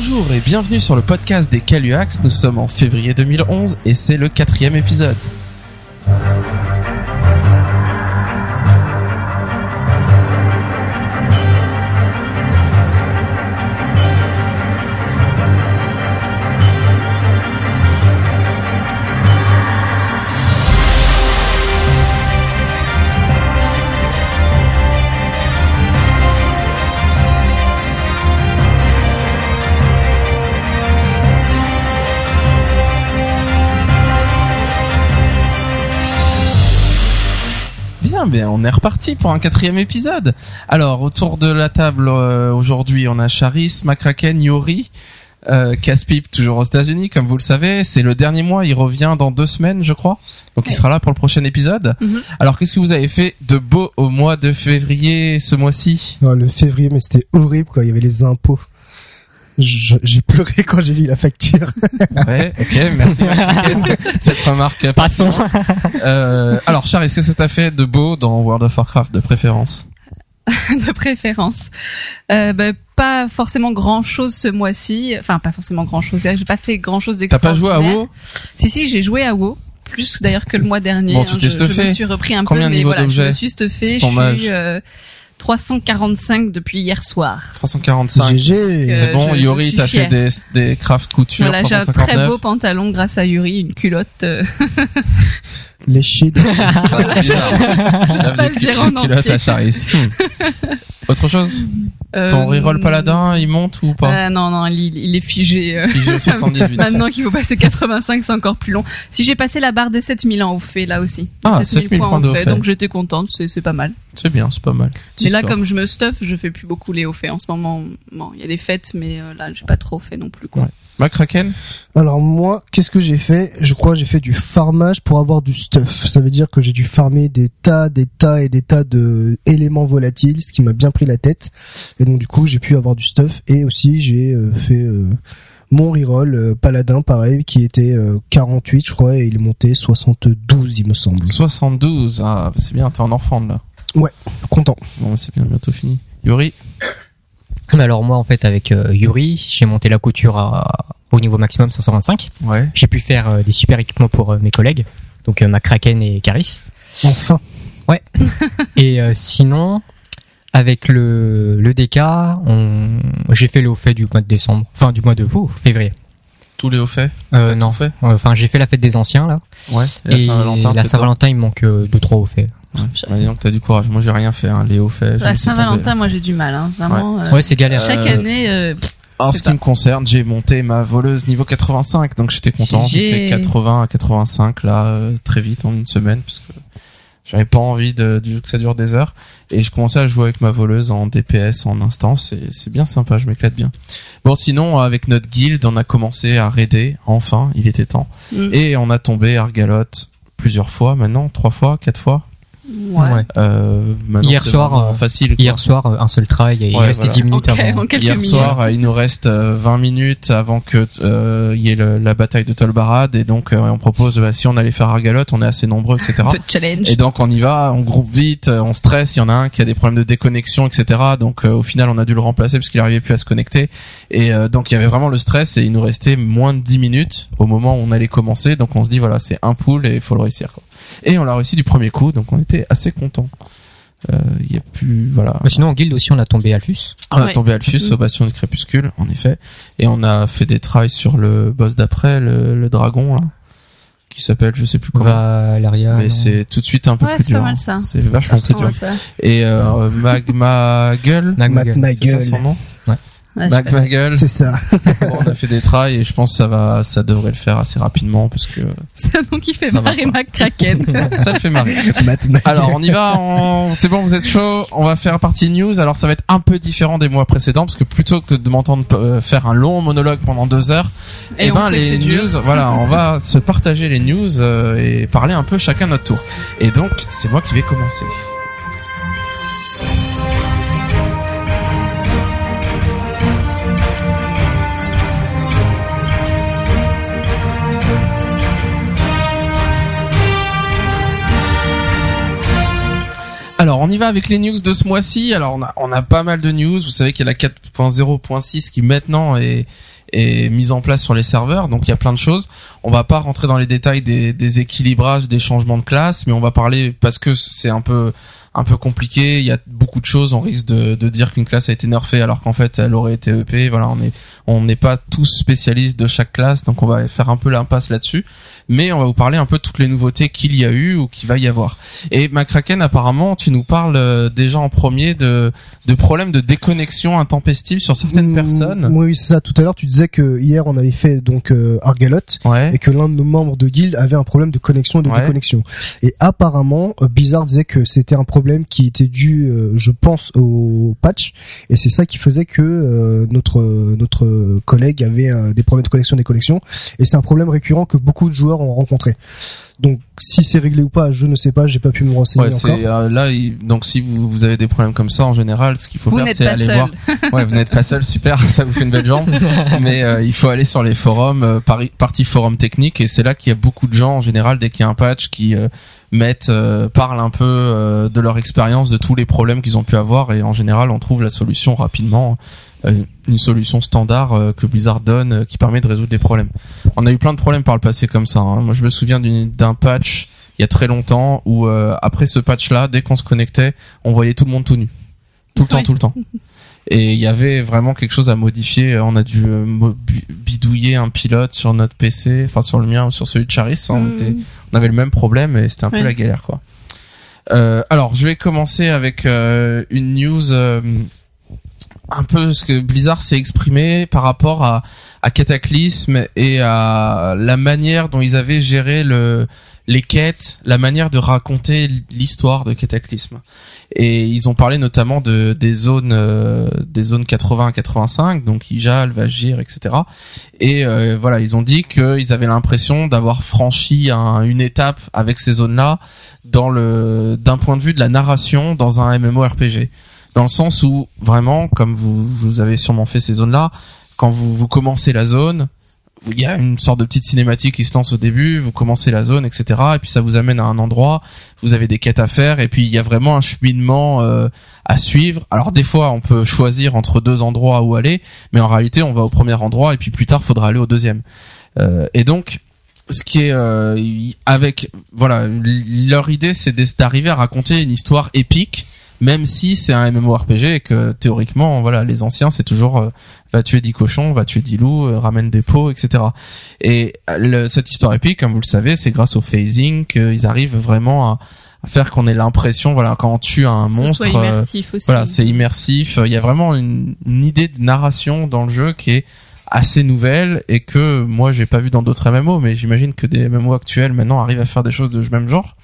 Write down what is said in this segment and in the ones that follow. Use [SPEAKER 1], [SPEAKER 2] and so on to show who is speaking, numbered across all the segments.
[SPEAKER 1] Bonjour et bienvenue sur le podcast des Caluax. Nous sommes en février 2011 et c'est le quatrième épisode. On est reparti pour un quatrième épisode. Alors, autour de la table euh, aujourd'hui, on a Charis, Macraken, Yori, euh, Caspip, toujours aux États-Unis, comme vous le savez. C'est le dernier mois, il revient dans deux semaines, je crois. Donc, il sera là pour le prochain épisode.
[SPEAKER 2] Mhm.
[SPEAKER 1] Alors, qu'est-ce que vous avez fait de beau au mois de février, ce mois-ci?
[SPEAKER 3] Non, le février, mais c'était horrible quand il y avait les impôts. J'ai pleuré quand j'ai vu la facture.
[SPEAKER 1] Ouais, ok, merci. Cette remarque.
[SPEAKER 2] Passons.
[SPEAKER 1] Euh, alors, Charis, qu'est-ce que t'as fait de beau dans World of Warcraft de préférence
[SPEAKER 2] de préférence. Euh, bah, pas forcément grand chose ce mois-ci. Enfin, pas forcément grand chose. J'ai pas fait grand chose
[SPEAKER 1] T'as pas joué à
[SPEAKER 2] d'extraordinaire.
[SPEAKER 1] WoW
[SPEAKER 2] Si, si, j'ai joué à WoW. Plus d'ailleurs que le mois dernier.
[SPEAKER 1] Bon, tu t'es
[SPEAKER 2] je, je me suis repris un
[SPEAKER 1] Combien
[SPEAKER 2] peu,
[SPEAKER 1] de
[SPEAKER 2] mais voilà, je
[SPEAKER 1] d'objets
[SPEAKER 2] me suis stuffé. Je suis euh, 345 depuis hier soir.
[SPEAKER 1] 345.
[SPEAKER 3] GG.
[SPEAKER 2] Euh,
[SPEAKER 1] C'est bon,
[SPEAKER 2] je- suis
[SPEAKER 1] t'as fait des, des craft couture
[SPEAKER 2] Voilà, j'ai un très
[SPEAKER 1] 359.
[SPEAKER 2] beau pantalon grâce à Yuri, une culotte.
[SPEAKER 3] Léché de...
[SPEAKER 1] C'est bizarre.
[SPEAKER 2] pas le dire en entier.
[SPEAKER 1] à Charis. Hmm. Autre chose
[SPEAKER 2] euh,
[SPEAKER 1] Ton reroll paladin, il monte ou pas
[SPEAKER 2] euh, Non, non, il, il est figé. euh.
[SPEAKER 1] Figé au 78.
[SPEAKER 2] Maintenant qu'il faut passer 85, c'est encore plus long. Si j'ai passé la barre des 7000 ans au fait, là aussi.
[SPEAKER 1] Ah, 7000 points
[SPEAKER 2] au
[SPEAKER 1] de au
[SPEAKER 2] fait. Donc j'étais contente, c'est c'est pas mal.
[SPEAKER 1] C'est bien, c'est pas mal. Petit
[SPEAKER 2] mais là,
[SPEAKER 1] score.
[SPEAKER 2] comme je me stuff, je fais plus beaucoup les hauts faits en ce moment. Bon, il y a des fêtes, mais euh, là, j'ai pas trop fait non plus, quoi.
[SPEAKER 1] Ouais. McCracken
[SPEAKER 3] Alors moi, qu'est-ce que j'ai fait? Je crois j'ai fait du farmage pour avoir du stuff. Ça veut dire que j'ai dû farmer des tas, des tas et des tas de éléments volatiles, ce qui m'a bien pris la tête. Et donc du coup, j'ai pu avoir du stuff. Et aussi, j'ai euh, fait euh, mon reroll euh, paladin, pareil, qui était euh, 48, je crois, et il est monté 72, il me semble.
[SPEAKER 1] 72. Ah, c'est bien, t'es en enfant là.
[SPEAKER 3] Content.
[SPEAKER 1] Bon, c'est bien, bientôt fini. Yori
[SPEAKER 4] alors moi en fait avec euh, Yuri, j'ai monté la couture à, au niveau maximum 525.
[SPEAKER 1] Ouais.
[SPEAKER 4] J'ai pu faire euh, des super équipements pour euh, mes collègues, donc euh, Macraken et Caris.
[SPEAKER 3] Enfin.
[SPEAKER 4] Et euh, sinon avec le le DK, on... j'ai fait le haut fait du mois de décembre, enfin du mois de vous, février.
[SPEAKER 1] Tous les hauts faits?
[SPEAKER 4] Euh, non,
[SPEAKER 1] fait?
[SPEAKER 4] Enfin j'ai fait la fête des anciens là.
[SPEAKER 1] Ouais. Et, la Saint-Valentin
[SPEAKER 4] la Saint-Valentin il me manque euh, deux trois hauts faits.
[SPEAKER 1] Ouais. Bah, dis donc, t'as du courage. Moi, j'ai rien fait, hein. Laissé tomber.
[SPEAKER 2] Saint-Valentin, moi, j'ai du mal, hein. Vraiment. euh,
[SPEAKER 4] Ouais c'est galère.
[SPEAKER 2] Chaque
[SPEAKER 1] Euh,
[SPEAKER 2] année, euh,
[SPEAKER 1] En ce qui me concerne, j'ai monté ma voleuse niveau 85, donc j'étais content. J'ai fait 80 à 85 là euh, très vite en une semaine parce que j'avais pas envie de, que ça dure des heures. Et je commençais à jouer avec ma voleuse en DPS en instance et c'est bien sympa, je m'éclate bien. Bon sinon avec notre guild, on a commencé à raider enfin, il était temps.
[SPEAKER 2] mm,
[SPEAKER 1] Et on a tombé Argalotte plusieurs fois maintenant, trois fois, quatre fois.
[SPEAKER 2] Ouais.
[SPEAKER 1] Euh,
[SPEAKER 4] Hier
[SPEAKER 1] c'est
[SPEAKER 4] soir, euh,
[SPEAKER 1] facile. quoi.
[SPEAKER 4] Hier soir euh, un seul try et il
[SPEAKER 1] Ouais,
[SPEAKER 4] restait
[SPEAKER 1] voilà.
[SPEAKER 4] 10 minutes avant.
[SPEAKER 2] quelques
[SPEAKER 1] Hier
[SPEAKER 2] minutes.
[SPEAKER 1] soir, euh, il nous reste euh, 20 minutes avant que euh, il y ait le- la bataille de Tolbarad et donc euh, on propose bah, si on allait faire Argalotte, on est assez nombreux, etc.
[SPEAKER 2] Un peu de challenge.
[SPEAKER 1] Et donc on y va, on groupe vite, euh, on stresse, il y en a un qui a des problèmes de déconnexion, etc. Donc euh, au final on a dû le remplacer parce qu'il n'arrivait plus à se connecter. Et euh, donc il y avait vraiment le stress et il nous restait moins de 10 minutes au moment où on allait commencer. Donc on se dit voilà c'est un pool et il faut le réussir. Quoi. Et on l'a réussi du premier coup, donc on était assez content. Il y a plus voilà.
[SPEAKER 4] Mais sinon en guild aussi on a tombé Alphus.
[SPEAKER 1] On a
[SPEAKER 2] Ouais.
[SPEAKER 1] tombé Alphus
[SPEAKER 2] Mhm.
[SPEAKER 1] au bastion du crépuscule, en effet. Et on a fait des tries sur le boss d'après, le, le dragon, là. Qui s'appelle, je sais plus comment.
[SPEAKER 4] Valeria.
[SPEAKER 1] mais
[SPEAKER 4] non.
[SPEAKER 1] c'est tout de suite un peu
[SPEAKER 2] Ouais,
[SPEAKER 1] plus
[SPEAKER 2] c'est pas
[SPEAKER 1] dur.
[SPEAKER 2] mal,
[SPEAKER 1] hein.
[SPEAKER 2] ça.
[SPEAKER 1] C'est vachement plus dur.
[SPEAKER 2] ça.
[SPEAKER 1] Et euh, Magma Gueule.
[SPEAKER 4] Magma Gueule.
[SPEAKER 1] c'est son nom?
[SPEAKER 2] Ouais,
[SPEAKER 1] Gueule.
[SPEAKER 3] C'est ça.
[SPEAKER 1] Bon, on a fait des tries et je pense que ça va, ça devrait le faire assez rapidement parce que
[SPEAKER 2] C'est un nom qui fait marrer
[SPEAKER 1] pas.
[SPEAKER 2] McCracken.
[SPEAKER 1] ça le fait marrer. Alors on y va, on... c'est bon, vous êtes chaud, on va faire partie news. Alors ça va être un peu différent des mois précédents parce que plutôt que de m'entendre euh, faire un long monologue pendant deux heures,
[SPEAKER 2] Et
[SPEAKER 1] eh ben les
[SPEAKER 2] dur.
[SPEAKER 1] news, voilà, on va se partager les news euh, et parler un peu chacun notre tour. Et donc c'est moi qui vais commencer. Alors on y va avec les news de ce mois-ci. Alors on a, on a pas mal de news. Vous savez qu'il y a la 4.0.6 qui maintenant est, est mise en place sur les serveurs. Donc il y a plein de choses. On va pas rentrer dans les détails des, des équilibrages, des changements de classe, mais on va parler parce que c'est un peu un peu compliqué. Il y a beaucoup de choses. On risque de, de dire qu'une classe a été nerfée alors qu'en fait elle aurait été EP. Voilà, on est on n'est pas tous spécialistes de chaque classe, donc on va faire un peu l'impasse là-dessus. Mais on va vous parler un peu de toutes les nouveautés qu'il y a eu ou qu'il va y avoir. Et Macraken, apparemment, tu nous parles euh, déjà en premier de de problèmes de déconnexion intempestive sur certaines
[SPEAKER 3] Mm,
[SPEAKER 1] personnes.
[SPEAKER 3] Oui, c'est ça. Tout à l'heure, tu disais que hier on avait fait donc euh, Argalot
[SPEAKER 1] Ouais.
[SPEAKER 3] Et que l'un de nos membres de guild avait un problème de connexion et de
[SPEAKER 1] Ouais.
[SPEAKER 3] déconnexion. Et apparemment, euh, Blizzard disait que c'était un problème qui était dû, euh, je pense, au patch. Et c'est ça qui faisait que euh, notre notre collègue avait des problèmes de connexion, des connexions. Et c'est un problème récurrent que beaucoup de joueurs ont rencontré. Donc, si c'est réglé ou pas, je ne sais pas. J'ai pas pu me renseigner
[SPEAKER 1] Ouais,
[SPEAKER 3] encore.
[SPEAKER 1] c'est euh, là. il- Donc si vous, vous avez des problèmes comme ça, en général, ce qu'il faut
[SPEAKER 2] Vous
[SPEAKER 1] faire, c'est aller
[SPEAKER 2] seul.
[SPEAKER 1] voir. Ouais, vous n'êtes pas seul, super, ça vous fait une belle jambe. Mais euh, il faut aller sur les forums, euh, pari- partie forum technique, et c'est là qu'il y a beaucoup de gens en général dès qu'il y a un patch qui euh, mettent, euh, parlent un peu euh, de leur expérience, de tous les problèmes qu'ils ont pu avoir, et en général on trouve la solution rapidement, euh, une solution standard euh, que Blizzard donne euh, qui permet de résoudre les problèmes. On a eu plein de problèmes par le passé comme ça. hein. Moi je me souviens d'un patch il y a très longtemps où euh, après ce patch-là, dès qu'on se connectait, on voyait tout le monde tout nu, tout le temps, tout le temps. Et il y avait vraiment quelque chose à modifier. On a dû euh, bidouiller un pilote sur notre PC, enfin sur le mien ou sur celui de Charis. On,
[SPEAKER 2] Mm.
[SPEAKER 1] était- on avait le même problème et c'était un peu la galère, quoi. Euh, alors, je vais commencer avec euh, une news euh, un peu ce que Blizzard s'est exprimé par rapport à, à Cataclysme et à la manière dont ils avaient géré le, les quêtes, la manière de raconter l'histoire de Cataclysme. Et ils ont parlé notamment de des zones, euh, des zones 80 à 85, donc Ijal, Vagir, etc. Et euh, voilà, ils ont dit qu'ils avaient l'impression d'avoir franchi un- une étape avec ces zones-là d'un point de vue de la narration dans un MMORPG dans le sens où vraiment comme vous vous avez sûrement fait ces zones là quand vous vous commencez la zone il y a une sorte de petite cinématique qui se lance au début, vous commencez la zone, etc. Et puis ça vous amène à un endroit, vous avez des quêtes à faire, et puis il y a vraiment un cheminement euh, à suivre. Alors des fois, on peut choisir entre deux endroits où aller, mais en réalité, on va au premier endroit, et puis plus tard, faudra aller au deuxième. Euh, et donc, ce qui est euh, avec voilà, leur idée, c'est d'arriver à raconter une histoire épique, même si c'est un MMORPG et que théoriquement, voilà, les anciens, c'est toujours euh, va tuer 10 cochons, va tuer 10 loups, euh, ramène des pots, etc. Et euh, le- cette histoire épique, comme vous le savez, c'est grâce au phasing qu'ils arrivent vraiment à, à faire qu'on ait l'impression, voilà, quand on tue un monstre, euh,
[SPEAKER 2] immersif aussi.
[SPEAKER 1] voilà, c'est immersif. Il y a vraiment une, une idée de narration dans le jeu qui est assez nouvelle et que moi j'ai pas vu dans d'autres MMO, mais j'imagine que des MMO actuels maintenant arrivent à faire des choses de ce même genre.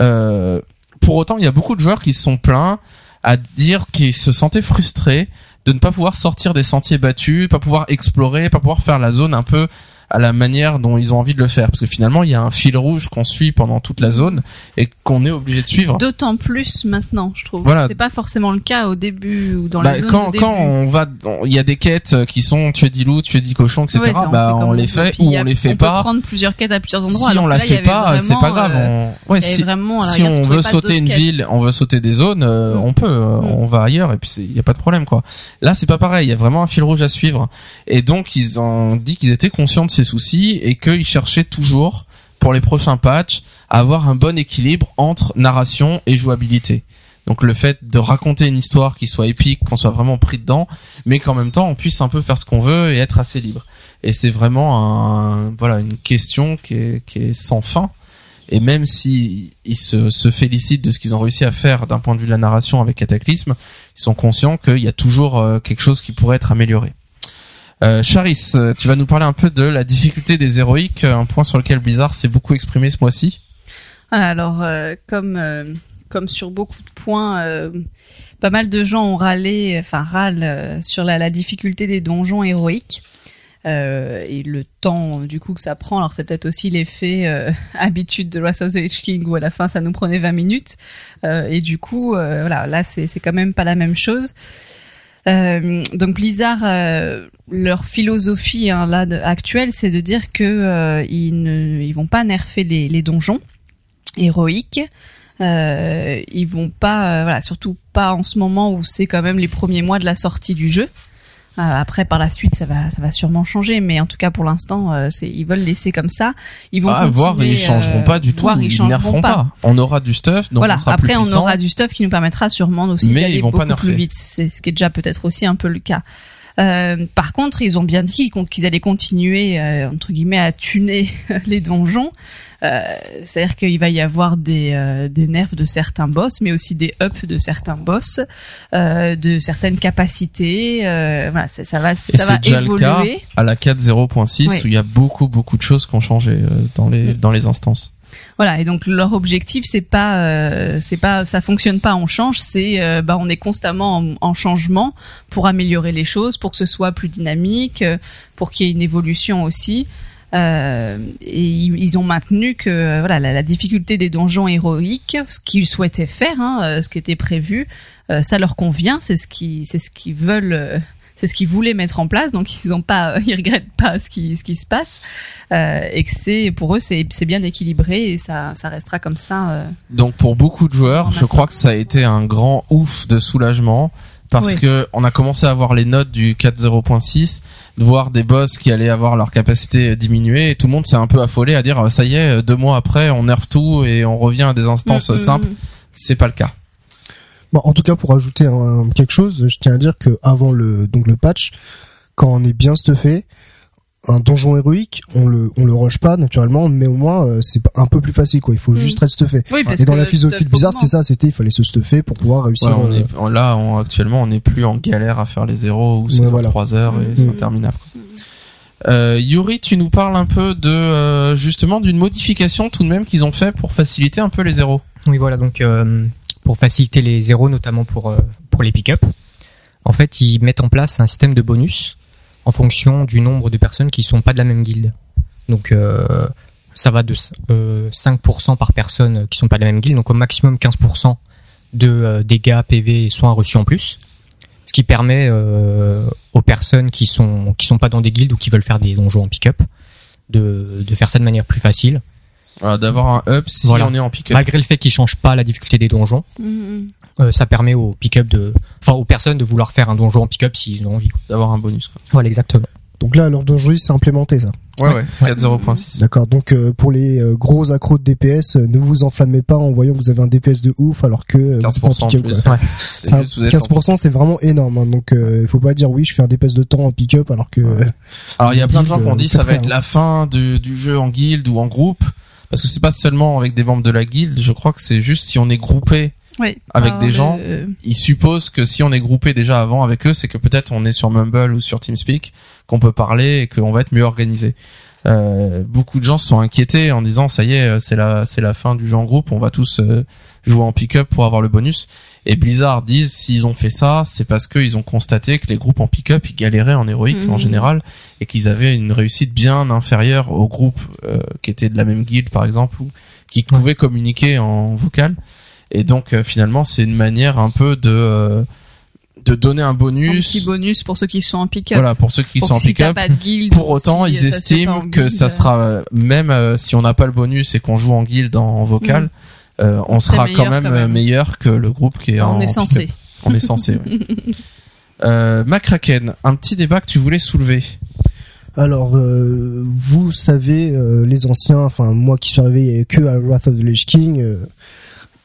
[SPEAKER 1] Euh, pour autant, il y a beaucoup de joueurs qui se sont plaints à dire qu'ils se sentaient frustrés de ne pas pouvoir sortir des sentiers battus, pas pouvoir explorer, pas pouvoir faire la zone un peu à la manière dont ils ont envie de le faire parce que finalement il y a un fil rouge qu'on suit pendant toute la zone et qu'on est obligé de suivre.
[SPEAKER 2] D'autant plus maintenant, je trouve.
[SPEAKER 1] Voilà.
[SPEAKER 2] C'est pas forcément le cas au début ou dans
[SPEAKER 1] Bah,
[SPEAKER 2] la zone
[SPEAKER 1] quand quand on va il y a des quêtes euh, qui sont tuer 10 loups, tuer 10 cochons etc.
[SPEAKER 2] Ouais, ça,
[SPEAKER 1] bah on, les fait ou on les fait
[SPEAKER 2] on
[SPEAKER 1] pas.
[SPEAKER 2] peut prendre plusieurs quêtes à plusieurs endroits.
[SPEAKER 1] si on la
[SPEAKER 2] là,
[SPEAKER 1] fait pas, c'est pas grave.
[SPEAKER 2] euh,
[SPEAKER 1] on... Ouais, si,
[SPEAKER 2] vraiment,
[SPEAKER 1] si
[SPEAKER 2] tu
[SPEAKER 1] on veut sauter une
[SPEAKER 2] quêtes.
[SPEAKER 1] ville, on veut sauter des zones, euh,
[SPEAKER 2] Mm.
[SPEAKER 1] on peut, euh,
[SPEAKER 2] Mm.
[SPEAKER 1] on va ailleurs et puis il y a pas de problème quoi. Là c'est pas pareil, il y a vraiment un fil rouge à suivre et donc ils ont dit qu'ils étaient conscients de ces soucis et qu'ils cherchaient toujours pour les prochains patchs à avoir un bon équilibre entre narration et jouabilité. Donc le fait de raconter une histoire qui soit épique, qu'on soit vraiment pris dedans, mais qu'en même temps on puisse un peu faire ce qu'on veut et être assez libre. Et c'est vraiment voilà une question qui est, qui est sans fin. Et même si ils se, se félicitent de ce qu'ils ont réussi à faire d'un point de vue de la narration avec Cataclysme, ils sont conscients qu'il y a toujours euh, quelque chose qui pourrait être amélioré. Euh, Charis, euh, tu vas nous parler un peu de la difficulté des héroïques, un point sur lequel Blizzard s'est beaucoup exprimé ce mois-ci.
[SPEAKER 2] Alors euh, comme euh, comme sur beaucoup de points, euh, pas mal de gens ont râlé, enfin râlent euh, sur la, difficulté des donjons héroïques euh, et le temps du coup que ça prend. Alors c'est peut-être aussi l'effet euh, habitude de Wrath of the Lich King où à la fin ça nous prenait 20 minutes Euh, et du coup euh, voilà là c'est quand même pas la même chose. Euh, donc Blizzard, euh, leur philosophie hein, là actuelle, c'est de dire que euh, ils ne, ils vont pas nerfer les, les donjons héroïques. Ils vont pas, voilà, surtout pas en ce moment où c'est quand même les premiers mois de la sortie du jeu. Euh, après, par la suite, ça va, ça va sûrement changer, mais en tout cas, pour l'instant, euh, ils veulent laisser comme ça. Ils vont
[SPEAKER 1] ah, voir, ils changeront
[SPEAKER 2] euh,
[SPEAKER 1] pas du tout,
[SPEAKER 2] voir, ils
[SPEAKER 1] ils nerferont
[SPEAKER 2] pas.
[SPEAKER 1] pas. On aura du stuff, donc
[SPEAKER 2] voilà.
[SPEAKER 1] on sera
[SPEAKER 2] Après,
[SPEAKER 1] plus
[SPEAKER 2] on aura du stuff qui nous permettra sûrement aussi
[SPEAKER 1] Mais
[SPEAKER 2] d'aller
[SPEAKER 1] ils vont pas
[SPEAKER 2] beaucoup
[SPEAKER 1] nerfer.
[SPEAKER 2] plus vite. C'est ce qui est déjà peut-être aussi un peu le cas. Euh, par contre, ils ont bien dit qu'ils allaient continuer euh, entre guillemets à tuner les donjons. Euh, C'est-à-dire qu'il va y avoir des, euh, des nerfs de certains boss, mais aussi des ups de certains boss, euh, de certaines capacités. Euh, voilà, ça, ça va,
[SPEAKER 1] Et
[SPEAKER 2] ça va
[SPEAKER 1] c'est déjà le cas à la 4.0.6
[SPEAKER 2] Oui.
[SPEAKER 1] où il y a beaucoup beaucoup de choses qui ont changé dans les
[SPEAKER 2] Mm.
[SPEAKER 1] dans les instances.
[SPEAKER 2] Voilà, et donc leur objectif c'est pas euh, c'est pas ça fonctionne pas on change, c'est euh, bah on est constamment en, en changement pour améliorer les choses, pour que ce soit plus dynamique, euh, pour qu'il y ait une évolution aussi. Euh, et ils, ont maintenu que euh, voilà la, la difficulté des donjons héroïques, ce qu'ils souhaitaient faire, hein, euh, ce qui était prévu, euh, ça leur convient, c'est ce qui c'est ce qu'ils veulent. C'est ce qu'ils voulaient mettre en place, donc ils ont pas, ils regrettent pas ce qui, ce qui se passe, euh, et que c'est pour eux c'est, c'est bien équilibré et ça, ça restera comme ça. euh.
[SPEAKER 1] Donc pour beaucoup de joueurs, je crois que ça a été un grand ouf de soulagement parce
[SPEAKER 2] Oui.
[SPEAKER 1] que on a commencé à voir les notes du 4.0.6, de voir des boss qui allaient avoir leur capacité diminuée et tout le monde s'est un peu affolé à dire ça y est, deux mois après on nerf tout et on revient à des instances
[SPEAKER 2] Mm, mm,
[SPEAKER 1] simples.
[SPEAKER 2] mm.
[SPEAKER 1] C'est pas le cas.
[SPEAKER 3] Bon, en tout cas, pour ajouter un- quelque chose, je tiens à dire que avant le donc le patch, quand on est bien stuffé, un donjon héroïque, on le on le rush pas naturellement, mais au moins euh, c'est un peu plus facile quoi. Il faut juste être stuffé.
[SPEAKER 2] Oui, parce
[SPEAKER 3] Et dans
[SPEAKER 2] que
[SPEAKER 3] la philosophie Bizarre, c'était ça, c'était il fallait se stuffer pour pouvoir réussir.
[SPEAKER 1] Ouais, on
[SPEAKER 3] euh,
[SPEAKER 1] est, on- là, on- actuellement, on n'est plus en galère à faire les zéros où c'est
[SPEAKER 3] Ouais, voilà.
[SPEAKER 1] 3 heures et
[SPEAKER 2] Mm.
[SPEAKER 1] c'est interminable. Euh, Yuri, tu nous parles un peu de euh, justement d'une modification tout de même qu'ils ont fait pour faciliter un peu les zéros.
[SPEAKER 4] Oui, voilà, donc euh, pour faciliter les zéros, notamment pour, euh, pour les pick-up, en fait, ils mettent en place un système de bonus en fonction du nombre de personnes qui sont pas de la même guilde. Donc, euh, ça va de euh, 5% par personne qui sont pas de la même guilde, donc au maximum 15% de euh, dégâts, PV et soins reçus en plus. Ce qui permet euh, aux personnes qui sont qui sont pas dans des guildes ou qui veulent faire des donjons en pick-up de, de faire ça de manière plus facile.
[SPEAKER 1] Voilà, d'avoir un up si
[SPEAKER 4] Voilà.
[SPEAKER 1] on est en pick-up.
[SPEAKER 4] Malgré le fait qu'ils changent pas la difficulté des donjons,
[SPEAKER 2] Mm, mm.
[SPEAKER 4] euh, ça permet aux pick-up de, enfin aux personnes de vouloir faire un donjon en pick-up s'ils ont envie.
[SPEAKER 1] D'avoir un bonus. Quoi.
[SPEAKER 4] Voilà, exactement.
[SPEAKER 3] Donc là, leur donjon c'est implémenté ça.
[SPEAKER 1] Ouais, ouais. 4.0.6.
[SPEAKER 3] D'accord. Donc euh, pour les euh, gros accros de DPS, euh, ne vous enflammez pas en voyant que vous avez un DPS de ouf alors que euh, vous êtes en
[SPEAKER 1] 15% en
[SPEAKER 3] pick-up.
[SPEAKER 1] plus.
[SPEAKER 3] quoi.
[SPEAKER 4] Ouais.
[SPEAKER 1] C'est
[SPEAKER 3] C'est un-
[SPEAKER 1] juste, vous êtes en
[SPEAKER 3] 15% c'est vraiment énorme. hein. donc euh, il faut pas dire oui, je fais un DPS de temps en pick-up alors que
[SPEAKER 1] Ouais. Alors il y a plein de gens qui ont dit ça va être la fin du, du jeu en guilde ou en groupe parce que c'est pas seulement avec des membres de la guilde. Je crois que c'est juste si on est groupé.
[SPEAKER 2] Oui.
[SPEAKER 1] Avec
[SPEAKER 2] Alors,
[SPEAKER 1] des gens.
[SPEAKER 2] euh,
[SPEAKER 1] Ils supposent que si on est groupé déjà avant avec eux, c'est que peut-être on est sur Mumble ou sur TeamSpeak, qu'on peut parler et qu'on va être mieux organisé. Euh, beaucoup de gens se sont inquiétés en disant ça y est, euh, c'est la c'est la fin du jeu en groupe, on va tous euh, jouer en pick-up pour avoir le bonus. Et Blizzard disent s'ils ont fait ça, c'est parce qu'ils ont constaté que les groupes en pick-up ils galéraient en héroïque
[SPEAKER 2] Mhm.
[SPEAKER 1] en général et qu'ils avaient une réussite bien inférieure aux groupes euh, qui étaient de la même guilde par exemple ou qui pouvaient communiquer en vocal. Et donc euh, finalement c'est une manière un peu de euh, de donner un
[SPEAKER 2] un
[SPEAKER 1] bonus.
[SPEAKER 2] petit bonus pour ceux qui sont en pick-up.
[SPEAKER 1] Voilà pour ceux qui
[SPEAKER 2] Pour
[SPEAKER 1] sont en
[SPEAKER 2] si
[SPEAKER 1] pick-up. Pour
[SPEAKER 2] ou
[SPEAKER 1] autant,
[SPEAKER 2] si,
[SPEAKER 1] ils estiment
[SPEAKER 2] en
[SPEAKER 1] que
[SPEAKER 2] guild,
[SPEAKER 1] ça sera euh, même euh, si on n'a pas le bonus et qu'on joue en guild en, en vocal,
[SPEAKER 2] Mhm.
[SPEAKER 1] euh, on,
[SPEAKER 2] On
[SPEAKER 1] sera quand même,
[SPEAKER 2] quand même.
[SPEAKER 1] meilleur que le groupe qui est en
[SPEAKER 2] on est
[SPEAKER 1] pick-up.
[SPEAKER 2] censé.
[SPEAKER 1] On est censé. ouais. euh, McCracken, un petit débat que tu voulais soulever.
[SPEAKER 3] Alors, euh, vous savez, euh, les anciens, enfin moi qui suis arrivé que à Wrath of the Lich King, euh,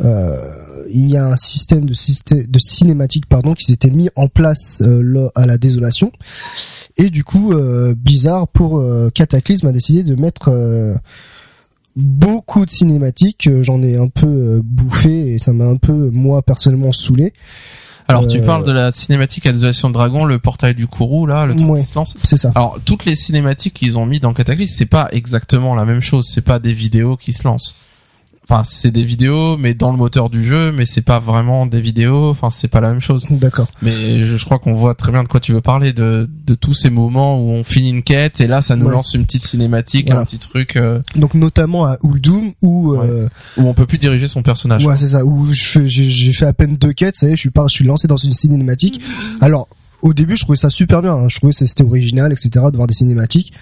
[SPEAKER 3] il y a un système de, système de cinématique pardon qui s'était mis en place euh, là, à la désolation. Et du coup, euh, Blizzard pour euh, Cataclysme a décidé de mettre euh, beaucoup de cinématiques. Euh, J'en ai un peu euh, bouffé et ça m'a un peu moi personnellement saoulé.
[SPEAKER 1] Alors tu
[SPEAKER 3] Euh,
[SPEAKER 1] parles de la cinématique à Désolation de Dragon, le portail du Kourou là, le truc
[SPEAKER 3] Ouais.
[SPEAKER 1] qui se lance.
[SPEAKER 3] C'est ça.
[SPEAKER 1] Alors toutes les cinématiques qu'ils ont mis dans Cataclysme, c'est pas exactement la même chose, c'est pas des vidéos qui se lancent. Enfin, c'est des vidéos mais dans le moteur du jeu, mais c'est pas vraiment des vidéos, enfin c'est pas la même chose.
[SPEAKER 3] D'accord.
[SPEAKER 1] Mais je, je crois qu'on voit très bien de quoi tu veux parler, de, de tous ces moments où on finit une quête et là ça nous
[SPEAKER 3] Ouais.
[SPEAKER 1] lance une petite cinématique,
[SPEAKER 3] Voilà.
[SPEAKER 1] un petit truc euh,
[SPEAKER 3] Donc notamment à Uldum où euh,
[SPEAKER 1] où on peut plus diriger son personnage.
[SPEAKER 3] Ouais, c'est ça. Où j'ai fait à peine deux quêtes, ça y est, je suis pas, je suis lancé dans une cinématique. Alors, au début, je trouvais ça super bien. hein. Je trouvais que c'était original, etc. De voir des cinématiques.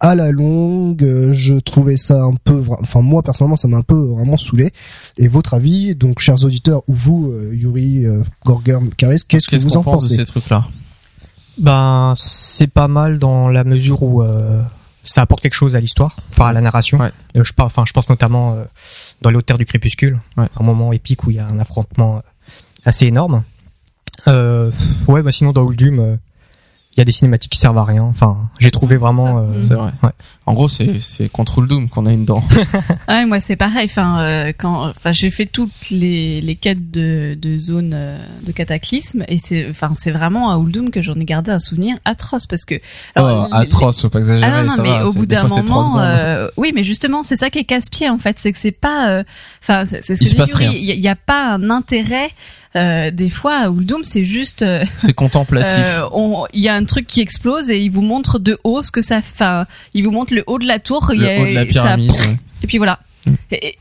[SPEAKER 3] À la longue, euh, je trouvais ça un peu, enfin moi personnellement, ça m'a un peu vraiment saoulé. Et votre avis, donc chers auditeurs, ou vous, euh, Yuri, euh, Gorger, Karis, qu'est-ce que
[SPEAKER 1] Qu'est-ce
[SPEAKER 3] vous
[SPEAKER 1] qu'on
[SPEAKER 3] en
[SPEAKER 1] pense de
[SPEAKER 3] pensez
[SPEAKER 1] ces trucs-là
[SPEAKER 4] Ben, c'est pas mal dans la mesure où euh, ça apporte quelque chose à l'histoire, enfin à la narration.
[SPEAKER 1] Ouais.
[SPEAKER 4] Euh, je, par- enfin, je pense notamment euh, dans les hauteurs du crépuscule,
[SPEAKER 1] Ouais.
[SPEAKER 4] un moment épique où il y a un affrontement assez énorme. Euh, ouais, bah sinon dans Uldum, euh, il y a des cinématiques qui servent à rien. Enfin, j'ai trouvé vraiment. euh,
[SPEAKER 1] C'est vrai.
[SPEAKER 4] Ouais.
[SPEAKER 1] En gros, c'est c'est Control Doom qu'on a une dent.
[SPEAKER 2] Ah ouais, moi c'est pareil. Enfin, euh, quand, enfin, j'ai fait toutes les, les quêtes de, de zones euh, de cataclysme et c'est, enfin, c'est vraiment à Uldum que j'en ai gardé un souvenir atroce parce que.
[SPEAKER 1] oh,
[SPEAKER 2] les-
[SPEAKER 1] atroce, faut pas exagérer.
[SPEAKER 2] Ah non, non,
[SPEAKER 1] ça
[SPEAKER 2] mais
[SPEAKER 1] va,
[SPEAKER 2] au bout d'un moment, euh, oui, mais justement, c'est ça qui est casse-pied en fait, c'est que c'est pas, euh, enfin, c'est c'est ce
[SPEAKER 1] Il
[SPEAKER 2] que
[SPEAKER 1] se
[SPEAKER 2] je dis,
[SPEAKER 1] passe rien.
[SPEAKER 2] Il y, a- il y a pas un intérêt. Euh, des fois, à Uldum, c'est juste, euh,
[SPEAKER 1] C'est contemplatif.
[SPEAKER 2] euh, on- il y a un truc qui explose et il vous montre de haut ce que ça, enfin, il vous montre le haut de la tour, il y a-
[SPEAKER 1] haut de la
[SPEAKER 2] ça-
[SPEAKER 1] ouais.
[SPEAKER 2] et puis voilà.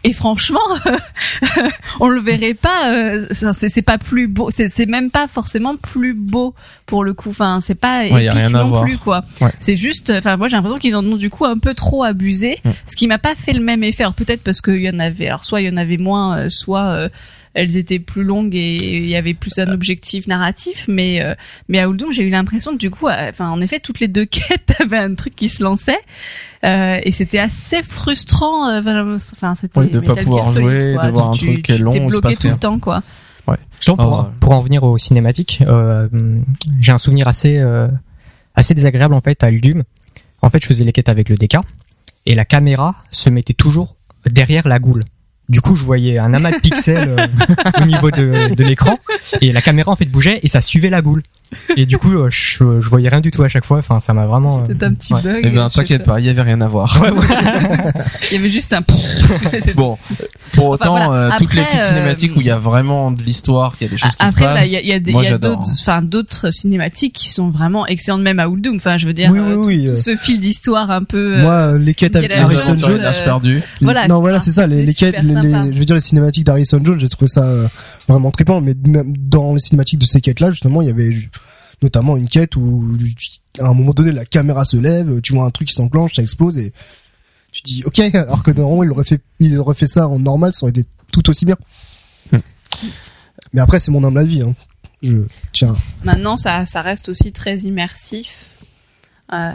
[SPEAKER 2] Et, franchement, on le verrait pas. euh, c'est pas plus beau. C'est même pas forcément plus beau pour le coup. Enfin, c'est pas
[SPEAKER 1] Ouais, y a
[SPEAKER 2] épique
[SPEAKER 1] rien à
[SPEAKER 2] non
[SPEAKER 1] voir.
[SPEAKER 2] plus quoi.
[SPEAKER 1] Ouais.
[SPEAKER 2] C'est juste. Enfin, moi j'ai l'impression qu'ils en ont du coup un peu trop abusé,
[SPEAKER 1] Mm.
[SPEAKER 2] ce qui m'a pas fait le même effet. Alors peut-être parce qu'il y en avait. Alors soit il y en avait moins, euh, soit euh, elles étaient plus longues et il y avait plus un objectif narratif. Mais euh, mais à Uldum, j'ai eu l'impression que du coup, euh, enfin en effet, toutes les deux quêtes avaient un truc qui se lançait. Euh, et c'était assez frustrant. euh, Enfin, c'était
[SPEAKER 1] Oui, de pas pouvoir
[SPEAKER 2] Gear
[SPEAKER 1] jouer,
[SPEAKER 2] quoi.
[SPEAKER 1] de voir
[SPEAKER 2] Tu-
[SPEAKER 1] un truc
[SPEAKER 2] tu-
[SPEAKER 1] qui est long,
[SPEAKER 2] t'es
[SPEAKER 1] il se
[SPEAKER 2] bloqué
[SPEAKER 1] passe
[SPEAKER 2] tout
[SPEAKER 1] rien.
[SPEAKER 2] le temps, quoi.
[SPEAKER 4] Pour,
[SPEAKER 1] Ah ouais.
[SPEAKER 4] pour en venir aux cinématiques, euh, j'ai un souvenir assez euh, assez désagréable en fait à Uldum. En fait, je faisais les quêtes avec le DK et la caméra se mettait toujours derrière la goule. Du coup, je voyais un amas de pixels euh, au niveau de, de l'écran et la caméra en fait bougeait et ça suivait la goule. Et du coup, euh, je, je voyais rien du tout à chaque fois. Enfin, ça m'a vraiment. euh,
[SPEAKER 2] C'était un petit
[SPEAKER 4] ouais.
[SPEAKER 2] bug.
[SPEAKER 1] Eh ben, t'inquiète pas, il y avait rien à voir.
[SPEAKER 2] Il y avait juste un.
[SPEAKER 1] Bon, pour
[SPEAKER 2] Enfin,
[SPEAKER 1] autant,
[SPEAKER 2] voilà.
[SPEAKER 1] euh, toutes les petites
[SPEAKER 2] euh,
[SPEAKER 1] cinématiques où il y a vraiment de l'histoire, qu'il y a des choses qui se passent.
[SPEAKER 2] là, il y a, il y a des,
[SPEAKER 1] moi,
[SPEAKER 2] il y a
[SPEAKER 1] j'adore,
[SPEAKER 2] d'autres,
[SPEAKER 1] hein.
[SPEAKER 2] enfin, d'autres cinématiques qui sont vraiment excellentes, même à Uldum. Enfin, je veux dire,
[SPEAKER 3] Oui,
[SPEAKER 2] euh,
[SPEAKER 3] oui, oui,
[SPEAKER 2] tout
[SPEAKER 3] euh,
[SPEAKER 2] ce fil d'histoire un peu. euh,
[SPEAKER 3] Moi, euh, les quêtes avec Harrison
[SPEAKER 2] Jones, euh,
[SPEAKER 1] perdu.
[SPEAKER 2] voilà,
[SPEAKER 3] non, voilà, c'est ça. Les, quêtes, les, je veux dire les cinématiques d'Harrison Jones, j'ai trouvé ça euh, vraiment trippant. Mais même dans les cinématiques de ces quêtes-là, justement, il y avait notamment une quête où à un moment donné la caméra se lève, tu vois un truc qui s'enclenche, ça explose et tu dis ok. Alors que normalement il aurait fait, il aurait fait ça en normal, ça aurait été tout aussi bien.
[SPEAKER 1] Hmm.
[SPEAKER 3] Mais après, c'est mon humble avis. Hein. Je tiens.
[SPEAKER 2] Maintenant, ça, ça reste aussi très immersif. Euh,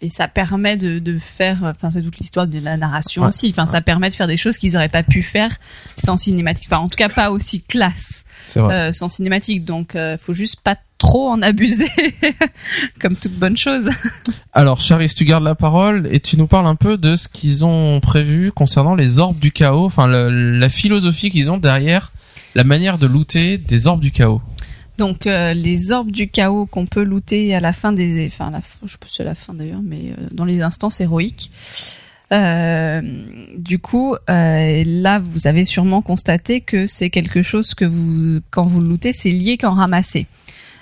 [SPEAKER 2] et ça permet de, de faire, enfin, c'est toute l'histoire de la narration
[SPEAKER 1] Ouais.
[SPEAKER 2] aussi. Enfin, ça permet de faire des choses qu'ils auraient pas pu faire sans cinématique. Enfin, en tout cas, pas aussi classe euh, sans cinématique. Donc, euh, faut juste pas trop en abuser, comme toute bonne chose.
[SPEAKER 1] Alors, Charis, tu gardes la parole et tu nous parles un peu de ce qu'ils ont prévu concernant les orbes du chaos, enfin le- la philosophie qu'ils ont derrière la manière de looter des orbes du chaos.
[SPEAKER 2] Donc, euh, les orbes du chaos qu'on peut looter à la fin des, enfin, je sais pas la fin d'ailleurs, mais euh, dans les instances héroïques. Euh, du coup, là, vous avez sûrement constaté que c'est quelque chose que vous, quand vous lootez, c'est lié qu'en ramasser.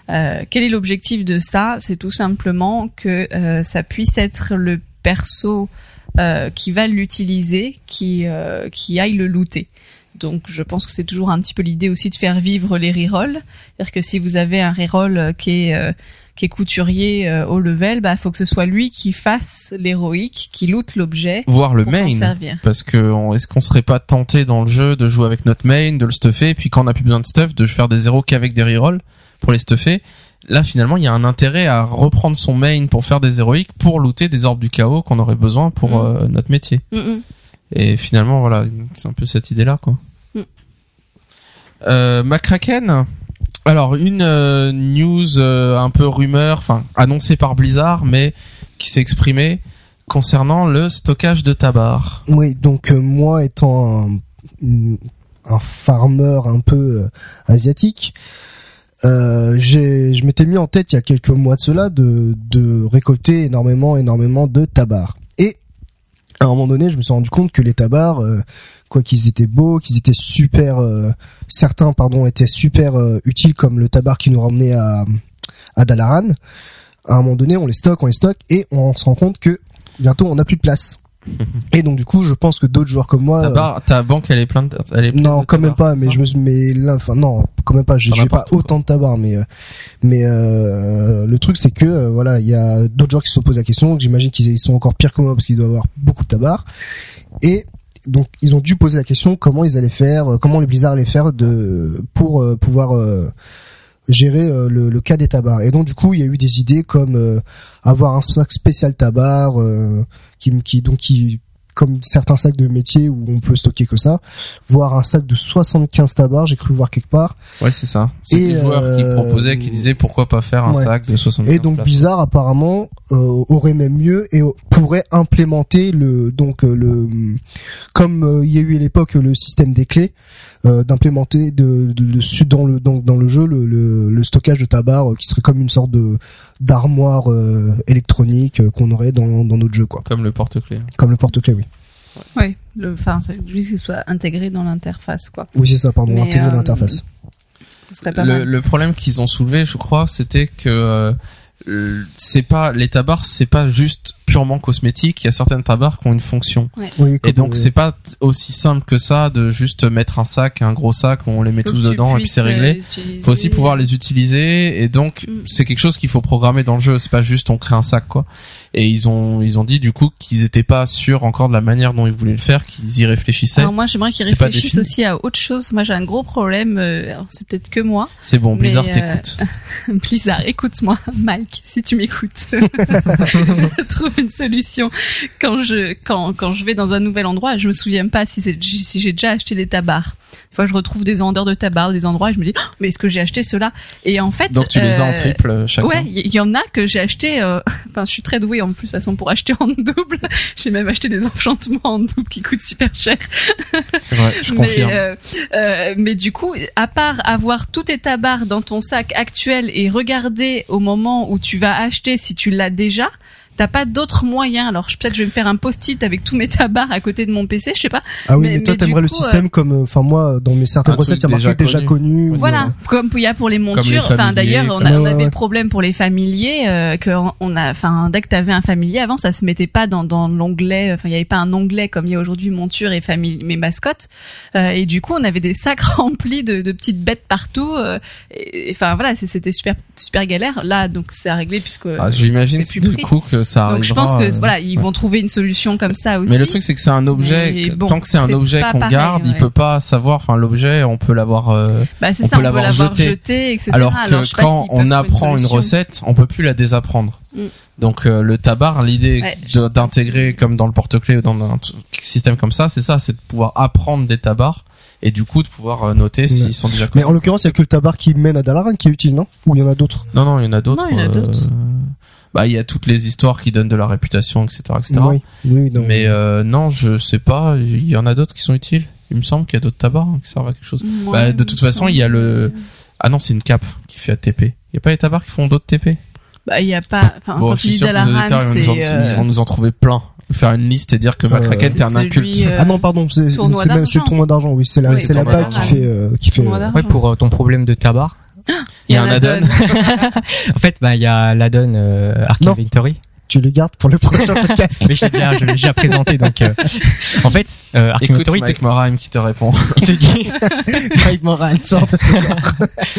[SPEAKER 2] Quel est l'objectif de ça? C'est tout simplement que ça puisse être le perso qui va l'utiliser, qui qui aille le looter. Donc, je pense que c'est toujours un petit peu l'idée aussi de faire vivre les rerolls. C'est-à-dire que si vous avez un reroll euh, qui est euh, qui est couturier euh, au level, bah faut que ce soit lui qui fasse l'héroïque, qui loot l'objet
[SPEAKER 1] Voir le main.
[SPEAKER 2] servir.
[SPEAKER 1] Parce que est-ce qu'on serait pas tenté dans le jeu de jouer avec notre main, de le stuffer, et puis quand on a plus besoin de stuff, de faire des zéros qu'avec des rerolls pour les stuffer? Là, finalement, il y a un intérêt à reprendre son main pour faire des héroïques, pour looter des orbes du chaos qu'on aurait besoin pour
[SPEAKER 2] Mm.
[SPEAKER 1] euh, notre métier.
[SPEAKER 2] Mm, mm.
[SPEAKER 1] Et finalement, voilà, c'est un peu cette idée-là, quoi.
[SPEAKER 2] Mm.
[SPEAKER 1] Euh, McCracken. Alors, une euh, news euh, un peu rumeur, enfin annoncée par Blizzard, mais qui s'est exprimée concernant le stockage de tabac.
[SPEAKER 3] Oui, donc euh, moi étant un, farmer un peu euh, asiatique, euh, j'ai, je m'étais mis en tête il y a quelques mois de cela de, de récolter énormément, énormément de tabac. À un moment donné, je me suis rendu compte que les tabacs, euh, quoi qu'ils étaient beaux, qu'ils étaient super, euh, certains pardon étaient super euh, utiles comme le tabac qui nous ramenait à, à Dalaran. À un moment donné, on les stocke, on les stocke et on se rend compte que bientôt on n'a plus de place. Et donc du coup, je pense que d'autres joueurs comme moi.
[SPEAKER 1] Ta,
[SPEAKER 3] euh,
[SPEAKER 1] barre, ta banque, elle est pleine de, elle est pleine
[SPEAKER 3] non,
[SPEAKER 1] de
[SPEAKER 3] quand même pas. Mais je me, suis- mais là, enfin non, quand même pas. J'ai pas autant de tabac, mais euh, mais euh, le truc c'est que euh, voilà, il y a d'autres joueurs qui se posés la question. J'imagine qu'ils ils sont encore pires que moi parce qu'ils doivent avoir beaucoup de tabac. Et donc ils ont dû poser la question comment ils allaient faire, euh, comment les Blizzard allaient faire de pour euh, pouvoir euh, gérer euh, le, le cas des tabacs. Et donc du coup il y a eu des idées comme euh, avoir un sac spécial tabac euh, qui qui donc qui comme certains sacs de métier où on peut stocker que ça, voire un sac de 75 tabacs, j'ai cru voir quelque part.
[SPEAKER 1] Ouais, c'est ça. C'est des joueurs qui
[SPEAKER 3] euh,
[SPEAKER 1] proposaient, qui disaient pourquoi pas faire un
[SPEAKER 3] ouais.
[SPEAKER 1] sac de 75
[SPEAKER 3] Et donc
[SPEAKER 1] places.
[SPEAKER 3] Blizzard apparemment euh, aurait même mieux et pourrait implémenter le donc euh, le comme il y a eu à l'époque le système des clés euh, d'implémenter de, de, de- su- dans le dans, dans le jeu le, le, le stockage de tabac euh, qui serait comme une sorte de d'armoire euh, électronique euh, qu'on aurait dans dans notre jeu quoi
[SPEAKER 1] Comme le porte-clés.
[SPEAKER 3] comme le porte-clés oui
[SPEAKER 2] Ouais, le, enfin, c'est juste qu'il soit intégré dans l'interface, quoi.
[SPEAKER 3] oui c'est ça pardon
[SPEAKER 2] Mais,
[SPEAKER 3] intégrer
[SPEAKER 2] euh,
[SPEAKER 3] l'interface
[SPEAKER 1] Le, problème qu'ils ont soulevé, je crois, c'était que euh, c'est pas les tabards, c'est pas juste purement cosmétique. Il y a certaines tabards qui ont une fonction.
[SPEAKER 3] oui
[SPEAKER 1] Et donc c'est pas aussi simple que ça de juste mettre un sac, un gros sac, on les met tous dedans et puis c'est réglé.
[SPEAKER 2] euh, utiliser-
[SPEAKER 1] faut aussi pouvoir les utiliser et donc
[SPEAKER 2] Mm.
[SPEAKER 1] c'est quelque chose qu'il faut programmer dans le jeu c'est pas juste on crée un sac quoi et ils ont ils ont dit du coup qu'ils étaient pas sûrs encore de la manière dont ils voulaient le faire qu'ils y réfléchissaient
[SPEAKER 2] Alors moi, j'aimerais qu'ils réfléchissent aussi à autre chose. Moi, j'ai un gros problème. euh, alors, c'est peut-être que moi.
[SPEAKER 1] c'est bon Blizzard
[SPEAKER 2] euh,
[SPEAKER 1] t'écoute
[SPEAKER 2] Blizzard, écoute-moi, Mike, si tu m'écoutes. Trouve une solution. Quand je quand quand je vais dans un nouvel endroit, je me souviens pas si c'est si j'ai déjà acheté des tabards. Des fois, je retrouve des vendeurs de tabac, des endroits, et je me dis, Ah, mais est-ce que j'ai acheté cela? Et en fait,
[SPEAKER 1] donc tu les as en
[SPEAKER 2] euh,
[SPEAKER 1] triple euh, chacun?
[SPEAKER 2] Ouais, il y, y en a que j'ai acheté. euh, Enfin, je suis très douée en plus de toute façon pour acheter en double. J'ai même acheté des enchantements en double qui coûtent super cher.
[SPEAKER 1] c'est vrai je
[SPEAKER 2] mais,
[SPEAKER 1] confirme
[SPEAKER 2] euh, mais du coup, à part avoir tous tes tabards dans ton sac actuel et regarder au moment où tu vas acheter si tu l'as déjà. T'as pas d'autres moyens. Alors je- peut-être je vais me faire un post-it avec tous mes tabards à côté de mon PC, je sais pas.
[SPEAKER 3] ah oui
[SPEAKER 2] mais-
[SPEAKER 3] mais, toi t'aimerais le système comme euh, enfin moi dans mes certaines recettes il y a marqué
[SPEAKER 1] déjà
[SPEAKER 3] connu
[SPEAKER 2] Voilà, comme il y a pour les montures. Enfin d'ailleurs, on, a, on
[SPEAKER 3] Ouais,
[SPEAKER 2] avait
[SPEAKER 3] ouais.
[SPEAKER 2] le problème pour les familiers euh, que on- a. Enfin dès que t'avais un familier avant, ça se mettait pas dans, dans l'onglet. Enfin il y avait pas un onglet comme il y a aujourd'hui monture et famille, mes mascottes. Euh, et du coup on avait des sacs remplis de, de petites bêtes partout. euh, et et, enfin voilà, c'était super super galère. Là donc c'est à régler puisque.
[SPEAKER 1] Ah, j'imagine
[SPEAKER 2] c'est
[SPEAKER 1] du coup que ça
[SPEAKER 2] donc je pense que
[SPEAKER 1] euh,
[SPEAKER 2] voilà ils vont trouver une solution comme ça aussi.
[SPEAKER 1] mais le truc c'est que c'est un objet
[SPEAKER 2] Mais bon,
[SPEAKER 1] tant que c'est un objet qu'on garde il
[SPEAKER 2] ouais.
[SPEAKER 1] peut pas savoir enfin l'objet on peut l'avoir euh,
[SPEAKER 2] bah
[SPEAKER 1] on
[SPEAKER 2] ça,
[SPEAKER 1] peut l'avoir jeté.
[SPEAKER 2] jeté, etc.
[SPEAKER 1] Alors que quand on apprend une, recette, on peut plus la désapprendre.
[SPEAKER 2] Mm.
[SPEAKER 1] Donc euh, le tabac, l'idée
[SPEAKER 2] Ouais,
[SPEAKER 1] d'intégrer comme dans le porte-clés ou dans un système comme ça, c'est ça, c'est de pouvoir apprendre des tabacs et du coup de pouvoir euh, noter s'ils
[SPEAKER 3] Ouais.
[SPEAKER 1] sont déjà
[SPEAKER 3] mais
[SPEAKER 1] connus.
[SPEAKER 3] en l'occurrence il y a que le tabac qui mène à Dalaran qui est utile non? Ou il y en a d'autres?
[SPEAKER 1] Non non, il y en a d'autres. Bah il y a toutes les histoires qui donnent de la réputation, etc., etc.
[SPEAKER 3] oui oui non.
[SPEAKER 1] Mais euh, non, je sais pas. Il y en a d'autres qui sont utiles. Il me semble qu'il y a d'autres tabacs hein, qui servent à quelque chose.
[SPEAKER 2] Ouais,
[SPEAKER 1] Bah, de toute façon, il y a le- Ah non, c'est une cape qui fait ATP. Il y a pas les tabacs qui font d'autres TP
[SPEAKER 2] Bah, il y a pas, enfin,
[SPEAKER 1] Bon,
[SPEAKER 2] quand
[SPEAKER 1] je suis sûr que nos
[SPEAKER 2] Dalaran,
[SPEAKER 1] auditeurs ils vont, nous en,
[SPEAKER 2] c'est,
[SPEAKER 1] ils
[SPEAKER 2] euh,
[SPEAKER 1] vont nous en trouver plein. Faire une liste et dire que
[SPEAKER 3] Euh,
[SPEAKER 1] McCracken t'es un inculte.
[SPEAKER 2] euh,
[SPEAKER 3] Ah non, pardon, c'est le
[SPEAKER 2] d'argent.
[SPEAKER 3] tournoi d'argent, oui, c'est la
[SPEAKER 2] Oui,
[SPEAKER 3] c'est la
[SPEAKER 1] tournoi
[SPEAKER 3] bague qui fait euh, qui fait
[SPEAKER 2] Tournoi
[SPEAKER 3] euh,
[SPEAKER 2] d'argent.
[SPEAKER 4] Ouais, pour euh, ton problème de tabac.
[SPEAKER 1] Il y a un add-on.
[SPEAKER 4] En fait, bah il y a l'addon euh, Arc
[SPEAKER 3] Non.
[SPEAKER 4] Inventory.
[SPEAKER 3] tu les gardes pour le prochain podcast.
[SPEAKER 4] Mais je l'ai déjà, présenté donc. euh, en fait, euh, Arc
[SPEAKER 1] Écoute
[SPEAKER 4] Inventory te,
[SPEAKER 1] Mike Morheim qui te répond.
[SPEAKER 4] il te dit.
[SPEAKER 3] Mike Moran sort de gants.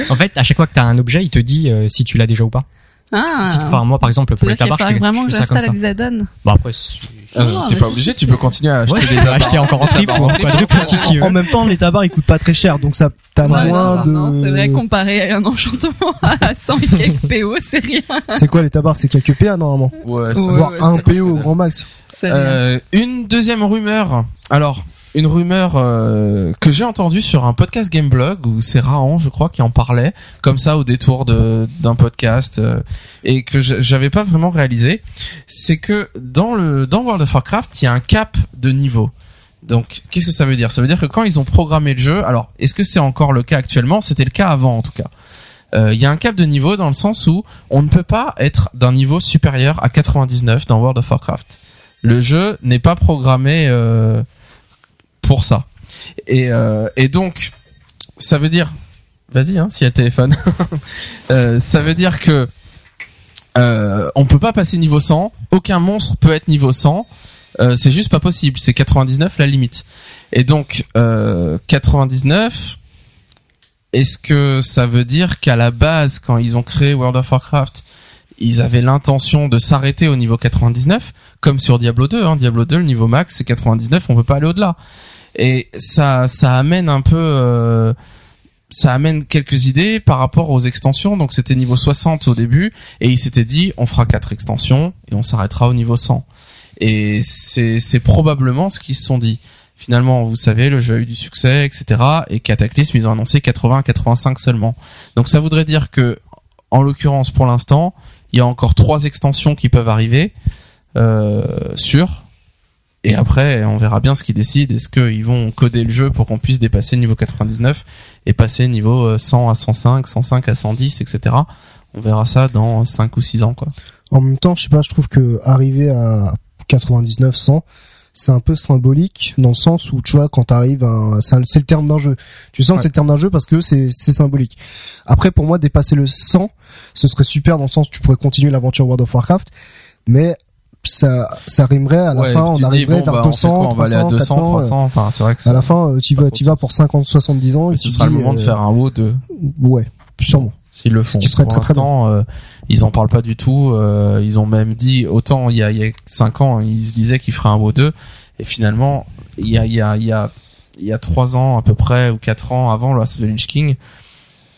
[SPEAKER 4] En fait, à chaque fois que t'as un objet, il te dit euh, si tu l'as déjà ou pas.
[SPEAKER 2] Ah.
[SPEAKER 4] Enfin, moi, par exemple, pour les tabacs, je fais,
[SPEAKER 2] vraiment que
[SPEAKER 4] ça comme
[SPEAKER 2] j'installe
[SPEAKER 4] ça.
[SPEAKER 2] des add-ons.
[SPEAKER 4] Bon après, c'est-
[SPEAKER 1] Euh,
[SPEAKER 2] Oh,
[SPEAKER 1] T'es
[SPEAKER 2] mais
[SPEAKER 1] pas obligé, tu peux continuer à acheter
[SPEAKER 4] ouais,
[SPEAKER 1] des
[SPEAKER 4] acheter encore en triple ou en quadruple si tu veux.
[SPEAKER 3] En même temps, les tabacs ils coûtent pas très cher, donc ça t'as
[SPEAKER 2] Ouais,
[SPEAKER 3] moins
[SPEAKER 2] non,
[SPEAKER 3] de.
[SPEAKER 2] non, c'est vrai, comparé à un enchantement à 100 et quelques PO, c'est rien.
[SPEAKER 3] C'est quoi les tabacs? C'est quelques PA normalement,
[SPEAKER 1] Ouais,
[SPEAKER 3] voire
[SPEAKER 2] ouais,
[SPEAKER 3] un PO au grand max.
[SPEAKER 1] Euh, une deuxième rumeur. Alors, une rumeur euh, que j'ai entendue sur un podcast Gameblog où c'est Raon, je crois, qui en parlait comme ça au détour d'un podcast euh, et que j'avais pas vraiment réalisé, c'est que dans le dans World of Warcraft, il y a un cap de niveau. Donc, qu'est-ce que ça veut dire? Ça veut dire que quand ils ont programmé le jeu, alors est-ce que c'est encore le cas actuellement? C'était le cas avant, en tout cas. Euh, Il y a un cap de niveau dans le sens où on ne peut pas être d'un niveau supérieur à 99 dans World of Warcraft. Le jeu n'est pas programmé pour ça. Et, euh, et donc, ça veut dire, vas-y, hein, si elle téléphone. Euh, ça veut dire que euh, on peut pas passer niveau 100. Aucun monstre peut être niveau 100. Euh, c'est juste pas possible. C'est 99 la limite. Et donc euh, 99. Est-ce que ça veut dire qu'à la base, quand ils ont créé World of Warcraft, ils avaient l'intention de s'arrêter au niveau 99, comme sur Diablo 2. Hein. Diablo 2, le niveau max c'est 99, on peut pas aller au-delà. Et ça, ça amène un peu, euh, ça amène quelques idées par rapport aux extensions. Donc c'était niveau 60 au début, et ils s'étaient dit, on fera quatre extensions et on s'arrêtera au niveau 100. Et c'est, c'est probablement ce qu'ils se sont dit. Finalement, vous savez, le jeu a eu du succès, etc. Et Cataclysme, ils ont annoncé 80 85 seulement. Donc ça voudrait dire que, en l'occurrence, pour l'instant, il y a encore trois extensions qui peuvent arriver euh, sur. Et après, on verra bien ce qu'ils décident. Est-ce qu'ils vont coder le jeu pour qu'on puisse dépasser le niveau 99 et passer niveau 100 à 105, 105 à 110, etc. On verra ça dans 5 ou 6 ans, quoi.
[SPEAKER 3] En même temps, je sais pas, je trouve que arriver à 99, 100, c'est un peu symbolique dans le sens où tu vois quand t'arrives à c'est le terme d'un jeu tu sens que c'est le terme d'un jeu parce que c'est c'est symbolique après pour moi dépasser le 100 ce serait super dans le sens où tu pourrais continuer l'aventure World of Warcraft mais ça ça rimerait à la
[SPEAKER 1] Ouais,
[SPEAKER 3] fin on arriverait
[SPEAKER 1] dis, bon,
[SPEAKER 3] vers
[SPEAKER 1] bah, on fait
[SPEAKER 3] 200
[SPEAKER 1] quoi on va aller à
[SPEAKER 3] 300
[SPEAKER 1] 200,
[SPEAKER 3] 400,
[SPEAKER 1] 300. Enfin, c'est vrai que
[SPEAKER 3] à la fin euh, tu vas tu
[SPEAKER 1] de
[SPEAKER 3] pour 50 70 ans et
[SPEAKER 1] ce sera le moment de
[SPEAKER 3] euh,
[SPEAKER 1] faire un WoW 2
[SPEAKER 3] ouais sûrement
[SPEAKER 1] s'ils le font.
[SPEAKER 3] qui serait
[SPEAKER 1] Pour
[SPEAKER 3] très, très
[SPEAKER 1] euh, ils en parlent pas du tout. euh, ils ont même dit autant il y a il y a cinq ans, ils se disaient qu'ils feraient un WoW 2 et finalement il y a il y a il y a il y a trois ans à peu près ou quatre ans avant le Wrath of the King,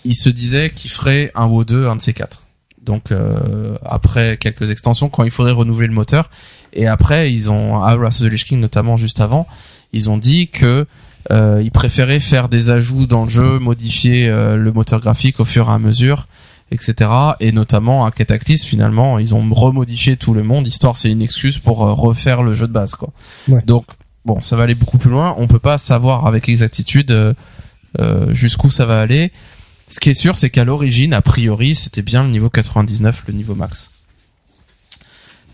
[SPEAKER 1] ils se disaient qu'ils feraient un WoW 2 un de ces quatre. Donc euh, après quelques extensions quand il faudrait renouveler le moteur et après ils ont à Wrath of the Lich King notamment juste avant, ils ont dit que euh, ils préféraient faire des ajouts dans le jeu, modifier euh, le moteur graphique au fur et à mesure, etc. Et notamment à Cataclysme, finalement, ils ont remodifié tout le monde, histoire c'est une excuse pour refaire le jeu de base, quoi.
[SPEAKER 3] Ouais.
[SPEAKER 1] Donc bon, ça va aller beaucoup plus loin. On peut pas savoir avec exactitude jusqu'où ça va aller. Ce qui est sûr, c'est qu'à l'origine, a priori, c'était bien le niveau 99, le niveau max.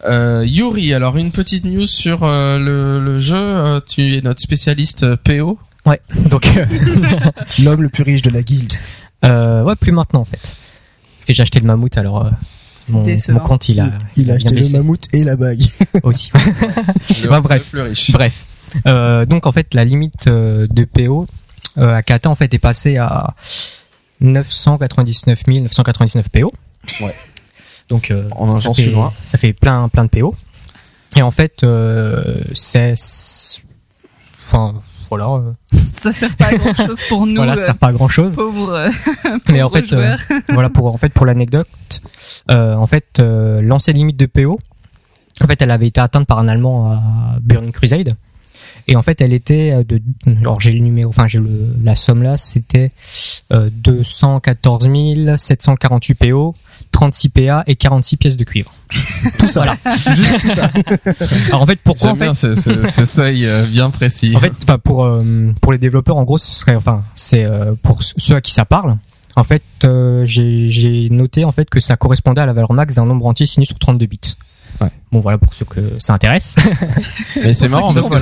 [SPEAKER 1] Euh, Yuri, alors une petite news sur euh, le, le jeu. Euh, tu es notre spécialiste euh, PO.
[SPEAKER 4] Ouais, donc euh,
[SPEAKER 3] l'homme le plus riche de la guilde
[SPEAKER 4] euh, ouais, plus maintenant en fait. Parce que j'ai acheté le mammouth, alors euh, mon, mon compte il a,
[SPEAKER 3] il a acheté le mammouth et la bague
[SPEAKER 4] aussi.
[SPEAKER 1] Le,
[SPEAKER 4] Bah, bref.
[SPEAKER 1] le plus riche.
[SPEAKER 4] Bref, Euh, donc en fait la limite euh, de PO euh, à Kata en fait est passée à 999 999 PO.
[SPEAKER 1] Ouais.
[SPEAKER 4] Donc euh,
[SPEAKER 1] On en-
[SPEAKER 4] ça fait-. Ça fait plein plein de PO. Et en fait euh, c'est c'est- enfin voilà euh,
[SPEAKER 2] Ça sert pas à grand chose pour nous,
[SPEAKER 4] voilà ça sert pas à grand chose.
[SPEAKER 2] pauvres, euh,
[SPEAKER 4] Mais en fait euh, voilà pour en fait pour l'anecdote euh, en fait euh, l'ancienne limite de PO en fait elle avait été atteinte par un allemand à Burning Crusade et en fait elle était euh, de alors j'ai le numéro enfin j'ai le la somme là c'était euh, 214 748 PO 36 PA et 46 pièces de cuivre
[SPEAKER 3] tout ça
[SPEAKER 4] Voilà.
[SPEAKER 3] juste tout ça
[SPEAKER 4] alors en fait pourquoi en fait
[SPEAKER 1] bien ce, ce, ce seuil euh, bien précis.
[SPEAKER 4] en fait, enfin pour euh, pour les développeurs, en gros, ce serait, enfin, c'est euh, pour ceux à qui ça parle. En fait, euh, j'ai j'ai noté en fait que ça correspondait à la valeur max d'un nombre entier signé sur 32 bits.
[SPEAKER 1] Ouais.
[SPEAKER 4] Bon, voilà pour ceux que ça intéresse.
[SPEAKER 1] Mais c'est marrant parce que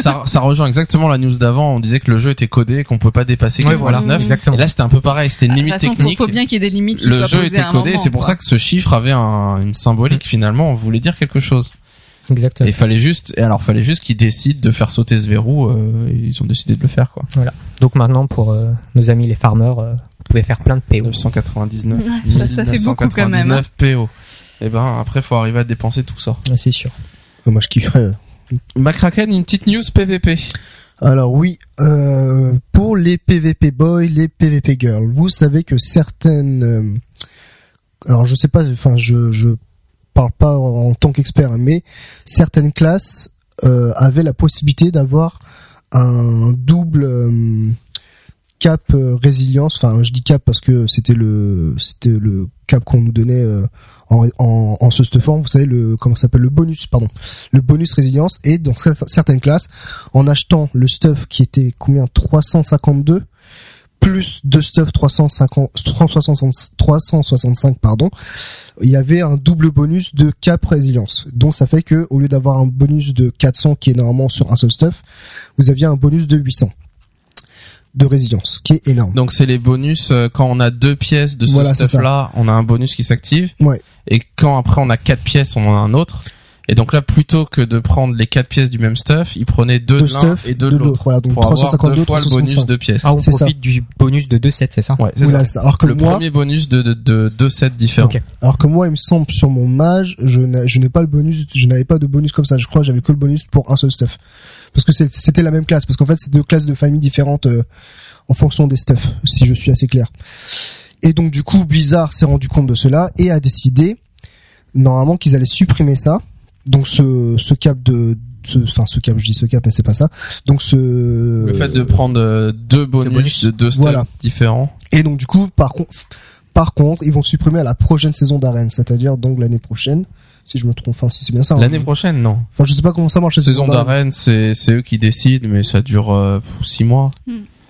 [SPEAKER 1] ça, ça rejoint exactement la news d'avant. On disait que le jeu était codé, qu'on pouvait pas dépasser
[SPEAKER 4] Ouais, voilà,
[SPEAKER 1] 99.
[SPEAKER 4] exactement.
[SPEAKER 1] Et là, c'était un peu pareil. C'était une
[SPEAKER 2] De toute
[SPEAKER 1] limite
[SPEAKER 2] façon,
[SPEAKER 1] technique.
[SPEAKER 2] Faut, bien qu'il y ait des limites. qui
[SPEAKER 1] le
[SPEAKER 2] soient
[SPEAKER 1] jeu
[SPEAKER 2] posées
[SPEAKER 1] était codé. C'est pour
[SPEAKER 2] quoi.
[SPEAKER 1] ça que ce chiffre avait un, une symbolique finalement. On voulait dire quelque chose.
[SPEAKER 4] Exactement.
[SPEAKER 1] Et il fallait juste, et alors fallait juste qu'ils décident de faire sauter ce verrou. euh, et ils ont décidé de le faire quoi.
[SPEAKER 4] Donc maintenant, pour euh, nos amis les farmers, euh, vous pouvez faire plein de PO.
[SPEAKER 1] 999.
[SPEAKER 2] Ça- ça fait beaucoup quand même, hein.
[SPEAKER 1] 1999 PO. Et ben après, faut arriver à dépenser tout ça.
[SPEAKER 4] Ouais, C'est sûr.
[SPEAKER 3] moi je kifferais
[SPEAKER 1] Macraken, une petite news PVP.
[SPEAKER 3] Alors oui, euh, pour les PVP boys, les PVP girls, vous savez que certaines, euh, alors je sais pas, enfin je je parle pas en tant qu'expert, hein, mais certaines classes euh, avaient la possibilité d'avoir un double euh, cap euh, résilience. Enfin, je dis cap parce que c'était le c'était le cap qu'on nous donnait euh, en, en, en se stuffant. Vous savez le comment s'appelle le bonus, pardon, le bonus résilience. Et dans cer- certaines classes, en achetant le stuff qui était combien? 352 plus deux stuff 350 360 365 pardon il y avait un double bonus de cap résilience donc ça fait que au lieu d'avoir un bonus de 400 qui est normalement sur un seul stuff vous aviez un bonus de 800 de résilience ce qui est énorme
[SPEAKER 1] Donc c'est les bonus euh, quand on a deux pièces de ce
[SPEAKER 3] Voilà,
[SPEAKER 1] stuff là, on a un bonus qui s'active.
[SPEAKER 3] Ouais.
[SPEAKER 1] Et quand après on a quatre pièces, on en a un autre. Et donc là, plutôt que de prendre les quatre pièces du même stuff, il prenait deux
[SPEAKER 3] Deux
[SPEAKER 1] de l'un et deux de l'autre.
[SPEAKER 3] Voilà, donc
[SPEAKER 1] Pour avoir
[SPEAKER 3] 352,
[SPEAKER 1] deux fois le bonus
[SPEAKER 3] 365.
[SPEAKER 1] de pièces.
[SPEAKER 4] Ah, on
[SPEAKER 3] ça.
[SPEAKER 4] profite du bonus de 2 sets, c'est ça
[SPEAKER 1] Ouais, c'est ça.
[SPEAKER 3] ça. Alors que
[SPEAKER 1] Le
[SPEAKER 3] moi,
[SPEAKER 1] premier bonus de, de, de deux sets différents.
[SPEAKER 4] Ok.
[SPEAKER 3] alors que moi, il me semble sur mon mage, je n'ai je n'ai pas le bonus, je n'avais pas de bonus comme ça. Je crois que j'avais que le bonus pour un seul stuff. Parce que c'était la même classe. Parce qu'en fait, c'est deux classes de famille différentes euh, en fonction des stuffs, si je suis assez clair. Et donc, du coup, Blizzard s'est rendu compte de cela et a décidé, normalement, qu'ils allaient supprimer ça. Donc, ce, ce cap de, ce- enfin, ce cap, je dis ce cap, mais c'est pas ça. Donc, ce,
[SPEAKER 1] Le fait de prendre euh, deux bonus,
[SPEAKER 4] bonus.
[SPEAKER 1] de deux stuff
[SPEAKER 3] Voilà.
[SPEAKER 1] différents.
[SPEAKER 3] Et donc du coup, par contre, par contre, ils vont supprimer à la prochaine saison d'arène, c'est-à-dire donc l'année prochaine, si je me trompe, enfin si c'est bien ça. hein.
[SPEAKER 1] L'année prochaine, non.
[SPEAKER 3] Enfin, je sais pas comment ça marche. la
[SPEAKER 1] Saison d'arène, c'est c'est eux qui décident, mais ça dure euh, six mois.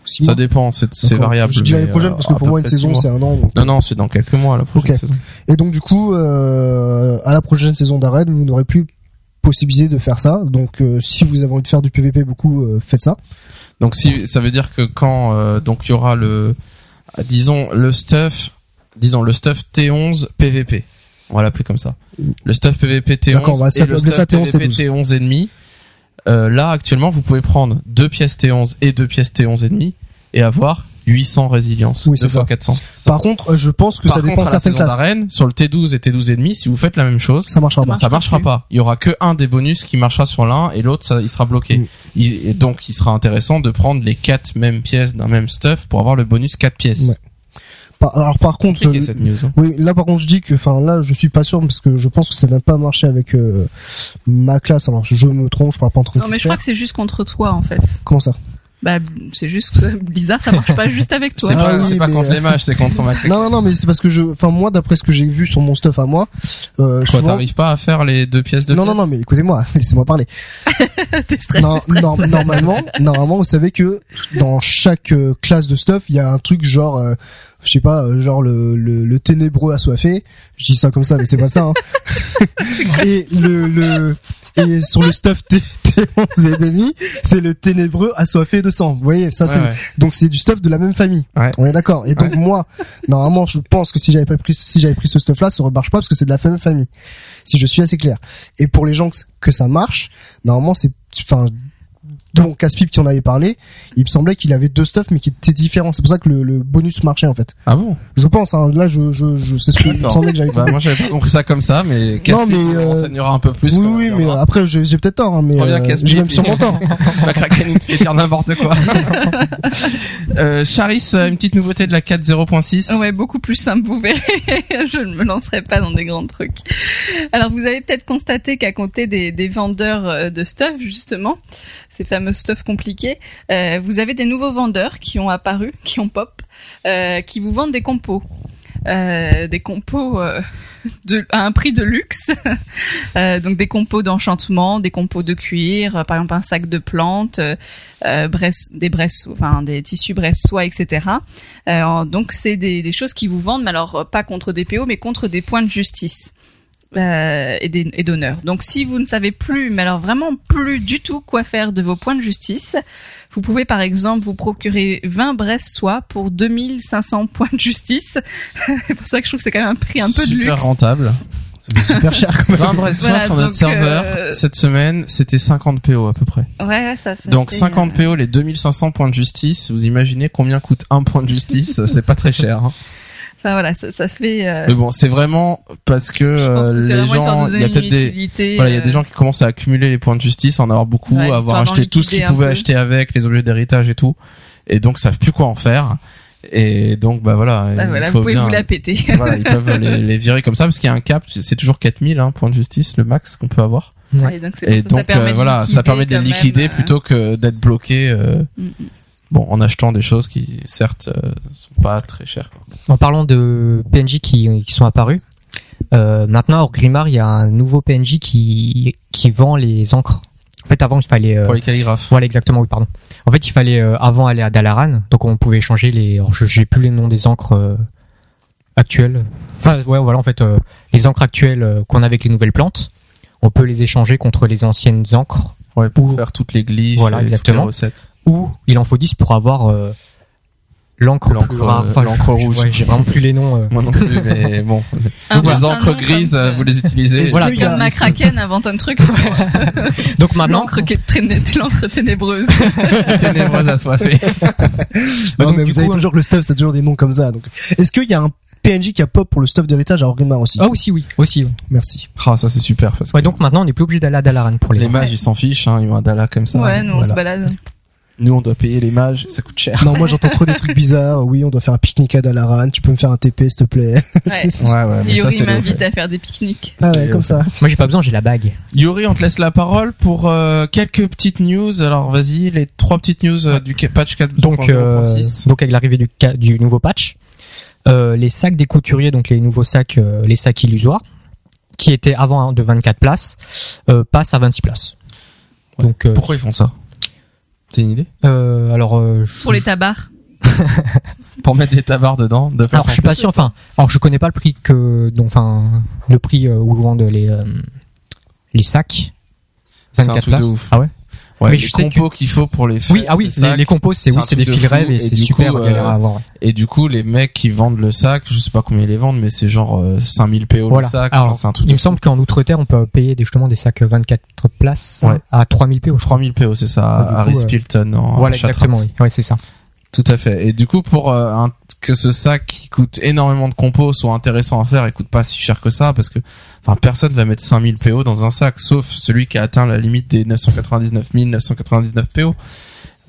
[SPEAKER 3] Six
[SPEAKER 1] Ça
[SPEAKER 3] mois.
[SPEAKER 1] dépend, c'est variable.
[SPEAKER 3] Je dis l'année prochaine
[SPEAKER 1] euh,
[SPEAKER 3] parce que pour moi une saison c'est un an. donc-
[SPEAKER 1] Non, non, c'est dans quelques mois la prochaine saison.
[SPEAKER 3] Et donc du coup, euh, à la prochaine saison d'arène, vous n'aurez plus possibilité de faire ça. Donc euh, si vous avez envie de faire du PVP beaucoup, euh, faites ça.
[SPEAKER 1] Donc si ça veut dire que quand euh, donc il y aura le euh, disons le stuff disons le stuff T11 PVP. On va l'appeler comme ça. Le stuff PVP
[SPEAKER 3] D'accord, on
[SPEAKER 1] T11
[SPEAKER 3] va
[SPEAKER 1] et le stuff
[SPEAKER 3] T11,
[SPEAKER 1] PVP T11 et demi. Euh, là actuellement, vous pouvez prendre deux pièces T11 et deux pièces T11 et demi et avoir 800 résilience,
[SPEAKER 3] Oui, c'est
[SPEAKER 1] 200
[SPEAKER 3] ça.
[SPEAKER 1] 400. Ça.
[SPEAKER 3] Par contre, je pense que
[SPEAKER 1] Par
[SPEAKER 3] ça
[SPEAKER 1] contre,
[SPEAKER 3] dépend de
[SPEAKER 1] à la
[SPEAKER 3] certaines classes.
[SPEAKER 1] d'arène, sur le T12 et T12 et demi, si vous faites la même chose,
[SPEAKER 3] Ça marchera
[SPEAKER 2] Ça
[SPEAKER 3] pas.
[SPEAKER 1] ça marchera
[SPEAKER 2] plus.
[SPEAKER 1] pas. Il y aura que un des bonus qui marchera sur l'un et l'autre ça, il sera bloqué.
[SPEAKER 3] Mm.
[SPEAKER 1] Il- et donc il sera intéressant de prendre les quatre mêmes pièces d'un même stuff pour avoir le bonus quatre pièces.
[SPEAKER 3] Ouais. Par- alors par contre, euh,
[SPEAKER 1] cette news. hein.
[SPEAKER 3] Oui, là par contre je dis que, enfin là je suis pas sûr parce que je pense que ça n'a pas marché avec euh, ma classe. Alors je me trompe, je parle pas en tant
[SPEAKER 2] Non, mais je crois que c'est juste contre toi, en fait.
[SPEAKER 3] Comment ça?
[SPEAKER 2] Bah, c'est juste que Blizzard, ça marche pas juste avec toi.
[SPEAKER 1] C'est pas,
[SPEAKER 3] Ah oui,
[SPEAKER 1] pas contre
[SPEAKER 3] euh,
[SPEAKER 1] les mages, c'est contre ma
[SPEAKER 3] Non non non, mais c'est parce que je, enfin moi d'après ce que j'ai vu sur mon stuff à moi, euh,
[SPEAKER 1] Quoi,
[SPEAKER 3] souvent-
[SPEAKER 1] t'arrives pas à faire les deux pièces de
[SPEAKER 3] non non
[SPEAKER 1] pièces
[SPEAKER 3] non mais écoutez-moi, laissez-moi parler.
[SPEAKER 2] T'es stressé,
[SPEAKER 3] Non, non, normalement, normalement, vous savez que dans chaque euh, classe de stuff, il y a un truc genre, euh, je sais pas, euh, genre le, le, le ténébreux assoiffé. Je dis ça comme ça, mais c'est pas ça. Hein. et le, le et sur le stuff T, T11 et demi, c'est le ténébreux assoiffé de sang. Vous voyez, ça c'est
[SPEAKER 1] ouais.
[SPEAKER 3] donc c'est du stuff de la même famille.
[SPEAKER 1] Ouais.
[SPEAKER 3] On est d'accord. Et donc moi, normalement, je pense que si j'avais pas pris si j'avais pris ce stuff là, ça ne marche pas parce que c'est de la même famille. Si je suis assez clair. Et pour les gens que, que ça marche, normalement c'est enfin dont Caspip qui en avait parlé, il me semblait qu'il avait deux stuff mais qui étaient différents. C'est pour ça que le, le bonus marchait en fait.
[SPEAKER 1] Ah bon?
[SPEAKER 3] Je pense. Hein, là, je, je, je c'est ce qu'il me semblait que j'avais
[SPEAKER 1] Bah moi j'avais pas compris ça comme ça, mais Caspi
[SPEAKER 3] mais, euh,
[SPEAKER 1] renseignera un peu plus.
[SPEAKER 3] oui, oui, mais après j'ai j'ai peut-être tort, hein, mais euh,
[SPEAKER 1] Caspip,
[SPEAKER 3] j'ai même sûrement tort.
[SPEAKER 1] La Kraken il te fait dire n'importe quoi. euh, Charis, euh, une petite nouveauté de la 4.0.6.
[SPEAKER 2] Ouais, beaucoup plus simple, vous verrez. je ne me lancerai pas dans des grands trucs. Alors, vous avez peut-être constaté qu'à compter des, des vendeurs euh, de stuff, justement, ces fameux stuff compliqués, euh, vous avez des nouveaux vendeurs qui ont apparu, qui ont pop, euh, qui vous vendent des compos. Euh, des compos à un prix de luxe, donc des compos d'enchantement, des compos de cuir, par exemple un sac de plantes, bresse- des bresse, enfin des tissus bresse soie, etc. Donc c'est des, des choses qui vous vendent, mais alors pas contre des PO, mais contre des points de justice euh, et d'honneur. Donc si vous ne savez plus, mais alors vraiment plus du tout quoi faire de vos points de justice, vous pouvez par exemple vous procurer 20 braises soie pour 2500 points de justice. c'est pour ça que je trouve que c'est quand même un prix un peu de
[SPEAKER 1] Super
[SPEAKER 2] luxe.
[SPEAKER 1] rentable.
[SPEAKER 3] Super cher. Quand même.
[SPEAKER 1] 20 Brest
[SPEAKER 2] Voilà,
[SPEAKER 1] sur notre serveur
[SPEAKER 2] euh,
[SPEAKER 1] cette semaine, c'était 50 PO à peu près.
[SPEAKER 2] Ouais, ouais, ça, ça
[SPEAKER 1] Donc
[SPEAKER 2] fait,
[SPEAKER 1] 50
[SPEAKER 2] euh,
[SPEAKER 1] PO, les 2500 points de justice, vous imaginez combien coûte un point de justice C'est pas très cher. hein.
[SPEAKER 2] Enfin voilà, ça, ça fait. euh,
[SPEAKER 1] Mais bon, c'est vraiment parce que, euh,
[SPEAKER 2] que
[SPEAKER 1] les gens, il y a peut-être des, voilà, il y a
[SPEAKER 2] euh,
[SPEAKER 1] des gens qui commencent à accumuler les points de justice, en avoir beaucoup,
[SPEAKER 2] Ouais,
[SPEAKER 1] avoir acheté tout ce qu'ils pouvaient
[SPEAKER 2] peu.
[SPEAKER 1] acheter avec, les objets d'héritage et tout, et donc savent plus quoi en faire. Et donc bah voilà,
[SPEAKER 2] bah
[SPEAKER 1] il
[SPEAKER 2] voilà,
[SPEAKER 1] faut
[SPEAKER 2] vous pouvez
[SPEAKER 1] bien-
[SPEAKER 2] vous la péter.
[SPEAKER 1] voilà, ils peuvent les, les virer comme ça parce qu'il y a un cap, c'est toujours 4000 hein, points de justice le max qu'on peut avoir.
[SPEAKER 2] Ouais, donc c'est
[SPEAKER 1] Et
[SPEAKER 2] ça, ça
[SPEAKER 1] donc
[SPEAKER 2] permet
[SPEAKER 1] euh,
[SPEAKER 2] de
[SPEAKER 1] voilà, ça permet de les
[SPEAKER 2] même,
[SPEAKER 1] liquider plutôt que d'être bloqué. euh,
[SPEAKER 2] mm, mm.
[SPEAKER 1] Bon, en achetant des choses qui certes euh, sont pas très chères. Quoi.
[SPEAKER 4] En parlant de PNJ qui, qui sont apparus, euh, maintenant hors Grimard, il y a un nouveau PNJ qui, qui vend les encres. En fait, avant, il fallait... euh,
[SPEAKER 1] Pour les calligraphes.
[SPEAKER 4] Voilà, exactement, oui, pardon. En fait, il fallait euh, avant aller à Dalaran, donc on pouvait changer les... alors, je j'ai plus les noms des encres actuelles. Enfin, ouais, voilà, en fait, les encres actuelles qu'on a avec les nouvelles plantes, on peut les échanger contre les anciennes encres,
[SPEAKER 1] Ouais, pour
[SPEAKER 4] Ou-
[SPEAKER 1] faire toutes les glyphes
[SPEAKER 4] Voilà,
[SPEAKER 1] et toutes
[SPEAKER 4] exactement.
[SPEAKER 1] les recettes.
[SPEAKER 4] Ou il en faut 10 pour avoir euh, l'encre
[SPEAKER 1] euh,
[SPEAKER 4] Enfin,
[SPEAKER 1] rouge.
[SPEAKER 4] ouais, j'ai vraiment plus les noms. euh.
[SPEAKER 1] Moi non plus, mais bon.
[SPEAKER 2] Un-
[SPEAKER 1] les encres grises, vous les utilisez.
[SPEAKER 3] Est-ce
[SPEAKER 4] Voilà,
[SPEAKER 3] qu'il y a-
[SPEAKER 2] Comme McCracken invente un truc.
[SPEAKER 4] Donc maintenant,
[SPEAKER 2] L'encre qui est l'encre ténébreuse.
[SPEAKER 1] ténébreuse assoiffée.
[SPEAKER 3] Non,
[SPEAKER 4] donc,
[SPEAKER 3] mais vous avez
[SPEAKER 4] coup,
[SPEAKER 3] toujours le stuff, c'est toujours des noms comme ça. Donc, est-ce qu'il y a un PNJ qui a pop pour le stuff d'héritage à Orgrimmar aussi?
[SPEAKER 4] Ah aussi oui, aussi. oui.
[SPEAKER 3] Merci.
[SPEAKER 1] Ah, ça c'est super parce que
[SPEAKER 4] donc maintenant on n'est plus obligé d'aller à Dalaran pour les.
[SPEAKER 1] les mages ils s'en fichent, hein, ils ont un Dala comme ça.
[SPEAKER 2] ouais, nous on se balade.
[SPEAKER 1] Nous on doit payer les mages, ça coûte cher.
[SPEAKER 3] Non, moi j'entends trop des trucs bizarres. Oui, on doit faire un pique-nique à Dalaran. Tu peux me faire un TP, s'il te plaît.
[SPEAKER 2] Ouais.
[SPEAKER 1] Ouais, ouais, mais
[SPEAKER 2] Yuri m'invite à faire des pique-niques.
[SPEAKER 3] Ah ouais, comme ça.
[SPEAKER 4] Moi j'ai pas besoin, j'ai la bague.
[SPEAKER 1] Yuri, on te laisse la parole pour euh, quelques petites news. Alors vas-y, les trois petites news euh, du patch 4.0.6.
[SPEAKER 4] Donc, euh, donc avec l'arrivée du, du nouveau patch, euh, les sacs des couturiers, donc les nouveaux sacs, euh, les sacs illusoires, qui étaient avant de 24 places, euh, passent à 26 places.
[SPEAKER 1] Ouais.
[SPEAKER 4] Donc, euh,
[SPEAKER 1] Pourquoi ils font ça? T'as une idée?
[SPEAKER 4] Euh, alors, euh, je,
[SPEAKER 2] Pour les tabards.
[SPEAKER 1] Pour mettre des tabards dedans. De
[SPEAKER 4] alors je suis pas sûr. Enfin, alors je connais pas le prix que, donc, enfin, le prix euh, où vendent les euh, les sacs.
[SPEAKER 1] C'est un
[SPEAKER 4] 24
[SPEAKER 1] truc de
[SPEAKER 4] places.
[SPEAKER 1] ouf.
[SPEAKER 4] Ah ouais?
[SPEAKER 1] Ouais,
[SPEAKER 4] Mais
[SPEAKER 1] les
[SPEAKER 4] je sais
[SPEAKER 1] compos qu'il faut pour les faire.
[SPEAKER 4] Oui, ah oui, les, compos, c'est oui, c'est des
[SPEAKER 1] de
[SPEAKER 4] fils rêves
[SPEAKER 1] et
[SPEAKER 4] et c'est super
[SPEAKER 1] coup,
[SPEAKER 4] galère
[SPEAKER 1] euh,
[SPEAKER 4] à avoir.
[SPEAKER 1] Et du coup, les mecs qui vendent le sac, je sais pas combien ils les vendent, mais c'est genre euh, 5000 PO
[SPEAKER 4] Voilà.
[SPEAKER 1] le sac.
[SPEAKER 4] Alors,
[SPEAKER 1] Enfin, un truc
[SPEAKER 4] Il me semble qu'en Outre-Terre, on peut payer justement des sacs 24 places
[SPEAKER 1] Ouais.
[SPEAKER 4] à 3000 PO, je crois.
[SPEAKER 1] 3000 PO, c'est ça, à
[SPEAKER 4] coup,
[SPEAKER 1] Rispilton en
[SPEAKER 4] Voilà, exactement, oui. Ouais, c'est ça.
[SPEAKER 1] Tout à fait. Et du coup, pour euh, un- que ce sac qui coûte énormément de compos soit intéressant à faire et coûte pas si cher que ça, parce que enfin personne va mettre 5000 PO dans un sac, sauf celui qui a atteint la limite des 999 999 PO.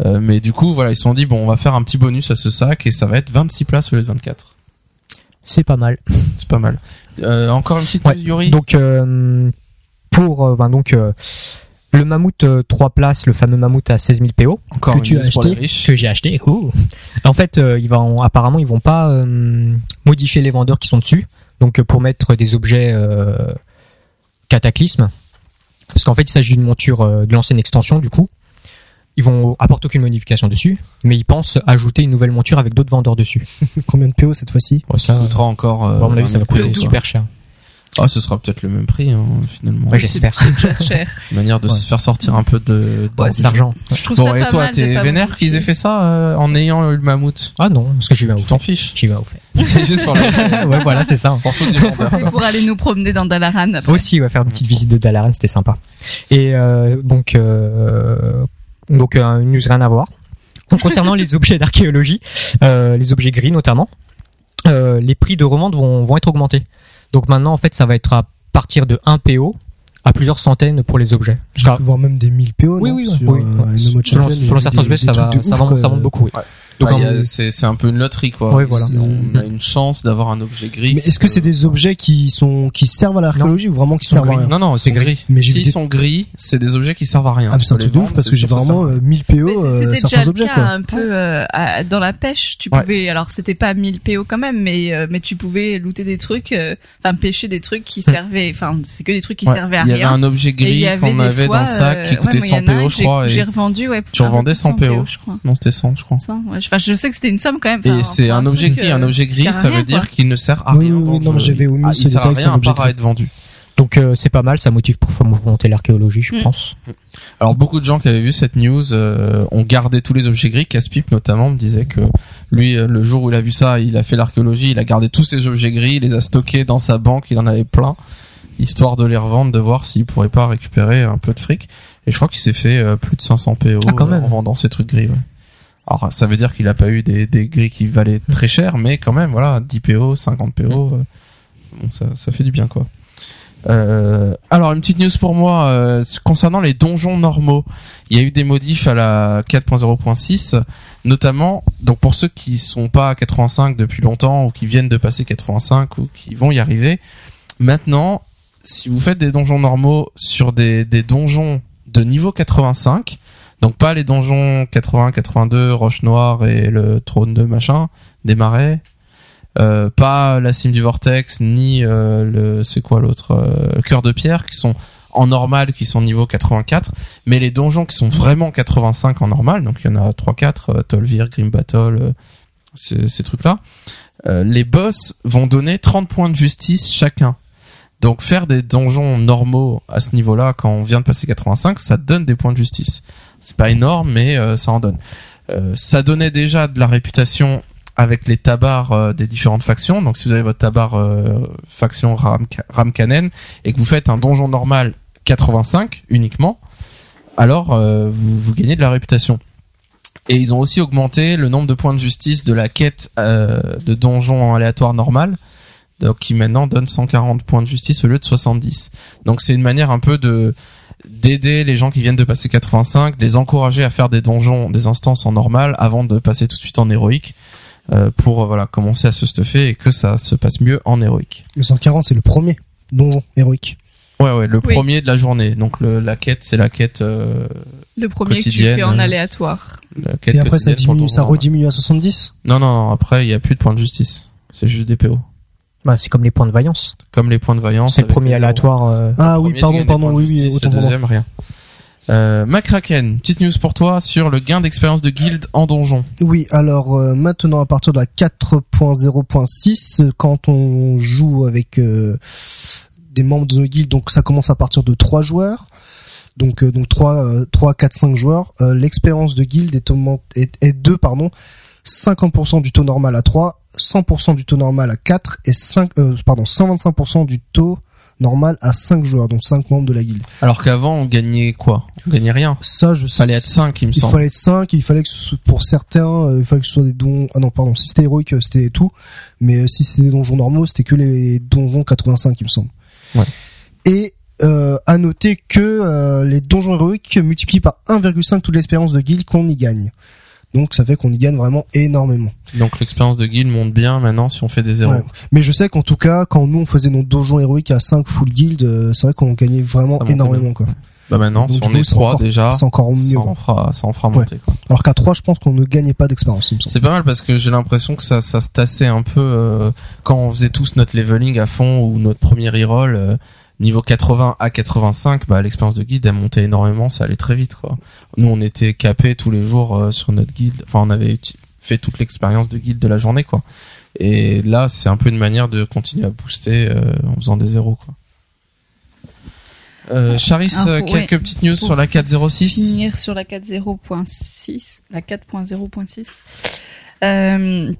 [SPEAKER 1] Euh, mais du coup, voilà, ils se sont dit bon, on va faire un petit bonus à ce sac et ça va être 26 places au lieu de 24.
[SPEAKER 4] C'est pas mal.
[SPEAKER 1] C'est pas mal. Euh, encore une petite
[SPEAKER 4] Ouais.
[SPEAKER 1] Yuri.
[SPEAKER 4] Donc euh, pour euh, ben donc le mammouth euh, 3 places, le fameux mammouth à 16 000 PO
[SPEAKER 1] encore
[SPEAKER 3] que tu as acheté.
[SPEAKER 4] que j'ai acheté. Ouh. En fait, euh, il va en- apparemment ils vont pas euh, modifier les vendeurs qui sont dessus. Donc euh, pour mettre des objets euh, cataclysme, parce qu'en fait il s'agit d'une monture euh, de l'ancienne extension du coup. Ils vont apporter aucune modification dessus, mais ils pensent ajouter une nouvelle monture avec d'autres vendeurs dessus.
[SPEAKER 3] Combien de PO cette fois-ci?
[SPEAKER 4] Bon, ça,
[SPEAKER 1] coûtera encore. euh,
[SPEAKER 4] bon, à mon avis, ça va
[SPEAKER 1] 20
[SPEAKER 4] coûter super cher.
[SPEAKER 1] Ah, ce sera peut-être le même prix hein, finalement.
[SPEAKER 4] Ouais, j'espère.
[SPEAKER 2] Cher.
[SPEAKER 1] Manière de
[SPEAKER 4] Ouais.
[SPEAKER 1] se faire sortir un peu de.
[SPEAKER 2] Ouais.
[SPEAKER 4] D'argent.
[SPEAKER 2] Je trouve
[SPEAKER 1] Bon,
[SPEAKER 2] ça
[SPEAKER 1] et
[SPEAKER 2] pas
[SPEAKER 1] toi, t'es vénère qu'ils aient fait ça euh, en ayant eu le mammouth
[SPEAKER 4] Ah non, parce que j'y vais au
[SPEAKER 1] t'en fiches
[SPEAKER 4] J'y vais au fait.
[SPEAKER 1] C'est juste pour la.
[SPEAKER 4] ouais, voilà, c'est ça.
[SPEAKER 1] On s'en fout du vendeur.
[SPEAKER 2] Pour aller nous promener dans Dalaran après.
[SPEAKER 4] Aussi, ouais, faire une petite visite de Dalaran, c'était sympa. Et euh, donc, euh, donc euh, une news rien à voir. Donc, concernant les objets d'archéologie, euh, les objets gris notamment, euh, les prix de revente vont, vont être augmentés. Donc maintenant, en fait, ça va être à partir de 1 PO à plusieurs centaines pour les objets.
[SPEAKER 3] Tu peux voir même des 1000 PO,
[SPEAKER 4] Oui,
[SPEAKER 3] non
[SPEAKER 4] oui,
[SPEAKER 3] sur,
[SPEAKER 4] oui.
[SPEAKER 3] euh,
[SPEAKER 4] Ouais. Selon, certains objets, ça va, monte beaucoup. Oui.
[SPEAKER 1] Donc,
[SPEAKER 3] on-
[SPEAKER 1] c'est c'est un peu une loterie quoi.
[SPEAKER 4] Ouais, voilà.
[SPEAKER 1] On a une chance d'avoir un objet gris.
[SPEAKER 3] Mais est-ce que c'est des objets qui sont qui servent à l'archéologie ou vraiment qui servent à rien
[SPEAKER 1] Non non, c'est gris.
[SPEAKER 3] Mais
[SPEAKER 1] S'ils sont gris, c'est des objets qui servent à rien.
[SPEAKER 3] Ah, c'est un truc de ouf parce que j'ai vraiment
[SPEAKER 1] sert
[SPEAKER 3] euh, 1000
[SPEAKER 2] Mais
[SPEAKER 3] PO euh,
[SPEAKER 2] C'était déjà
[SPEAKER 3] certains
[SPEAKER 2] le
[SPEAKER 3] objets
[SPEAKER 2] cas
[SPEAKER 3] quoi.
[SPEAKER 2] un peu euh, à- dans la pêche. Tu
[SPEAKER 1] Ouais.
[SPEAKER 2] pouvais, alors c'était pas 1000 PO quand même, mais euh, mais tu pouvais looter des trucs, euh, enfin pêcher des trucs qui servaient, enfin c'est que des trucs qui
[SPEAKER 1] Ouais.
[SPEAKER 2] servaient à
[SPEAKER 1] Il y avait
[SPEAKER 2] rien.
[SPEAKER 1] un objet gris qu'on avait dans le sac
[SPEAKER 2] euh,
[SPEAKER 1] qui coûtait
[SPEAKER 2] ouais, moi, il y
[SPEAKER 1] 100
[SPEAKER 2] en a un
[SPEAKER 1] PO je crois.
[SPEAKER 2] J'ai
[SPEAKER 1] Et...
[SPEAKER 2] revendu, ouais.
[SPEAKER 1] Tu revendais
[SPEAKER 2] plus
[SPEAKER 1] 100 PO.
[SPEAKER 2] je crois.
[SPEAKER 1] Non, c'était 100 je crois.
[SPEAKER 2] 100, ouais. Enfin, je sais que c'était une somme quand même.
[SPEAKER 1] Et c'est un objet
[SPEAKER 2] truc,
[SPEAKER 1] gris.
[SPEAKER 2] euh,
[SPEAKER 1] Un objet gris, ça veut dire qu'il ne sert à rien.
[SPEAKER 3] oui, oui, non, j'avais omis
[SPEAKER 1] Ah,
[SPEAKER 3] ce
[SPEAKER 1] Il sert à
[SPEAKER 3] détail,
[SPEAKER 1] rien
[SPEAKER 3] un
[SPEAKER 1] à
[SPEAKER 3] objet
[SPEAKER 1] part à être vendu.
[SPEAKER 4] Donc euh, c'est pas mal, ça motive pour monter l'archéologie, je
[SPEAKER 2] Mm.
[SPEAKER 4] pense.
[SPEAKER 1] Alors beaucoup de gens qui avaient vu cette news euh, ont gardé tous les objets gris. Caspipe notamment me disait que lui, euh, le jour où il a vu ça, il a fait l'archéologie, il a gardé tous ces objets gris, il les a stockés dans sa banque, il en avait plein, histoire de les revendre, de voir s'il pourrait pas récupérer un peu de fric. Et je crois qu'il s'est fait euh, plus de 500 PO
[SPEAKER 4] Ah, quand
[SPEAKER 1] euh,
[SPEAKER 4] même.
[SPEAKER 1] en vendant ces trucs gris. Ouais. Alors ça veut dire qu'il a pas eu des, des gris qui valaient
[SPEAKER 4] Mm.
[SPEAKER 1] très cher, mais quand même, voilà, 10 PO, 50 PO, bon, ça, ça fait du bien quoi. Euh, alors une petite news pour moi euh, concernant les donjons normaux. Il y a eu des modifs à la 4.0.6, notamment donc pour ceux qui sont pas à 85 depuis longtemps ou qui viennent de passer 85 ou qui vont y arriver. Maintenant, si vous faites des donjons normaux sur des, des donjons de niveau 85, donc pas les donjons 80, 82, Roche Noire et le trône de machin, des marais, euh, pas la cime du vortex ni euh, le c'est quoi l'autre euh, cœur de pierre qui sont en normal qui sont niveau 84 mais les donjons qui sont vraiment 85 en normal donc il y en a 3 4 euh, Tolvir, Grim Battle ces, ces trucs là les boss vont donner 30 points de justice chacun. Donc faire des donjons normaux à ce niveau-là quand on vient de passer 85 ça donne des points de justice c'est pas énorme mais euh, ça en donne Euh, ça donnait déjà de la réputation avec les tabars euh, des différentes factions. Donc si vous avez votre tabar faction Ram Ramkanen et que vous faites un donjon normal 85 uniquement, alors vous, vous gagnez de la réputation. Et ils ont aussi augmenté le nombre de points de justice de la quête de donjon aléatoire normal, donc qui maintenant donne 140 points de justice au lieu de 70. Donc c'est une manière un peu de d'aider les gens qui viennent de passer 85, de les encourager à faire des donjons, des instances en normal avant de passer tout de suite en héroïque euh, pour voilà commencer à se stuffer et que ça se passe mieux en héroïque.
[SPEAKER 3] Le 140, c'est le premier donjon héroïque.
[SPEAKER 1] Ouais ouais, le
[SPEAKER 2] Oui.
[SPEAKER 1] premier de la journée. Donc le, la quête c'est la quête euh,
[SPEAKER 2] Le premier que tu
[SPEAKER 1] Quotidienne,
[SPEAKER 2] fais en
[SPEAKER 1] euh,
[SPEAKER 2] aléatoire.
[SPEAKER 1] la quête
[SPEAKER 3] Et après, ça diminue, ça rediminue à 70.
[SPEAKER 1] Non non non, après il y a plus de points de justice. C'est juste des PO.
[SPEAKER 4] Bah, c'est comme les points de vaillance.
[SPEAKER 1] Comme les points de vaillance.
[SPEAKER 4] C'est le premier aléatoire. euh,
[SPEAKER 3] Ah oui, pardon, pardon, oui, oui, autant
[SPEAKER 1] le deuxième, rien. Euh, McCracken, petite news pour toi sur le gain d'expérience de guilde en donjon.
[SPEAKER 3] Oui, alors euh, maintenant à partir de la 4.0.6, euh, quand on joue avec euh, des membres de nos guildes, donc ça commence à partir de 3 joueurs. Donc euh, donc 3 euh, 3 4 5 joueurs, euh, l'expérience de guilde est est, est de pardon, 50% du taux normal à 3, 100% du taux normal à 4 et 5 euh, pardon, 125% du taux normal à 5 joueurs, donc 5 membres de la guilde.
[SPEAKER 1] Alors qu'avant on gagnait quoi? On gagnait rien.
[SPEAKER 3] Ça je
[SPEAKER 1] Fallait être 5 il me
[SPEAKER 3] il
[SPEAKER 1] semble.
[SPEAKER 3] fallait être 5, il fallait que ce soit- pour certains, euh, il fallait que ce soit des dons. Ah non, pardon, si c'était héroïque, euh, c'était tout. Mais si c'était des donjons normaux, c'était que les donjons 85, il me semble.
[SPEAKER 1] Ouais.
[SPEAKER 3] Et euh, à noter que euh, les donjons héroïques multiplient par 1,5 toute l'expérience de guild qu'on y gagne. Donc ça fait qu'on y gagne vraiment énormément.
[SPEAKER 1] Donc l'expérience de guild monte bien maintenant si on fait des zéros.
[SPEAKER 3] Ouais. Mais je sais qu'en tout cas, quand nous on faisait nos donjons héroïques à 5 full guild, euh, c'est vrai qu'on gagnait vraiment énormément quoi.
[SPEAKER 1] Bah maintenant
[SPEAKER 3] Donc,
[SPEAKER 1] si on
[SPEAKER 3] coup,
[SPEAKER 1] est
[SPEAKER 3] c'est
[SPEAKER 1] 3
[SPEAKER 3] encore-
[SPEAKER 1] déjà,
[SPEAKER 3] C'est encore mieux.
[SPEAKER 1] ça en fera, ça en fera
[SPEAKER 3] Ouais.
[SPEAKER 1] monter quoi.
[SPEAKER 3] Alors qu'à 3, je pense qu'on ne gagnait pas d'expérience.
[SPEAKER 1] C'est pas mal parce que j'ai l'impression que ça, ça se tassait un peu euh, quand on faisait tous notre leveling à fond ou notre premier reroll euh, niveau 80 à 85. Bah l'expérience de guide elle montait énormément, ça allait très vite quoi. Nous on était capés tous les jours euh, sur notre guilde. Enfin on avait fait toute l'expérience de guilde de la journée quoi. Et là c'est un peu une manière de continuer à booster euh, en faisant des zéros quoi. Euh, Charis,
[SPEAKER 2] Ah,
[SPEAKER 1] euh, quelques petites news sur la 406.
[SPEAKER 2] finir sur la 4.0.6, la 4.0.6. Euh,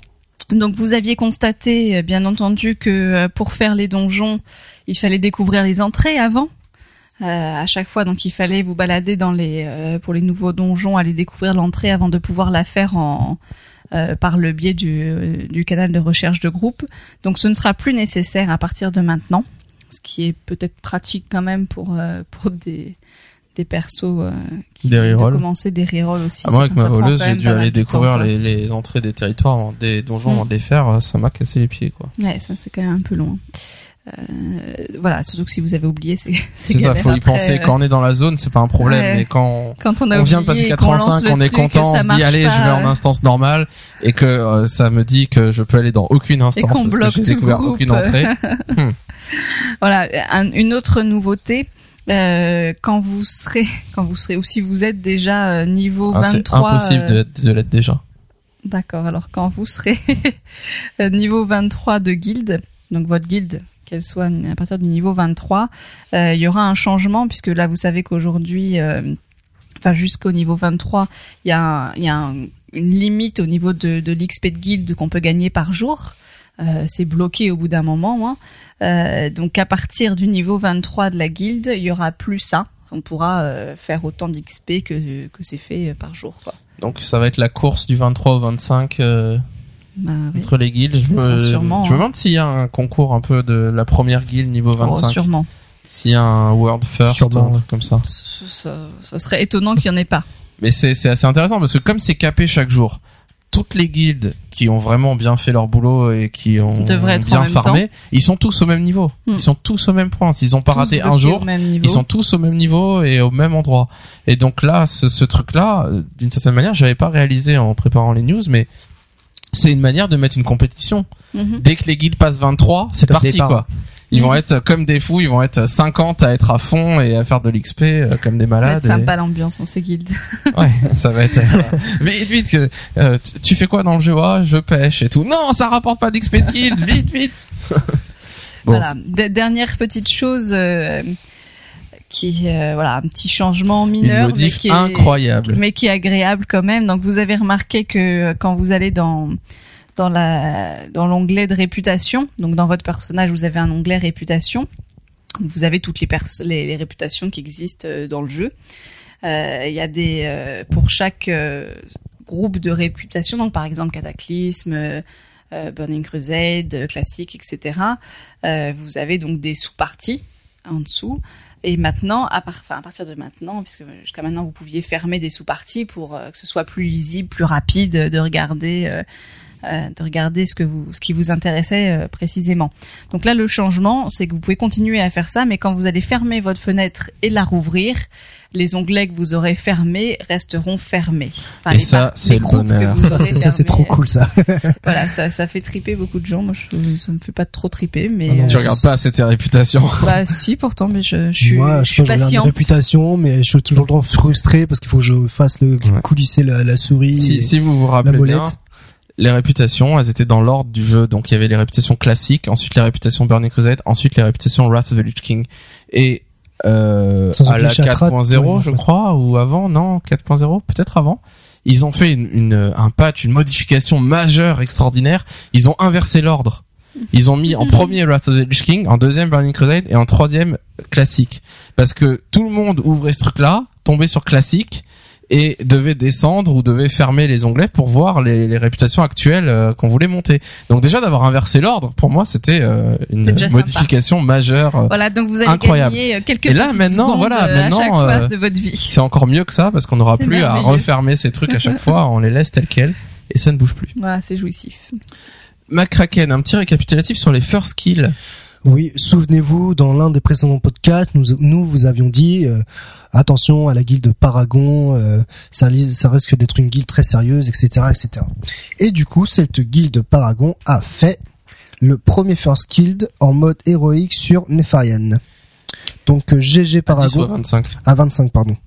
[SPEAKER 2] donc vous aviez constaté, bien entendu, que euh, pour faire les donjons, il fallait découvrir les entrées avant. Euh, à chaque fois, donc il fallait vous balader dans les euh, pour les nouveaux donjons, aller découvrir l'entrée avant de pouvoir la faire en euh, par le biais du, du canal de recherche de groupe. Donc ce ne sera plus nécessaire à partir de maintenant, ce qui est peut-être pratique quand même pour euh, pour des des persos euh, qui
[SPEAKER 1] Des rerolls.
[SPEAKER 2] commencer des rerolls aussi.
[SPEAKER 1] Ah, moi, avec ma voleuse, j'ai dû aller découvrir les, les entrées des territoires, des donjons
[SPEAKER 2] Mm.
[SPEAKER 1] avant de les faire. euh, Ça m'a cassé les pieds, quoi.
[SPEAKER 2] Ouais, ça c'est quand même un peu loin. Euh, voilà, surtout que si vous avez oublié, c'est
[SPEAKER 1] C'est ça, faut y
[SPEAKER 2] après,
[SPEAKER 1] penser.
[SPEAKER 2] euh,
[SPEAKER 1] Quand on est dans la zone, c'est pas un problème.
[SPEAKER 2] Ouais.
[SPEAKER 1] Mais quand
[SPEAKER 2] quand on a
[SPEAKER 1] on vient de passer
[SPEAKER 2] et qu'on lance
[SPEAKER 1] 85,
[SPEAKER 2] le
[SPEAKER 1] on est content, on se dit allez, je vais en instance normale et que euh, ça me dit que je peux aller dans aucune instance parce que j'ai découvert
[SPEAKER 2] groupe.
[SPEAKER 1] aucune entrée.
[SPEAKER 2] Voilà, un- une autre nouveauté. euh, quand vous serez, quand vous serez, ou si vous êtes déjà niveau
[SPEAKER 1] Ah, c'est
[SPEAKER 2] 23,
[SPEAKER 1] impossible
[SPEAKER 2] euh,
[SPEAKER 1] de, de l'être déjà.
[SPEAKER 2] D'accord. Alors quand vous serez niveau 23 de guilde, donc votre guilde, qu'elle soit à partir du niveau 23, euh, il y aura un changement puisque là vous savez qu'aujourd'hui, euh, enfin jusqu'au niveau 23, il y a, une limite au niveau de, l'XP de guilde qu'on peut gagner par jour. Euh, c'est bloqué au bout d'un moment. Hein. Donc à partir du niveau 23 de la guilde, il y aura plus ça. On pourra faire autant d'XP que, c'est fait par jour.
[SPEAKER 1] Donc ça va être la course du 23 au 25 euh,
[SPEAKER 2] Bah, oui.
[SPEAKER 1] entre les guildes. Je me,
[SPEAKER 2] sûrement,
[SPEAKER 1] je me
[SPEAKER 2] hein.
[SPEAKER 1] demande s'il y a un concours un peu de la première guilde niveau
[SPEAKER 2] Oh,
[SPEAKER 1] 25.
[SPEAKER 2] sûrement.
[SPEAKER 1] s'il y a un World First
[SPEAKER 4] Sûrement,
[SPEAKER 1] ou un truc comme ça.
[SPEAKER 2] Ça serait étonnant qu'il n'y en ait pas.
[SPEAKER 1] Mais c'est c'est assez intéressant parce que comme c'est capé chaque jour, toutes les guildes qui ont vraiment bien fait leur boulot et qui ont
[SPEAKER 2] Devraient être en
[SPEAKER 1] bien farmé, ils sont tous au même niveau.
[SPEAKER 2] Hmm.
[SPEAKER 1] Ils sont tous au même point. S'ils ont pas
[SPEAKER 2] Tous
[SPEAKER 1] raté un jour, ils sont tous au même niveau et au même endroit. Et donc là, ce, ce truc-là, euh, d'une certaine manière, j'avais pas réalisé en préparant les news, mais c'est une manière de mettre une compétition.
[SPEAKER 2] Mhm.
[SPEAKER 1] Dès que les guildes passent 23, c'est parti
[SPEAKER 4] départ.
[SPEAKER 1] quoi. Ils vont
[SPEAKER 2] Mhm.
[SPEAKER 1] être comme des fous, ils vont être 50 à être à fond et à faire de l'XP euh, comme des
[SPEAKER 2] Ça va
[SPEAKER 1] malades.
[SPEAKER 2] être
[SPEAKER 1] et-
[SPEAKER 2] sympa l'ambiance dans ces guildes.
[SPEAKER 1] Ouais, ça va être. euh, vite, vite. que, euh, tu, fais quoi dans le jeu? Ah, je pêche et tout. Non, ça rapporte pas d'XP de guild. Vite, vite. Bon,
[SPEAKER 2] voilà. Dernière petite chose euh, qui, euh, voilà, un petit changement
[SPEAKER 1] une
[SPEAKER 2] mineur, mais qui est
[SPEAKER 1] incroyable.
[SPEAKER 2] mais qui est agréable quand même. Donc vous avez remarqué que euh, quand vous allez dans dans la dans l'onglet de réputation. Donc dans votre personnage, vous avez un onglet réputation. Vous avez toutes les, pers- les, les réputations qui existent euh, dans le jeu. Euh, Il y a des euh, pour chaque euh, groupe de réputation. Donc par exemple Cataclysme, Burning Crusade, classique, etc. Euh, vous avez donc des sous-parties en dessous. Et maintenant, à, partir de maintenant, puisque jusqu'à maintenant vous pouviez fermer des sous-parties pour euh, que ce soit plus lisible, plus rapide de regarder, euh, euh, de regarder ce que vous, ce qui vous intéressait précisément. Donc là, le changement, c'est que vous pouvez continuer à faire ça, mais quand vous allez fermer votre fenêtre et la rouvrir, les onglets que vous aurez fermés resteront fermés. Enfin,
[SPEAKER 1] Et ça, c'est le bonheur.
[SPEAKER 3] Ça, c'est- trop cool, ça.
[SPEAKER 2] Voilà, ça, ça fait triper beaucoup de gens. Moi, je, ça me fait pas trop triper, mais
[SPEAKER 3] Ah non,
[SPEAKER 2] euh,
[SPEAKER 1] Tu regardes pas assez tes réputations.
[SPEAKER 2] bah si, pourtant, mais je, je suis,
[SPEAKER 3] Moi,
[SPEAKER 2] je suis
[SPEAKER 3] je mes
[SPEAKER 2] patiente.
[SPEAKER 3] réputations, mais je suis toujours frustré parce qu'il faut que je fasse le
[SPEAKER 1] Ouais.
[SPEAKER 3] coulisser la, la souris.
[SPEAKER 1] Si,
[SPEAKER 3] et-
[SPEAKER 1] si vous vous rappelez bien, les réputations, elles étaient dans l'ordre du jeu. Donc il y avait les réputations classiques, ensuite les réputations Burning Crusade, ensuite les réputations Wrath of the Lich King. Et euh, à la
[SPEAKER 3] Shatrat,
[SPEAKER 1] 4.0,
[SPEAKER 3] ouais,
[SPEAKER 1] je crois, ou avant, non, 4.0, peut-être avant. Ils ont fait une, une- un patch, une modification majeure, extraordinaire. Ils ont inversé l'ordre. Ils ont mis en premier Wrath of the Lich King, en deuxième Burning Crusade et en troisième classique. Parce que tout le monde ouvrait ce truc-là, tombait sur classique et devait descendre ou devait fermer les onglets pour voir les, les réputations actuelles euh, qu'on voulait monter. Donc déjà d'avoir inversé l'ordre, pour moi c'était euh, une modification majeure. euh,
[SPEAKER 2] Voilà, donc vous allez
[SPEAKER 1] Incroyable.
[SPEAKER 2] gagner euh, quelques
[SPEAKER 1] Et là, maintenant, voilà,
[SPEAKER 2] euh,
[SPEAKER 1] maintenant,
[SPEAKER 2] chaque fois
[SPEAKER 1] euh,
[SPEAKER 2] de votre vie.
[SPEAKER 1] C'est encore mieux que ça parce qu'on n'aura plus à refermer ces trucs à chaque fois, on les laisse tels quels et ça ne bouge plus.
[SPEAKER 2] Voilà, c'est jouissif.
[SPEAKER 1] McCracken, un petit récapitulatif sur les first kills.
[SPEAKER 3] Oui, souvenez-vous, dans l'un des précédents podcasts, nous, nous vous avions dit euh, attention à la guilde Paragon, euh, ça, risque d'être une guilde très sérieuse, etc., etc. Et du coup, cette guilde Paragon a fait le premier first guild en mode héroïque sur Nefarian. Donc euh, GG
[SPEAKER 1] 10 ou
[SPEAKER 3] Paragon
[SPEAKER 1] 25.
[SPEAKER 3] à 25 pardon.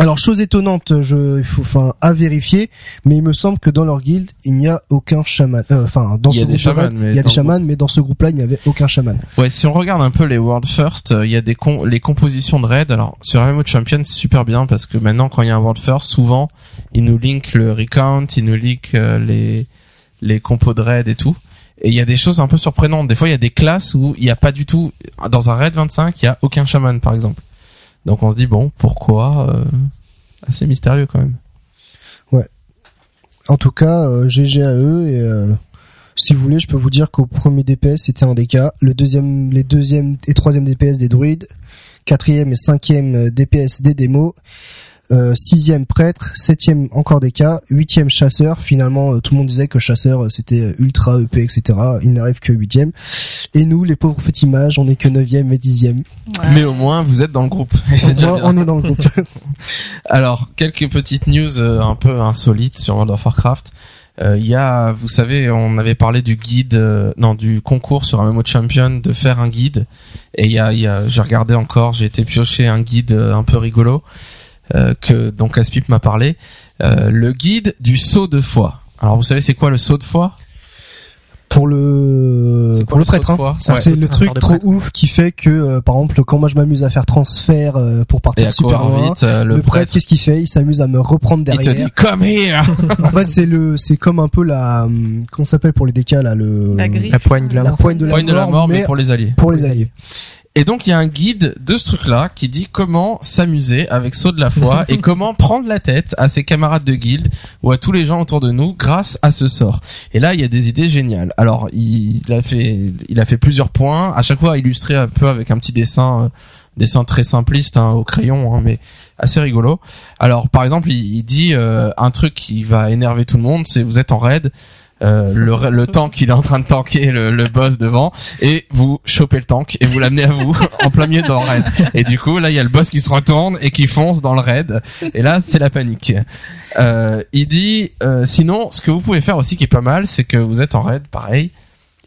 [SPEAKER 3] Alors chose étonnante, je il faut enfin à vérifier, mais il me semble que dans leur guilde il n'y a aucun chaman. euh, Enfin dans
[SPEAKER 1] Il y
[SPEAKER 3] ce
[SPEAKER 1] des chamans,
[SPEAKER 3] il y a
[SPEAKER 1] dans
[SPEAKER 3] des chamans, mais dans ce groupe-là il n'y avait aucun chaman.
[SPEAKER 1] Ouais, si on regarde un peu les World First, euh, il y a des con- les compositions de raid. Alors sur MMO Champion, c'est super bien parce que maintenant quand il y a un World First, souvent ils nous link le recount, ils nous link euh, les les compos de raid et tout. Et il y a des choses un peu surprenantes. Des fois, il y a des classes où il n'y a pas du tout dans un raid 25, il y a aucun chaman par exemple. Donc on se dit bon, pourquoi euh, Assez mystérieux quand même.
[SPEAKER 3] En tout cas, euh, GG à eux et euh, si vous voulez, je peux vous dire qu'au premier DPS c'était un DK, le deuxième, les deuxième et troisième DPS des druides, quatrième et cinquième euh, DPS des démos, euh, sixième prêtre, septième encore des cas, huitième chasseur. Finalement, euh, tout le monde disait que chasseur euh, c'était euh, ultra EP, etc. Il n'arrive que huitième. Et nous, les pauvres petits mages, on est que neuvième et dixième.
[SPEAKER 2] Voilà.
[SPEAKER 1] Mais au moins, vous êtes dans le groupe. Et c'est déjà
[SPEAKER 3] moins,
[SPEAKER 1] bien.
[SPEAKER 3] on est dans le groupe.
[SPEAKER 1] Alors, quelques petites news euh, un peu insolites sur World of Warcraft. Euh, Il y a, vous savez, on avait parlé du guide, euh, non, du concours sur un MMO Champion de faire un guide. Et il y a, il y a j'ai regardé encore, j'ai été piocher un guide euh, un peu rigolo que donc Aspip m'a parlé. Euh, le guide du saut de foi. Alors, vous savez, c'est quoi le saut de foi?
[SPEAKER 3] Pour le pour le prêtre hein.
[SPEAKER 1] Ouais.
[SPEAKER 3] c'est le truc trop
[SPEAKER 4] prêtre.
[SPEAKER 3] ouf qui fait que euh, par exemple quand moi je m'amuse à faire transfert euh, pour partir
[SPEAKER 1] à
[SPEAKER 3] super loin
[SPEAKER 1] vite, euh,
[SPEAKER 3] le,
[SPEAKER 1] le,
[SPEAKER 3] prêtre,
[SPEAKER 1] prêtre,
[SPEAKER 3] qu'est-ce qu'il fait? Il s'amuse à me reprendre
[SPEAKER 1] il
[SPEAKER 3] derrière
[SPEAKER 1] te dit come here.
[SPEAKER 3] en fait c'est le c'est comme un peu la hum, comment ça s'appelle pour les DK là le
[SPEAKER 2] La griffe.
[SPEAKER 4] La poigne de la
[SPEAKER 3] la
[SPEAKER 4] mort.
[SPEAKER 3] poigne de la
[SPEAKER 1] Point de la mort, mais
[SPEAKER 3] mais
[SPEAKER 1] pour les alliés.
[SPEAKER 3] pour les alliés
[SPEAKER 1] Et donc il y a un guide de ce truc-là qui dit comment s'amuser avec saut de la foi et comment prendre la tête à ses camarades de guilde ou à tous les gens autour de nous grâce à ce sort. Et là il y a des idées géniales. Alors il, a fait il a fait plusieurs points, à chaque fois illustré un peu avec un petit dessin euh, dessin très simpliste hein, au crayon hein, mais assez rigolo. Alors par exemple il, il dit euh, un truc qui va énerver tout le monde, c'est vous êtes en raid euh, le, le tank il est en train de tanker le, le boss devant. Et vous chopez le tank et vous l'amenez à vous en plein milieu dans le raid. Et du coup là il y a le boss qui se retourne et qui fonce dans le raid. Et là c'est la panique. Euh, il dit euh, sinon ce que vous pouvez faire aussi qui est pas mal c'est que vous êtes en raid pareil.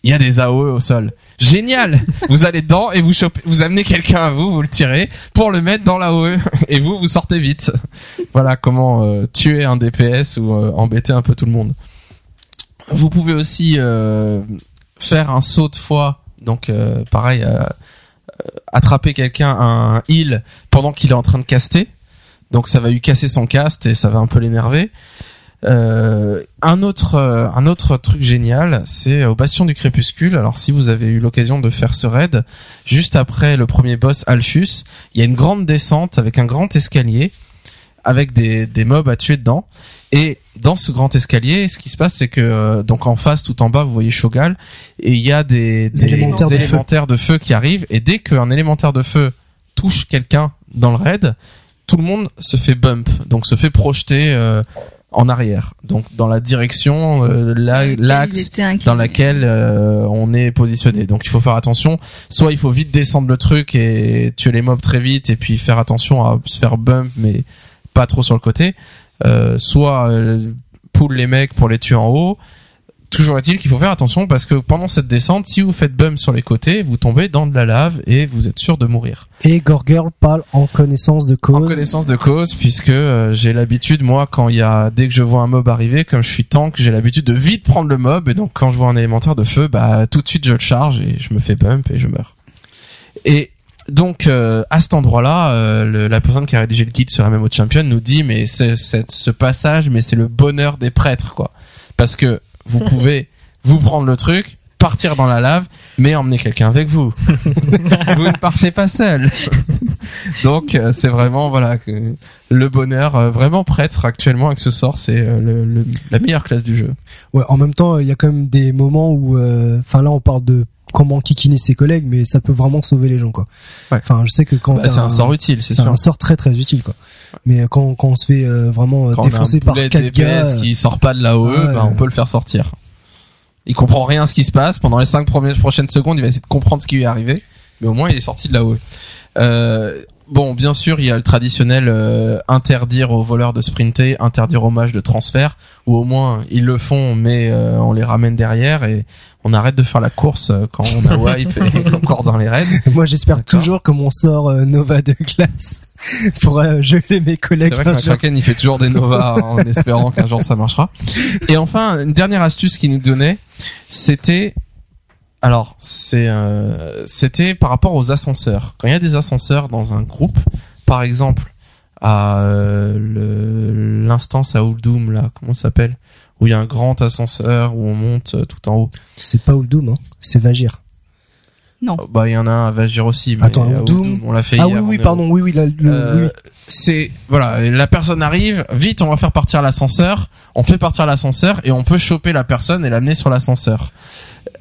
[SPEAKER 1] Il y a des AOE au sol. Génial! Vous allez dedans et vous chopez vous amenez quelqu'un à vous vous le tirez pour le mettre dans l'AOE et vous vous sortez vite. Voilà comment euh, tuer un DPS ou euh, embêter un peu tout le monde vous pouvez aussi euh, faire un saut de foi, donc euh, pareil, euh, euh, attraper quelqu'un un heal pendant qu'il est en train de caster. Donc ça va lui casser son cast et ça va un peu l'énerver. Euh, un autre euh, un autre truc génial, c'est au Bastion du Crépuscule. Alors si vous avez eu l'occasion de faire ce raid, juste après le premier boss Alphus, il y a une grande descente avec un grand escalier avec des, des mobs à tuer dedans. Et dans ce grand escalier, ce qui se passe, c'est que euh, donc en face, tout en bas, vous voyez Shogal, et il y a des,
[SPEAKER 3] Des élémentaires de feu.
[SPEAKER 1] élémentaires de feu qui arrivent. Et dès qu'un élémentaire de feu touche quelqu'un dans le raid, tout le monde se fait bump, donc se fait projeter euh, en arrière, donc dans la direction, euh, l'axe dans laquelle euh, on est positionné. Donc il faut faire attention. Soit il faut vite descendre le truc et tuer les mobs très vite et puis faire attention à se faire bump mais pas trop sur le côté. Euh, soit euh, pull les mecs pour les tuer en haut. Toujours est-il qu'il faut faire attention parce que pendant cette descente, si vous faites bump sur les côtés, vous tombez dans de la lave et vous êtes sûr de mourir.
[SPEAKER 3] Et Gorgirl parle en connaissance de
[SPEAKER 1] En
[SPEAKER 3] cause.
[SPEAKER 1] connaissance de cause, puisque euh, j'ai l'habitude, moi, quand il y a, dès que je vois un mob arriver, comme je suis tank, j'ai l'habitude de vite prendre le mob, et donc quand je vois un élémentaire de feu, bah tout de suite je le charge et je me fais bump et je meurs. Et donc euh, à cet endroit-là, euh, le- la personne qui a rédigé le guide sur MMO Champion nous dit, mais c'est, c'est- ce passage, mais c'est le bonheur des prêtres, quoi, parce que vous pouvez vous prendre le truc, partir dans la lave, mais emmener quelqu'un avec vous. vous ne partez pas seul. Donc euh, c'est vraiment voilà que le bonheur euh, vraiment prêtre actuellement avec ce sort c'est euh, le, le- la meilleure classe du jeu.
[SPEAKER 3] Ouais, en même temps, il y a quand même des moments où, euh, enfin là, on parle de comment kikiner ses collègues, mais ça peut vraiment sauver les gens, quoi.
[SPEAKER 1] Ouais.
[SPEAKER 3] Enfin, je sais que quand
[SPEAKER 1] Bah, c'est un sort utile c'est sûr.
[SPEAKER 3] un sort très très utile, quoi. Mais euh, quand quand on se fait euh, vraiment euh,
[SPEAKER 1] Quand on a un
[SPEAKER 3] défoncer par quatre gars,
[SPEAKER 1] qui sort pas de là-haut,
[SPEAKER 3] ouais.
[SPEAKER 1] bah, on peut le faire sortir. Il comprend rien à ce qui se passe pendant les cinq premières prochaines secondes, il va essayer de comprendre ce qui lui est arrivé, mais au moins il est sorti de là-haut. Euh, bon, bien sûr, il y a le traditionnel euh, interdire aux voleurs de sprinter, interdire aux mages de transfert, ou au moins ils le font, mais euh, on les ramène derrière et on arrête de faire la course euh, quand on a wipe et encore dans les raids.
[SPEAKER 3] moi j'espère toujours que mon sort euh, Nova de classe pour euh, geler mes
[SPEAKER 1] C'est
[SPEAKER 3] collègues.
[SPEAKER 1] vrai qu'un
[SPEAKER 3] jour.
[SPEAKER 1] kraken il fait toujours des novas en espérant qu'un jour ça marchera. Et enfin, une dernière astuce qu'il nous donnait, c'était alors c'est euh, c'était par rapport aux ascenseurs. Quand il y a des ascenseurs dans un groupe, par exemple à euh, le- l'instance à Uldum là, comment ça s'appelle Où il y a un grand ascenseur où on monte euh, tout en haut.
[SPEAKER 3] C'est pas Uldum, hein. C'est Vagir.
[SPEAKER 2] Non.
[SPEAKER 1] Bah il y en a un à Vagir aussi, mais
[SPEAKER 3] Attends,
[SPEAKER 1] à
[SPEAKER 3] Uldum
[SPEAKER 1] Uldum, on l'a fait
[SPEAKER 3] Ah oui,
[SPEAKER 1] hier.
[SPEAKER 3] oui,
[SPEAKER 1] on est-
[SPEAKER 3] pardon, oui, oui, là, le-
[SPEAKER 1] Euh,
[SPEAKER 3] oui.
[SPEAKER 1] C'est voilà, la personne arrive, vite on va faire partir l'ascenseur, on fait partir l'ascenseur et on peut choper la personne et l'amener sur l'ascenseur.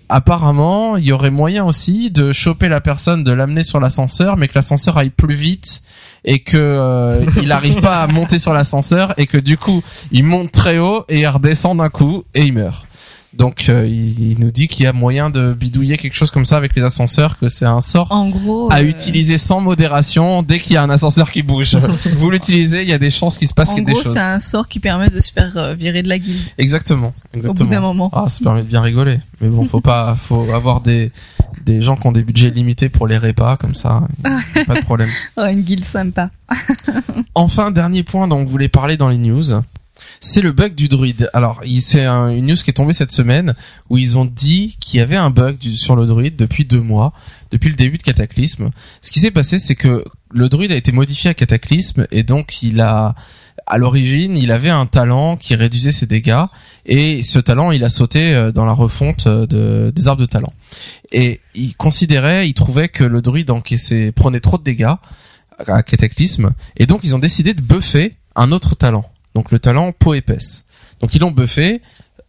[SPEAKER 1] Apparemment, il y aurait moyen aussi de choper la personne, de l'amener sur l'ascenseur, mais que l'ascenseur aille plus vite et que euh, il arrive pas à monter sur l'ascenseur et que du coup il monte très haut et il redescend d'un coup et il meurt. Donc euh, il, il nous dit qu'il y a moyen de bidouiller quelque chose comme ça avec les ascenseurs, que c'est un sort
[SPEAKER 2] En gros,
[SPEAKER 1] à
[SPEAKER 2] euh,
[SPEAKER 1] utiliser sans modération dès qu'il y a un ascenseur qui bouge. Vous l'utilisez, il y a des chances qu'il se passe
[SPEAKER 2] En
[SPEAKER 1] des
[SPEAKER 2] gros,
[SPEAKER 1] choses.
[SPEAKER 2] c'est un sort qui permet de se faire euh, virer de la guilde
[SPEAKER 1] Exactement,
[SPEAKER 2] au bout d'un
[SPEAKER 1] exactement.
[SPEAKER 2] moment.
[SPEAKER 1] Ah, ça permet de bien rigoler. Mais bon, faut pas, faut avoir des des gens qui ont des budgets limités pour les répas comme ça, pas de problème.
[SPEAKER 2] Oh, une guilde sympa.
[SPEAKER 1] Enfin, dernier point dont on voulait parler dans les news, c'est le bug du druide. Alors, c'est un- une news qui est tombée cette semaine où ils ont dit qu'il y avait un bug sur le druide depuis deux mois, depuis le début de Cataclysme. Ce qui s'est passé, c'est que le druide a été modifié à Cataclysme et donc il a, à l'origine, il avait un talent qui réduisait ses dégâts et ce talent, il a sauté euh, dans la refonte euh, de, des arbres de talent. Et il considérait, il trouvait que le druide encaissait, prenait trop de dégâts à Cataclysme et donc ils ont décidé de buffer un autre talent. Donc le talent peau épaisse. Donc ils l'ont buffé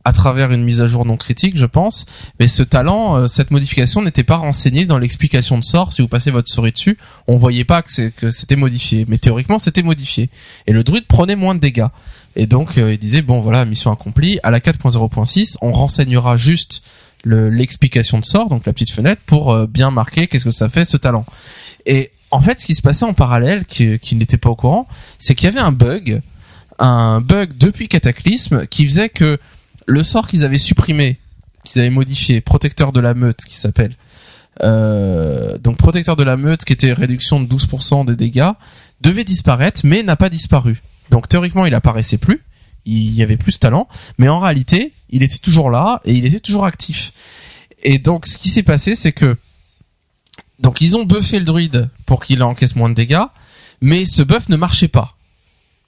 [SPEAKER 1] à travers une mise à jour non critique, je pense. Mais ce talent, euh, cette modification n'était pas renseignée dans l'explication de sort. Si vous passez votre souris dessus, on voyait pas que c'était modifié. Mais théoriquement, c'était modifié. Et le druide prenait moins de dégâts. Et donc euh, il disait bon voilà mission accomplie. À la 4.0.6, on renseignera juste le- l'explication de sort, donc la petite fenêtre, pour euh, bien marquer qu'est-ce que ça fait ce talent. Et en fait, ce qui se passait en parallèle, qui, qui n'était pas au courant, c'est qu'il y avait un bug, un bug depuis Cataclysme, qui faisait que le sort qu'ils avaient supprimé, qu'ils avaient modifié, protecteur de la meute, qui s'appelle, euh, donc protecteur de la meute, qui était réduction de 12% des dégâts, devait disparaître, mais n'a pas disparu. Donc théoriquement, il apparaissait plus, il y avait plus ce talent, mais en réalité, il était toujours là et il était toujours actif. Et donc, ce qui s'est passé, c'est que donc ils ont buffé le druide pour qu'il encaisse moins de dégâts, mais ce buff ne marchait pas.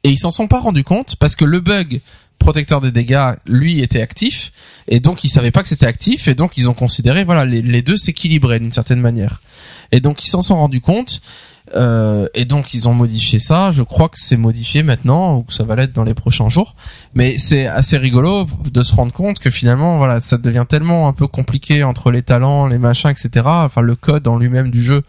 [SPEAKER 1] Et ils s'en sont pas rendus compte parce que le bug protecteur des dégâts, lui était actif, et donc ils savaient pas que c'était actif, et donc ils ont considéré, voilà, les, deux s'équilibraient d'une certaine manière. Et donc ils s'en sont rendus compte, euh, et donc ils ont modifié ça. Je crois que c'est modifié maintenant, ou que ça va l'être dans les prochains jours. Mais c'est assez rigolo de se rendre compte que finalement, voilà, ça devient tellement un peu compliqué entre les talents, les machins, etc. Enfin, le code en lui-même du jeu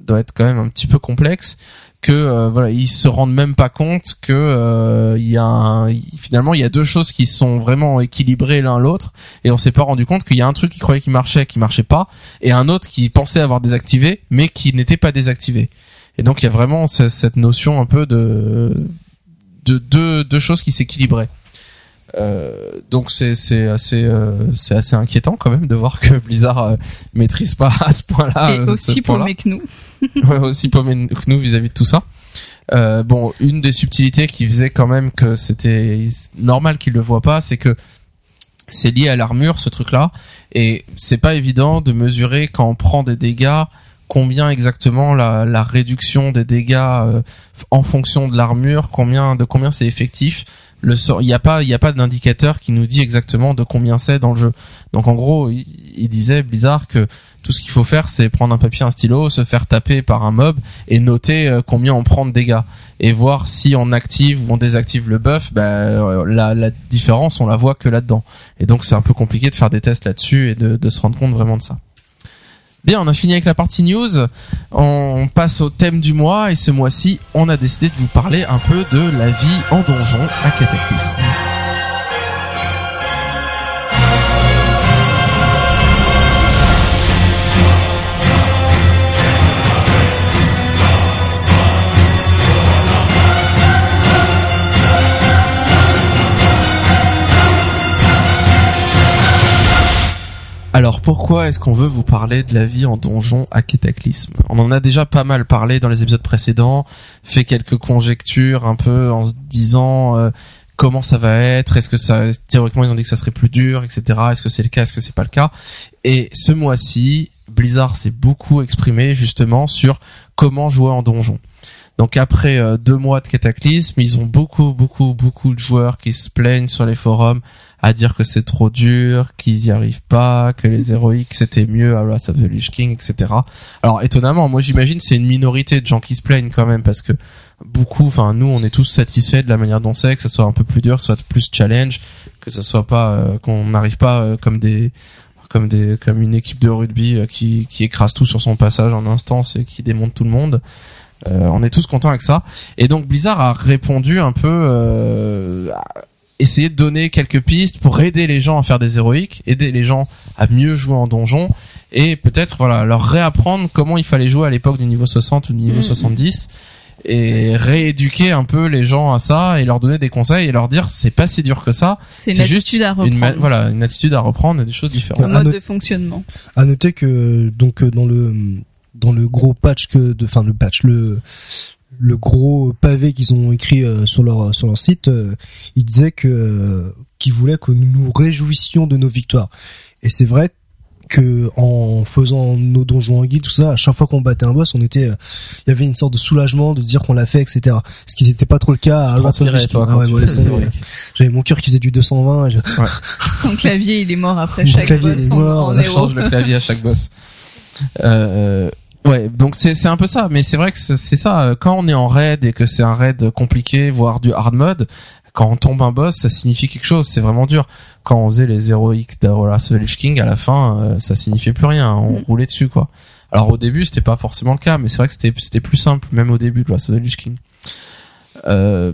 [SPEAKER 1] doit être quand même un petit peu complexe que euh, voilà ils se rendent même pas compte que euh, y a finalement il y a deux choses qui sont vraiment équilibrées l'un l'autre et on s'est pas rendu compte qu'il y a un truc qui croyait qu'il marchait qui marchait pas et un autre qui pensait avoir désactivé mais qui n'était pas désactivé. Et donc il y a vraiment ce- cette notion un peu de de deux deux choses qui s'équilibraient euh, donc c'est c'est assez euh, c'est assez inquiétant quand même de voir que Blizzard euh, maîtrise pas à ce point-là
[SPEAKER 2] et
[SPEAKER 1] euh,
[SPEAKER 2] aussi pour
[SPEAKER 1] point-là.
[SPEAKER 2] nous.
[SPEAKER 1] Ouais, aussi paumé que nous vis-à-vis de tout ça. Euh, bon, une des subtilités qui faisait quand même que c'était normal qu'il le voit pas, c'est que c'est lié à l'armure ce truc-là, et c'est pas évident de mesurer quand on prend des dégâts combien exactement la, la réduction des dégâts euh, en fonction de l'armure, combien de combien c'est effectif. Le il y a pas y d'indicateur qui nous dit exactement de combien c'est dans le jeu. Donc en gros, il, disait Blizzard que tout ce qu'il faut faire, c'est prendre un papier, un stylo, se faire taper par un mob et noter euh, combien on prend de dégâts et voir si on active ou on désactive le buff. Ben, euh, la, la différence, on la voit que là-dedans. Et donc c'est un peu compliqué de faire des tests là-dessus et de, de se rendre compte vraiment de ça. Bien, on a fini avec la partie news. On passe au thème du mois et ce mois-ci, on a décidé de vous parler un peu de la vie en donjon à Cataclysme. Pourquoi est-ce qu'on veut vous parler de la vie en donjon à Cataclysme? On en a déjà pas mal parlé dans les épisodes précédents, fait quelques conjectures un peu en se disant euh, comment ça va être, est-ce que ça théoriquement ils ont dit que ça serait plus dur, etc. Est-ce que c'est le cas, est-ce que c'est pas le cas? Et ce mois-ci, Blizzard s'est beaucoup exprimé justement sur comment jouer en donjon. Donc après euh, deux mois de cataclysme, ils ont beaucoup, beaucoup, beaucoup de joueurs qui se plaignent sur les forums à dire que c'est trop dur, qu'ils y arrivent pas, que les héroïques c'était mieux à Wrath of the Lich King, etc. Alors étonnamment, moi j'imagine c'est une minorité de gens qui se plaignent quand même parce que beaucoup, enfin nous on est tous satisfaits de la manière dont c'est, que ça soit un peu plus dur, soit plus challenge, que ça soit pas euh, qu'on n'arrive pas euh, comme des comme des comme une équipe de rugby euh, qui qui écrase tout sur son passage en instance et qui démonte tout le monde. Euh, on est tous contents avec ça. Et donc Blizzard a répondu un peu, euh, à essayer de donner quelques pistes pour aider les gens à faire des héroïques, aider les gens à mieux jouer en donjon et peut-être voilà leur réapprendre comment il fallait jouer à l'époque du niveau 60 ou du niveau
[SPEAKER 2] Mhm.
[SPEAKER 1] 70 et rééduquer un peu les gens à ça et leur donner des conseils et leur dire c'est pas si dur que ça, C'est juste
[SPEAKER 2] attitude à
[SPEAKER 1] une voilà une attitude à reprendre et des choses différentes.
[SPEAKER 2] Un mode de fonctionnement.
[SPEAKER 3] À noter que donc dans le dans le gros patch que de enfin le patch le le gros pavé qu'ils ont écrit euh, sur leur sur leur site, euh, ils disaient que euh, qu'ils voulaient que nous nous réjouissions de nos victoires. Et c'est vrai que en faisant nos donjons en guide tout ça, à chaque fois qu'on battait un boss, on était euh, il y avait une sorte de soulagement de dire qu'on l'a fait, etc. Ce qui n'était pas trop le cas à Ah ouais. J'avais mon cœur qui faisait du 220. et je-
[SPEAKER 2] Son clavier, il est mort après
[SPEAKER 3] Mon
[SPEAKER 2] chaque
[SPEAKER 3] clavier,
[SPEAKER 2] boss
[SPEAKER 3] il est
[SPEAKER 2] en-
[SPEAKER 3] mort,
[SPEAKER 2] en
[SPEAKER 3] on
[SPEAKER 1] change le clavier à chaque boss. Euh, ouais, donc c'est c'est un peu ça, mais c'est vrai que c'est ça. euh, Quand on est en raid et que c'est un raid compliqué, voire du hard mode, quand on tombe un boss, ça signifie quelque chose. C'est vraiment dur. Quand on faisait les héroïques d'Arola Lich King, à la fin, euh, ça signifiait plus rien. On
[SPEAKER 2] Mm.
[SPEAKER 1] roulait dessus, quoi. Alors au début, c'était pas forcément le cas, mais c'est vrai que c'était c'était plus simple, même au début de Wrath of the Lich King. Euh,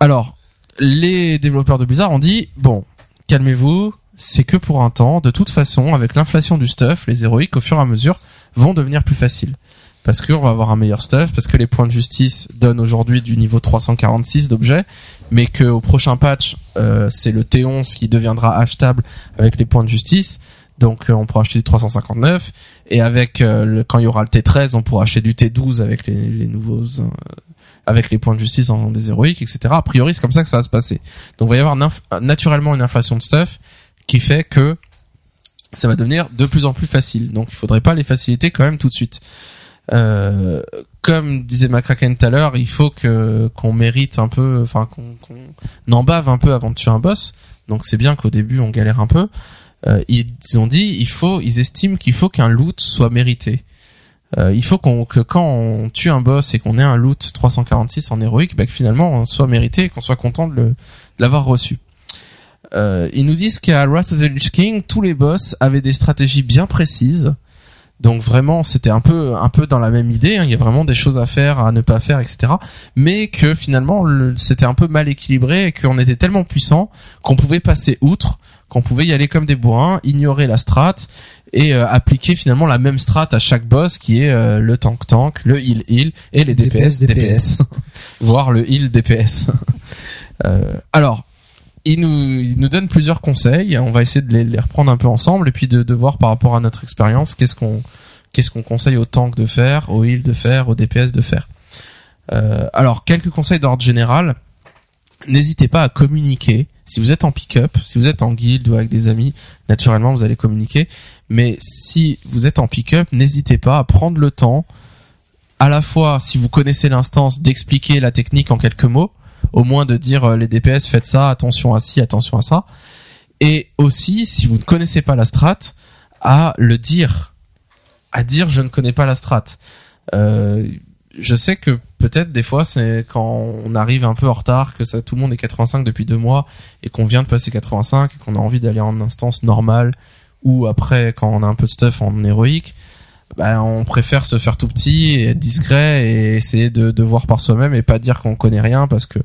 [SPEAKER 1] alors, les développeurs de Blizzard ont dit bon, calmez-vous, c'est que pour un temps. De toute façon, avec l'inflation du stuff, les héroïques, au fur et à mesure, vont devenir plus faciles. Parce qu'on va avoir un meilleur stuff, parce que les points de justice donnent aujourd'hui du niveau 346 d'objets, mais qu'au prochain patch, euh, c'est le T11 qui deviendra achetable avec les points de justice. Donc euh, on pourra acheter du 359 et avec euh, le, quand il y aura le T13 on pourra acheter du T12 avec les, les nouveaux euh, avec les points de justice en des héroïques etc. A priori c'est comme ça que ça va se passer. Donc il va y avoir naturellement une inflation de stuff qui fait que ça va devenir de plus en plus facile. Donc il faudrait pas les faciliter quand même tout de suite. Euh, comme disait McCracken tout à l'heure, il faut que qu'on mérite un peu, enfin qu'on qu'on en bave un peu avant de tuer un boss. Donc c'est bien qu'au début on galère un peu. Euh, ils ont dit, il faut, ils estiment qu'il faut qu'un loot soit mérité. Euh, il faut qu'on que quand on tue un boss et qu'on ait un loot 346 en héroïque, bah, que finalement on soit mérité et qu'on soit content de l'avoir reçu. Euh, ils nous disent qu'à Wrath of the Lich King, tous les boss avaient des stratégies bien précises. Donc vraiment, c'était un peu un peu dans la même idée. hein. Il y a vraiment des choses à faire, à ne pas faire, etc. Mais que finalement, le- c'était un peu mal équilibré et qu'on était tellement puissant qu'on pouvait passer outre, qu'on pouvait y aller comme des bourrins, ignorer la strat et euh, appliquer finalement la même strat à chaque boss qui est euh, le tank tank, le heal heal et les DPS DPS, voire le heal DPS. Euh, alors, il nous, il donne plusieurs conseils. On va essayer de les, les reprendre un peu ensemble et puis de, voir par rapport à notre expérience qu'est-ce qu'on qu'est-ce qu'on conseille au tank de faire, au heal de faire, au DPS de faire. Euh, alors, quelques conseils d'ordre général. N'hésitez pas à communiquer. Si vous êtes en pick-up, si vous êtes en guild ou avec des amis, naturellement vous allez communiquer. Mais si vous êtes en pick-up, n'hésitez pas à prendre le temps, à la fois si vous connaissez l'instance, d'expliquer la technique en quelques mots, au moins de dire euh, les DPS faites ça, attention à ci, attention à ça. Et aussi, si vous ne connaissez pas la strat, à le dire. À dire je ne connais pas la strat. Euh, je sais que peut-être des fois c'est quand on arrive un peu en retard, que ça tout le monde est 85 depuis deux mois et qu'on vient de passer 85 et qu'on a envie d'aller en instance normale ou après quand on a un peu de stuff en héroïque, bah, on préfère se faire tout petit et être discret et essayer de, de voir par soi-même et pas dire qu'on connaît rien parce que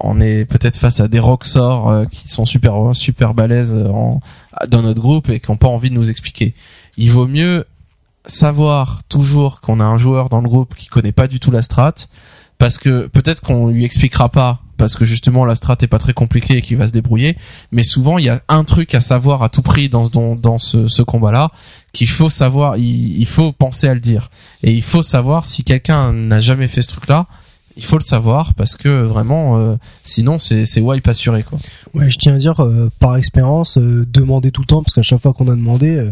[SPEAKER 1] on est peut-être face à des rocksorts euh, qui sont super super balèzes dans notre groupe et qui n'ont pas envie de nous expliquer. Il vaut mieux savoir toujours qu'on a un joueur dans le groupe qui connaît pas du tout la strat parce que peut-être qu'on lui expliquera pas parce que justement la strat est pas très compliquée et qu'il va se débrouiller. Mais souvent il y a un truc à savoir à tout prix dans dans, ce, ce combat là qu'il faut savoir il, faut penser à le dire. Et il faut savoir si quelqu'un n'a jamais fait ce truc là il faut le savoir parce que vraiment euh, sinon c'est c'est wipe assuré quoi.
[SPEAKER 3] Ouais, je tiens à dire euh, par expérience, euh, demander tout le temps parce qu'à chaque fois qu'on a demandé,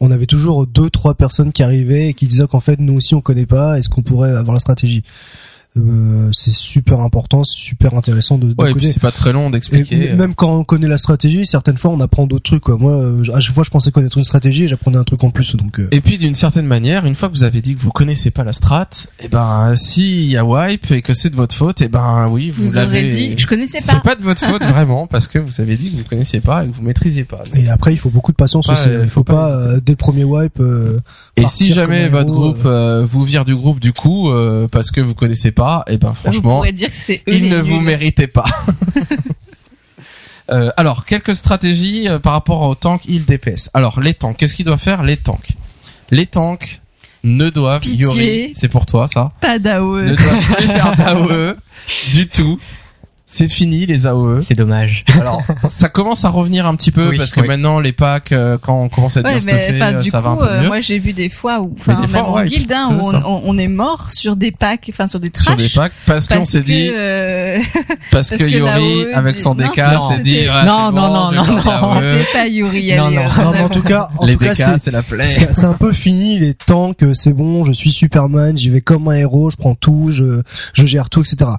[SPEAKER 3] on avait toujours deux trois personnes qui arrivaient et qui disaient qu'en fait nous aussi on connaît pas, est-ce qu'on pourrait avoir la stratégie? Euh, C'est super important, c'est super intéressant de, de
[SPEAKER 1] ouais c'est pas très long d'expliquer
[SPEAKER 3] même quand on connaît la stratégie, certaines fois on apprend d'autres trucs. Quoi. Moi, euh, à chaque fois je pensais connaître une stratégie et j'apprenais un truc en plus. Donc euh,
[SPEAKER 1] Et puis d'une certaine manière, une fois que vous avez dit que vous connaissez pas la strat, et ben s'il y a wipe et que c'est de votre faute, et ben oui, vous,
[SPEAKER 2] Vous
[SPEAKER 1] l'avez.
[SPEAKER 2] dit, je connaissais
[SPEAKER 1] C'est
[SPEAKER 2] pas.
[SPEAKER 1] pas de votre faute vraiment parce que vous avez dit que vous connaissiez pas et que vous maîtrisiez pas.
[SPEAKER 3] et après il faut beaucoup de patience
[SPEAKER 1] Pas,
[SPEAKER 3] aussi.
[SPEAKER 1] euh,
[SPEAKER 3] Il
[SPEAKER 1] faut
[SPEAKER 3] faut
[SPEAKER 1] pas
[SPEAKER 3] pas, euh, dès le premier wipe. euh,
[SPEAKER 1] Et si jamais votre groupe euh, vous vire du groupe du coup euh, parce que vous connaissez pas, et ben
[SPEAKER 2] Vous
[SPEAKER 1] franchement,
[SPEAKER 2] pourrez dire que c'est eux
[SPEAKER 1] il
[SPEAKER 2] les
[SPEAKER 1] ne vous
[SPEAKER 2] nuls.
[SPEAKER 1] méritait pas. Euh, alors, quelques stratégies euh, par rapport aux tanks heal DPS. Alors, les tanks, qu'est-ce qu'ils doivent faire les tanks? Les tanks ne doivent,
[SPEAKER 2] Pitié.
[SPEAKER 1] Yuri, c'est pour toi ça,
[SPEAKER 2] Pas d'AOE.
[SPEAKER 1] ne doivent plus faire d'AOE du tout. C'est fini les AOE.
[SPEAKER 4] C'est dommage.
[SPEAKER 1] Alors, ça commence à revenir un petit peu
[SPEAKER 4] Oui,
[SPEAKER 1] parce que
[SPEAKER 4] oui.
[SPEAKER 1] maintenant les packs, euh, quand on commence à être
[SPEAKER 2] Ouais,
[SPEAKER 1] bien stuffé, euh, ça
[SPEAKER 2] coup,
[SPEAKER 1] va un peu
[SPEAKER 2] euh,
[SPEAKER 1] mieux.
[SPEAKER 2] moi j'ai vu des fois où, enfin,
[SPEAKER 1] des fois,
[SPEAKER 2] même en
[SPEAKER 1] ouais,
[SPEAKER 2] guilde, hein, où on, on est mort sur des packs, enfin sur des
[SPEAKER 1] sur
[SPEAKER 2] trash.
[SPEAKER 1] des packs parce qu'on s'est
[SPEAKER 2] que,
[SPEAKER 1] dit
[SPEAKER 2] euh,
[SPEAKER 1] parce,
[SPEAKER 2] parce
[SPEAKER 1] que
[SPEAKER 2] que
[SPEAKER 1] Yuri
[SPEAKER 2] l'AOE
[SPEAKER 1] avec son DK s'est dit
[SPEAKER 4] Non, non,
[SPEAKER 1] bon,
[SPEAKER 4] non, non, non.
[SPEAKER 2] pas Yuri
[SPEAKER 4] Non, non.
[SPEAKER 3] Non, mais en tout cas,
[SPEAKER 1] les DK
[SPEAKER 3] c'est
[SPEAKER 1] la plaie.
[SPEAKER 3] c'est un peu fini les tanks euh, c'est bon je suis Superman j'y vais comme un héros je prends tout je je gère tout etc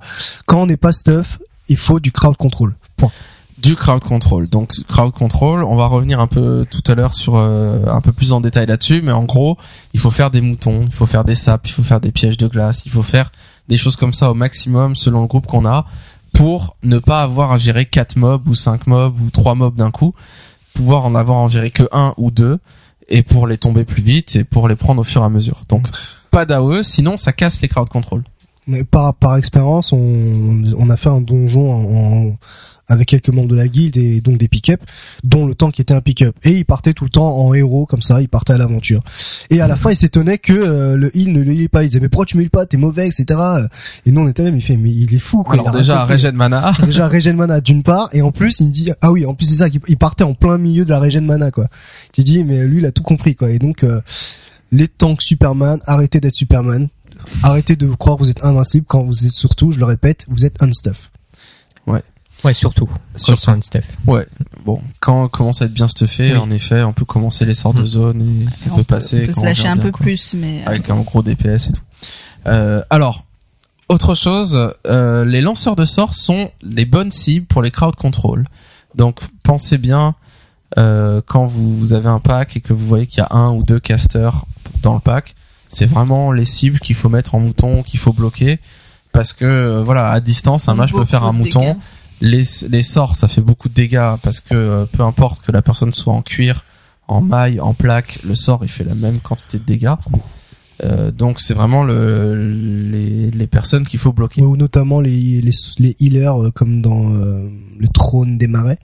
[SPEAKER 3] quand on n'est pas stuff il faut du crowd control point
[SPEAKER 1] du crowd control. Donc crowd control, on va revenir un peu tout à l'heure sur euh, un peu plus en détail là-dessus, mais en gros, il faut faire des moutons, il faut faire des sapes, il faut faire des pièges de glace, il faut faire des choses comme ça au maximum selon le groupe qu'on a pour ne pas avoir à gérer quatre mobs ou cinq mobs ou trois mobs d'un coup, pouvoir en avoir à en gérer que un ou deux et pour les tomber plus vite et pour les prendre au fur et à mesure. Donc pas d'AOE, sinon ça casse les crowd control.
[SPEAKER 3] Mais par par expérience on on a fait un donjon en, en- avec quelques membres de la guilde et donc des pick-up dont le tank était un pick-up. Et il partait tout le temps en héros comme ça il partait à l'aventure. Et à la fin il s'étonnait que euh, le heal ne le heal pas. Il disait mais pourquoi tu me heal pas? T'es mauvais etc et nous on était là mais il fait mais il est fou quoi.
[SPEAKER 1] Alors
[SPEAKER 3] Il
[SPEAKER 1] déjà régène mana,
[SPEAKER 3] déjà régène mana d'une part. Et en plus il me dit ah oui en plus c'est ça il partait en plein milieu de la régène mana quoi. Tu dis mais lui il a tout compris quoi. Et donc euh, les tanks Superman arrêtez d'être Superman arrêtez de croire que vous êtes invincible quand vous êtes surtout je le répète vous êtes unstuff
[SPEAKER 4] Ouais, surtout.
[SPEAKER 1] Surtout.
[SPEAKER 4] Sur un stuff.
[SPEAKER 1] Ouais. Bon, quand on commence à être bien stuffé,
[SPEAKER 4] Oui.
[SPEAKER 1] en effet, on peut commencer les sorts de
[SPEAKER 4] Mhm.
[SPEAKER 1] zone et ça
[SPEAKER 2] On
[SPEAKER 1] peut passer.
[SPEAKER 2] On peut
[SPEAKER 1] quand
[SPEAKER 2] se lâcher un
[SPEAKER 1] bien,
[SPEAKER 2] peu
[SPEAKER 1] quoi.
[SPEAKER 2] plus, mais euh,
[SPEAKER 1] avec un gros DPS et tout. Euh, alors, autre chose, euh, les lanceurs de sorts sont les bonnes cibles pour les crowd control. Donc, pensez bien euh, quand vous, vous avez un pack et que vous voyez qu'il y a un ou deux casters dans le pack, c'est vraiment les cibles qu'il faut mettre en mouton, qu'il faut bloquer. Parce que euh, voilà, à distance, un mage peut faire un mouton. Les, les sorts, ça fait beaucoup de dégâts parce que euh, peu importe que la personne soit en cuir, en maille, en plaque, le sort il fait la même quantité de dégâts. Euh, donc c'est vraiment le, les, les personnes qu'il faut bloquer.
[SPEAKER 3] ou notamment les, les, les healers comme dans euh, le trône des marais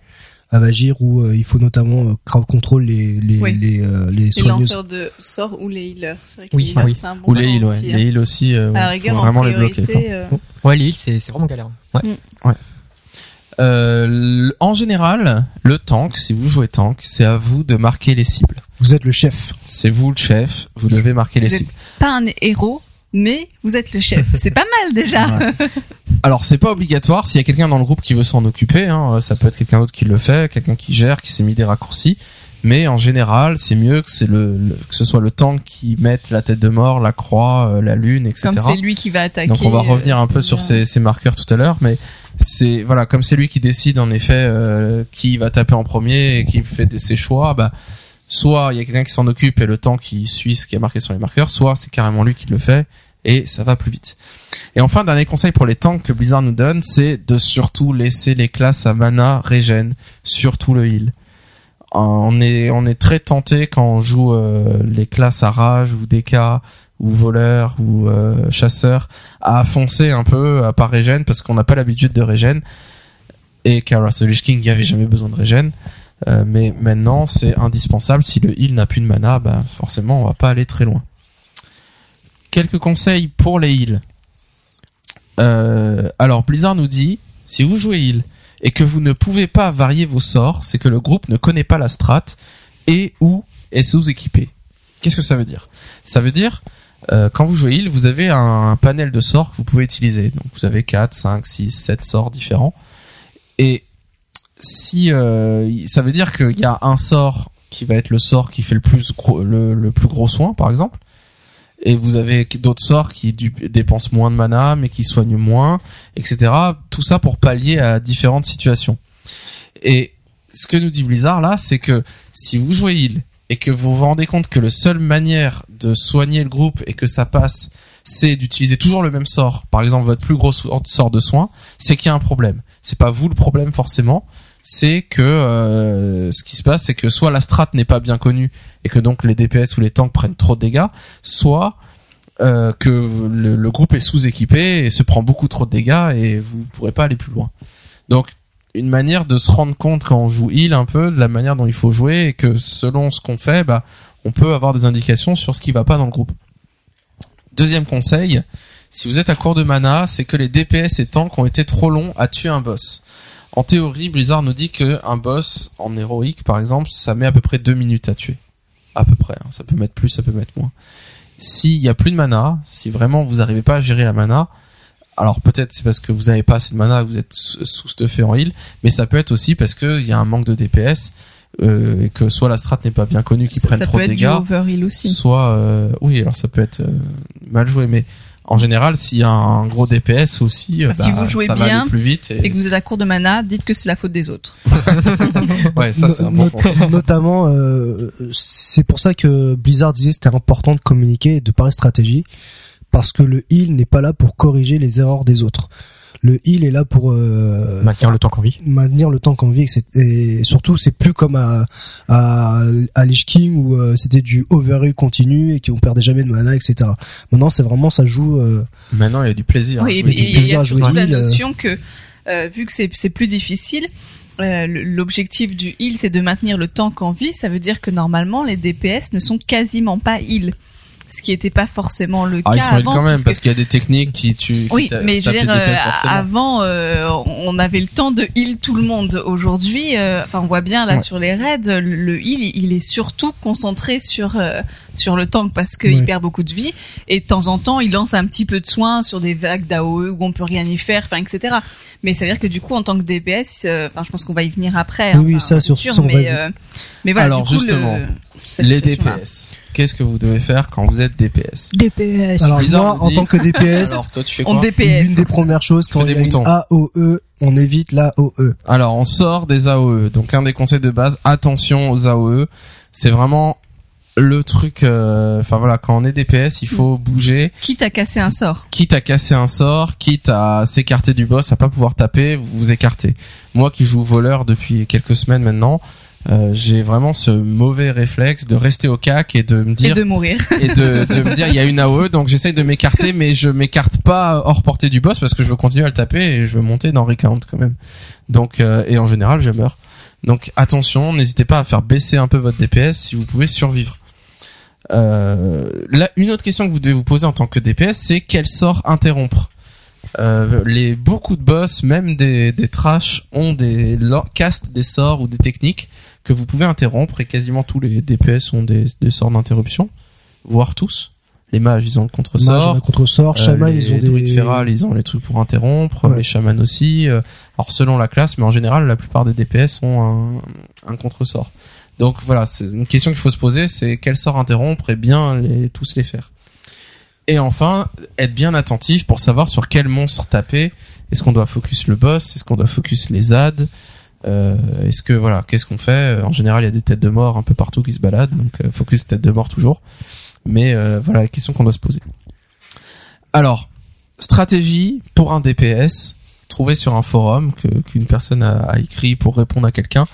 [SPEAKER 3] à Vagir où euh, il faut notamment euh, crowd control les les
[SPEAKER 2] Oui.
[SPEAKER 3] les, euh, les
[SPEAKER 2] Les
[SPEAKER 3] soigneuses.
[SPEAKER 2] lanceurs de sorts ou les healers. C'est vrai que
[SPEAKER 4] Oui, oui.
[SPEAKER 2] c'est un bon
[SPEAKER 1] Ou les heals, ouais.
[SPEAKER 2] aussi, hein.
[SPEAKER 1] Les heals aussi, euh,
[SPEAKER 2] À la
[SPEAKER 1] ouais,
[SPEAKER 2] rigueur,
[SPEAKER 1] faut
[SPEAKER 2] en
[SPEAKER 1] vraiment les bloquer.
[SPEAKER 2] euh,
[SPEAKER 4] Ouais, les heals, c'est c'est vraiment galère. Ouais.
[SPEAKER 1] Euh, l- en général, le tank, si vous jouez tank, c'est à vous de marquer les cibles.
[SPEAKER 3] Vous êtes le chef.
[SPEAKER 1] C'est vous le chef, vous devez marquer les
[SPEAKER 2] Vous
[SPEAKER 1] cibles.
[SPEAKER 2] pas un héros, mais vous êtes le chef. C'est pas mal déjà.
[SPEAKER 1] Ouais. Alors c'est pas obligatoire. S'il y a quelqu'un dans le groupe qui veut s'en occuper, hein, ça peut être quelqu'un d'autre qui le fait, quelqu'un qui gère, qui s'est mis des raccourcis. Mais en général, c'est mieux que c'est le, le- que ce soit le tank qui mette la tête de mort, la croix, euh, la lune, etc.
[SPEAKER 2] Comme c'est lui qui va attaquer.
[SPEAKER 1] Donc on va revenir
[SPEAKER 2] euh,
[SPEAKER 1] un peu sur ces, ces marqueurs tout à l'heure, mais c'est voilà comme c'est lui qui décide en effet euh, qui va taper en premier et qui fait ses choix. Bah soit il y a quelqu'un qui s'en occupe et le temps qui suit ce qui est marqué sur les marqueurs, soit c'est carrément lui qui le fait et ça va plus vite. Et enfin dernier conseil pour les tanks que Blizzard nous donne, c'est de surtout laisser les classes à mana régène, surtout le heal. On est on est très tenté quand on joue euh, les classes à rage ou DK ou voleur ou euh, chasseur à foncer un peu à part régène parce qu'on n'a pas l'habitude de régène et Kara Lich King il n'y avait jamais besoin de régène Euh, mais maintenant c'est indispensable. Si le heal n'a plus de mana bah forcément on va pas aller très loin. Quelques conseils pour les heals. Euh, alors Blizzard nous dit si vous jouez heal et que vous ne pouvez pas varier vos sorts c'est que le groupe ne connaît pas la strat et ou est sous-équipé. Qu'est-ce que ça veut dire? Ça veut dire euh, quand vous jouez heal, vous avez un, panel de sorts que vous pouvez utiliser. Donc vous avez 4, 5, 6, 7 sorts différents. Et si euh, ça veut dire qu'il y a un sort qui va être le sort qui fait le plus gros, le, plus gros soin, par exemple. Et vous avez d'autres sorts qui dépensent moins de mana, mais qui soignent moins, etc. Tout ça pour pallier à différentes situations. Et ce que nous dit Blizzard là, c'est que si vous jouez heal et que vous vous rendez compte que la seule manière de soigner le groupe et que ça passe, c'est d'utiliser toujours le même sort, par exemple votre plus gros so- sort de soin, c'est qu'il y a un problème. C'est pas vous le problème forcément, c'est que euh, ce qui se passe, c'est que soit la strat n'est pas bien connue et que donc les DPS ou les tanks prennent trop de dégâts, soit euh, que le, groupe est sous-équipé et se prend beaucoup trop de dégâts et vous pourrez pas aller plus loin. Donc une manière de se rendre compte quand on joue heal un peu de la manière dont il faut jouer et que selon ce qu'on fait, bah, on peut avoir des indications sur ce qui va pas dans le groupe. Deuxième conseil, si vous êtes à court de mana, c'est que les DPS et tanks ont été trop longs à tuer un boss. En théorie, Blizzard nous dit que un boss en héroïque, par exemple, ça met à peu près deux minutes à tuer. À peu près. hein. Ça peut mettre plus, ça peut mettre moins. S'il y a plus de mana, si vraiment vous n'arrivez pas à gérer la mana, alors peut-être c'est parce que vous n'avez pas assez de mana, vous êtes sous- sous-stuffé en heal, mais ça peut être aussi parce qu'il y a un manque de DPS euh, et que soit la strat n'est pas bien connue, qu'ils
[SPEAKER 2] Ça,
[SPEAKER 1] prennent
[SPEAKER 2] ça
[SPEAKER 1] trop
[SPEAKER 2] peut
[SPEAKER 1] de
[SPEAKER 2] être du
[SPEAKER 1] dégâts, soit euh, oui alors ça peut être euh, mal joué mais en général s'il y a un gros DPS aussi euh,
[SPEAKER 2] Bah, si
[SPEAKER 1] bah,
[SPEAKER 2] vous jouez
[SPEAKER 1] ça va
[SPEAKER 2] bien
[SPEAKER 1] aller plus vite et,
[SPEAKER 2] Et que vous êtes à court de mana, dites que c'est la faute des autres.
[SPEAKER 1] ouais ça c'est un bon
[SPEAKER 3] notamment, euh, c'est pour ça que Blizzard disait que c'était important de communiquer et de parler stratégie, parce que le heal n'est pas là pour corriger les erreurs des autres. Le heal est là pour euh,
[SPEAKER 4] Maintenir le temps qu'on vit.
[SPEAKER 3] maintenir le temps qu'on vit, etc. et surtout c'est plus comme à à, à Lich King où euh, c'était du overheal continu et qu'on perdait jamais de mana, etc. Maintenant c'est vraiment ça joue. euh,
[SPEAKER 1] maintenant il y a du plaisir
[SPEAKER 2] Oui, et
[SPEAKER 3] oui,
[SPEAKER 2] il y a- surtout la
[SPEAKER 3] heal, euh.
[SPEAKER 2] notion que euh, vu que c'est c'est plus difficile, euh, l'objectif du heal c'est de maintenir le tank en vie. Ça veut dire que normalement les DPS ne sont quasiment pas heal. Ce qui n'était pas forcément le
[SPEAKER 1] Ah,
[SPEAKER 2] cas
[SPEAKER 1] ils sont
[SPEAKER 2] avant.
[SPEAKER 1] quand même parce qu'il y a des techniques qui tu. qui
[SPEAKER 2] oui, mais je veux dire, euh, avant, euh, on avait le temps de heal tout le monde. Aujourd'hui, euh, enfin, on voit bien là
[SPEAKER 3] Ouais.
[SPEAKER 2] sur les raids, le, heal, il- est surtout concentré sur euh, sur le tank parce qu'il
[SPEAKER 3] Ouais.
[SPEAKER 2] perd beaucoup de vie. Et de temps en temps, il lance un petit peu de soins sur des vagues d'AOE où on peut rien y faire, enfin, etc. Mais ça veut dire que du coup, en tant que DPS, euh, enfin, je pense qu'on va y venir après.
[SPEAKER 3] Oui, oui, ça, sur-
[SPEAKER 2] sûr, mais euh, mais voilà.
[SPEAKER 1] Alors,
[SPEAKER 2] du coup,
[SPEAKER 1] justement,
[SPEAKER 2] le, cette
[SPEAKER 1] Les. DPS. Qu'est-ce que vous devez faire quand vous êtes DPS
[SPEAKER 4] DPS.
[SPEAKER 3] Alors
[SPEAKER 1] Blizzard
[SPEAKER 3] moi, en
[SPEAKER 1] dit-
[SPEAKER 3] tant que DPS,
[SPEAKER 1] Alors toi tu fais
[SPEAKER 2] On DPS.
[SPEAKER 3] l'une des premières choses quand il
[SPEAKER 1] des
[SPEAKER 3] y a une. AOE, on évite l'AOE.
[SPEAKER 1] Alors on sort des AOE. Donc un des conseils de base, attention aux AOE. C'est vraiment le truc. euh, Enfin voilà, quand on est DPS, il faut bouger.
[SPEAKER 2] Quitte à casser un sort.
[SPEAKER 1] quitte à casser un sort, quitte à s'écarter du boss, à pas pouvoir taper, vous vous écartez. Moi qui joue voleur depuis quelques semaines maintenant, euh, j'ai vraiment ce mauvais réflexe de rester au cac et de me
[SPEAKER 2] Et
[SPEAKER 1] dire
[SPEAKER 2] de mourir.
[SPEAKER 1] et de, de me dire il y a une AOE donc j'essaye de m'écarter mais je m'écarte pas hors portée du boss parce que je veux continuer à le taper et je veux monter dans recount quand même. Donc euh, et en général je meurs. Donc attention, n'hésitez pas à faire baisser un peu votre DPS si vous pouvez survivre. Euh, là, une autre question que vous devez vous poser en tant que DPS, c'est quel sort interrompre? Euh, les beaucoup de boss, même des, des trash, ont des castent des sorts ou des techniques que vous pouvez interrompre et quasiment tous les DPS ont des, des sorts d'interruption, voire tous. Les mages, ils ont le contre-sort.
[SPEAKER 3] contre-sort,
[SPEAKER 1] Euh,
[SPEAKER 3] ils ont des...
[SPEAKER 1] druides férales, ils ont les trucs pour interrompre.
[SPEAKER 3] Ouais.
[SPEAKER 1] Les chamans aussi. euh, alors selon la classe, mais en général, la plupart des DPS ont un, un contre-sort. Donc voilà, c'est une question qu'il faut se poser, c'est quel sort interrompre et bien les, tous les faire. Et enfin, être bien attentif pour savoir sur quel monstre taper. Est-ce qu'on doit focus le boss? Est-ce qu'on doit focus les ads? Euh, Est-ce que voilà, qu'est-ce qu'on fait? En général, il y a des têtes de mort un peu partout qui se baladent, donc euh, focus tête de mort toujours. Mais euh, voilà la question qu'on doit se poser. Alors, stratégie pour un DPS trouvé sur un forum que qu'une personne a, écrit pour répondre à quelqu'un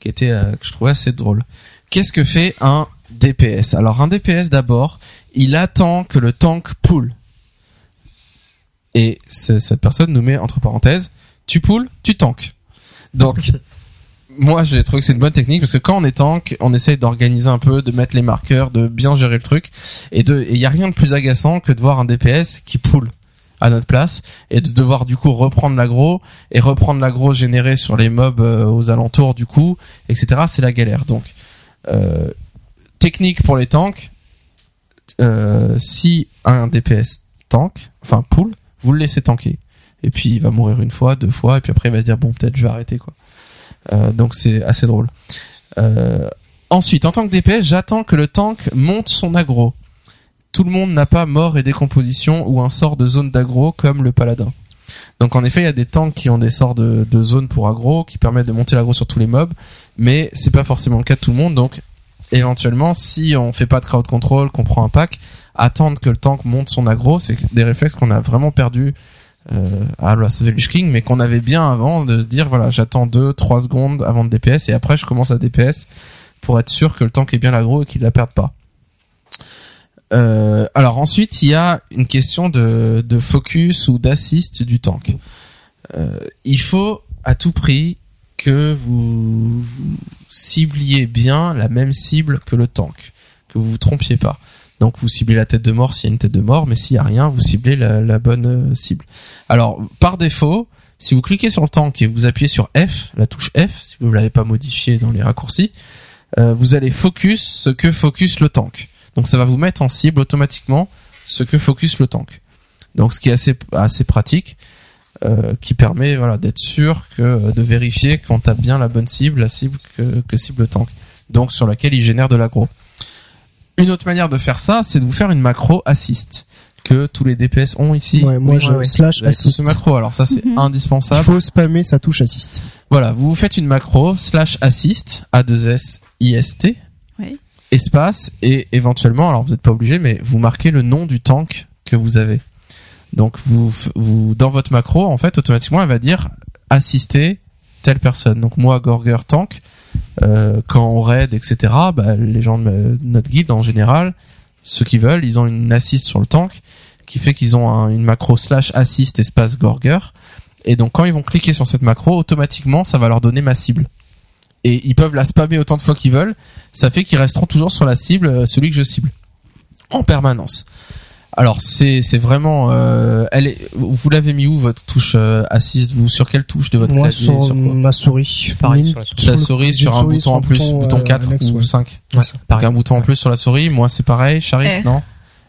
[SPEAKER 1] qui était euh, que je trouvais assez drôle. Qu'est-ce que fait un DPS Alors un DPS d'abord, il attend que le tank pull. Et ce- cette personne nous met entre parenthèses, tu pull, tu tank. Donc moi j'ai trouvé que c'est une bonne technique parce que quand on est tank, on essaye d'organiser un peu, de mettre les marqueurs, de bien gérer le truc. Et de et il y a rien de plus agaçant que de voir un DPS qui pull à notre place et de devoir du coup reprendre l'aggro et reprendre l'aggro généré sur les mobs euh, aux alentours du coup etc c'est la galère. Donc euh, technique pour les tanks euh, si un DPS tank enfin pull vous le laissez tanker et puis il va mourir une fois deux fois et puis après il va se dire bon peut-être je vais arrêter quoi Euh, donc c'est assez drôle euh, ensuite en tant que DPS j'attends que le tank monte son aggro tout le monde n'a pas mort et décomposition ou un sort de zone d'aggro comme le paladin. Donc en effet, il y a des tanks qui ont des sorts de, zone pour aggro qui permettent de monter l'aggro sur tous les mobs, mais c'est pas forcément le cas de tout le monde. Donc éventuellement, si on fait pas de crowd control, qu'on prend un pack, attendre que le tank monte son aggro, c'est des réflexes qu'on a vraiment perdu euh, à la Savage King, mais qu'on avait bien avant de dire voilà, j'attends 2 3 secondes avant de DPS et après je commence à DPS pour être sûr que le tank est bien l'aggro et qu'il la perde pas. Euh, alors ensuite, il y a une question de, focus ou d'assist du tank. Euh, il faut à tout prix que vous, cibliez bien la même cible que le tank, que vous vous trompiez pas. Donc vous ciblez la tête de mort s'il y a une tête de mort, mais s'il y a rien, vous ciblez la, bonne euh, cible. Alors par défaut, si vous cliquez sur le tank et vous appuyez sur F, la touche F, si vous ne l'avez pas modifié dans les raccourcis, euh, vous allez focus ce que focus le tank. Donc ça va vous mettre en cible automatiquement ce que focus le tank. Donc ce qui est assez assez pratique, euh, qui permet voilà d'être sûr que de vérifier qu'on tape bien la bonne cible, la cible que, que cible le tank. Donc sur laquelle il génère de l'aggro. Une autre manière de faire ça, c'est de vous faire une macro assist que tous les DPS ont ici.
[SPEAKER 3] Ouais, moi
[SPEAKER 4] Oui,
[SPEAKER 3] je
[SPEAKER 4] ouais, ouais.
[SPEAKER 3] slash assist.
[SPEAKER 1] ce macro. Alors ça c'est
[SPEAKER 2] Mhm.
[SPEAKER 3] Il
[SPEAKER 1] indispensable.
[SPEAKER 3] faut spammer sa touche assist.
[SPEAKER 1] Voilà, vous vous faites une macro slash assist A2S IST
[SPEAKER 2] Oui.
[SPEAKER 1] espace et éventuellement, alors vous n'êtes pas obligé, mais vous marquez le nom du tank que vous avez. Donc vous dans votre macro, en fait, automatiquement, elle va dire assister telle personne. Donc moi, Gorger tank, euh, quand on raid, etc. Bah, les gens de notre guide en général, ceux qui veulent, ils ont une assist sur le tank qui fait qu'ils ont un- une macro slash assist espace Gorger. Et donc quand ils vont cliquer sur cette macro, automatiquement, ça va leur donner ma cible. Et ils peuvent la spammer autant de fois qu'ils veulent. Ça fait qu'ils resteront toujours sur la cible, euh, celui que je cible. en permanence. Alors c'est c'est vraiment euh, elle est vous l'avez mis où votre touche euh, assist vous sur quelle touche de votre
[SPEAKER 3] Moi
[SPEAKER 1] clavier
[SPEAKER 3] sur,
[SPEAKER 1] sur quoi?
[SPEAKER 3] ma souris.
[SPEAKER 4] Pareil,
[SPEAKER 3] Mine-
[SPEAKER 4] sur la souris.
[SPEAKER 1] Sur la
[SPEAKER 3] le-
[SPEAKER 1] souris
[SPEAKER 3] j'ai
[SPEAKER 1] sur un
[SPEAKER 3] souris
[SPEAKER 1] bouton en plus bouton
[SPEAKER 3] euh,
[SPEAKER 1] 4
[SPEAKER 3] annexe,
[SPEAKER 1] ou
[SPEAKER 3] ouais.
[SPEAKER 1] 5
[SPEAKER 4] Ouais,
[SPEAKER 1] donc
[SPEAKER 4] pareil.
[SPEAKER 1] un bouton en plus sur la souris. Moi c'est pareil. Charis
[SPEAKER 2] R.
[SPEAKER 1] non?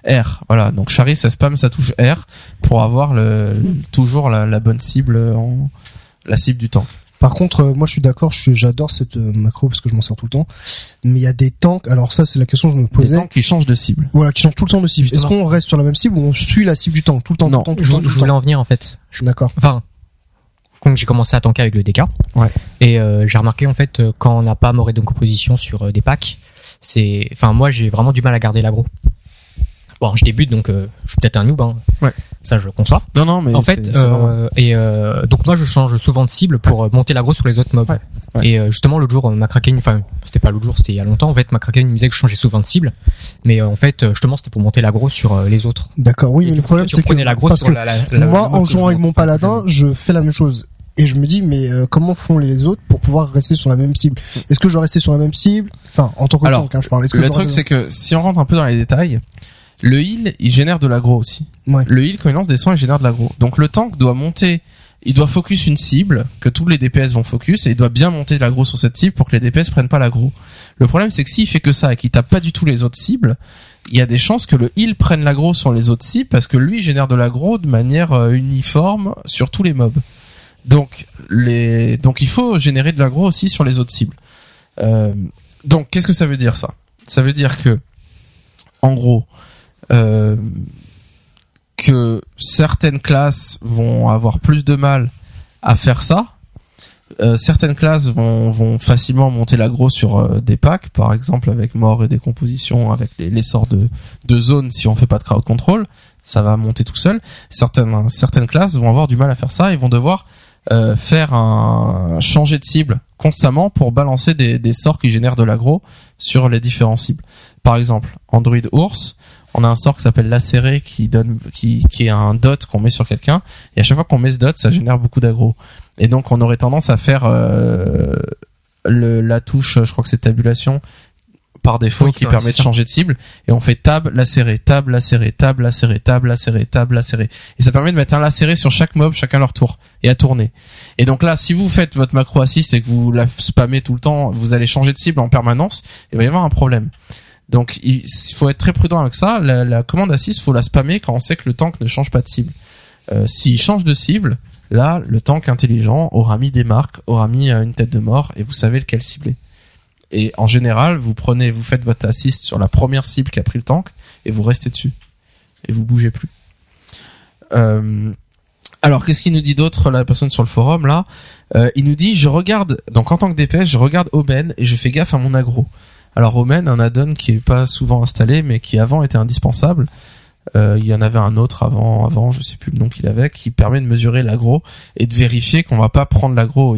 [SPEAKER 1] R. Voilà. Donc Charis ça spam sa touche R pour avoir le, le- toujours la, la bonne cible en la cible du tank
[SPEAKER 3] Par contre, euh, moi je suis d'accord, j'adore cette euh, macro parce que je m'en sers tout le temps. Mais il y a des tanks. Alors ça, c'est la question que je me
[SPEAKER 1] des
[SPEAKER 3] posais.
[SPEAKER 1] tanks qui changent de cible
[SPEAKER 3] Voilà, qui changent tout le temps de cible. Est-ce qu'on reste sur la même cible ou on suit la cible du tank tout le temps,
[SPEAKER 1] Non,
[SPEAKER 3] tout le temps, tout
[SPEAKER 4] Je,
[SPEAKER 3] le temps, tout
[SPEAKER 4] je voulais en venir en fait. Je-
[SPEAKER 3] D'accord.
[SPEAKER 4] Enfin, quand j'ai commencé à tanker avec le DK,
[SPEAKER 1] Ouais.
[SPEAKER 4] et euh, j'ai remarqué en fait quand on n'a pas moré de composition sur des packs, c'est, enfin moi j'ai vraiment du mal à garder l'agro. Bon, je débute donc je suis peut-être un noob, hein.
[SPEAKER 1] Ouais.
[SPEAKER 4] Ça je conçois.
[SPEAKER 1] non non mais
[SPEAKER 4] en fait, euh, et euh, donc moi je change souvent de cible pour euh, monter l'agro sur les autres mobs.
[SPEAKER 1] Ouais, ouais.
[SPEAKER 4] Et euh, justement l'autre jour, ma Kraken, enfin c'était pas l'autre jour, c'était il y a longtemps. En fait, ma Kraken me disait que je changeais souvent de cible, mais en fait justement c'était pour monter l'agro sur les autres.
[SPEAKER 3] D'accord. Oui,
[SPEAKER 4] Et
[SPEAKER 3] mais le
[SPEAKER 4] coup,
[SPEAKER 3] problème c'est que parce que
[SPEAKER 4] la- la- la-
[SPEAKER 3] moi, en jouant avec mon paladin, je fais la même chose. Et je me dis, mais euh, comment font les autres pour pouvoir rester sur la même cible? Est-ce que je dois rester sur la même cible? Enfin, en tant que
[SPEAKER 1] Alors,
[SPEAKER 3] tank, hein, je parle. Est-ce que
[SPEAKER 1] le truc c'est que si on rentre un peu dans les détails le heal il génère de l'aggro aussi Le heal quand il lance des soins il génère de l'aggro donc le tank doit monter il doit focus une cible que tous les DPS vont focus et il doit bien monter de l'aggro sur cette cible pour que les DPS prennent pas l'aggro. Le problème c'est que s'il fait que ça et qu'il tape pas du tout les autres cibles, il y a des chances que le heal prenne l'aggro sur les autres cibles parce que lui génère de l'aggro de manière euh, uniforme sur tous les mobs. Donc les donc il faut générer de l'aggro aussi sur les autres cibles. Euh, donc qu'est-ce que ça veut dire ça? Ça veut dire que en gros euh, que certaines classes vont avoir plus de mal à faire ça. Euh, certaines classes vont, facilement monter l'aggro sur euh, des packs, par exemple avec mort et décomposition, avec les, les de, de zones si on fait pas de crowd control, ça va monter tout seul. Certaines, certaines classes vont avoir du mal à faire ça et vont devoir euh, faire un changer de cible constamment pour balancer des, des sorts qui génèrent de l'aggro sur les différents cibles. Par exemple, Android Ours, on a un sort qui s'appelle lacéré qui donne qui, qui est un dot qu'on met sur quelqu'un. Et à chaque fois qu'on met ce dot ça génère beaucoup d'aggro. Et donc on aurait tendance à faire euh, le, la touche je crois que c'est tabulation par défaut
[SPEAKER 4] Oui,
[SPEAKER 1] qui
[SPEAKER 4] ouais,
[SPEAKER 1] permet de changer de cible. Et on fait tab lacéré tab lacéré tab lacéré tab lacéré tab lacéré. Et ça permet de mettre un lacéré sur chaque mob chacun leur tour et à tourner. Et donc là si vous faites votre macro assist et que vous la spammez tout le temps vous allez changer de cible en permanence il va y avoir un problème donc il faut être très prudent avec ça. La, commande assist, faut la spammer quand on sait que le tank ne change pas de cible. Euh, S'il change de cible, là, le tank intelligent aura mis des marques, aura mis euh, une tête de mort, et vous savez lequel cibler. Et en général, vous prenez, vous faites votre assist sur la première cible qui a pris le tank, et vous restez dessus. Et vous bougez plus. Euh, alors, qu'est-ce qu'il nous dit d'autre, la personne sur le forum, là? Il nous dit, je regarde, donc en tant que DPS, je regarde Omen, et je fais gaffe à mon aggro. Alors Omen, un add-on qui est pas souvent installé, mais qui avant était indispensable. Euh, il y en avait un autre avant, avant, je sais plus le nom qu'il avait, qui permet de mesurer l'aggro et de vérifier qu'on va pas prendre l'aggro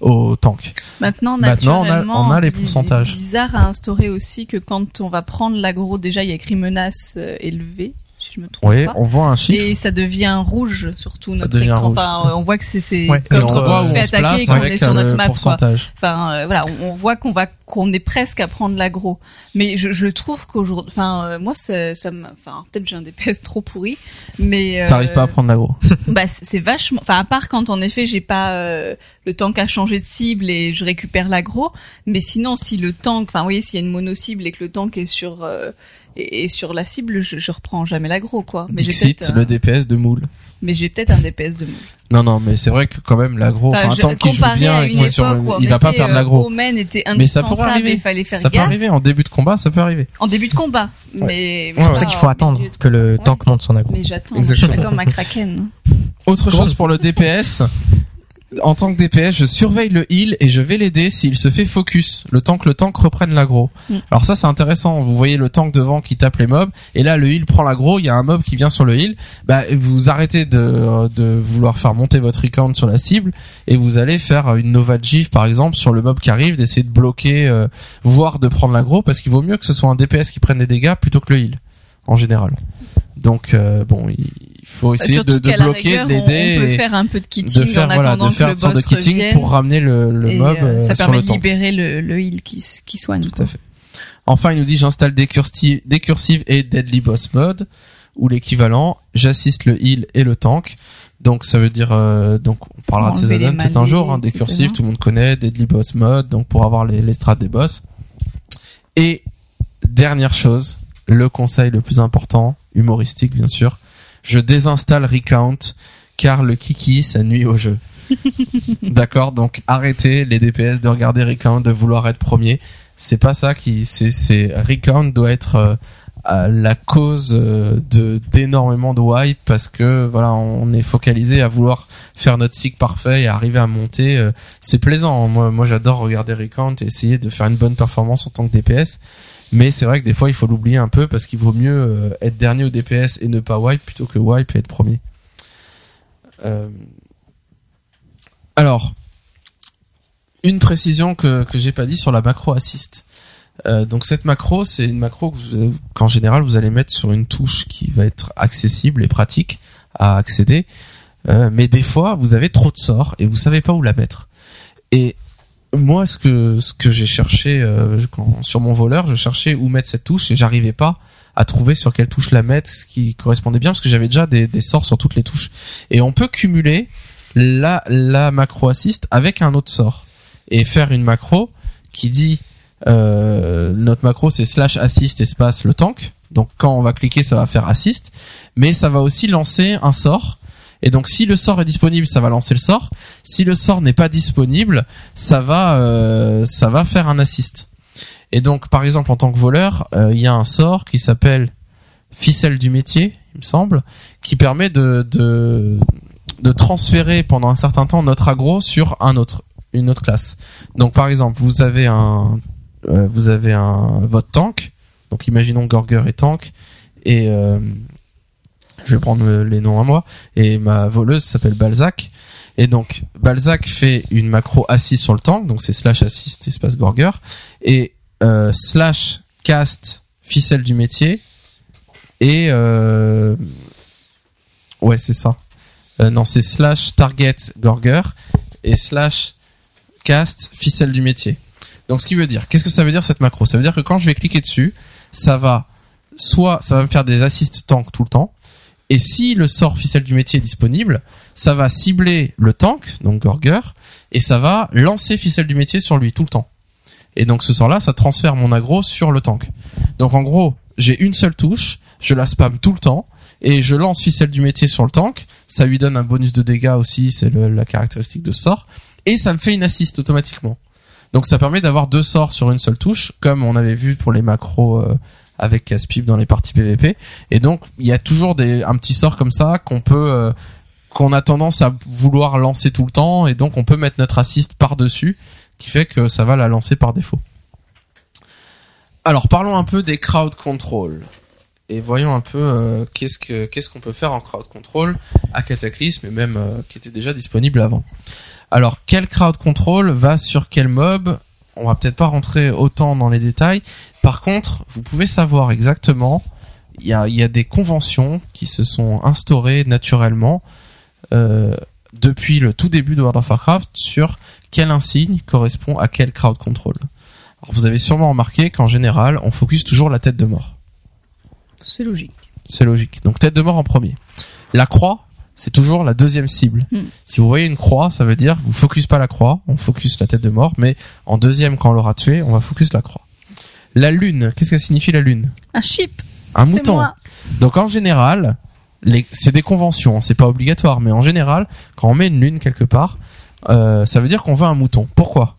[SPEAKER 1] au, tank.
[SPEAKER 2] Maintenant,
[SPEAKER 1] Maintenant, on a- on a les pourcentages.
[SPEAKER 2] bizarre à instaurer aussi que quand on va prendre l'aggro, déjà il y a écrit menace euh, élevée, si je me trompe
[SPEAKER 1] Oui,
[SPEAKER 2] pas.
[SPEAKER 1] on voit un chiffre.
[SPEAKER 2] Et ça devient rouge surtout
[SPEAKER 1] Ça
[SPEAKER 2] notre
[SPEAKER 1] devient
[SPEAKER 2] écran.
[SPEAKER 1] rouge.
[SPEAKER 2] Enfin, euh, on voit que c'est c'est
[SPEAKER 4] Ouais.
[SPEAKER 1] et
[SPEAKER 2] comme
[SPEAKER 1] on
[SPEAKER 2] se fait
[SPEAKER 1] se
[SPEAKER 2] attaquer
[SPEAKER 1] place
[SPEAKER 2] quand on est sur
[SPEAKER 1] euh,
[SPEAKER 2] notre
[SPEAKER 1] le
[SPEAKER 2] map. Quoi. Enfin, euh, voilà, on, on voit qu'on va qu'on est presque à prendre l'aggro. Mais je, je trouve qu'aujourd'hui, enfin, euh, moi, ça, ça enfin, peut-être j'ai un DPS trop pourri, mais euh,
[SPEAKER 1] T'arrives pas à prendre l'aggro.
[SPEAKER 2] bah, c'est vachement. Enfin, à part quand en effet j'ai pas euh, le tank à changer de cible et je récupère l'aggro, mais sinon si le tank, enfin, vous voyez, s'il y a une mono cible et que le tank est sur est sur la cible, je, je reprends jamais l'aggro, quoi. Mais
[SPEAKER 1] Dixit, le
[SPEAKER 2] euh,
[SPEAKER 1] DPS de moule.
[SPEAKER 2] mais j'ai peut-être un DPS de moule.
[SPEAKER 1] Non, non, mais c'est vrai que quand même l'aggro,
[SPEAKER 2] Enfin,
[SPEAKER 1] enfin, un tank qui joue bien et sur,
[SPEAKER 2] où,
[SPEAKER 1] il va pas perdre
[SPEAKER 2] était
[SPEAKER 1] Mais ça pourrait
[SPEAKER 2] indispensable
[SPEAKER 1] arriver.
[SPEAKER 2] et fallait faire
[SPEAKER 1] Ça peut arriver en début de combat, ça peut arriver.
[SPEAKER 2] En début de combat, mais
[SPEAKER 1] Ouais,
[SPEAKER 4] C'est pour ça qu'il faut attendre que le
[SPEAKER 2] Ouais.
[SPEAKER 4] tank monte son aggro.
[SPEAKER 2] Mais j'attends, je suis comme ma kraken.
[SPEAKER 1] Autre chose pour le DPS. En tant que DPS, je surveille le heal et je vais l'aider s'il se fait focus, le temps que le tank reprenne l'aggro.
[SPEAKER 2] Mm.
[SPEAKER 1] Alors ça c'est intéressant, vous voyez le tank devant qui tape les mobs, et là le heal prend l'aggro, il y a un mob qui vient sur le heal, bah vous arrêtez de, de vouloir faire monter votre recount sur la cible, et vous allez faire une Nova Gif par exemple sur le mob qui arrive, d'essayer de bloquer, euh, voire de prendre l'aggro, parce qu'il vaut mieux que ce soit un DPS qui prenne des dégâts plutôt que le heal, en général. Donc euh, bon, il faut essayer
[SPEAKER 2] Surtout
[SPEAKER 1] de, bloquer,
[SPEAKER 2] rigueur,
[SPEAKER 1] de
[SPEAKER 2] on-
[SPEAKER 1] l'aider.
[SPEAKER 2] On peut
[SPEAKER 1] et-
[SPEAKER 2] faire un peu de kitting
[SPEAKER 1] de faire
[SPEAKER 2] en
[SPEAKER 1] voilà
[SPEAKER 2] attendant
[SPEAKER 1] de
[SPEAKER 2] que
[SPEAKER 1] faire
[SPEAKER 2] le
[SPEAKER 1] une sorte de kitting
[SPEAKER 2] revienne.
[SPEAKER 1] pour ramener le, le mob
[SPEAKER 2] euh,
[SPEAKER 1] euh,
[SPEAKER 2] ça
[SPEAKER 1] sur
[SPEAKER 2] permet
[SPEAKER 1] le
[SPEAKER 2] de libérer le, le heal qui, qui soigne.
[SPEAKER 1] tout
[SPEAKER 2] quoi.
[SPEAKER 1] à fait Enfin, il nous dit j'installe Decursive, Decursive et Deadly Boss Mode ou l'équivalent. J'assiste le heal et le tank. Donc ça veut dire euh, donc on parlera de ces add-ons peut-être un jour. Hein,
[SPEAKER 2] etc.
[SPEAKER 1] Decursive, tout le monde connaît. Deadly Boss Mode, donc pour avoir les, les strats des boss. Et dernière chose, le conseil le plus important, humoristique bien sûr, je désinstalle Recount car le kiki ça nuit au jeu. D'accord, donc arrêtez les DPS de regarder Recount, de vouloir être premier. C'est pas ça qui, c'est, c'est Recount doit être euh, la cause euh, de d'énormément de wipe parce que voilà, on est focalisé à vouloir faire notre cycle parfait et arriver à monter. euh, c'est plaisant. Moi, moi, j'adore regarder Recount et essayer de faire une bonne performance en tant que DPS. Mais c'est vrai que des fois, il faut l'oublier un peu parce qu'il vaut mieux euh, être dernier au DPS et ne pas wipe plutôt que wipe et être premier. Euh, Alors, une précision que que j'ai pas dit sur la macro assist. Euh, donc cette macro, c'est une macro qu'en général vous allez mettre sur une touche qui va être accessible et pratique à accéder. Mais des fois, vous avez trop de sorts et vous savez pas où la mettre. Et moi, ce que ce que j'ai cherché euh, sur mon voleur, je cherchais où mettre cette touche et j'arrivais pas à trouver sur quelle touche la mettre, ce qui correspondait bien parce que j'avais déjà des, des sorts sur toutes les touches. Et on peut cumuler la la macro assist avec un autre sort et faire une macro qui dit euh, notre macro c'est slash assist espace le tank. Donc quand on va cliquer, ça va faire assist, mais ça va aussi lancer un sort. Et donc si le sort est disponible, ça va lancer le sort. Si le sort n'est pas disponible, ça va euh, ça va faire un assist. Et donc par exemple en tant que voleur, euh, il y a un sort qui s'appelle ficelle du métier, il me semble, qui permet de de transférer pendant un certain temps notre aggro sur un autre une autre classe. Donc par exemple, vous avez un euh, vous avez un votre tank. Donc imaginons Gorger est tank et euh, je vais prendre euh, les noms à moi. Et ma voleuse s'appelle Balzac. Et donc Balzac fait une macro assist sur le tank. Donc c'est slash assist espace Gorger et euh, slash cast ficelle du métier. Et euh, ouais c'est ça. Euh, non c'est slash target Gorger et slash cast ficelle du métier. Donc ce qui veut dire, qu'est-ce que ça veut dire cette macro? Ça veut dire que quand je vais cliquer dessus, ça va soit ça va me faire des assists tank tout le temps, et si le sort ficelle du métier est disponible, ça va cibler le tank, donc Gorger, et ça va lancer ficelle du métier sur lui tout le temps. Et donc ce sort-là, ça transfère mon aggro sur le tank. Donc en gros, j'ai une seule touche, je la spam tout le temps, et je lance ficelle du métier sur le tank, ça lui donne un bonus de dégâts aussi, c'est la caractéristique de sort, et ça me fait une assist automatiquement. Donc ça permet d'avoir deux sorts sur une seule touche, comme on avait vu pour les macros euh, avec Caspib dans les parties PVP. Et donc il y a toujours des un petit sort comme ça qu'on peut euh, qu'on a tendance à vouloir lancer tout le temps, et donc on peut mettre notre assist par dessus, qui fait que ça va la lancer par défaut. Alors parlons un peu des crowd control et voyons un peu euh, qu'est-ce que qu'est-ce qu'on peut faire en crowd control à Cataclysme et même euh, qui était déjà disponible avant. Alors, quel crowd control va sur quel mob On va peut-être pas rentrer autant dans les détails. Par contre, vous pouvez savoir exactement. Il y a, il y a des conventions qui se sont instaurées naturellement euh, depuis le tout début de World of Warcraft sur quel insigne correspond à quel crowd control. Alors, vous avez sûrement remarqué qu'en général, on focus toujours la tête de mort.
[SPEAKER 2] C'est logique.
[SPEAKER 1] C'est logique. Donc tête de mort en premier. La croix, c'est toujours la deuxième cible.
[SPEAKER 2] Hmm.
[SPEAKER 1] Si vous voyez une croix, ça veut dire vous focus pas la croix, on focus la tête de mort, mais en deuxième quand on l'aura tué, on va focus la croix. La lune, qu'est-ce que signifie la lune?
[SPEAKER 2] Un chip.
[SPEAKER 1] Un mouton.
[SPEAKER 2] moi.
[SPEAKER 1] Donc en général, c'est des conventions, c'est pas obligatoire, mais en général, quand on met une lune quelque part, euh, ça veut dire qu'on veut un mouton. Pourquoi?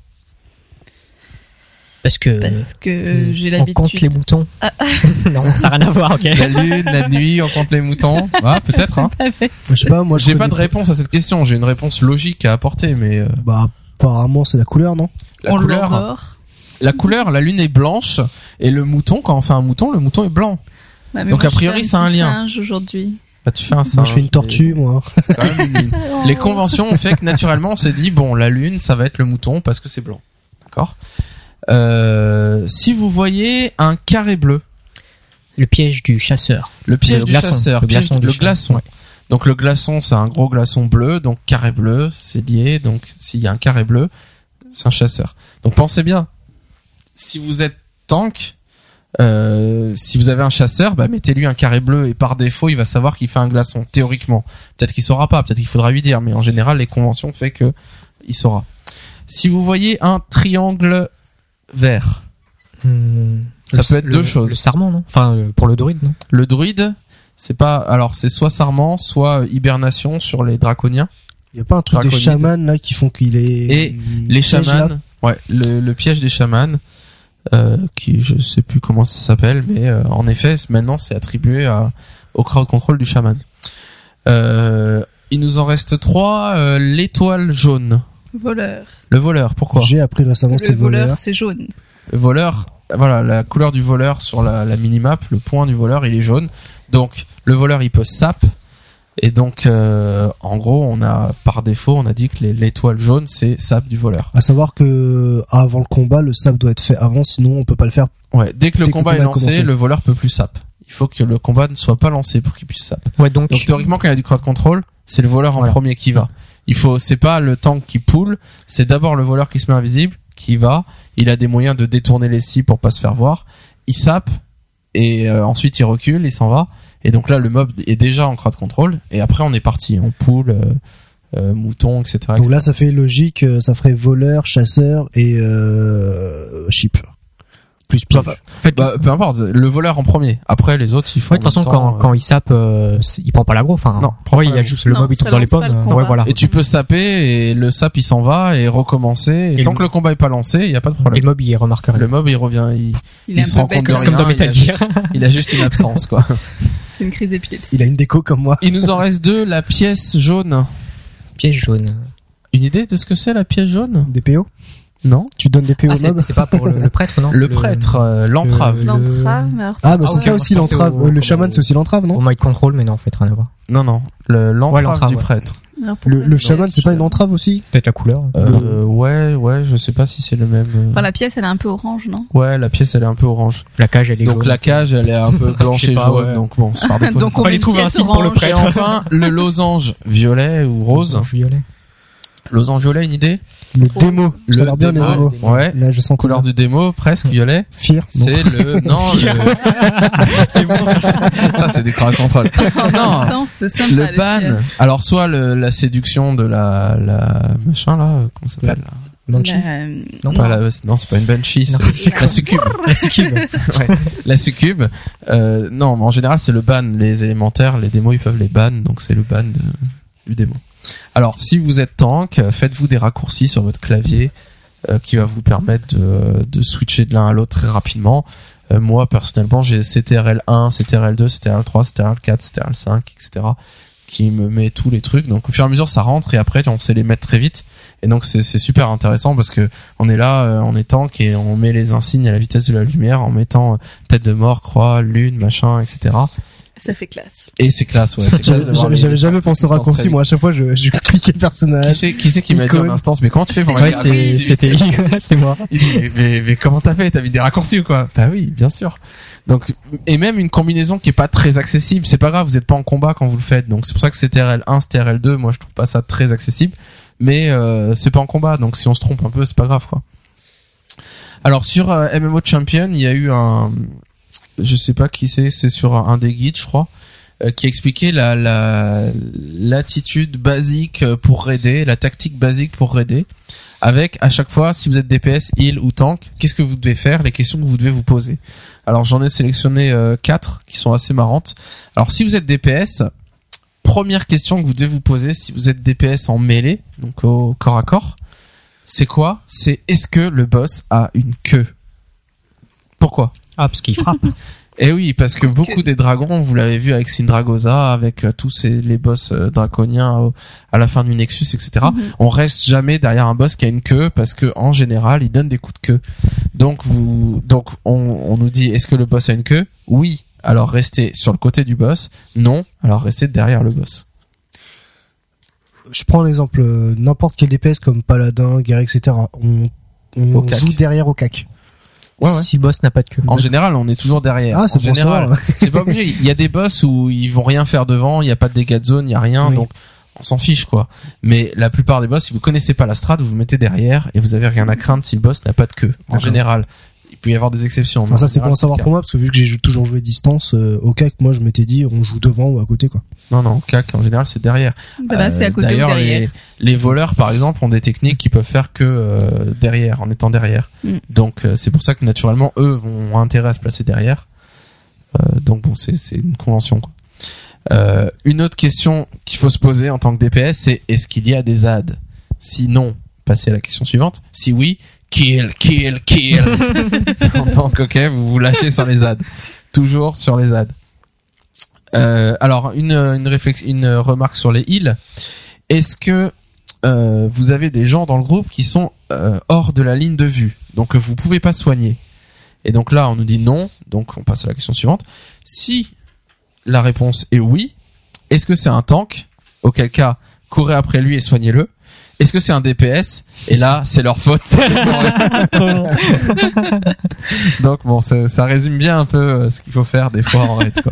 [SPEAKER 4] Parce que
[SPEAKER 2] Parce que
[SPEAKER 4] euh,
[SPEAKER 2] j'ai
[SPEAKER 4] on compte les
[SPEAKER 2] l'habitude.
[SPEAKER 4] moutons. non, ça n'a rien à voir, ok.
[SPEAKER 1] La lune, la nuit, on compte les moutons. Ouais, peut-être. Hein.
[SPEAKER 3] Je sais pas, moi
[SPEAKER 1] J'ai pas de réponse à cette question. J'ai une réponse logique à apporter, mais euh,
[SPEAKER 3] Bah apparemment c'est la couleur, non?
[SPEAKER 1] La
[SPEAKER 2] on
[SPEAKER 1] couleur. La couleur, la lune est blanche et le mouton, quand on fait un mouton, le mouton est blanc.
[SPEAKER 2] Mais
[SPEAKER 1] Donc,
[SPEAKER 2] moi,
[SPEAKER 1] a priori, c'est un
[SPEAKER 2] petit
[SPEAKER 1] lien.
[SPEAKER 2] singe aujourd'hui.
[SPEAKER 1] Bah, tu fais un
[SPEAKER 3] Moi
[SPEAKER 1] singe.
[SPEAKER 3] je fais une tortue, moi.
[SPEAKER 1] une. Les conventions ont fait que naturellement on s'est dit bon la lune ça va être le mouton parce que c'est blanc. D'accord? Euh, Si vous voyez un carré bleu,
[SPEAKER 4] Le piège du chasseur.
[SPEAKER 1] le piège
[SPEAKER 4] Le
[SPEAKER 1] du
[SPEAKER 4] glaçon.
[SPEAKER 1] chasseur,
[SPEAKER 4] Le glaçon du
[SPEAKER 1] le
[SPEAKER 4] chat.
[SPEAKER 1] glaçon.
[SPEAKER 4] Ouais.
[SPEAKER 1] Donc le glaçon c'est un gros glaçon bleu, donc carré bleu c'est lié. Donc s'il y a un carré bleu, c'est un chasseur. Donc pensez bien, si vous êtes tank, Euh, si vous avez un chasseur, bah, mettez-lui un carré bleu et par défaut, il va savoir qu'il fait un glaçon. Théoriquement, peut-être qu'il saura pas, peut-être qu'il faudra lui dire, mais en général, les conventions fait que il saura. Si vous voyez un triangle vert,
[SPEAKER 4] Hmm,
[SPEAKER 1] Ça
[SPEAKER 4] le-
[SPEAKER 1] peut être
[SPEAKER 4] le-
[SPEAKER 1] deux choses.
[SPEAKER 4] Le sarment, non? Enfin, euh, pour le druide, non?
[SPEAKER 1] Le druide, c'est pas, alors c'est soit sarment, soit hibernation sur les draconiens.
[SPEAKER 3] Il y a pas un truc des
[SPEAKER 1] Draconide.
[SPEAKER 3] chamans là qui font qu'il est
[SPEAKER 1] Et Les chamans, ouais, le, le piège des chamans, euh, qui je sais plus comment ça s'appelle, mais euh, en effet, maintenant c'est attribué à, au crowd control du chaman. Euh, il nous en reste trois. euh, L'étoile jaune,
[SPEAKER 2] Voleur.
[SPEAKER 1] le voleur. Pourquoi
[SPEAKER 3] J'ai appris récemment que
[SPEAKER 2] Le
[SPEAKER 3] c'était voleur.
[SPEAKER 2] voleur, c'est jaune.
[SPEAKER 1] Le voleur, voilà, la couleur du voleur sur la, la minimap, le point du voleur, il est jaune. Donc le voleur, il peut sap. Et donc, euh, en gros, on a par défaut, on a dit que les- l'étoile jaune, c'est sap du voleur.
[SPEAKER 3] À savoir que avant le combat, le sap doit être fait avant, sinon on peut pas le faire.
[SPEAKER 1] Ouais, dès que le
[SPEAKER 3] Dès que le
[SPEAKER 1] combat est lancé, le voleur peut plus sap. Il faut que le combat ne soit pas lancé pour qu'il puisse sap.
[SPEAKER 4] Ouais, donc,
[SPEAKER 1] Donc théoriquement, quand il y a du crowd control, c'est le voleur en
[SPEAKER 4] Voilà.
[SPEAKER 1] premier qui va. Il faut, c'est pas le tank qui poule, c'est d'abord le voleur qui se met invisible, qui va. Il a des moyens de détourner les cibles pour pas se faire voir. Il sape et euh, ensuite il recule, il s'en va. Et donc là, le mob est déjà en crowd control. Et après, on est parti. On poule, euh, euh, mouton, etc.
[SPEAKER 3] Donc là, ça fait logique, euh, ça ferait voleur, chasseur et euh, ship. Plus piège.
[SPEAKER 1] Bah,
[SPEAKER 4] en fait,
[SPEAKER 1] Bah, peu importe. Le voleur en premier. Après, les autres, ils font.
[SPEAKER 4] ouais, de toute façon, quand,
[SPEAKER 1] euh,
[SPEAKER 4] quand il sape, euh, il prend pas l'aggro. Enfin,
[SPEAKER 1] Non, prend
[SPEAKER 4] il y a juste le mob, il tombe dans les pommes.
[SPEAKER 2] le
[SPEAKER 4] euh. Ouais, voilà.
[SPEAKER 1] Et tu peux saper et le sap il s'en va et recommencer. Et,
[SPEAKER 4] Et
[SPEAKER 1] tant
[SPEAKER 4] le-
[SPEAKER 1] que le combat est pas lancé, il y a pas de
[SPEAKER 4] Et
[SPEAKER 1] problème.
[SPEAKER 4] le mob, il remarque rien.
[SPEAKER 1] Le mob il revient, il,
[SPEAKER 2] Il, est
[SPEAKER 1] Il se rend compte de
[SPEAKER 4] C'est
[SPEAKER 1] rien,
[SPEAKER 4] comme dans
[SPEAKER 1] il a
[SPEAKER 4] Metal
[SPEAKER 1] juste-
[SPEAKER 4] Gear.
[SPEAKER 1] il a juste une absence quoi.
[SPEAKER 2] C'est une crise d'épilepsie.
[SPEAKER 3] Il a une déco comme moi.
[SPEAKER 1] Il nous en reste deux, la pièce jaune.
[SPEAKER 4] Piège jaune.
[SPEAKER 1] Une idée de ce que c'est la pièce jaune?
[SPEAKER 3] Des PO
[SPEAKER 1] Non.
[SPEAKER 3] Tu donnes des PO
[SPEAKER 4] Ah,
[SPEAKER 3] au
[SPEAKER 4] c'est pas pour le, le prêtre, non
[SPEAKER 1] Le prêtre, euh, l'entrave.
[SPEAKER 4] le-
[SPEAKER 2] L'entrave, mais alors-
[SPEAKER 3] Ah, bah
[SPEAKER 4] Ah
[SPEAKER 3] c'est
[SPEAKER 4] ouais,
[SPEAKER 3] ça aussi l'entrave.
[SPEAKER 4] au-
[SPEAKER 3] Euh, Le
[SPEAKER 4] au-
[SPEAKER 3] chaman, c'est aussi l'entrave,
[SPEAKER 4] Au
[SPEAKER 3] non
[SPEAKER 4] mind control, mais non, en fait, rien à voir.
[SPEAKER 1] Non non, le- l'entrave
[SPEAKER 4] l'entrave,
[SPEAKER 1] du
[SPEAKER 4] ouais.
[SPEAKER 1] prêtre.
[SPEAKER 3] Le, le chaman, c'est pas
[SPEAKER 1] ça-
[SPEAKER 3] une entrave aussi
[SPEAKER 4] Peut-être la couleur.
[SPEAKER 1] Euh, ouais ouais, je sais pas si c'est le même. euh,
[SPEAKER 2] Enfin, la pièce, elle est un peu orange, non
[SPEAKER 1] Ouais, la pièce elle est un peu orange.
[SPEAKER 4] La cage, elle est
[SPEAKER 1] Donc
[SPEAKER 4] jaune.
[SPEAKER 1] la cage elle est un peu blanche et
[SPEAKER 4] pas,
[SPEAKER 1] jaune.
[SPEAKER 4] ouais.
[SPEAKER 1] Donc bon, c'est par défaut.
[SPEAKER 2] Donc on met une
[SPEAKER 4] trouver un signe pour le
[SPEAKER 2] orange.
[SPEAKER 1] Et enfin le losange violet ou rose.
[SPEAKER 4] Violet.
[SPEAKER 1] Losange violet, une idée
[SPEAKER 3] Le démo.
[SPEAKER 1] Le
[SPEAKER 3] Ça a l'air bien les
[SPEAKER 1] démo.
[SPEAKER 3] démos.
[SPEAKER 1] Ouais.
[SPEAKER 3] Là, je sens
[SPEAKER 1] Couleur du démo, presque violet.
[SPEAKER 3] Fier. Non.
[SPEAKER 1] C'est le non le...
[SPEAKER 4] c'est bon, ça.
[SPEAKER 1] ça c'est du crowd control. non,
[SPEAKER 2] Instance,
[SPEAKER 1] le ban. Alors soit le, la séduction de la la machin là, euh, comment ça s'appelle là
[SPEAKER 4] Banshee.
[SPEAKER 2] La-
[SPEAKER 4] Non,
[SPEAKER 1] Pas la- non, c'est pas une banshee,
[SPEAKER 4] Non,
[SPEAKER 1] c'est
[SPEAKER 4] c'est
[SPEAKER 1] la succube.
[SPEAKER 4] La succube.
[SPEAKER 1] Ouais, la succube. Euh, non, mais en général c'est le ban. Les élémentaires, les démos ils peuvent les ban, donc c'est le ban de- du démo. Alors si vous êtes tank, faites-vous des raccourcis sur votre clavier euh, qui va vous permettre de, switcher de l'un à l'autre très rapidement. Euh, moi personnellement j'ai CTRL1, CTRL2, CTRL3, CTRL4, CTRL5, etc. qui me met tous les trucs. Donc au fur et à mesure ça rentre et après on sait les mettre très vite. Et donc c'est super intéressant parce que on est là, euh, on est tank et on met les insignes à la vitesse de la lumière en mettant tête de mort, croix, lune, machin, etc.
[SPEAKER 2] Ça fait classe.
[SPEAKER 1] Et c'est classe, ouais. c'est classe
[SPEAKER 3] J'avais jamais pensé au raccourci. Moi, à chaque fois, je, je cliquais le
[SPEAKER 1] Qui
[SPEAKER 3] personnage.
[SPEAKER 1] c'est qui, c'est qui m'a dit en instance mais comment tu fais pour
[SPEAKER 4] Ouais, c'était c'était moi.
[SPEAKER 1] Il dit mais, mais, mais comment t'as fait? T'as mis des raccourcis ou quoi? Bah oui, bien sûr. Donc et même une combinaison qui est pas très accessible, c'est pas grave, vous êtes pas en combat quand vous le faites. Donc c'est pour ça que CTRL 1, CTRL 2, moi je trouve pas ça très accessible, mais euh, c'est pas en combat. Donc si on se trompe un peu, c'est pas grave quoi. Alors sur euh, MMO Champion, il y a eu un je sais pas qui c'est, c'est sur un des guides, je crois, euh, qui expliquait la la l'attitude basique pour raider, la tactique basique pour raider avec à chaque fois si vous êtes DPS, heal ou tank, qu'est-ce que vous devez faire, les questions que vous devez vous poser. Alors j'en ai sélectionné euh, quatre qui sont assez marrantes. Alors si vous êtes DPS, première question que vous devez vous poser si vous êtes DPS en mêlée, donc au corps à corps, c'est quoi? C'est est-ce que le boss a une queue? Pourquoi
[SPEAKER 4] Ah, parce qu'il frappe.
[SPEAKER 1] Eh oui, parce que beaucoup des dragons, vous l'avez vu avec Syndragosa, avec euh, tous ces, les boss euh, draconiens à la fin du Nexus, etc.
[SPEAKER 2] Mhm.
[SPEAKER 1] On reste jamais derrière un boss qui a une queue parce que en général, il donne des coups de queue. Donc vous, donc on, on nous dit, est-ce que le boss a une queue? Oui. Alors restez sur le côté du boss. Non. Alors restez derrière le boss.
[SPEAKER 3] Je prends un exemple. euh, N'importe quel DPS comme Paladin, Guerrier, etc. On, on joue derrière au cac.
[SPEAKER 1] Ouais, ouais.
[SPEAKER 4] Si boss n'a pas de queue.
[SPEAKER 1] En général, on est toujours derrière.
[SPEAKER 3] Ah,
[SPEAKER 1] en
[SPEAKER 3] c'est pour
[SPEAKER 1] général,
[SPEAKER 3] savoir.
[SPEAKER 1] c'est pas obligé. Il y a des boss où ils vont rien faire devant, il y a pas de dégâts de zone, il y a rien,
[SPEAKER 3] Oui.
[SPEAKER 1] donc on s'en fiche quoi. Mais la plupart des boss, si vous connaissez pas la strat, vous vous mettez derrière et vous avez rien à craindre si le boss n'a pas de queue. En général, peut y avoir des exceptions.
[SPEAKER 3] Enfin, ça, c'est
[SPEAKER 1] En
[SPEAKER 3] bon à
[SPEAKER 1] général,
[SPEAKER 3] savoir
[SPEAKER 1] cas.
[SPEAKER 3] pour moi, parce que vu que j'ai toujours joué distance, euh, au CAC, moi, je m'étais dit, on joue devant ou à côté, quoi.
[SPEAKER 1] Non, non, CAC, en général, c'est derrière.
[SPEAKER 2] Voilà, c'est à
[SPEAKER 1] Euh,
[SPEAKER 2] côté
[SPEAKER 1] D'ailleurs, les, les voleurs, par exemple, ont des techniques qui peuvent faire que euh, derrière, en étant derrière.
[SPEAKER 2] Mm.
[SPEAKER 1] Donc, euh, c'est pour ça que naturellement, eux vont ont intérêt à se placer derrière. Donc, bon, c'est une convention. Quoi. Euh, une autre question qu'il faut se poser en tant que DPS, c'est est-ce qu'il y a des ZAD Si non, passez à la question suivante. Si oui, kill, kill, kill. en tant que ok, vous vous lâchez sur les ZAD. Toujours sur les ZAD. Euh, alors une une réflexion, une remarque sur les heals. Est-ce que euh, vous avez des gens dans le groupe qui sont euh, hors de la ligne de vue, donc vous pouvez pas soigner Et donc là, on nous dit non, donc on passe à la question suivante. Si la réponse est oui, est-ce que c'est un tank? Auquel cas, courez après lui et soignez-le. Est-ce que c'est un DPS Et là, c'est leur faute. Donc bon, ça, ça résume bien un peu euh, ce qu'il faut faire des fois en raid. Quoi.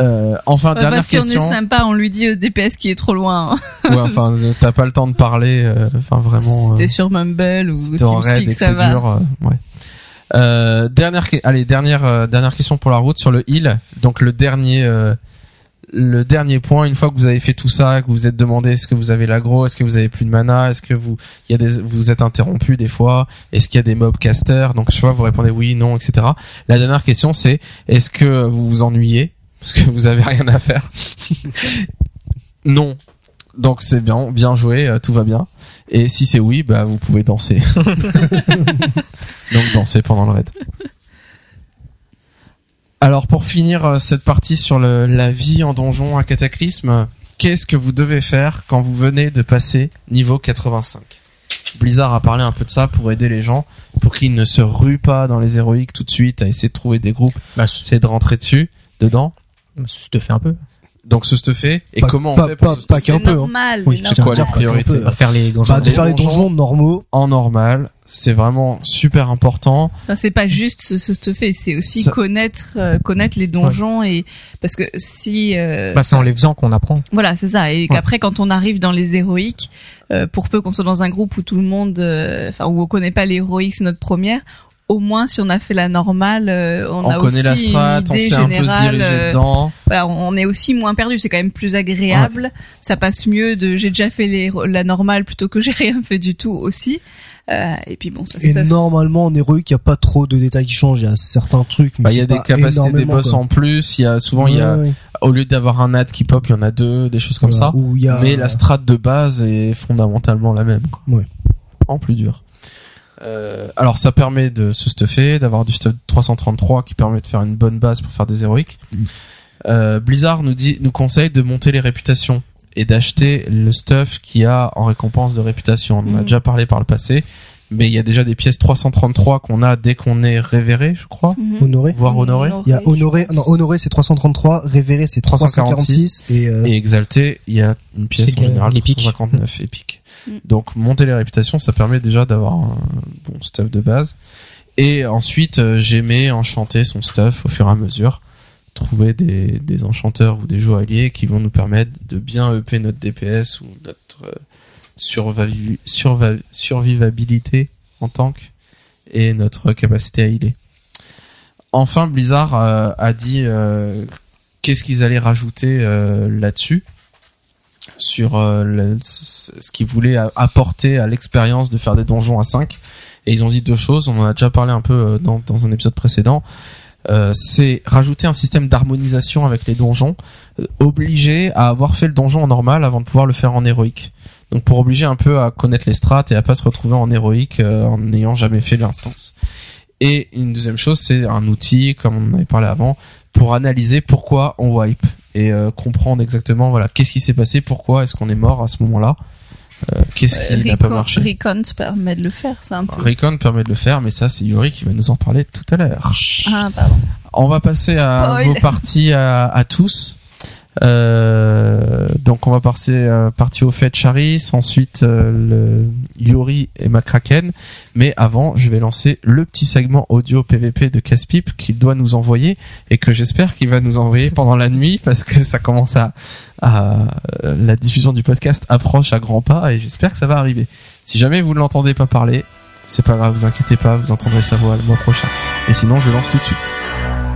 [SPEAKER 1] Euh, enfin,
[SPEAKER 2] Bah,
[SPEAKER 1] dernière
[SPEAKER 2] si on
[SPEAKER 1] question.
[SPEAKER 2] est sympa, on lui dit au DPS qui est trop loin.
[SPEAKER 1] Ouais, enfin, euh, t'as pas le temps de parler. euh, Enfin, vraiment.
[SPEAKER 2] si t'es
[SPEAKER 1] euh,
[SPEAKER 2] sur Mumble ou
[SPEAKER 1] si t'es en raid et que c'est dur, euh, ouais. Euh, dernière, allez, dernière, euh, dernière question pour la route sur le heal. Donc le dernier, euh, le dernier point. Une fois que vous avez fait tout ça, que vous vous êtes demandé est-ce que vous avez l'agro, est-ce que vous avez plus de mana, est-ce que vous, il y a des, vous êtes interrompu des fois, est-ce qu'il y a des mob casters? Donc je vois, vous répondez oui, non, etc. La dernière question c'est est-ce que vous vous ennuyez? Parce que vous avez rien à faire. non. Donc c'est bien, bien joué, euh, tout va bien. Et si c'est oui, bah vous pouvez danser. Donc danser pendant le raid. Alors pour finir euh, cette partie sur le, la vie en donjon à Cataclysme, qu'est-ce que vous devez faire quand vous venez de passer niveau 85 Blizzard a parlé un peu de ça pour aider les gens, pour qu'ils ne se ruent pas dans les héroïques tout de suite, à essayer de trouver des groupes,
[SPEAKER 4] Bah,
[SPEAKER 1] essayer de rentrer dessus, dedans.
[SPEAKER 4] Ce te fait un peu.
[SPEAKER 1] Donc ce stuffé, et
[SPEAKER 3] Pas-
[SPEAKER 1] comment
[SPEAKER 3] pas-
[SPEAKER 1] on fait pour
[SPEAKER 3] pas-
[SPEAKER 1] se
[SPEAKER 3] pas
[SPEAKER 1] stuffer
[SPEAKER 3] qu'un peu, hein.
[SPEAKER 2] normal.
[SPEAKER 3] Oui,
[SPEAKER 1] c'est quoi
[SPEAKER 3] peu.
[SPEAKER 4] À faire les donjons.
[SPEAKER 3] Bah, de
[SPEAKER 1] Les
[SPEAKER 3] faire les
[SPEAKER 1] donjons.
[SPEAKER 3] normaux.
[SPEAKER 1] en normal, c'est vraiment super important.
[SPEAKER 2] Enfin, c'est pas juste se, se stuffer, c'est aussi
[SPEAKER 1] Ça-
[SPEAKER 2] connaître euh, connaître les donjons et parce que si euh,
[SPEAKER 4] Bah, c'est en les faisant qu'on apprend.
[SPEAKER 2] voilà c'est ça et qu'après quand on arrive dans les héroïques euh, pour peu qu'on soit dans un groupe où tout le monde euh, enfin où on connaît pas les héroïques c'est notre première au moins si on a fait la normale euh, on,
[SPEAKER 1] On,
[SPEAKER 2] a
[SPEAKER 1] connaît
[SPEAKER 2] aussi
[SPEAKER 1] la strat,
[SPEAKER 2] une
[SPEAKER 1] on
[SPEAKER 2] idée
[SPEAKER 1] sait un peu se
[SPEAKER 2] générale,
[SPEAKER 1] diriger
[SPEAKER 2] euh,
[SPEAKER 1] dedans.
[SPEAKER 2] voilà, on est aussi moins perdu, c'est quand même plus agréable. Ça passe mieux de j'ai déjà fait les, la normale plutôt que j'ai rien fait du tout aussi. Euh, et puis bon, ça
[SPEAKER 3] Et
[SPEAKER 2] stuff.
[SPEAKER 3] normalement, en héroïque, il y a pas trop de détails qui changent. Il y a certains trucs, mais
[SPEAKER 1] Bah, il y a des capacités des boss
[SPEAKER 3] quoi.
[SPEAKER 1] en plus. Il y a souvent, il y a,
[SPEAKER 3] Ouais,
[SPEAKER 1] au lieu d'avoir un ad qui pop, il y en a deux, des choses comme
[SPEAKER 3] Voilà.
[SPEAKER 1] ça.
[SPEAKER 3] Y a,
[SPEAKER 1] Mais la strat de base est fondamentalement la même. quoi.
[SPEAKER 3] Ouais.
[SPEAKER 1] En plus dur. Euh, alors ça permet de se stuffer, d'avoir du stuff 333 qui permet de faire une bonne base pour faire des héroïques. Euh, Blizzard nous dit, nous conseille de monter les réputations et d'acheter le stuff qu'il y a en récompense de réputation. On en a
[SPEAKER 2] Mhm.
[SPEAKER 1] déjà parlé par le passé, mais il y a déjà des pièces 333 qu'on a dès qu'on est révéré, je crois,
[SPEAKER 2] Mhm.
[SPEAKER 3] honoré.
[SPEAKER 1] voire honoré.
[SPEAKER 3] Il y a honoré, non, honoré c'est 333, révéré c'est 346 et, euh,
[SPEAKER 1] Et exalté, il y a une pièce en général
[SPEAKER 4] l'épique.
[SPEAKER 1] 359 épique.
[SPEAKER 2] Mm.
[SPEAKER 1] Donc monter les réputations, ça permet déjà d'avoir un bon stuff de base. Et ensuite, euh, j'aimais enchanter son stuff au fur et à mesure. Trouver des, enchanteurs ou des joailliers qui vont nous permettre de bien EP notre DPS ou notre euh, survivabilité en tank et notre capacité à healer. Enfin, Blizzard euh, a dit qu'est-ce qu'ils allaient rajouter là-dessus sur euh, ce qu'ils voulaient apporter à l'expérience de faire des donjons à 5 et ils ont dit deux choses. On en a déjà parlé un peu euh, dans, un épisode précédent. Euh, c'est rajouter un système d'harmonisation avec les donjons euh, obligé à avoir fait le donjon en normal avant de pouvoir le faire en héroïque. Donc pour obliger un peu à connaître les strats et à pas se retrouver en héroïque euh, en n'ayant jamais fait l'instance. Et une deuxième chose c'est un outil comme on avait parlé avant pour analyser pourquoi on wipe et euh, comprendre exactement voilà qu'est-ce qui s'est passé, pourquoi est-ce qu'on est mort à ce moment-là, euh, qu'est-ce qui n'a pas marché.
[SPEAKER 2] Recon permet de le faire, c'est un peu.
[SPEAKER 1] Recon permet de le faire, mais ça c'est Yuri qui va nous en parler tout à l'heure.
[SPEAKER 2] Ah, pardon.
[SPEAKER 1] On va passer à vos parties à, à tous. Euh, donc on va passer euh, partie au fait Charis, ensuite euh, le Yuri et Macraken. Mais avant, je vais lancer le petit segment audio PVP de Caspip qu'il doit nous envoyer et que j'espère qu'il va nous envoyer pendant la nuit parce que ça commence à, à euh, la diffusion du podcast approche à grands pas et j'espère que ça va arriver. Si jamais vous ne l'entendez pas parler, c'est pas grave, vous inquiétez pas, vous entendrez sa voix le mois prochain. Et sinon, je lance tout de suite.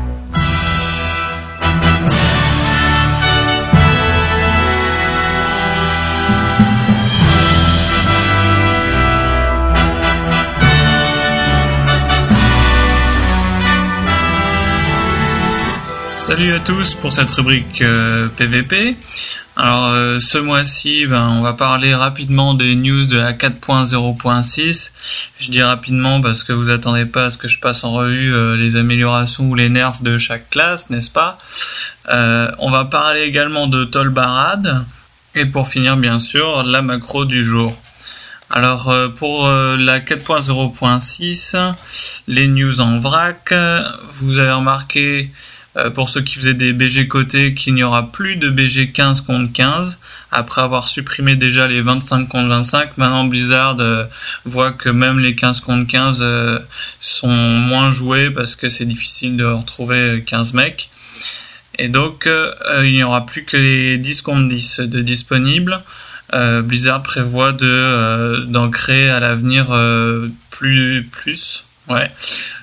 [SPEAKER 5] Salut à tous pour cette rubrique PVP. Euh, Alors euh, ce mois-ci, ben, on va parler rapidement des news de la 4.0.6. Je dis rapidement parce que vous attendez pas à ce que je passe en revue euh, les améliorations ou les nerfs de chaque classe, n'est-ce pas? On va parler également de Tolbarad et pour finir bien sûr la macro du jour. Alors pour la 4.0.6, les news en vrac, vous avez remarqué euh, pour ceux qui faisaient des BG côté qu'il n'y aura plus de BG 15 contre 15 après avoir supprimé déjà les 25 contre 25 maintenant Blizzard euh, voit que même les 15 contre 15 euh, sont moins joués parce que c'est difficile de retrouver 15 mecs. Et donc il n'y aura plus que les 10 contre 10 de disponibles. Blizzard prévoit de d'en créer à l'avenir plus plus ouais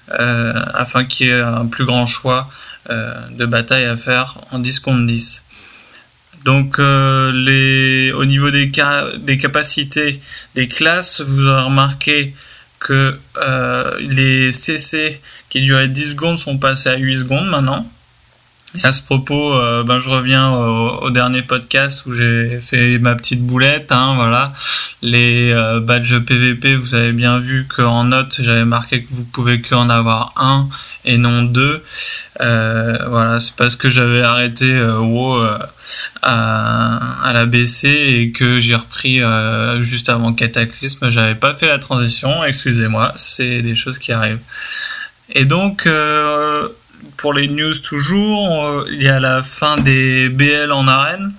[SPEAKER 5] afin qu'il y ait un plus grand choix de bataille à faire en 10 contre 10. Donc euh, les, au niveau des, des capacités des classes, vous aurez remarqué que euh, les CC qui duraient 10 secondes sont passés à 8 secondes maintenant. Et à ce propos, euh, ben, je reviens au, dernier podcast où j'ai fait ma petite boulette. Hein, voilà, les euh, badges PVP, vous avez bien vu qu'en note, j'avais marqué que vous pouvez qu'en avoir un et non deux. Euh, voilà, c'est parce que j'avais arrêté WoW à, à la BC et que j'ai repris juste avant Cataclysme. J'avais pas fait la transition, excusez-moi, c'est des choses qui arrivent. Et donc pour les news toujours, euh, il y a la fin des BL en arène,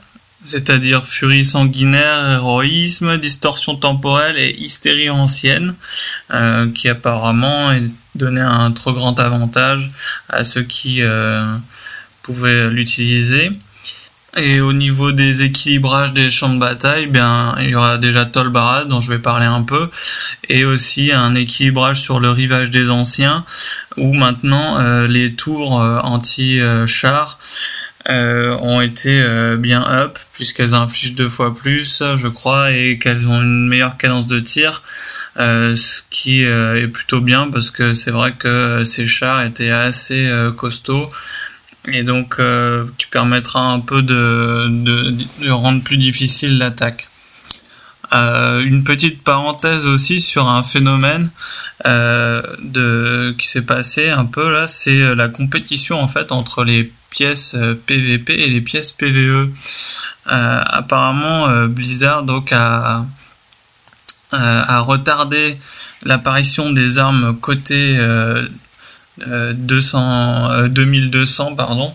[SPEAKER 5] c'est-à-dire furie sanguinaire, héroïsme, distorsion temporelle et hystérie ancienne, euh, qui apparemment donné un trop grand avantage à ceux qui euh, pouvaient l'utiliser. Et au niveau des équilibrages des champs de bataille, bien, il y aura déjà Tolbarad dont je vais parler un peu, et aussi un équilibrage sur le rivage des anciens, où maintenant euh, les tours euh, anti-char euh, ont été bien up, puisqu'elles infligent deux fois plus, je crois, et qu'elles ont une meilleure cadence de tir, ce qui est plutôt bien, parce que c'est vrai que ces chars étaient assez costauds et donc euh, qui permettra un peu de, de, rendre plus difficile l'attaque. Euh, une petite parenthèse aussi sur un phénomène euh, de qui s'est passé un peu là, c'est la compétition en fait entre les pièces PVP et les pièces PVE. apparemment, Blizzard donc a a retardé l'apparition des armes côté 200, 2200 euh, pardon,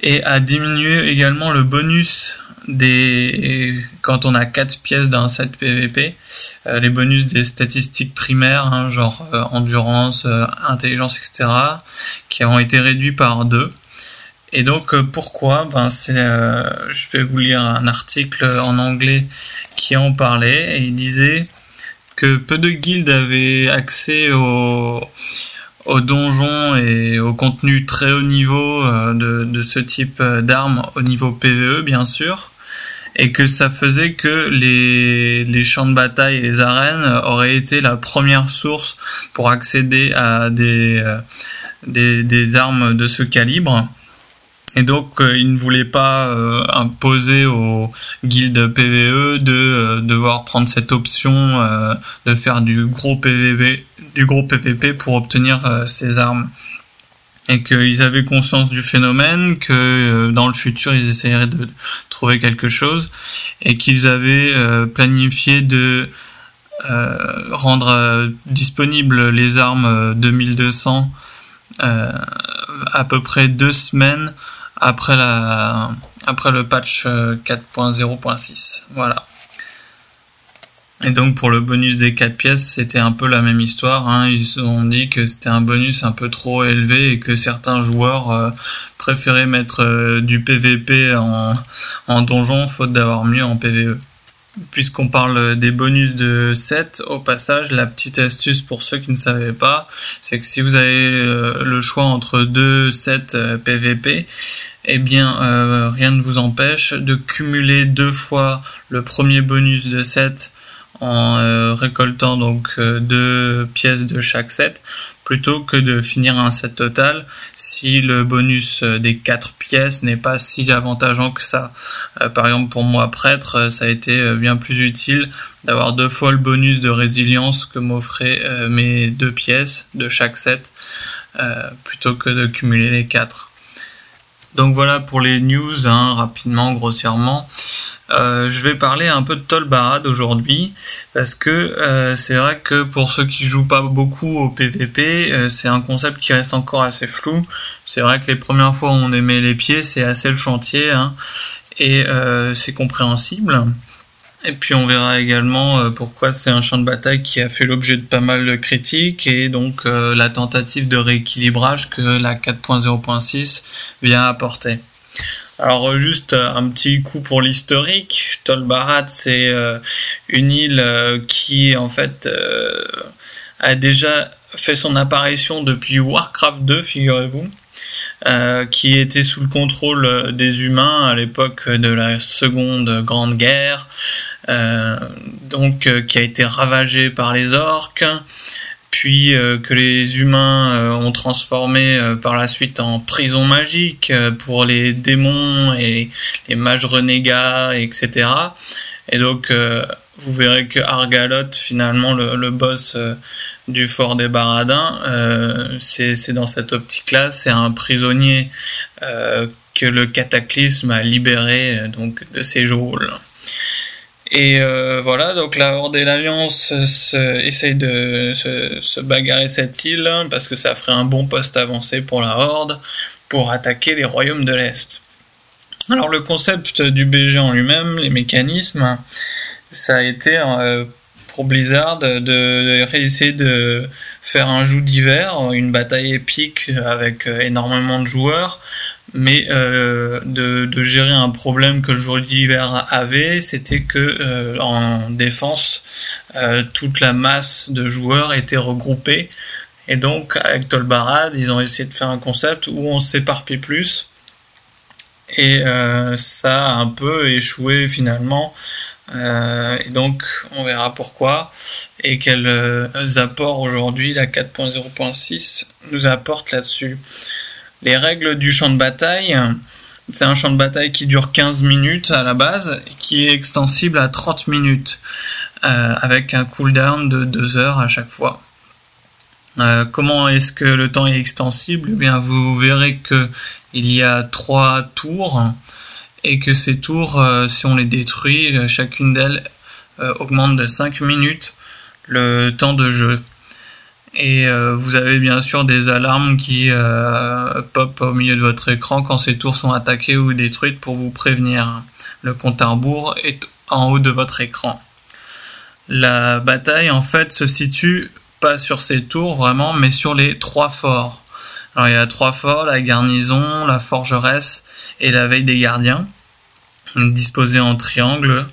[SPEAKER 5] et à diminuer également le bonus des quand on a 4 pièces d'un set PVP, euh, les bonus des statistiques primaires, hein, genre euh, endurance, intelligence, etc., qui ont été réduits par 2. Et donc pourquoi? Ben c'est, je vais vous lire un article en anglais qui en parlait et il disait que peu de guildes avaient accès au au donjon et au contenu très haut niveau euh, de, ce type euh, d'armes au niveau PVE bien sûr. Et que ça faisait que les, champs de bataille et les arènes auraient été la première source pour accéder à des, euh, armes de ce calibre et donc, euh, il ne voulait pas euh, imposer aux guildes PVE de euh, devoir prendre cette option de faire du gros PVP, du gros PVP pour obtenir ces armes. Et qu'ils avaient conscience du phénomène, que dans le futur ils essaieraient de trouver quelque chose, et qu'ils avaient planifié de rendre disponibles les armes 2200 à peu près deux semaines après la après le patch 4.0.6. Euh, voilà. Et donc pour le bonus des 4 pièces, c'était un peu la même histoire. Hein. Ils ont dit que c'était un bonus un peu trop élevé et que certains joueurs euh, préféraient mettre euh, du PVP en, en donjon faute d'avoir mieux en PVE. Puisqu'on parle des bonus de 7, au passage, la petite astuce pour ceux qui ne savaient pas, c'est que si vous avez euh, le choix entre deux sets PVP, eh bien, euh, rien ne vous empêche de cumuler deux fois le premier bonus de 7 en euh, récoltant donc deux pièces de chaque set plutôt que de finir un set total si le bonus euh, des quatre pièces n'est pas si avantageant que ça. Euh, par exemple pour moi prêtre, euh, ça a été bien plus utile d'avoir deux fois le bonus de résilience que m'offraient mes deux pièces de chaque set plutôt que de cumuler les quatre. Donc voilà pour les news, hein, rapidement, grossièrement. Euh, je vais parler un peu de Tolbarad aujourd'hui parce que euh, c'est vrai que pour ceux qui jouent pas beaucoup au PVP, euh, c'est un concept qui reste encore assez flou. C'est vrai que les premières fois où on aimait les pieds, c'est assez le chantier hein, et c'est compréhensible. Et puis on verra également pourquoi c'est un champ de bataille qui a fait l'objet de pas mal de critiques et donc la tentative de rééquilibrage que la 4.0.6 vient apporter. Alors euh, juste un petit coup pour l'historique. Tolbarat c'est une île qui en fait a déjà fait son apparition depuis Warcraft 2, figurez-vous. Euh, qui était sous le contrôle des humains à l'époque de la Seconde Grande Guerre, euh, donc euh, qui a été ravagé par les orques, puis que les humains ont transformé par la suite en prison magique pour les démons et les mages renégats, etc. Et donc vous verrez que Argalot, finalement le, boss du fort des Baradins, euh, c'est dans cette optique-là, c'est un prisonnier euh, que le cataclysme a libéré euh, donc de ses geôles. Et voilà, donc la Horde et l'Alliance essayent de se, bagarrer cette île parce que ça ferait un bon poste avancé pour la Horde pour attaquer les royaumes de l'Est. Alors le concept du BG en lui-même, les mécanismes, ça a été pour Blizzard de, de, réessayer de faire un jeu d'hiver, une bataille épique avec euh, énormément de joueurs, mais euh, de, gérer un problème que le jeu d'hiver avait, c'était que euh, en défense, toute la masse de joueurs était regroupée. Et donc avec Tolbarad, ils ont essayé de faire un concept où on s'éparpille plus. Et ça a un peu échoué finalement euh, et donc, on verra pourquoi et quels euh, apports aujourd'hui la 4.0.6 nous apporte là-dessus. Les règles du champ de bataille, c'est un champ de bataille qui dure 15 minutes à la base qui est extensible à 30 minutes euh, avec un cooldown de 2 heures à chaque fois. comment est-ce que le temps est extensible? Eh bien, vous verrez que il y a trois tours et que ces tours, euh, si on les détruit, euh, chacune d'elles euh, augmente de 5 minutes le temps de jeu. Et vous avez bien sûr des alarmes qui pop au milieu de votre écran quand ces tours sont attaquées ou détruites pour vous prévenir. Le compte à rebours est en haut de votre écran. La bataille en fait se situe pas sur ces tours vraiment, mais sur les trois forts. Alors il y a trois forts, la garnison, la forgeresse et la veille des gardiens disposés en triangle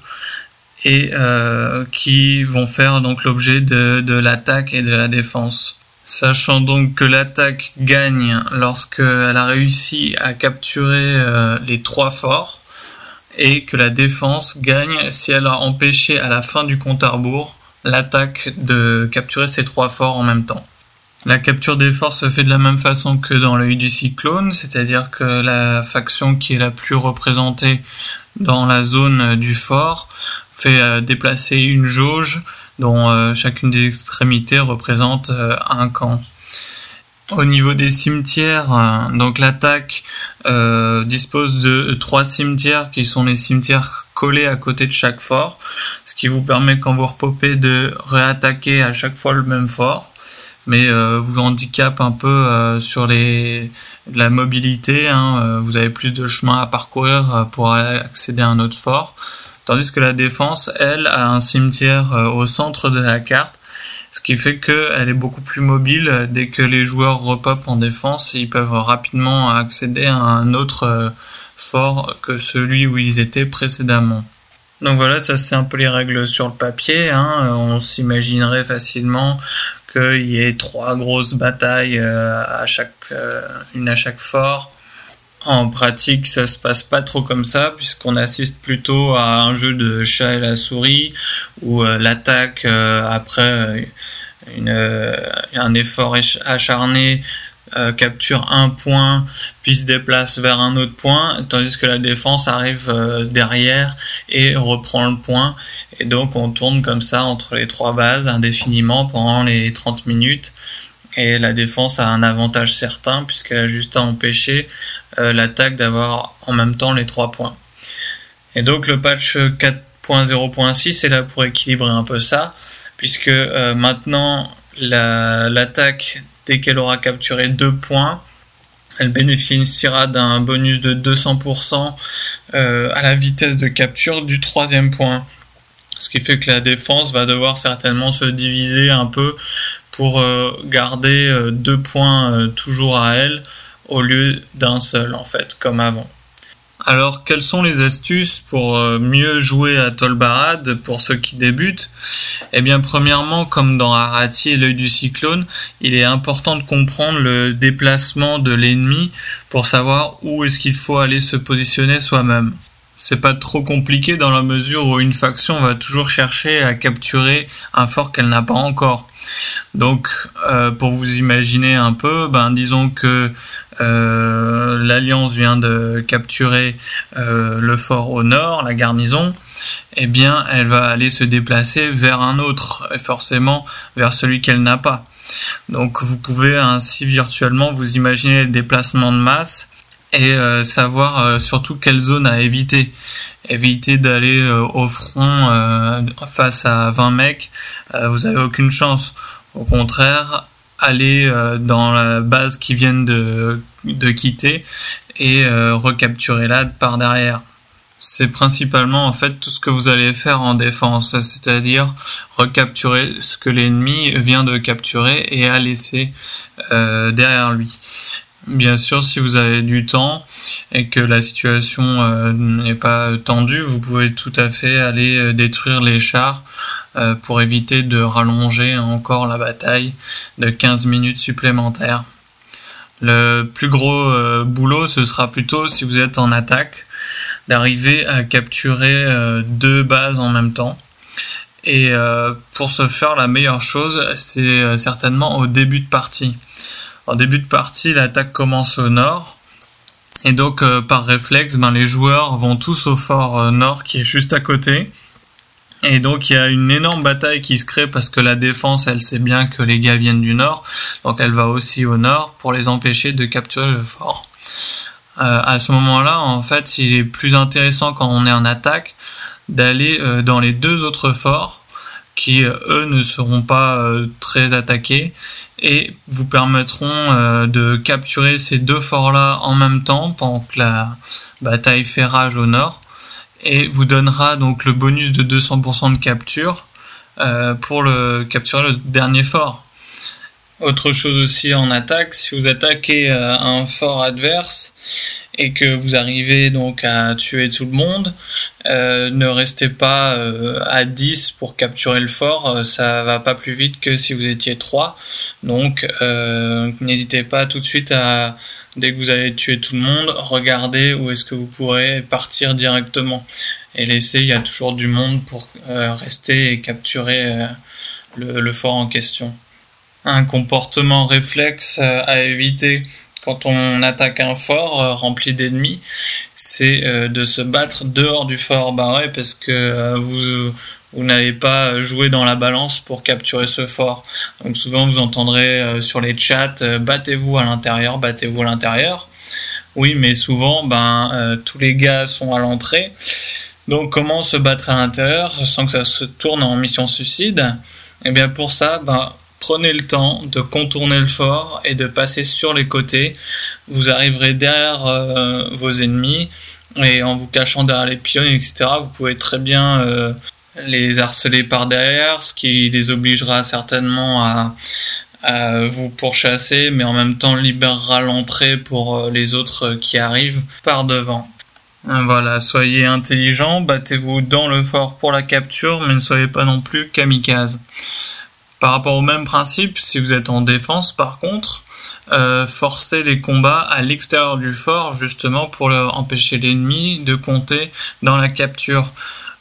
[SPEAKER 5] et euh, qui vont faire donc l'objet de, l'attaque et de la défense. Sachant donc que l'attaque gagne lorsqu'elle a réussi à capturer euh, les trois forts et que la défense gagne si elle a empêché à la fin du compte à rebours l'attaque de capturer ces trois forts en même temps. La capture des forces se fait de la même façon que dans l'œil du cyclone, c'est-à-dire que la faction qui est la plus représentée dans la zone du fort fait euh, déplacer une jauge dont euh, chacune des extrémités représente euh, un camp. Au niveau des cimetières, donc l'attaque dispose de trois cimetières qui sont les cimetières collés à côté de chaque fort, ce qui vous permet quand vous repopez de réattaquer à chaque fois le même fort mais vous handicape un peu sur les la mobilité. Hein, vous avez plus de chemin à parcourir pour accéder à un autre fort, tandis que la défense, elle, a un cimetière au centre de la carte, ce qui fait qu'elle est beaucoup plus mobile. Dès que les joueurs repopent en défense, ils peuvent rapidement accéder à un autre fort que celui où ils étaient précédemment. Donc voilà, ça c'est un peu les règles sur le papier. Hein. On s'imaginerait facilement qu'il y ait trois grosses batailles euh, à chaque, euh, une à chaque fort. En pratique, ça se passe pas trop comme ça, puisqu'on assiste plutôt à un jeu de chat et la souris, où euh, l'attaque après une, un effort acharné euh, capture un point puis se déplace vers un autre point, tandis que la défense arrive euh, derrière et reprend le point. Et donc on tourne comme ça entre les trois bases indéfiniment pendant les 30 minutes. Et la défense a un avantage certain puisqu'elle a juste à empêcher euh, l'attaque d'avoir en même temps les trois points. Et donc le patch 4.0.6 est là pour équilibrer un peu ça, puisque maintenant l'attaque Dès qu'elle aura capturé deux points, elle bénéficiera d'un bonus de 200% euh, à la vitesse de capture du troisième point. Ce qui fait que la défense va devoir certainement se diviser un peu pour euh, garder euh, deux points toujours à elle au lieu d'un seul en fait, comme avant. Alors, quelles sont les astuces pour euh, mieux jouer à Tolbarad pour ceux qui débutent? Eh bien, premièrement, comme dans Arati et l'œil du cyclone, il est important de comprendre le déplacement de l'ennemi pour savoir où est-ce qu'il faut aller se positionner soi-même. C'est pas trop compliqué dans la mesure où une faction va toujours chercher à capturer un fort qu'elle n'a pas encore. Donc, euh, pour vous imaginer un peu, ben disons que euh, l'Alliance vient de capturer euh, le fort au nord, la garnison, eh bien, elle va aller se déplacer vers un autre, et forcément vers celui qu'elle n'a pas. Donc, vous pouvez ainsi virtuellement vous imaginer le déplacement de masse et euh, savoir surtout quelle zone à éviter. Éviter d'aller au front face à 20 mecs, vous avez aucune chance. Au contraire, aller euh, dans la base qu'ils viennent de, de quitter et euh, recapturer là par derrière. C'est principalement en fait tout ce que vous allez faire en défense, c'est-à-dire recapturer ce que l'ennemi vient de capturer et a laissé euh, derrière lui. Bien sûr, si vous avez du temps et que la situation n'est pas tendue, vous pouvez tout à fait aller détruire les chars euh, pour éviter de rallonger encore la bataille de 15 minutes supplémentaires. Le plus gros euh, boulot, ce sera plutôt si vous êtes en attaque, d'arriver à capturer euh, deux bases en même temps. Et pour ce faire, la meilleure chose, c'est certainement au début de partie. En début de partie, l'attaque commence au nord. Et donc, par réflexe, ben, les joueurs vont tous au fort nord qui est juste à côté. Et donc il y a une énorme bataille qui se crée parce que la défense, elle sait bien que les gars viennent du nord, donc elle va aussi au nord pour les empêcher de capturer le fort. Euh, à ce moment-là, en fait, il est plus intéressant quand on est en attaque d'aller euh, dans les deux autres forts qui euh, eux ne seront pas très attaqués et vous permettront de capturer ces deux forts-là en même temps pendant que la bataille fait rage au nord et vous donnera donc le bonus de 200% de capture euh, pour le capturer le dernier fort. Autre chose aussi en attaque, si vous attaquez euh, un fort adverse et que vous arrivez donc à tuer tout le monde, euh, ne restez pas à 10 pour capturer le fort, ça va pas plus vite que si vous étiez 3. Donc n'hésitez pas tout de suite à Dès que vous avez tué tout le monde, regardez où est-ce que vous pourrez partir directement. Et laisser, il y a toujours du monde pour euh, rester et capturer euh, le, fort en question. Un comportement réflexe euh, à éviter quand on attaque un fort rempli d'ennemis, c'est de se battre dehors du fort. Ouais, parce que vous vous n'allez pas jouer dans la balance pour capturer ce fort. Donc souvent vous entendrez euh, sur les chats euh, battez-vous à l'intérieur, battez-vous à l'intérieur. Oui, mais souvent ben euh, tous les gars sont à l'entrée. Donc comment se battre à l'intérieur sans que ça se tourne en mission suicide? Eh bien pour ça, ben prenez le temps de contourner le fort et de passer sur les côtés. Vous arriverez derrière vos ennemis et en vous cachant derrière les pions, etc., vous pouvez très bien les harceler par derrière, ce qui les obligera certainement à, vous pourchasser, mais en même temps libérera l'entrée pour euh, les autres qui arrivent par devant. Voilà, soyez intelligent, battez-vous dans le fort pour la capture, mais ne soyez pas non plus kamikaze. Par rapport au même principe, si vous êtes en défense par contre, euh, forcez les combats à l'extérieur du fort justement pour empêcher l'ennemi de compter dans la capture.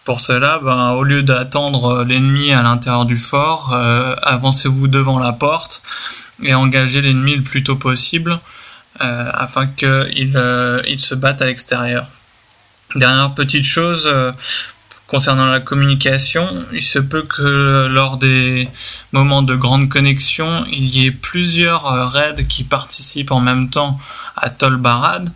[SPEAKER 5] Pour cela, ben, au lieu d'attendre l'ennemi à l'intérieur du fort, euh, avancez-vous devant la porte et engagez l'ennemi le plus tôt possible euh, afin qu'il il se batte à l'extérieur. Dernière petite chose, Concernant la communication, il se peut que lors des moments de grande connexion, il y ait plusieurs euh, raids qui participent en même temps à Tolbarad,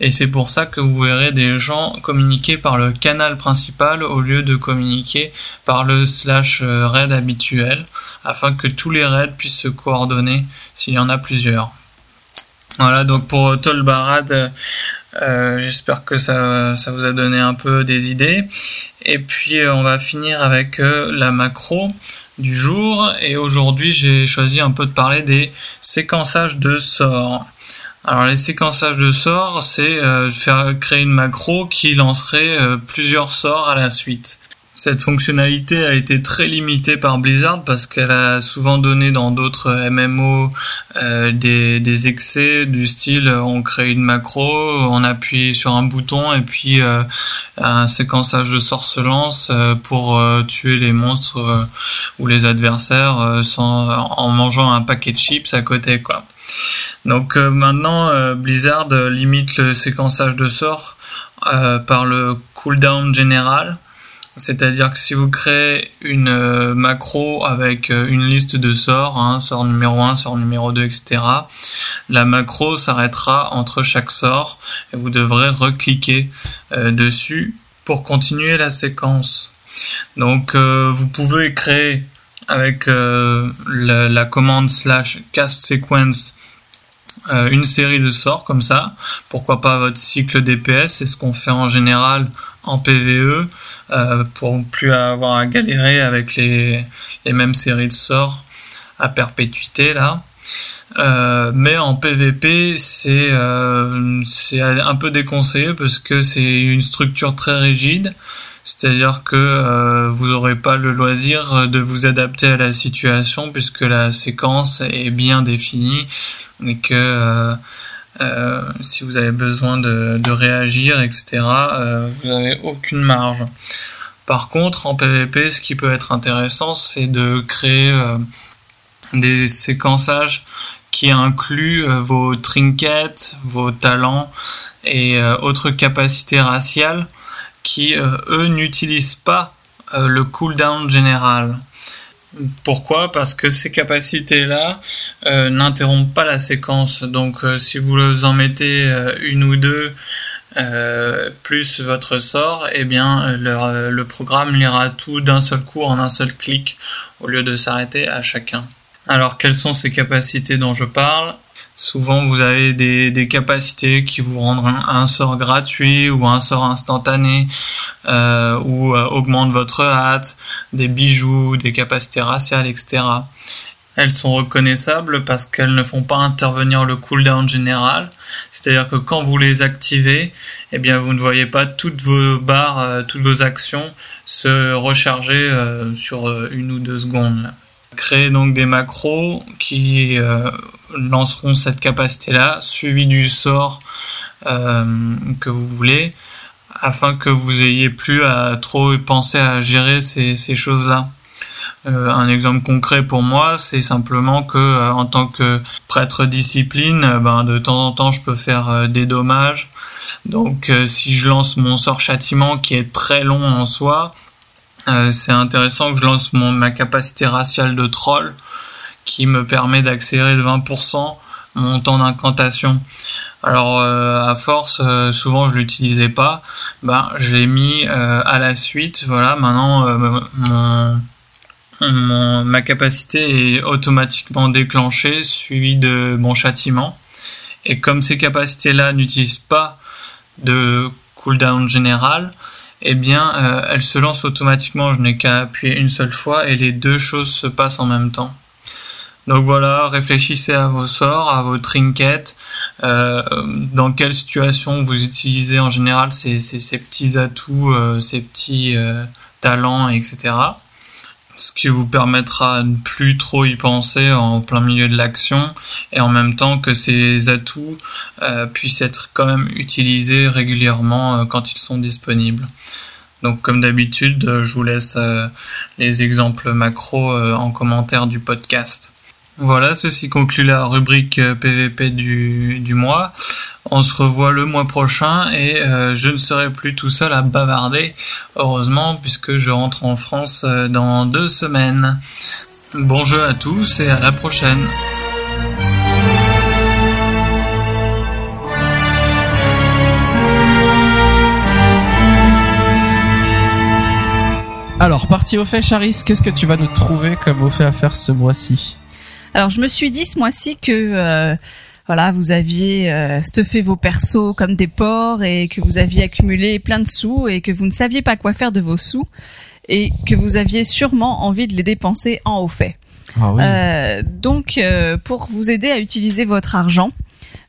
[SPEAKER 5] et c'est pour ça que vous verrez des gens communiquer par le canal principal au lieu de communiquer par le slash euh, raid habituel, afin que tous les raids puissent se coordonner s'il y en a plusieurs. Voilà, donc pour Tolbarad, euh, j'espère que ça, ça vous a donné un peu des idées. Et puis euh, on va finir avec euh, la macro du jour. Et aujourd'hui j'ai choisi un peu de parler des séquençages de sorts. Alors les séquençages de sorts, c'est faire créer une macro qui lancerait plusieurs sorts à la suite. Cette fonctionnalité a été très limitée par Blizzard parce qu'elle a souvent donné dans d'autres MMO euh, des, des, excès du style on crée une macro, on appuie sur un bouton et puis euh, un séquençage de sorts se lance euh, pour tuer les monstres ou les adversaires sans, en mangeant un paquet de chips à côté quoi. Donc maintenant Blizzard limite le séquençage de sorts par le cooldown général c'est-à-dire que si vous créez une euh, macro avec euh, une liste de sorts, hein, sort numéro 1, sort numéro 2, etc., la macro s'arrêtera entre chaque sort et vous devrez recliquer euh, dessus pour continuer la séquence. Donc vous pouvez créer avec la, la, commande slash cast sequence une série de sorts comme ça. Pourquoi pas votre cycle DPS, c'est ce qu'on fait en général en PVE euh, pour plus avoir à galérer avec les, mêmes séries de sorts à perpétuité là. Euh, mais en PVP, euh, c'est un peu déconseillé parce que c'est une structure très rigide. C'est-à-dire que euh, vous n'aurez pas le loisir de vous adapter à la situation puisque la séquence est bien définie et que euh, euh, si vous avez besoin de, réagir, etc., euh, vous n'avez aucune marge. Par contre, en PvP, ce qui peut être intéressant, c'est de créer euh, des séquençages qui incluent vos trinkets, vos talents et autres capacités raciales qui, eux, n'utilisent pas le cooldown général. Pourquoi? Parce que ces capacités-là euh, n'interrompent pas la séquence. Donc euh, si vous en mettez euh, une ou deux plus votre sort, eh bien le, programme lira tout d'un seul coup en un seul clic au lieu de s'arrêter à chacun. Alors quelles sont ces capacités dont je parle? Souvent, vous avez des, capacités qui vous rendent un, sort gratuit ou un sort instantané euh, ou euh, augmentent votre hâte, des bijoux, des capacités raciales, etc. Elles sont reconnaissables parce qu'elles ne font pas intervenir le cooldown général. C'est-à-dire que quand vous les activez, eh bien vous ne voyez pas toutes vos barres, euh, toutes vos actions se recharger sur une ou deux secondes. Créer donc des macros qui lanceront cette capacité-là, suivi du sort euh, que vous voulez, afin que vous ayez plus à trop penser à gérer ces, choses-là. Euh, un exemple concret pour moi, c'est simplement que euh, en tant que prêtre discipline, ben, de temps en temps, je peux faire des dommages. Donc, si je lance mon sort châtiment qui est très long en soi, c'est intéressant que je lance mon, ma capacité raciale de troll qui me permet d'accélérer de 20% mon temps d'incantation. Alors euh, à force, euh, souvent je l'utilisais pas. Ben je l'ai mis euh, à la suite. Voilà, maintenant ma capacité est automatiquement déclenchée, suivie de mon châtiment. Et comme ces capacités-là n'utilisent pas de cooldown général, eh bien elles se lancent automatiquement. Je n'ai qu'à appuyer une seule fois et les deux choses se passent en même temps. Donc voilà, réfléchissez à vos sorts, à vos trinkets, euh, dans quelle situation vous utilisez en général ces, ces, ces petits atouts, euh, ces petits euh, talents, etc. Ce qui vous permettra de ne plus trop y penser en plein milieu de l'action et en même temps que ces atouts puissent être quand même utilisés régulièrement quand ils sont disponibles. Donc comme d'habitude, je vous laisse les exemples macro en commentaire du podcast. Voilà, ceci conclut la rubrique euh, PVP du, du mois. On se revoit le mois prochain et euh, je ne serai plus tout seul à bavarder, heureusement, puisque je rentre en France euh, dans deux semaines. Bon jeu à tous et à la prochaine.
[SPEAKER 1] Alors, parti au fait, Charis, qu'est-ce que tu vas nous trouver comme au fait à faire ce mois-ci?
[SPEAKER 2] Alors je me suis dit ce mois-ci que euh, voilà, vous aviez euh, stuffé vos persos comme des porcs et que vous aviez accumulé plein de sous et que vous ne saviez pas quoi faire de vos sous et que vous aviez sûrement envie de les dépenser en haut fait.
[SPEAKER 1] Ah oui.
[SPEAKER 2] Euh, donc, euh, pour vous aider à utiliser votre argent,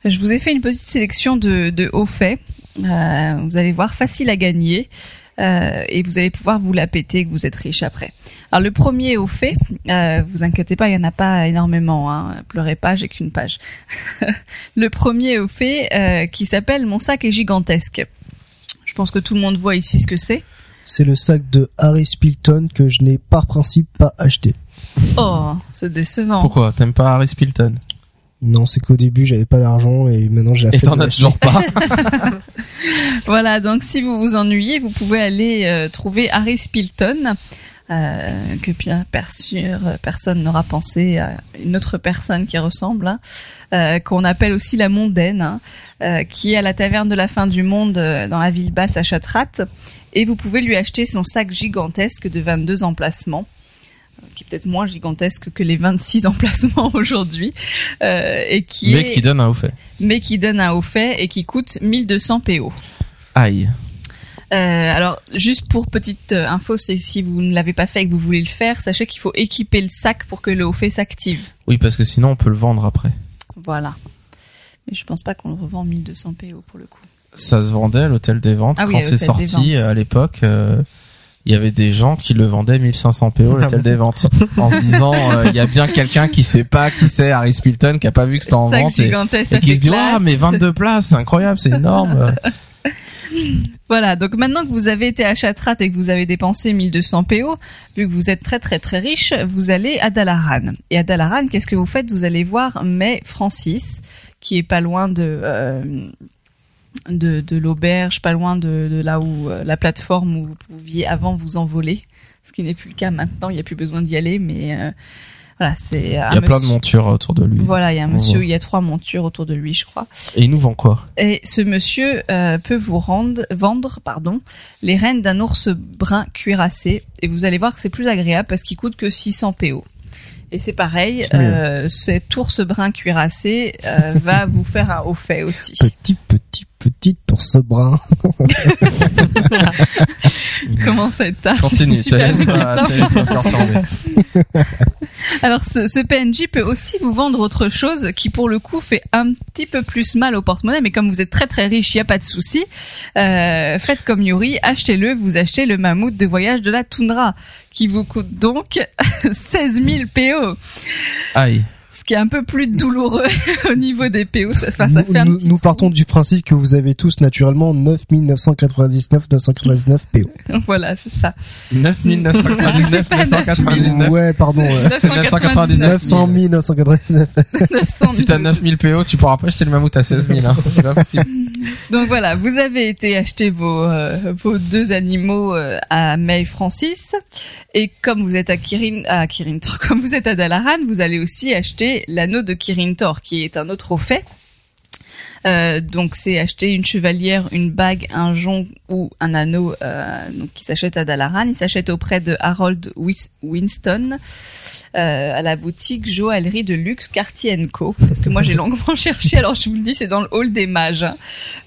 [SPEAKER 2] je vous ai fait une petite sélection de, de hauts faits. Euh, vous allez voir, facile à gagner. Euh, et vous allez pouvoir vous la péter que vous êtes riche après. Alors le premier au fait, euh, vous inquiétez pas, il y en a pas énormément. Hein, pleurez pas, j'ai qu'une page. le premier au fait euh, qui s'appelle Mon sac est gigantesque. Je pense que tout le monde voit ici ce que c'est.
[SPEAKER 3] C'est le sac de Harry Spilton que je n'ai par principe pas acheté.
[SPEAKER 2] Oh, c'est décevant.
[SPEAKER 1] Pourquoi? T'aimes pas Harry Spilton?
[SPEAKER 3] Non, c'est qu'au début j'avais pas d'argent et maintenant j'ai
[SPEAKER 1] Et t'en
[SPEAKER 3] de
[SPEAKER 1] as toujours pas
[SPEAKER 2] Voilà, donc si vous vous ennuyez, vous pouvez aller euh, trouver Harry Spilton, euh, que bien sûr, euh, personne n'aura pensé à une autre personne qui ressemble, hein, qu'on appelle aussi la mondaine, hein, qui est à la taverne de la fin du monde dans la ville basse à Chatrat. Et vous pouvez lui acheter son sac gigantesque de 22 emplacements qui est peut-être moins gigantesque que les 26 emplacements aujourd'hui, euh, et qui
[SPEAKER 1] Mais
[SPEAKER 2] est,
[SPEAKER 1] qui donne un au fait.
[SPEAKER 2] mais qui donne un haut fait et qui coûte 1200 PO.
[SPEAKER 1] Aïe.
[SPEAKER 2] Euh, alors, juste pour petite euh, info, c'est si vous ne l'avez pas fait et que vous voulez le faire, sachez qu'il faut équiper le sac pour que le haut fait s'active.
[SPEAKER 1] Oui, parce que sinon on peut le vendre après.
[SPEAKER 2] Voilà. Mais je pense pas qu'on le revend 1200 PO pour le coup.
[SPEAKER 1] Ça se vendait à l'hôtel des ventes
[SPEAKER 2] Ah
[SPEAKER 1] quand c'est sorti
[SPEAKER 2] ventes.
[SPEAKER 1] à l'époque. euh, il y avait des gens qui le vendaient 1500 PO
[SPEAKER 4] Ah
[SPEAKER 1] l'hôtel
[SPEAKER 4] bon
[SPEAKER 1] des ventes en se disant euh, il y a bien quelqu'un qui sait pas qui c'est Harry Spilton qui a pas vu que c'était en vente et, et qui se dit ah mais 22 places c'est incroyable c'est énorme.
[SPEAKER 2] Voilà, donc maintenant que vous avez été à Chatrat et que vous avez dépensé 1200 PO, vu que vous êtes très très très riche, vous allez à Dalaran. Et à Dalaran, qu'est-ce que vous faites? Vous allez voir May Francis, qui est pas loin de... euh, de, de l'auberge, pas loin de, de là où euh, la plateforme où vous pouviez avant vous envoler, ce qui n'est plus le cas maintenant, il n'y a plus besoin d'y aller, mais euh, voilà, c'est
[SPEAKER 1] il y a plein de montures autour de lui
[SPEAKER 2] Voilà, il y a un
[SPEAKER 1] On
[SPEAKER 2] monsieur, il y a trois montures autour de lui, je crois.
[SPEAKER 1] et il nous vend quoi?
[SPEAKER 2] Et ce monsieur euh, peut vous rendre, vendre pardon, les rênes d'un ours brun cuirassé. Et vous allez voir que c'est plus agréable parce qu'il coûte que 600 PO. Et c'est pareil, euh, cet ours brun cuirassé euh, va vous faire un haut fait aussi.
[SPEAKER 3] Petit, petit, petit ours brun.
[SPEAKER 2] Comment à être tard
[SPEAKER 1] continue
[SPEAKER 2] c'est
[SPEAKER 1] te
[SPEAKER 2] super
[SPEAKER 1] laisse pas.
[SPEAKER 2] Alors ce, ce PNJ peut aussi vous vendre autre chose qui pour le coup fait un petit peu plus mal au porte-monnaie, mais comme vous êtes très très riche, il n'y a pas de souci. Euh, faites comme Yuri, achetez-le, vous achetez le mammouth de voyage de la toundra, qui vous coûte donc 16 000 PO,
[SPEAKER 1] aïe
[SPEAKER 2] ce qui est un peu plus douloureux au niveau des PO. Ça, enfin, ça
[SPEAKER 3] nous,
[SPEAKER 2] fait un
[SPEAKER 3] nous-
[SPEAKER 2] petit
[SPEAKER 3] nous partons du principe que vous avez tous naturellement 9999 999 PO.
[SPEAKER 2] Voilà, c'est ça.
[SPEAKER 1] 9999
[SPEAKER 2] pas
[SPEAKER 1] 999
[SPEAKER 3] Ouais, pardon. euh,
[SPEAKER 1] C'est 999
[SPEAKER 3] 900 000 999.
[SPEAKER 2] 900
[SPEAKER 1] si t'as 9000 PO tu pourras pas acheter le mammouth à 16 000 hein. c'est pas possible
[SPEAKER 2] Donc voilà, vous avez été acheter vos, euh, vos deux animaux euh, à May Francis. Et comme vous êtes à Kirin, à Kirin comme vous êtes à Dalaran, vous allez aussi acheter l'anneau de Kirin Tor, qui est un autre au fait. Euh, donc c'est acheter une chevalière, une bague, un jonc ou un anneau euh, donc qui s'achète à Dalaran. Il s'achète auprès de Harold Winston euh, à la boutique joaillerie de luxe Cartier Co. Parce que moi j'ai longuement cherché. Alors je vous le dis, c'est dans le hall des mages. hein.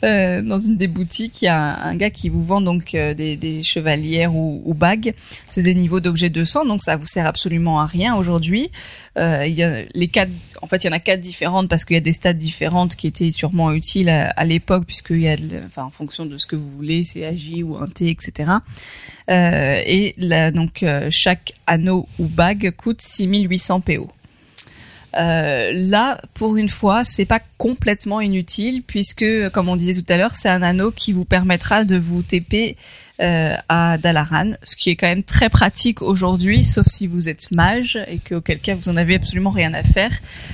[SPEAKER 2] Euh, dans une des boutiques, il y a un, gars qui vous vend donc des, chevalières ou, ou bagues. C'est des niveaux d'objets 200, donc ça vous sert absolument à rien aujourd'hui. Euh, il y a les quatre, en fait, il y en a quatre différentes parce qu'il y a des stades différentes qui étaient sûrement utiles à, à l'époque puisqu'il y a, enfin, en fonction de ce que vous voulez, c'est AJ ou un T, etc. Euh, et là, donc euh, chaque anneau ou bague coûte 6800 PO. Euh, là, pour une fois, c'est pas complètement inutile puisque, comme on disait tout à l'heure, c'est un anneau qui vous permettra de vous TP euh, à Dalaran, ce qui est quand même très pratique aujourd'hui, sauf si vous êtes mage et que auquel cas vous en avez absolument rien à faire.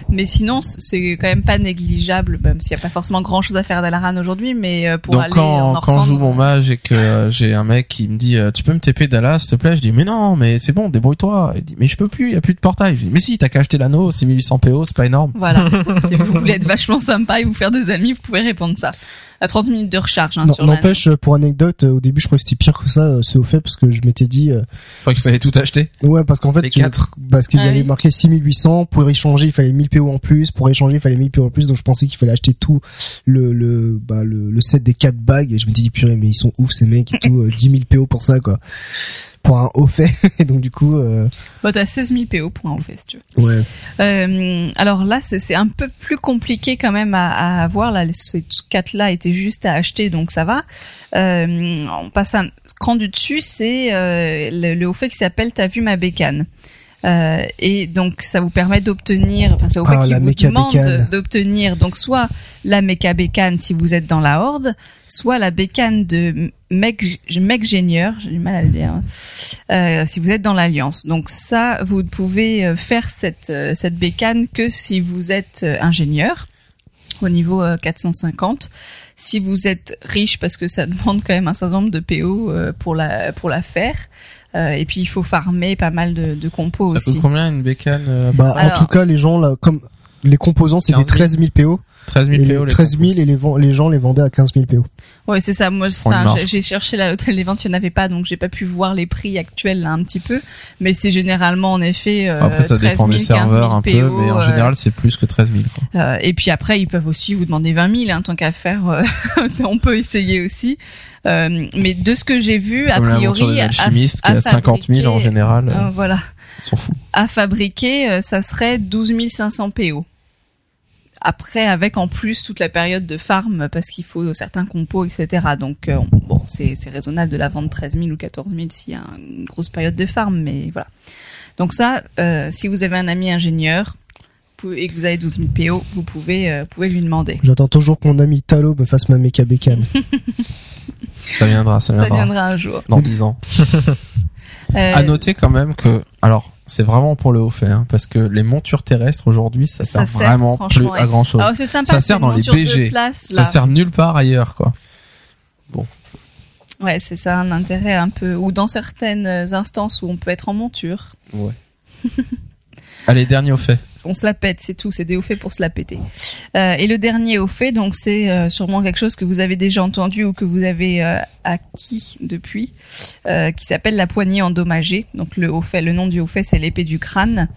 [SPEAKER 2] Mais sinon, c'est quand même pas négligeable, même s'il n'y a pas forcément grand chose à faire à Dalaran aujourd'hui, mais euh, pour
[SPEAKER 1] Donc
[SPEAKER 2] aller
[SPEAKER 1] quand,
[SPEAKER 2] en
[SPEAKER 1] quand je joue mon mage et que euh, j'ai un mec qui me dit euh, tu peux me TP Dallas s'il te plaît? Je dis mais non mais c'est bon débrouille-toi il dit mais je peux plus il y a plus de portail je dis mais si t'as qu'à acheter l'anneau c'est 1800 PO c'est pas énorme
[SPEAKER 2] Voilà. si vous voulez être vachement sympa et vous faire des amis, vous pouvez répondre ça. À 30 minutes de recharge, hein,
[SPEAKER 3] N'empêche, euh, pour anecdote, euh, au début, je croyais que c'était pire que ça, euh, c'est au fait, parce que je m'étais dit, euh,
[SPEAKER 1] qu'il fallait tout acheter
[SPEAKER 3] ouais, parce qu'en fait,
[SPEAKER 1] Les
[SPEAKER 3] tu-
[SPEAKER 1] quatre.
[SPEAKER 3] parce qu'il y
[SPEAKER 2] Ah
[SPEAKER 3] avait
[SPEAKER 2] oui.
[SPEAKER 3] marqué 6800, pour échanger, il fallait 1000 PO en plus, pour échanger, il fallait 1000 PO en plus, donc je pensais qu'il fallait acheter tout le, le, bah, le, le set des quatre bagues, et je me dis, purée, mais ils sont ouf, ces mecs, et tout, euh, 10 000 PO pour ça, quoi. Pour un haut fait, et donc du coup, euh,
[SPEAKER 2] Bah, t'as 16 000 PO pour un haut fait, si tu veux.
[SPEAKER 3] ouais.
[SPEAKER 2] Euh, alors là, c'est un peu plus compliqué quand même à, à avoir. Là, ces quatre-là étaient juste à acheter, donc ça va. Euh, on passe un cran du dessus, c'est euh, le, le haut fait qui s'appelle T'as vu ma bécane. Euh, et donc ça vous permet d'obtenir, enfin au fait
[SPEAKER 3] Ah, la
[SPEAKER 2] vous demande d'obtenir donc soit la méca bécane si vous êtes dans la horde, soit la bécane de mec mec génieur, j'ai du mal à le dire, euh, si vous êtes dans l'alliance. Donc ça, vous ne pouvez euh, faire cette euh, cette bécane que si vous êtes euh, ingénieur au niveau euh, 450. Si vous êtes riche, parce que ça demande quand même un certain nombre de PO pour la pour la faire. Euh, et puis il faut farmer pas mal de, de compos
[SPEAKER 1] ça
[SPEAKER 2] aussi.
[SPEAKER 1] coûte combien une bécane euh,
[SPEAKER 3] Bah,
[SPEAKER 2] Alors-
[SPEAKER 3] en tout cas, les gens, là, comme, les composants, c'était
[SPEAKER 1] 15 000.
[SPEAKER 3] 13 000 PO.
[SPEAKER 1] 13 000
[SPEAKER 3] et les
[SPEAKER 1] PO les
[SPEAKER 3] 13 000 et les, les gens les vendaient à 15 000 PO.
[SPEAKER 2] Ouais, c'est ça. Moi, j'ai- cherché là, l'hôtel des ventes, il n'y en avait pas, donc j'ai pas pu voir les prix actuels là un petit peu. Mais c'est généralement en effet euh,
[SPEAKER 1] après ça
[SPEAKER 2] 13
[SPEAKER 1] dépend
[SPEAKER 2] 000,
[SPEAKER 1] des
[SPEAKER 2] 15 000
[SPEAKER 1] serveurs un peu
[SPEAKER 2] PO,
[SPEAKER 1] mais en
[SPEAKER 2] euh,
[SPEAKER 1] général c'est plus que 13 000 quoi.
[SPEAKER 2] Euh, et puis après, ils peuvent aussi vous demander 20 000, hein, tant qu'à faire. euh, on peut essayer aussi. Euh, mais de ce que j'ai vu, a
[SPEAKER 1] comme l'aventure
[SPEAKER 2] priori,
[SPEAKER 1] des
[SPEAKER 2] à-
[SPEAKER 1] alchimistes qui
[SPEAKER 2] à
[SPEAKER 1] a 50 000 en général euh,
[SPEAKER 2] euh, voilà, à fabriquer, euh, ça serait 12 500 PO. Après, avec en plus toute la période de farm, parce qu'il faut certains compos, etc. Donc, euh, bon, c'est c'est raisonnable de la vendre 13 000 ou 14 000 s'il y a une grosse période de farm, mais voilà. Donc ça, euh, si vous avez un ami ingénieur et que vous avez 12 000 PO, vous pouvez, euh, pouvez lui demander.
[SPEAKER 3] J'attends toujours que mon ami Talo me fasse ma méca bécane.
[SPEAKER 1] ça viendra ça
[SPEAKER 2] Ça
[SPEAKER 1] viendra
[SPEAKER 2] viendra un jour.
[SPEAKER 1] dans 10 ans
[SPEAKER 2] Euh,
[SPEAKER 1] À noter quand même que, alors, c'est vraiment pour le haut fait, hein, parce que les montures terrestres aujourd'hui, ça,
[SPEAKER 2] Ça
[SPEAKER 1] sert vraiment plus à grand chose.
[SPEAKER 2] alors sympa,
[SPEAKER 1] ça sert dans les BG.
[SPEAKER 2] Place,
[SPEAKER 1] Ça sert nulle part ailleurs, quoi.
[SPEAKER 2] Ouais, c'est ça un intérêt un peu ou dans certaines instances où on peut être en monture.
[SPEAKER 1] Ouais. Allez, dernier au fait.
[SPEAKER 2] On se la pète, c'est tout, c'est des hauts faits pour se la péter. Euh, et le dernier haut fait, donc c'est euh, sûrement quelque chose que vous avez déjà entendu ou que vous avez euh, acquis depuis, qui s'appelle la poignée endommagée. Donc le haut fait, le nom du haut fait, c'est l'épée du crâne.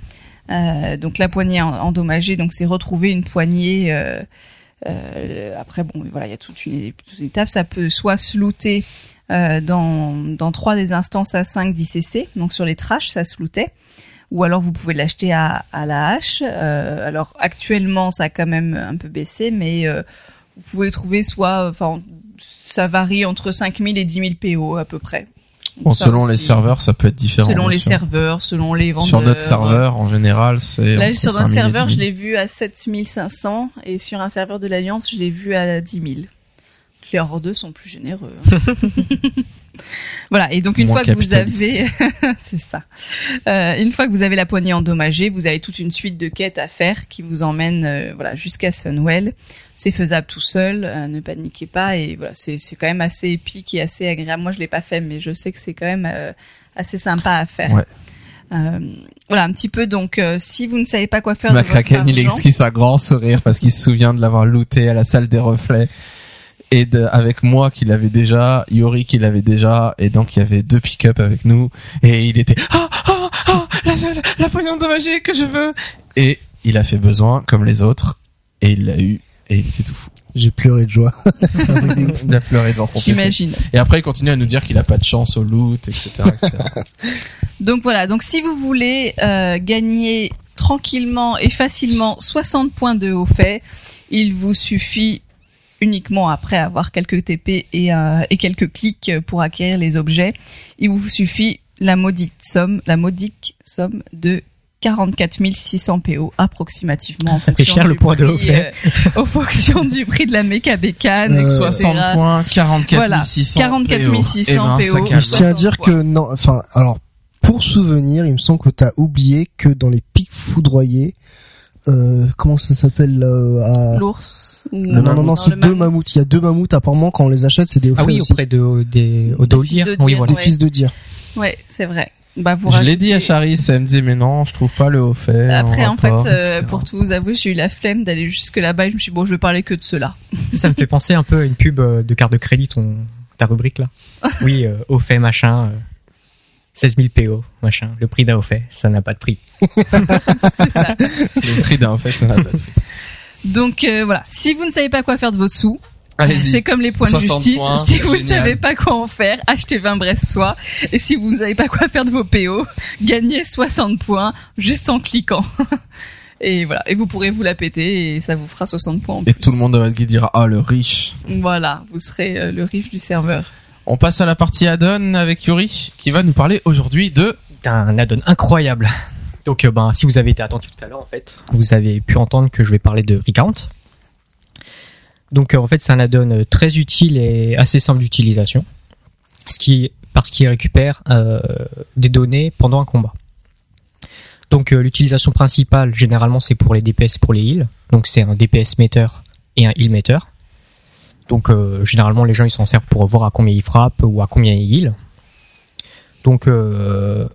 [SPEAKER 2] Donc la poignée en- endommagée, donc c'est retrouver une poignée. après, bon, voilà, il y a toute une, étape. Ça peut soit se looter dans dans trois des instances à 5 d'ICC, donc sur les trashs, ça se lootait ou alors vous pouvez l'acheter à, à la hache. Euh, alors actuellement, ça a quand même un peu baissé, mais euh, vous pouvez le trouver soit, enfin, ça varie entre 5000 et 10 000 PO à peu près. Donc
[SPEAKER 1] Bon,
[SPEAKER 2] ça
[SPEAKER 1] selon les serveurs, ça peut être différent.
[SPEAKER 2] selon les
[SPEAKER 1] sûr.
[SPEAKER 2] serveurs, selon les vendeurs.
[SPEAKER 1] Sur notre serveur, en général, c'est.
[SPEAKER 2] Là, sur
[SPEAKER 1] 5
[SPEAKER 2] notre
[SPEAKER 1] 000 et
[SPEAKER 2] serveur,
[SPEAKER 1] 10
[SPEAKER 2] je
[SPEAKER 1] 000.
[SPEAKER 2] l'ai vu à 7500 et sur un serveur de l'Alliance, je l'ai vu à 10 000. Les hors-deux sont plus généreux. hein. voilà. Et donc, une
[SPEAKER 1] Moins
[SPEAKER 2] fois que vous avez, c'est ça. Euh, une fois que vous avez la poignée endommagée, vous avez toute une suite de quêtes à faire qui vous emmène, euh, voilà, jusqu'à Sunwell. C'est faisable tout seul, euh, ne paniquez pas et voilà, c'est c'est quand même assez épique et assez agréable. Moi, je l'ai pas fait, mais je sais que c'est quand même euh, assez sympa à faire.
[SPEAKER 1] Ouais.
[SPEAKER 2] Euh, voilà un petit peu donc euh, si vous ne savez pas quoi faire
[SPEAKER 1] McCracken, il esquisse un grand sourire parce qu'il se souvient de l'avoir looté à la salle des reflets. Et de, avec moi qui l'avait déjà, Yori qui l'avait déjà, et donc il y avait deux pick-up avec nous, et il était, ah, ah, ah, la, la, la poignée endommagée que je veux! Et il a fait besoin, comme les autres, et il l'a eu, et il était tout fou.
[SPEAKER 3] J'ai pleuré de joie. C'était un truc de ouf.
[SPEAKER 1] Il a pleuré devant son
[SPEAKER 2] j'imagine
[SPEAKER 1] Et après, il continue à nous dire qu'il a pas de chance au loot, etc., etc.
[SPEAKER 2] Donc voilà, donc si vous voulez euh, gagner tranquillement et facilement 60 points de haut fait, il vous suffit uniquement après avoir quelques TP et, euh, et quelques clics pour acquérir les objets, il vous suffit la maudite somme, la modique somme de 44 600 PO approximativement. en
[SPEAKER 4] Ça fait
[SPEAKER 2] fonction
[SPEAKER 4] cher
[SPEAKER 2] du
[SPEAKER 4] le point de
[SPEAKER 2] prix,
[SPEAKER 4] haut fait.
[SPEAKER 2] euh, au fonction du prix de la méca bécane,
[SPEAKER 3] Euh,
[SPEAKER 2] etc.
[SPEAKER 1] 60 points, 44
[SPEAKER 2] Voilà,
[SPEAKER 1] 600
[SPEAKER 2] 44 600
[SPEAKER 1] Eh ben, ça
[SPEAKER 2] PO.
[SPEAKER 3] Je tiens à
[SPEAKER 2] 60
[SPEAKER 3] dire
[SPEAKER 2] points.
[SPEAKER 3] que non, enfin, alors, pour souvenir, il me semble que t'as oublié que dans les pics foudroyés, euh, comment ça s'appelle, là, à...
[SPEAKER 2] L'ours. ou-
[SPEAKER 3] Non, non, non, c'est deux
[SPEAKER 2] mammouth.
[SPEAKER 3] mammouths. Il y a deux mammouths, apparemment, quand on les achète, c'est des
[SPEAKER 4] Ah
[SPEAKER 3] offres
[SPEAKER 4] oui,
[SPEAKER 3] aussi.
[SPEAKER 4] auprès de, des, au
[SPEAKER 2] Des
[SPEAKER 4] Doldir.
[SPEAKER 2] fils de
[SPEAKER 4] Oui,
[SPEAKER 2] Dire,
[SPEAKER 4] voilà.
[SPEAKER 3] Des fils de dire.
[SPEAKER 2] Ouais, c'est vrai. Bah, vous
[SPEAKER 1] Je l'ai dit à
[SPEAKER 2] rajoutez-
[SPEAKER 1] Charis, elle me dit mais non, je trouve pas le haut fait.
[SPEAKER 2] Après, en fait, euh, pour tout vous avouer, j'ai eu la flemme d'aller jusque là-bas et je me suis dit, bon, je vais parler que de cela.
[SPEAKER 4] Ça me fait penser un peu à une pub euh, de carte de crédit, ton, ta rubrique là. Oui, euh, au fait, machin. Euh, 16 000 PO, machin. Le prix d'un au fait, ça n'a pas de prix.
[SPEAKER 2] c'est ça.
[SPEAKER 1] le prix d'un fait, ça n'a pas de prix.
[SPEAKER 2] Donc, euh, voilà. Si vous ne savez pas quoi faire de vos sous, c'est comme les points de
[SPEAKER 1] 60
[SPEAKER 2] justice.
[SPEAKER 1] points,
[SPEAKER 2] si vous ne savez pas quoi en faire, achetez 20 Brest soie. Et si vous ne savez pas quoi faire de vos PO, gagnez 60 points juste en cliquant. Et voilà. Et vous pourrez vous la péter et ça vous fera 60 points en
[SPEAKER 1] Et
[SPEAKER 2] plus.
[SPEAKER 1] tout le monde va dira ah le riche.
[SPEAKER 2] Voilà. Vous serez euh, le riche du serveur.
[SPEAKER 1] On passe à la partie add-on avec Yuri qui va nous parler aujourd'hui de
[SPEAKER 4] un add-on incroyable. Donc, euh, ben, si vous avez été attentif tout à l'heure, en fait, vous avez pu entendre que je vais parler de Recount. Donc, euh, en fait, c'est un add-on euh, très utile et assez simple d'utilisation, parce qu'il récupère des données pendant un combat. Donc, l'utilisation principale, généralement, c'est pour les DPS, pour les heals. Donc, c'est un DPS meter et un heal meter. Donc, euh, généralement, les gens ils s'en servent pour voir à combien ils frappent ou à combien ils heal. Donc, euh,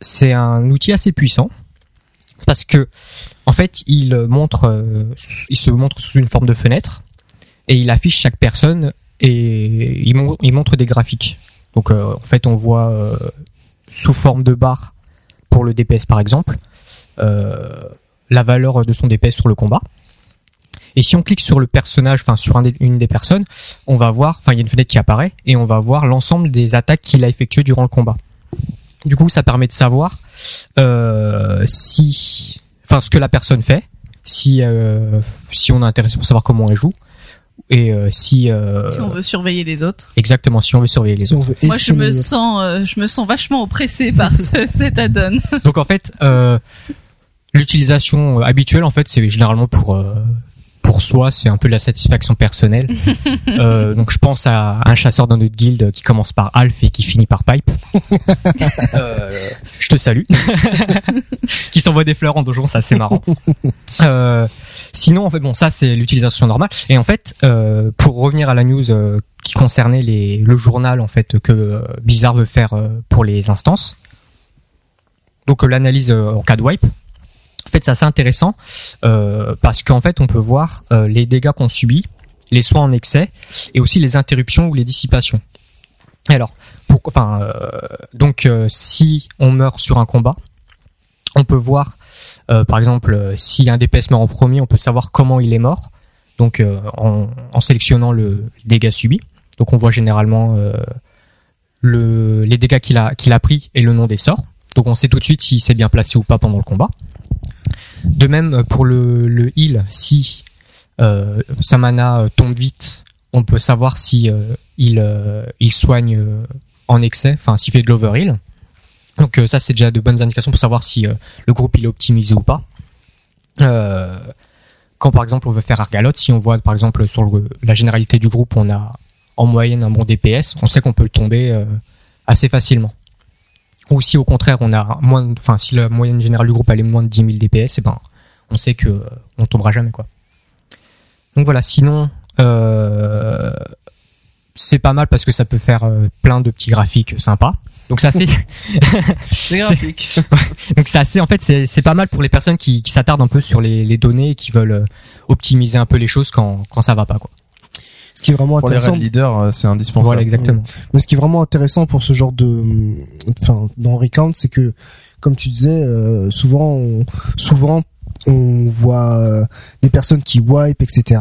[SPEAKER 4] c'est un outil assez puissant parce que en fait euh, il se montre sous une forme de fenêtre et il affiche chaque personne et il, il montre des graphiques donc en fait on voit sous forme de barre pour le DPS par exemple la valeur de son DPS sur le combat et si on clique sur le personnage enfin sur un des- une des personnes on va voir enfin il y a une fenêtre qui apparaît et on va voir l'ensemble des attaques qu'il a effectuées durant le combat du coup, ça permet de savoir euh, si, enfin, ce que la personne fait, si euh, si on est intéressé pour savoir comment elle joue, et euh, si, euh,
[SPEAKER 2] Si on veut surveiller les autres.
[SPEAKER 4] exactement si on veut surveiller les
[SPEAKER 3] Si
[SPEAKER 4] autres.
[SPEAKER 2] Moi, je me sens, euh, je me sens vachement oppressée par ce, cet add-on.
[SPEAKER 4] Donc en fait, euh, l'utilisation habituelle, en fait, c'est généralement pour euh, pour soi, c'est un peu de la satisfaction personnelle. Euh, donc je pense à un chasseur dans notre guilde qui commence par Alf et qui finit par Pipe. Euh, je te salue. qui s'envoie des fleurs en donjon, c'est assez marrant. Euh, sinon, en fait, bon, ça c'est l'utilisation normale. Et en fait, euh, pour revenir à la news euh, qui concernait les, le journal en fait que euh, Blizzard veut faire euh, pour les instances. Donc euh, l'analyse euh, en cas de wipe. En fait, c'est assez intéressant euh, parce qu'en fait, on peut voir euh, les dégâts qu'on subit, les soins en excès et aussi les interruptions ou les dissipations. Alors, euh, donc si on meurt sur un combat, on peut voir, par exemple, si un DPS meurt en premier, on peut savoir comment il est mort. Donc, en, sélectionnant le dégât subi. Donc, on voit généralement le, les dégâts qu'il a, qu'il a pris et le nom des sorts. Donc, on sait tout de suite s'il s'est bien placé ou pas pendant le combat. De même euh, pour le, le heal, si euh, sa mana euh, tombe vite, on peut savoir si euh, il, il soigne en excès, enfin s'il fait de l'overheal. Donc ça c'est déjà de bonnes indications pour savoir si le groupe il est optimisé ou pas. Quand par exemple on veut faire Argaloth, si on voit par exemple sur la généralité du groupe on a en moyenne un bon DPS, on sait qu'on peut le tomber assez facilement. Ou si au contraire on a moins, enfin si la moyenne générale du groupe elle est moins de 10 000 DPS, et ben on sait que euh, on tombera jamais quoi. Donc voilà. Sinon, euh, c'est pas mal parce que ça peut faire euh, plein de petits graphiques sympas. Donc c'est assez,
[SPEAKER 1] C'est graphique.
[SPEAKER 4] donc c'est assez, en fait, c'est pas mal pour les personnes qui, qui s'attardent un peu sur les, les données et qui veulent euh, optimiser un peu les choses quand, quand ça va pas, quoi.
[SPEAKER 3] Ce qui est vraiment
[SPEAKER 1] Pour les
[SPEAKER 3] intéressant.
[SPEAKER 1] raid leaders, euh, c'est indispensable.
[SPEAKER 4] Voilà, exactement.
[SPEAKER 3] Mais ce qui est vraiment intéressant pour ce genre de, enfin, dans Recount, c'est que, comme tu disais, euh, souvent, on, souvent, on voit euh, des personnes qui wipe, etc.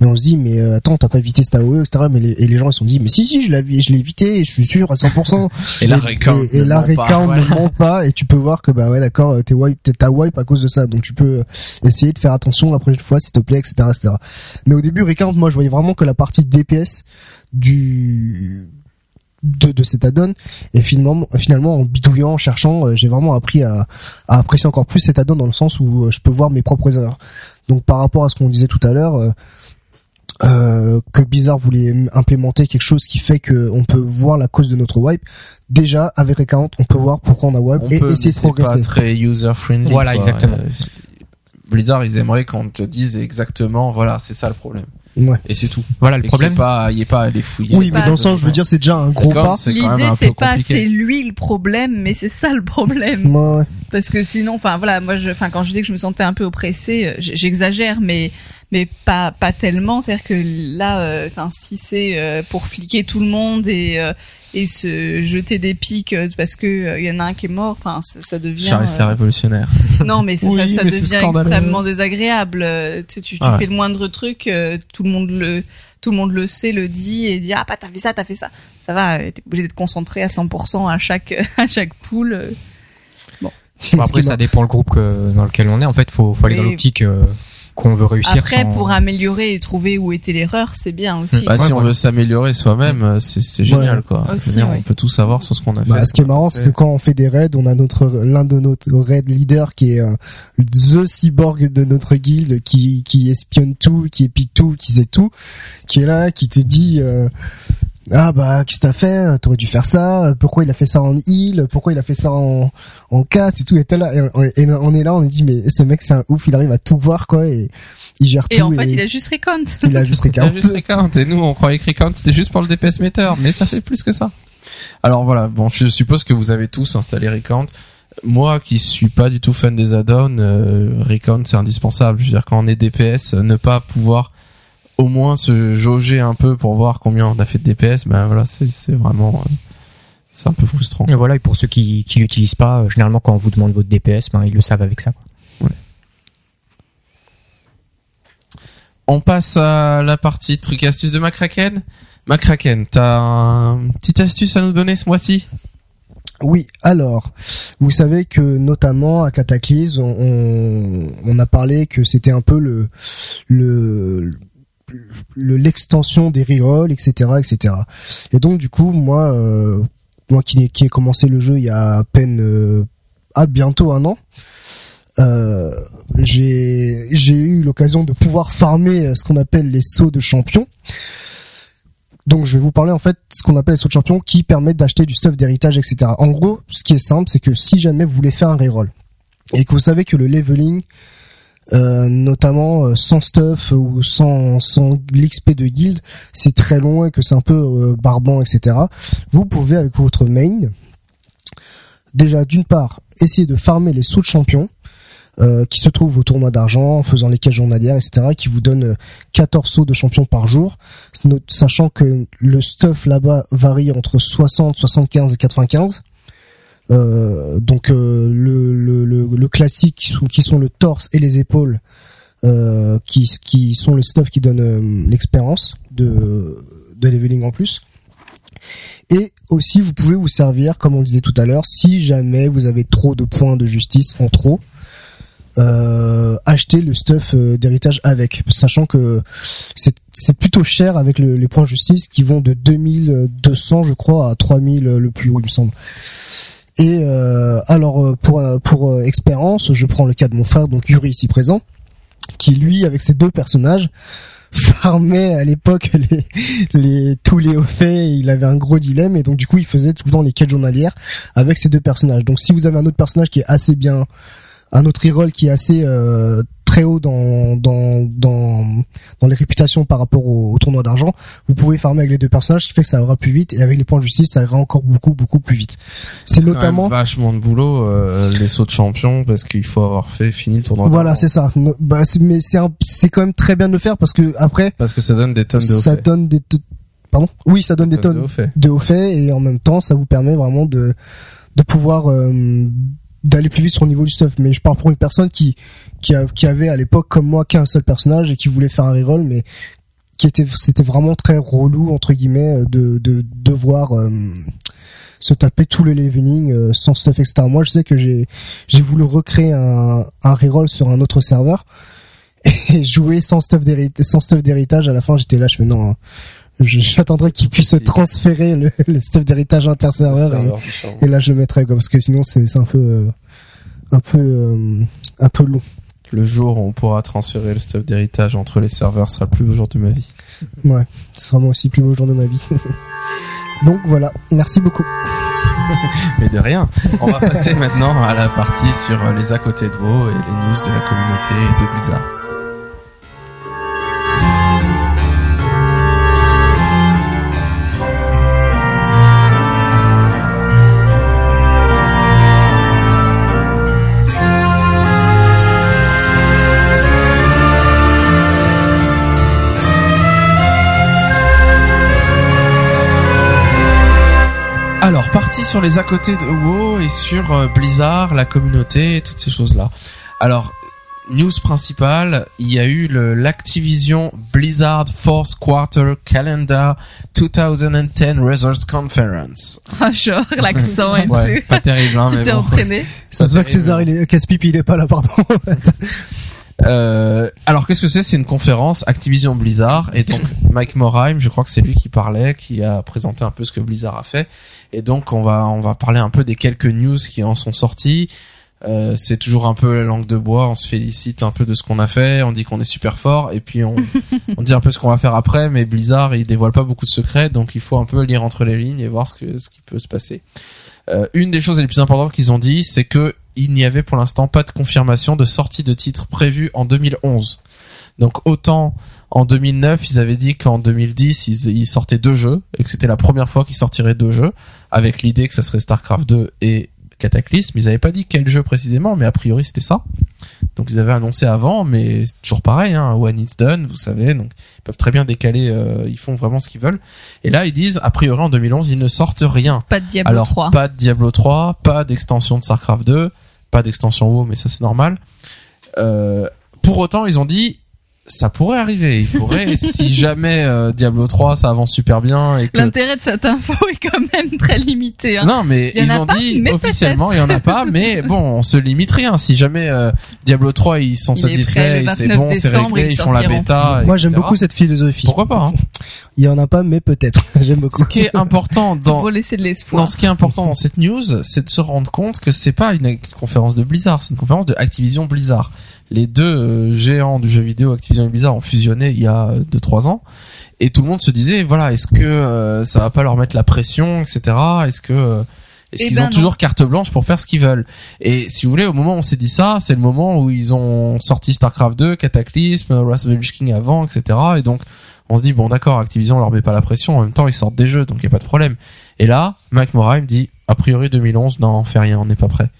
[SPEAKER 3] Et on se dit, mais euh, attends, t'as pas évité cette AOE, etc. Mais les, et les gens ils se sont dit, mais si, si, je l'ai, je l'ai évité, je suis sûr à 100%.
[SPEAKER 1] Et la
[SPEAKER 3] et,
[SPEAKER 1] recount.
[SPEAKER 3] et, et
[SPEAKER 1] ne
[SPEAKER 3] la
[SPEAKER 1] ment pas.
[SPEAKER 3] recount ne ment pas et tu peux voir que bah ouais d'accord euh, t'es wipe t'es t'as wipe à cause de ça donc tu peux essayer de faire attention la prochaine fois s'il te plaît etc etc mais au début recount moi je voyais vraiment que la partie DPS du de, de cet add-on et finalement finalement en bidouillant en cherchant euh, j'ai vraiment appris à, à apprécier encore plus cet add-on dans le sens où euh, je peux voir mes propres erreurs donc par rapport à ce qu'on disait tout à l'heure euh, que Blizzard voulait implémenter quelque chose qui fait que on peut voir la cause de notre wipe. Déjà, avec Recount, on peut voir pourquoi on a wipe
[SPEAKER 1] On
[SPEAKER 3] et
[SPEAKER 1] peut,
[SPEAKER 3] essayer de
[SPEAKER 1] c'est pas
[SPEAKER 3] progresser.
[SPEAKER 1] très user friendly.
[SPEAKER 4] Voilà, exactement.
[SPEAKER 1] Blizzard, ils aimeraient qu'on te dise exactement, voilà, c'est ça le problème.
[SPEAKER 3] Ouais.
[SPEAKER 1] Et c'est tout.
[SPEAKER 4] Voilà, le
[SPEAKER 1] Et
[SPEAKER 4] problème.
[SPEAKER 1] qu'il y ait pas, il y ait pas à les fouiller.
[SPEAKER 3] Oui, mais dans le sens, je veux dire, c'est déjà un gros pas.
[SPEAKER 1] c'est quand même
[SPEAKER 2] L'idée, c'est pas c'est lui le problème, mais c'est ça le problème.
[SPEAKER 3] Ouais.
[SPEAKER 2] Parce que sinon, enfin voilà, moi, je, enfin quand je disais que je me sentais un peu oppressée, euh, j'exagère, mais mais pas pas tellement. C'est-à-dire que là, euh, enfin si c'est euh, pour fliquer tout le monde et euh, et se jeter des pics parce que euh, il y en a un qui est mort, enfin ça, ça devient.
[SPEAKER 1] Charles
[SPEAKER 2] euh,
[SPEAKER 1] la révolutionnaire.
[SPEAKER 2] non, mais ça,
[SPEAKER 1] Oui,
[SPEAKER 2] ça, ça
[SPEAKER 1] mais c'est
[SPEAKER 2] devient extrêmement désagréable. Tu, sais, tu, tu
[SPEAKER 1] Ah ouais.
[SPEAKER 2] fais le moindre truc, euh, tout le monde le tout le monde le sait, le dit et dit ah bah t'as fait ça, t'as fait ça. Ça va, t'es obligé d'être concentré à 100% à chaque à chaque poule.
[SPEAKER 4] Bon, après, ça dépend le groupe que, dans lequel on est. En fait, faut, faut aller dans
[SPEAKER 2] Mais-
[SPEAKER 4] l'optique euh, qu'on veut réussir.
[SPEAKER 2] Après,
[SPEAKER 4] sans-
[SPEAKER 2] pour améliorer et trouver où était l'erreur, c'est bien aussi.
[SPEAKER 1] Bah,
[SPEAKER 4] Ouais,
[SPEAKER 1] si on veut s'améliorer soi-même, euh, c'est, c'est génial, quoi. Je veux
[SPEAKER 2] Aussi,
[SPEAKER 1] dire,
[SPEAKER 2] ouais.
[SPEAKER 1] on peut tout savoir sur ce qu'on a fait.
[SPEAKER 3] Bah, ce qui est marrant, c'est que quand on fait des raids, on a notre l'un de notre raid leader qui est euh, the cyborg de notre guilde, qui qui espionne tout, qui épie tout, qui sait tout, qui est là, qui te dit euh, ah bah qu'est-ce que t'as fait? T'aurais dû faire ça. Pourquoi il a fait ça en heal Pourquoi il a fait ça en en cast et tout? Et, là, et, on- et on est là, on est dit mais ce mec c'est un ouf, il arrive à tout voir quoi et il gère
[SPEAKER 2] Et
[SPEAKER 3] tout.
[SPEAKER 2] en fait,
[SPEAKER 3] et
[SPEAKER 2] il a juste recount.
[SPEAKER 3] il a juste
[SPEAKER 1] Il y a
[SPEAKER 3] recount.
[SPEAKER 1] juste Recount, et nous, on croyait que Recount, c'était juste pour le DPS meter, mais ça fait plus que ça. Alors voilà, bon, je suppose que vous avez tous installé Recount. Moi, qui suis pas du tout fan des add-ons, euh, Recount, c'est indispensable. Je veux dire, quand on est DPS, ne pas pouvoir au moins se jauger un peu pour voir combien on a fait de DPS, ben voilà, c'est, c'est vraiment, euh, c'est un peu frustrant.
[SPEAKER 4] Et voilà, et pour ceux qui, qui l'utilisent pas, euh, généralement, quand on vous demande votre DPS, ben, ils le savent avec ça. quoi.
[SPEAKER 1] On passe à la partie truc et astuce de McCracken. McCracken, t'as une petite astuce à nous donner ce mois-ci?
[SPEAKER 3] Oui, alors, vous savez que notamment à Cataclysme, on, on, on a parlé que c'était un peu le le- l'extension des rerolls, etc., etc. Et donc du coup, moi, euh, moi qui qui ai commencé le jeu il y a à peine euh, à bientôt un an, euh, j'ai j'ai eu l'occasion de pouvoir farmer ce qu'on appelle les sauts de champion. Donc je vais vous parler en fait ce qu'on appelle les sauts de champion qui permettent d'acheter du stuff d'héritage, etc. En gros, ce qui est simple, c'est que si jamais vous voulez faire un reroll et que vous savez que le leveling, euh, notamment euh, sans stuff ou sans, sans l'XP de guild, c'est très long et que c'est un peu euh, barbant, etc. Vous pouvez avec votre main, déjà d'une part, essayer de farmer les sauts de champion euh, qui se trouvent au tournoi d'argent en faisant les quêtes journalières, etc. qui vous donnent euh, 14 sauts de champion par jour, sachant que le stuff là-bas varie entre 60, 75 et 95. Euh, donc euh, le, le, le, le classique qui sont, le torse et les épaules euh, qui, qui sont le stuff qui donne l'expérience de, de leveling en plus. Et aussi, vous pouvez vous servir, comme on le disait tout à l'heure, si jamais vous avez trop de points de justice en trop, euh, acheter le stuff d'héritage avec, sachant que c'est plutôt cher avec le- les points de justice qui vont de 2200 je crois à 3000 le plus haut il me semble. Et euh, alors euh, pour euh, pour expérience, je prends le cas de mon frère donc Yuri ici présent, qui lui avec ses deux personnages farmait à l'époque les, les tous les hauts faits, il avait un gros dilemme et donc du coup il faisait tout le temps les quêtes journalières avec ces deux personnages. Donc si vous avez un autre personnage qui est assez bien un autre reroll qui est assez euh, très haut dans dans dans dans les réputations par rapport au, au tournoi d'argent, vous pouvez farmer avec les deux personnages, ce qui fait que ça ira plus vite et avec les points de justice, ça ira encore beaucoup beaucoup plus vite. C'est
[SPEAKER 1] quand même
[SPEAKER 3] notamment
[SPEAKER 1] vachement de boulot euh, les sauts de champion parce qu'il faut avoir fait fini le tournoi.
[SPEAKER 3] voilà, c'est ça. No- Bah, mais c'est un- c'est quand même très bien de le faire parce que après
[SPEAKER 1] parce que ça donne des tonnes de
[SPEAKER 3] ça donne des pardon? Oui ça donne des
[SPEAKER 1] de
[SPEAKER 3] tonnes de hauts faits et en même temps ça vous permet vraiment de de pouvoir euh, d'aller plus vite sur le niveau du stuff. Mais je parle pour une personne qui qui, avait à l'époque comme moi qu'un seul personnage et qui voulait faire un reroll mais qui était c'était vraiment très relou entre guillemets de de devoir euh, se taper tout le leveling euh, sans stuff etc moi je sais que j'ai j'ai voulu recréer un un reroll sur un autre serveur et jouer sans stuff d'héritage. À la fin j'étais là je fais non hein. J'attendrai qu'il puisse transférer le, le stuff d'héritage interserveur et, et là je le mettrai quoi parce que sinon c'est un peu euh, un peu euh, un peu long
[SPEAKER 1] Le jour où on pourra transférer le stuff d'héritage entre les serveurs sera le plus beau jour de ma vie.
[SPEAKER 3] ouais ce sera moi aussi le plus beau jour de ma vie donc voilà merci beaucoup
[SPEAKER 1] Mais de rien. On va passer maintenant à la partie sur les à côté de WoW et les news de la communauté de Blizzard. Sur les à côté de WoW et sur euh, Blizzard, la communauté et toutes ces choses-là. Alors, news principale, il y a eu le l'Activision Blizzard Fourth Quarter Calendar 2010 Results Conference.
[SPEAKER 2] Ah, genre, l'accent et
[SPEAKER 1] Ouais,
[SPEAKER 2] tout.
[SPEAKER 1] pas terrible, hein,
[SPEAKER 2] Tu
[SPEAKER 1] mais
[SPEAKER 2] t'es
[SPEAKER 1] bon.
[SPEAKER 2] entraîné.
[SPEAKER 3] ça se voit que César il est Casse-Pipe il est pas là pardon
[SPEAKER 1] Euh, alors qu'est-ce que c'est? C'est une conférence Activision Blizzard. Et donc Mike Morheim, je crois que c'est lui qui parlait, qui a présenté un peu ce que Blizzard a fait. Et donc on va on va parler un peu des quelques news qui en sont sorties. Euh, c'est toujours un peu la langue de bois, on se félicite un peu de ce qu'on a fait, on dit qu'on est super fort. Et puis on, on dit un peu ce qu'on va faire après, mais Blizzard il dévoile pas beaucoup de secrets, donc il faut un peu lire entre les lignes et voir ce que ce qui peut se passer. Euh, une des choses les plus importantes qu'ils ont dit, c'est que il n'y avait pour l'instant pas de confirmation de sortie de titre prévue en 2011. Donc autant en 2009, ils avaient dit qu'en 2010, ils, ils sortaient deux jeux et que c'était la première fois qu'ils sortiraient deux jeux avec l'idée que ça serait StarCraft 2 et Cataclysme. Ils n'avaient pas dit quel jeu précisément, mais a priori c'était ça. Donc ils avaient annoncé avant, mais c'est toujours pareil, hein, when it's done, vous savez. Donc ils peuvent très bien décaler, euh, ils font vraiment ce qu'ils veulent. Et là ils disent, a priori en 2011, ils ne sortent rien.
[SPEAKER 2] Pas de Diablo
[SPEAKER 1] Alors,
[SPEAKER 2] 3.
[SPEAKER 1] pas de Diablo 3, pas d'extension de StarCraft 2, pas d'extension WoW, mais ça c'est normal. Euh, pour autant, ils ont dit ça pourrait arriver. Il pourrait, si jamais euh, Diablo 3 ça avance super bien et que
[SPEAKER 2] L'intérêt de cette info est quand même très limité. Hein.
[SPEAKER 1] non, mais
[SPEAKER 2] Il
[SPEAKER 1] ils ont
[SPEAKER 2] pas,
[SPEAKER 1] dit officiellement il y en a pas, mais bon, on se limite rien. Si jamais euh, Diablo 3 ils sont
[SPEAKER 2] Il
[SPEAKER 1] satisfaits, c'est
[SPEAKER 2] 29
[SPEAKER 1] bon, c'est réglé,
[SPEAKER 2] ils
[SPEAKER 1] ils font la bêta.
[SPEAKER 3] moi j'aime beaucoup cette philosophie
[SPEAKER 1] Pourquoi pas hein.
[SPEAKER 3] il y en a pas mais peut-être j'aime beaucoup
[SPEAKER 1] Ce qui est important dans
[SPEAKER 2] pour laisser de l'espoir.
[SPEAKER 1] Ce qui est important dans cette news, c'est de se rendre compte que c'est pas une conférence de Blizzard, c'est une conférence de Activision Blizzard. Les deux euh, géants du jeu vidéo, Activision et Blizzard, ont fusionné il y a 2-3 ans, et tout le monde se disait, voilà, est-ce que euh, ça va pas leur mettre la pression, etc. Est-ce que euh, est-ce
[SPEAKER 2] Eh
[SPEAKER 1] qu'ils
[SPEAKER 2] ben
[SPEAKER 1] ont
[SPEAKER 2] non.
[SPEAKER 1] toujours carte blanche pour faire ce qu'ils veulent? Et si vous voulez, au moment où on s'est dit ça, c'est le moment où ils ont sorti StarCraft 2, Cataclysme, Wrath of the Lich King avant, etc. Et donc on se dit bon d'accord, Activision leur met pas la pression, en même temps ils sortent des jeux, donc il y a pas de problème. Et là, Mike Morheim dit a priori 2011, non, on fait rien, on n'est pas prêt.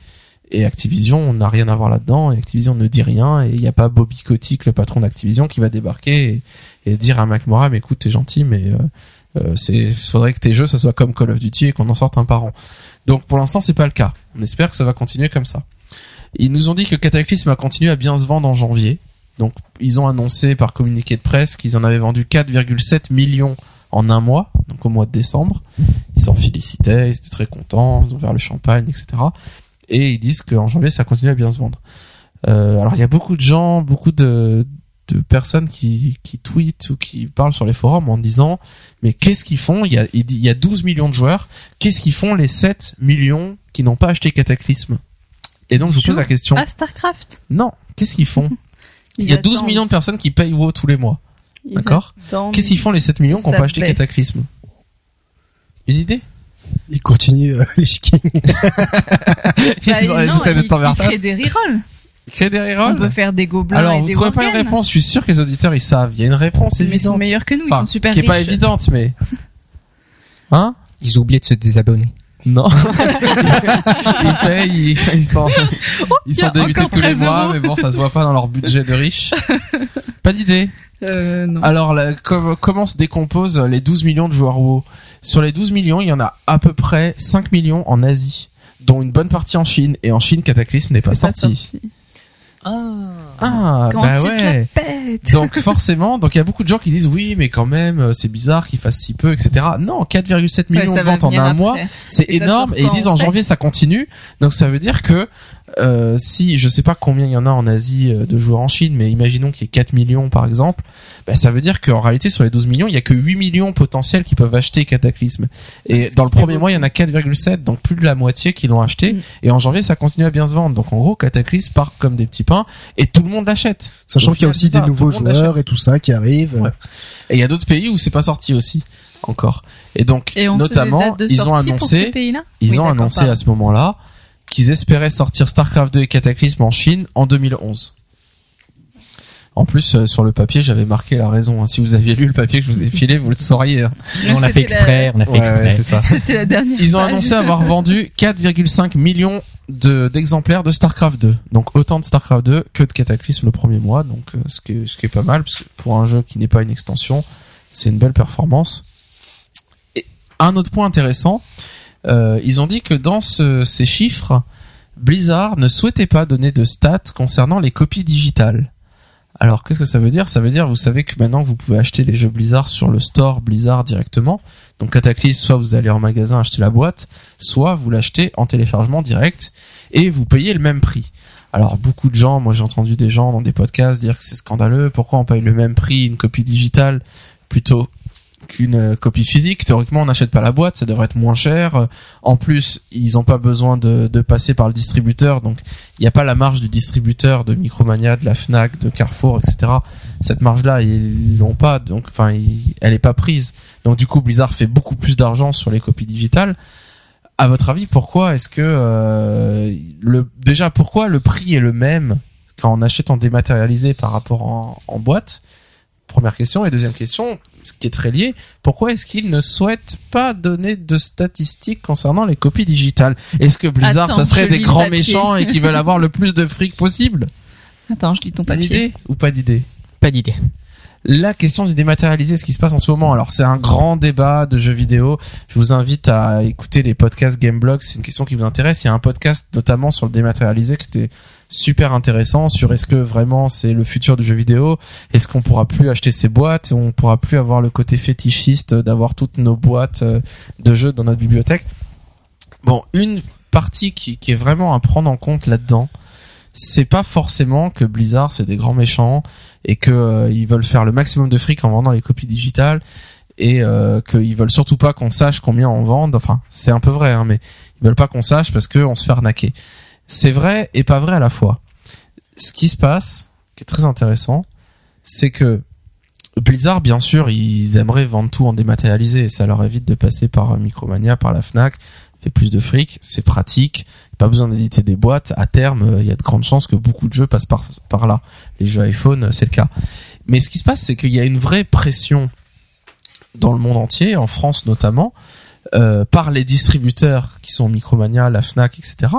[SPEAKER 1] Et Activision, on n'a rien à voir là-dedans, et Activision ne dit rien, et il n'y a pas Bobby Kotick, le patron d'Activision, qui va débarquer et, dire à Morheim, écoute, t'es gentil, mais euh, euh, c'est faudrait que tes jeux, ça soit comme Call of Duty et qu'on en sorte un par an. Donc pour l'instant, c'est pas le cas. On espère que ça va continuer comme ça. Ils nous ont dit que Cataclysme a continué à bien se vendre en janvier. Donc ils ont annoncé par communiqué de presse qu'ils en avaient vendu 4,7 millions en un mois, donc au mois de décembre. Ils s'en félicitaient, ils étaient très contents, ils ont ouvert le champagne, etc. Et ils disent qu'en janvier, ça continue à bien se vendre. Euh, alors il y a beaucoup de gens, beaucoup de, de personnes qui, qui tweetent ou qui parlent sur les forums en disant mais qu'est-ce qu'ils font? Il y, a, il dit- il y a 12 millions de joueurs, qu'est-ce qu'ils font les 7 millions qui n'ont pas acheté Cataclysme? Et donc je vous pose la question,
[SPEAKER 2] Ah, StarCraft.
[SPEAKER 1] non, qu'est-ce qu'ils font? Il y a 12 millions de personnes qui payent WoW tous les mois, d'accord? Qu'est-ce qu'ils font les 7 millions qui n'ont pas acheté
[SPEAKER 2] baisse.
[SPEAKER 1] Cataclysme? Une idée?
[SPEAKER 3] Il continue euh, les King
[SPEAKER 2] Bah,
[SPEAKER 1] Ils ont
[SPEAKER 2] non,
[SPEAKER 1] hésité de
[SPEAKER 2] il- il crée des rerolls.
[SPEAKER 1] Créer des
[SPEAKER 2] On
[SPEAKER 1] rerolls
[SPEAKER 2] peut faire des gobelins
[SPEAKER 1] Alors,
[SPEAKER 2] et
[SPEAKER 1] vous
[SPEAKER 2] des
[SPEAKER 1] trouvez pas une réponse? Je suis sûr que les auditeurs, ils savent. Il y a une réponse
[SPEAKER 2] Mais ils sont meilleurs que nous, ils
[SPEAKER 1] Enfin,
[SPEAKER 2] sont super
[SPEAKER 1] qui est pas évidente, mais... Hein?
[SPEAKER 4] Ils ont oublié de se désabonner.
[SPEAKER 1] Non. ils payent, ils, ils sont, ils sont
[SPEAKER 2] tiens,
[SPEAKER 1] débutés tous les
[SPEAKER 2] 13
[SPEAKER 1] mois,
[SPEAKER 2] euros.
[SPEAKER 1] mais bon, ça se voit pas dans leur budget de riches. Pas d'idée?
[SPEAKER 2] Euh, non.
[SPEAKER 1] Alors, la- com- comment se décomposent les 12 millions de joueurs WoW? Sur les 12 millions, il y en a à peu près 5 millions en Asie, dont une bonne partie en Chine. Et en Chine, Cataclysme n'est pas, sorti.
[SPEAKER 2] sorti.
[SPEAKER 1] Ah,
[SPEAKER 2] Quand
[SPEAKER 1] bah
[SPEAKER 2] tu te la
[SPEAKER 1] ouais.
[SPEAKER 2] pètes.
[SPEAKER 1] Donc forcément, donc il y a beaucoup de gens qui disent oui, mais quand même, euh, c'est bizarre qu'il fasse si peu, etc. Non, 4,7
[SPEAKER 2] Ouais,
[SPEAKER 1] millions
[SPEAKER 2] ça
[SPEAKER 1] de ventes en un
[SPEAKER 2] après.
[SPEAKER 1] mois, c'est énorme. Et ils disent en janvier ça continue. Donc ça veut dire que euh, si je sais pas combien il y en a en Asie euh, de joueurs en Chine, mais imaginons qu'il y ait 4 millions par exemple, bah, ça veut dire qu'en réalité sur les 12 millions, il y a que 8 millions potentiels qui peuvent acheter Cataclysme. Et dans le premier mois, il y en a 4,7, donc plus de la moitié qui l'ont acheté.
[SPEAKER 2] Mm.
[SPEAKER 1] Et en janvier, ça continue à bien se vendre. Donc en gros, Cataclysme part comme des petits pains et tout le monde l'achète.
[SPEAKER 3] Sachant qu'il y a aussi des
[SPEAKER 1] ça,
[SPEAKER 3] nouveaux joueurs et tout ça qui arrivent.
[SPEAKER 1] Ouais. Et il y a d'autres pays où c'est pas sorti aussi encore. Et donc
[SPEAKER 2] Et
[SPEAKER 1] notamment ils ont annoncé ils
[SPEAKER 2] Oui,
[SPEAKER 1] ont annoncé à ce moment-là qu'ils espéraient sortir StarCraft 2 et Cataclysme en Chine en 2011. En plus, euh, sur le papier, j'avais marqué la raison. hein. Si vous aviez lu le papier que je vous ai filé, vous le sauriez. hein.
[SPEAKER 4] on l'a fait
[SPEAKER 2] la-
[SPEAKER 4] exprès, on a fait
[SPEAKER 1] Ouais,
[SPEAKER 4] exprès.
[SPEAKER 1] ouais, c'est ça.
[SPEAKER 2] C'était la dernière
[SPEAKER 1] Ils ont
[SPEAKER 2] page.
[SPEAKER 1] annoncé avoir vendu 4,5 millions de d'exemplaires de StarCraft 2. Donc autant de StarCraft 2 que de Cataclysme le premier mois. Donc euh, ce qui est, ce qui est pas mal parce que pour un jeu qui n'est pas une extension, c'est une belle performance. Et un autre point intéressant, euh, ils ont dit que dans ce- ces chiffres, Blizzard ne souhaitait pas donner de stats concernant les copies digitales. Alors qu'est-ce que ça veut dire? Ça veut dire, vous savez que maintenant vous pouvez acheter les jeux Blizzard sur le store Blizzard directement. Donc Cataclysme, soit vous allez en magasin acheter la boîte, soit vous l'achetez en téléchargement direct et vous payez le même prix. Alors beaucoup de gens, moi j'ai entendu des gens dans des podcasts dire que c'est scandaleux, pourquoi on paye le même prix une copie digitale plutôt qu'une euh, copie physique. Théoriquement, on n'achète pas la boîte, ça devrait être moins cher. Euh, En plus, ils n'ont pas besoin de, passer par le distributeur, donc il n'y a pas la marge du distributeur de Micromania, de la Fnac, de Carrefour, etc. Cette marge-là, ils l'ont pas, donc enfin, elle est pas prise. Donc du coup, Blizzard fait beaucoup plus d'argent sur les copies digitales. À votre avis, pourquoi est-ce que euh, le déjà pourquoi le prix est le même quand on achète en dématérialisé par rapport en, boîte? Première question et deuxième question, qui est très lié, pourquoi est-ce qu'ils ne souhaitent pas donner de statistiques concernant les copies digitales? Est-ce que Blizzard,
[SPEAKER 2] Attends,
[SPEAKER 1] ça serait des grands
[SPEAKER 2] papier.
[SPEAKER 1] méchants et qui veulent avoir le plus de fric possible?
[SPEAKER 2] Attends, je lis ton
[SPEAKER 1] Une
[SPEAKER 2] papier.
[SPEAKER 1] idée ou pas d'idée?
[SPEAKER 4] Pas d'idée.
[SPEAKER 1] La question du dématérialisé, ce qui se passe en ce moment. Alors c'est un grand débat de jeux vidéo. Je vous invite à écouter les podcasts Gameblog. C'est une question qui vous intéresse. Il y a un podcast notamment sur le dématérialisé qui était super intéressant sur est-ce que vraiment c'est le futur du jeu vidéo? Est-ce qu'on pourra plus acheter ces boîtes? On pourra plus avoir le côté fétichiste d'avoir toutes nos boîtes euh, de jeux dans notre bibliothèque? Bon, une partie qui est vraiment à prendre en compte là-dedans, c'est pas forcément que Blizzard c'est des grands méchants et que euh, ils veulent faire le maximum de fric en vendant les copies digitales et euh, qu'ils veulent surtout pas qu'on sache combien on vend. Enfin, c'est un peu vrai, hein, mais ils veulent pas qu'on sache parce qu'on se fait arnaquer. C'est vrai et pas vrai à la fois. Ce qui se passe, qui est très intéressant, c'est que Blizzard, bien sûr, ils aimeraient vendre tout en dématérialisé. Ça leur évite de passer par Micromania, par la Fnac, fait plus de fric, c'est pratique. Pas besoin d'éditer des boîtes. À terme, euh, il y a de grandes chances que beaucoup de jeux passent par, par là. Les jeux iPhone, euh, c'est le cas. Mais ce qui se passe, c'est qu'il y a une vraie pression dans le monde entier, en France notamment, euh, par les distributeurs qui sont Micromania, la Fnac, etc.,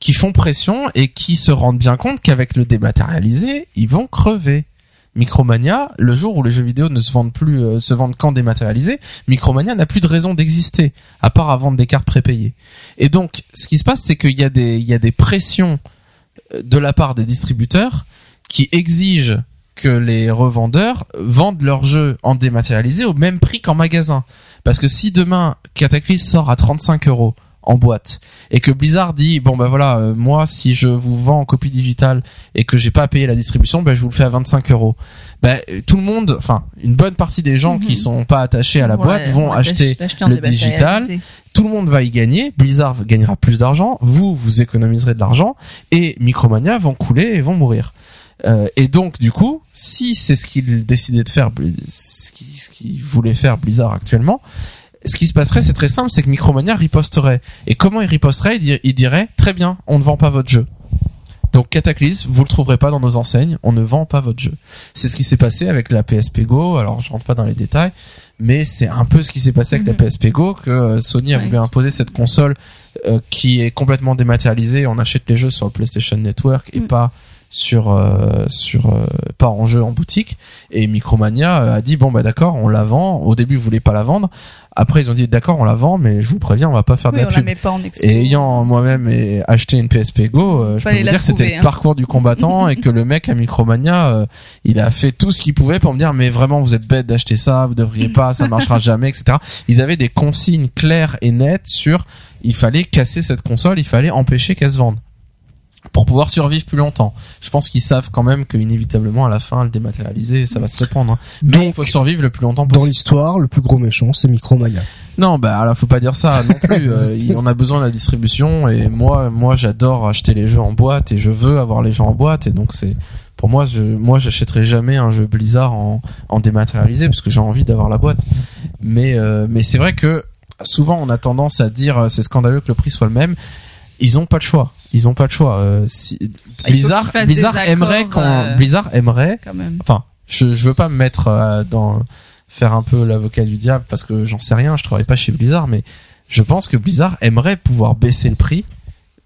[SPEAKER 1] qui font pression et qui se rendent bien compte qu'avec le dématérialisé, ils vont crever. Micromania, le jour où les jeux vidéo ne se vendent plus, euh, se vendent qu'en dématérialisé, Micromania n'a plus de raison d'exister, à part à vendre des cartes prépayées. Et donc, ce qui se passe, c'est qu'il y a des, il y a des pressions euh, de la part des distributeurs qui exigent que les revendeurs vendent leurs jeux en dématérialisé au même prix qu'en magasin. Parce que si demain Cataclysm sort à 35 euros en boîte et que Blizzard dit bon bah voilà euh, moi si je vous vends en copie digitale et que j'ai pas à payer la distribution ben je vous le fais à 25 euros ben tout le monde enfin une bonne partie des gens
[SPEAKER 2] Mhm.
[SPEAKER 1] qui sont pas attachés à la
[SPEAKER 2] Ouais,
[SPEAKER 1] boîte vont acheter le digital. tout le monde va y gagner, Blizzard gagnera plus d'argent, vous, vous économiserez de l'argent, et Micromania vont couler et vont mourir. Euh, et donc, du coup, si c'est ce qu'il décidait de faire, ce qu'il voulait faire Blizzard actuellement, ce qui se passerait, c'est très simple, c'est que Micromania riposterait. Et comment il riposterait il, dir- il dirait, très bien, on ne vend pas votre jeu. Donc Cataclysme, vous le trouverez pas dans nos enseignes, on ne vend pas votre jeu. C'est ce qui s'est passé avec la PSP Go, alors je rentre pas dans les détails, mais c'est un peu ce qui s'est passé avec
[SPEAKER 2] Mhm.
[SPEAKER 1] la PSP Go, que euh, Sony a
[SPEAKER 2] Ouais.
[SPEAKER 1] voulu imposer cette console euh, qui est complètement dématérialisée, on achète les jeux sur le PlayStation Network et
[SPEAKER 2] Mhm.
[SPEAKER 1] pas sur euh, sur euh, pas en jeu en boutique. Et Micromania euh, a dit bon bah d'accord on la vend. Au début ils voulaient pas la vendre. Après ils ont dit d'accord on la vend mais je vous préviens on va pas faire
[SPEAKER 2] Oui,
[SPEAKER 1] de
[SPEAKER 2] on
[SPEAKER 1] la
[SPEAKER 2] la
[SPEAKER 1] pub.
[SPEAKER 2] met pas en
[SPEAKER 1] et ayant moi-même acheté une PSP Go, euh, je peux vous dire que c'était le
[SPEAKER 2] hein.
[SPEAKER 1] parcours du combattant et que le mec à Micromania, il a fait tout ce qu'il pouvait pour me dire mais vraiment vous êtes bête d'acheter ça, vous devriez pas, ça marchera jamais, etc. Ils avaient des consignes claires et nettes sur il fallait casser cette console, il fallait empêcher qu'elle se vende pour pouvoir survivre plus longtemps. Je pense qu'ils savent quand même que inévitablement à la fin le dématérialiser ça va se répandre. hein. Mais
[SPEAKER 3] Donc,
[SPEAKER 1] il faut survivre le plus longtemps
[SPEAKER 3] Dans
[SPEAKER 1] possible.
[SPEAKER 3] l'histoire, le plus gros méchant, c'est Micromania.
[SPEAKER 1] Non, bah alors faut pas dire ça non plus. Euh, on a besoin de la distribution et moi, moi j'adore acheter les jeux en boîte et je veux avoir les jeux en boîte et donc c'est pour moi, je, moi j'achèterai jamais un jeu Blizzard en, en dématérialisé parce que j'ai envie d'avoir la boîte. Mais euh, mais c'est vrai que souvent on a tendance à dire euh, c'est scandaleux que le prix soit le même. Ils ont pas le choix. Ils ont pas le choix. Euh, si,
[SPEAKER 2] qu'il
[SPEAKER 1] Blizzard, aimerait quand
[SPEAKER 2] euh,
[SPEAKER 1] Blizzard aimerait
[SPEAKER 2] quand même.
[SPEAKER 1] enfin je je veux pas me mettre euh, dans faire un peu l'avocat du diable parce que j'en sais rien je travaille pas chez Blizzard mais je pense que Blizzard aimerait pouvoir baisser le prix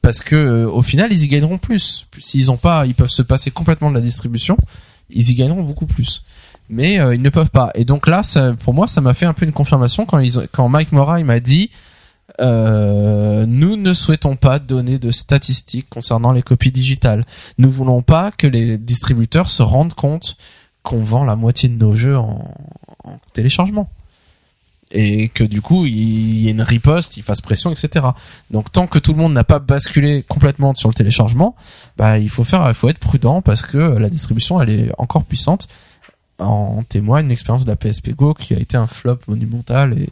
[SPEAKER 1] parce que au final ils y gagneront plus s'ils ont pas ils peuvent se passer complètement de la distribution ils y gagneront beaucoup plus mais ils ne peuvent pas et donc là ça, pour moi ça m'a fait un peu une confirmation quand ils quand Mike Mora il m'a dit euh, nous ne souhaitons pas donner de statistiques concernant les copies digitales. Nous voulons pas que les distributeurs se rendent compte qu'on vend la moitié de nos jeux en, en téléchargement. Et que du coup, il y ait une riposte, il fasse pression, etc. Donc tant que tout le monde n'a pas basculé complètement sur le téléchargement, bah il faut faire, il faut être prudent parce que la distribution elle est encore puissante. En témoigne l'expérience de la PSP Go qui a été un flop monumental et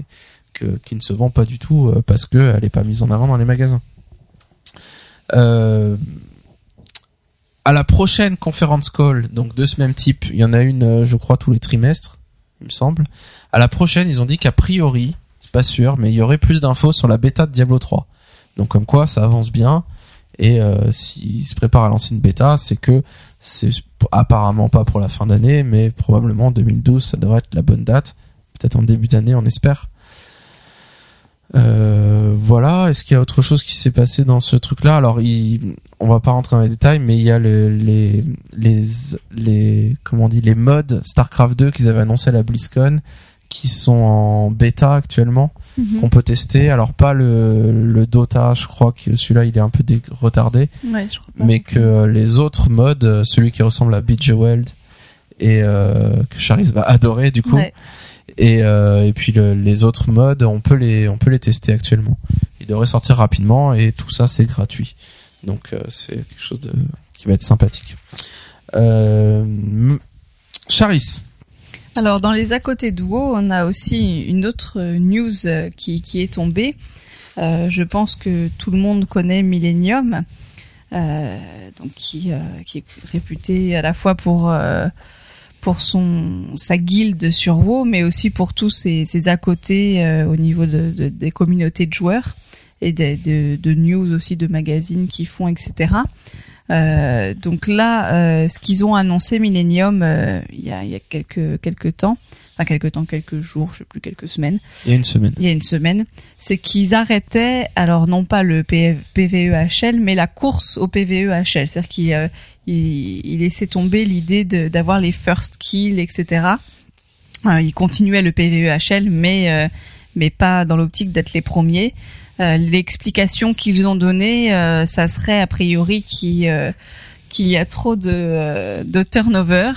[SPEAKER 1] qui ne se vend pas du tout euh, parce que elle est pas mise en avant dans les magasins. Euh, à la prochaine conférence call, donc de ce même type, il y en a une, euh, je crois, tous les trimestres, il me semble. À la prochaine, ils ont dit qu'a priori, c'est pas sûr, mais il y aurait plus d'infos sur la bêta de Diablo 3. Donc comme quoi, ça avance bien. Et euh, s'ils se préparent à lancer une bêta, c'est que c'est apparemment pas pour la fin d'année, mais probablement 2012, ça devrait être la bonne date. Peut-être en début d'année, on espère. Euh, voilà. Est-ce qu'il y a autre chose qui s'est passé dans ce truc-là? Alors, il, on va pas rentrer dans les détails, mais il y a le- les, les, les, comment on dit, les modes Starcraft 2 qu'ils avaient annoncé à la BlizzCon, qui sont en bêta actuellement,
[SPEAKER 2] Mhm.
[SPEAKER 1] qu'on peut tester. Alors pas le, le Dota, je crois que celui-là il est un peu dé- retardé,
[SPEAKER 2] Ouais, je crois
[SPEAKER 1] mais que euh, les autres modes, euh, celui qui ressemble à Bejeweled et euh, que Charis va adorer du coup,
[SPEAKER 2] Ouais.
[SPEAKER 1] Et, euh, et puis le- les autres modes, on peut les on peut les tester actuellement. Ils devraient sortir rapidement et tout ça c'est gratuit. Donc euh, c'est quelque chose qui va être sympathique. Euh, Charis,
[SPEAKER 2] Alors dans les à côté duo, on a aussi une autre news qui, qui est tombée. Je pense que tout le monde connaît Millennium, donc qui, qui est réputé à la fois pour pour son sa guilde sur WoW, mais aussi pour tous ses, ses à côté euh, au niveau de, de- des communautés de joueurs et de, de news aussi de magazines qui font, etc. Euh, donc là, euh, ce qu'ils ont annoncé Millennium il y a, il y a quelques quelques temps, enfin quelques temps, quelques jours, je sais plus, quelques semaines,
[SPEAKER 1] il y a une semaine.
[SPEAKER 2] il y a une semaine, c'est qu'ils arrêtaient, alors non pas le PV PVEHL, mais la course au PVEHL, c'est-à-dire qu'ils ils, ils laissaient tomber l'idée d'avoir les first kills, etc. Euh, ils continuaient le PVEHL, mais euh, mais pas dans l'optique d'être les premiers. Euh, L'explication qu'ils ont donnée, euh, ça serait a priori qu'il euh, y a trop de, euh, de turnover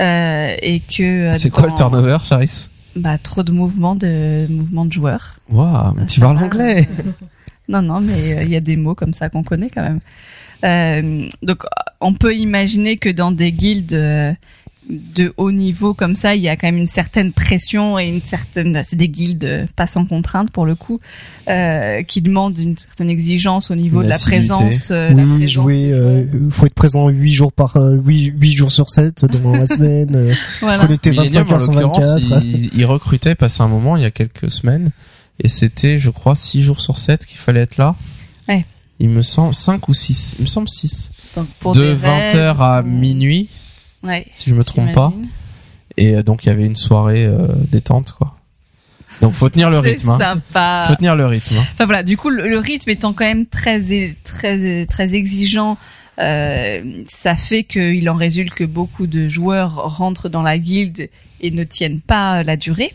[SPEAKER 2] euh, et que
[SPEAKER 1] C'est quoi le turnover, Charis?
[SPEAKER 2] Bah, trop de mouvements de mouvements de joueurs.
[SPEAKER 1] Waouh, tu parles anglais.
[SPEAKER 2] Non, non, mais il y a des mots comme ça qu'on connaît quand même. Euh, donc, on peut imaginer que dans des guildes euh, de haut niveau comme ça, il y a quand même une certaine pression et une certaine, c'est des guildes euh, pas sans contrainte pour le coup, euh, qui demandent une certaine exigence au niveau de la présence. euh, la
[SPEAKER 3] oui,
[SPEAKER 2] présence
[SPEAKER 3] jouer, euh, faut être présent 8 jours par euh, 8, 8 jours sur 7 dans la semaine, euh,
[SPEAKER 2] Voilà.
[SPEAKER 3] connecté 25
[SPEAKER 1] Millennium, en
[SPEAKER 3] heures sur
[SPEAKER 1] l'occurrence,
[SPEAKER 3] 24.
[SPEAKER 1] il, il recrutait passé un moment, il y a quelques semaines, et c'était, je crois, 6 jours sur 7 qu'il fallait être là. Il me semble 5 ou 6, il me semble 6.
[SPEAKER 2] Donc pour
[SPEAKER 1] De
[SPEAKER 2] des
[SPEAKER 1] 20h
[SPEAKER 2] raids,
[SPEAKER 1] à
[SPEAKER 2] ou-
[SPEAKER 1] minuit,
[SPEAKER 2] Ouais.
[SPEAKER 1] si je me trompe pas. Et euh, donc il y avait une soirée euh, détente quoi. Donc faut tenir le
[SPEAKER 2] C'est
[SPEAKER 1] rythme. Hein.
[SPEAKER 2] sympa.
[SPEAKER 1] Faut tenir le rythme. hein.
[SPEAKER 2] Enfin voilà, du coup le, le rythme étant quand même très très très exigeant, euh, ça fait qu'il en résulte que beaucoup de joueurs rentrent dans la guilde et ne tiennent pas la durée.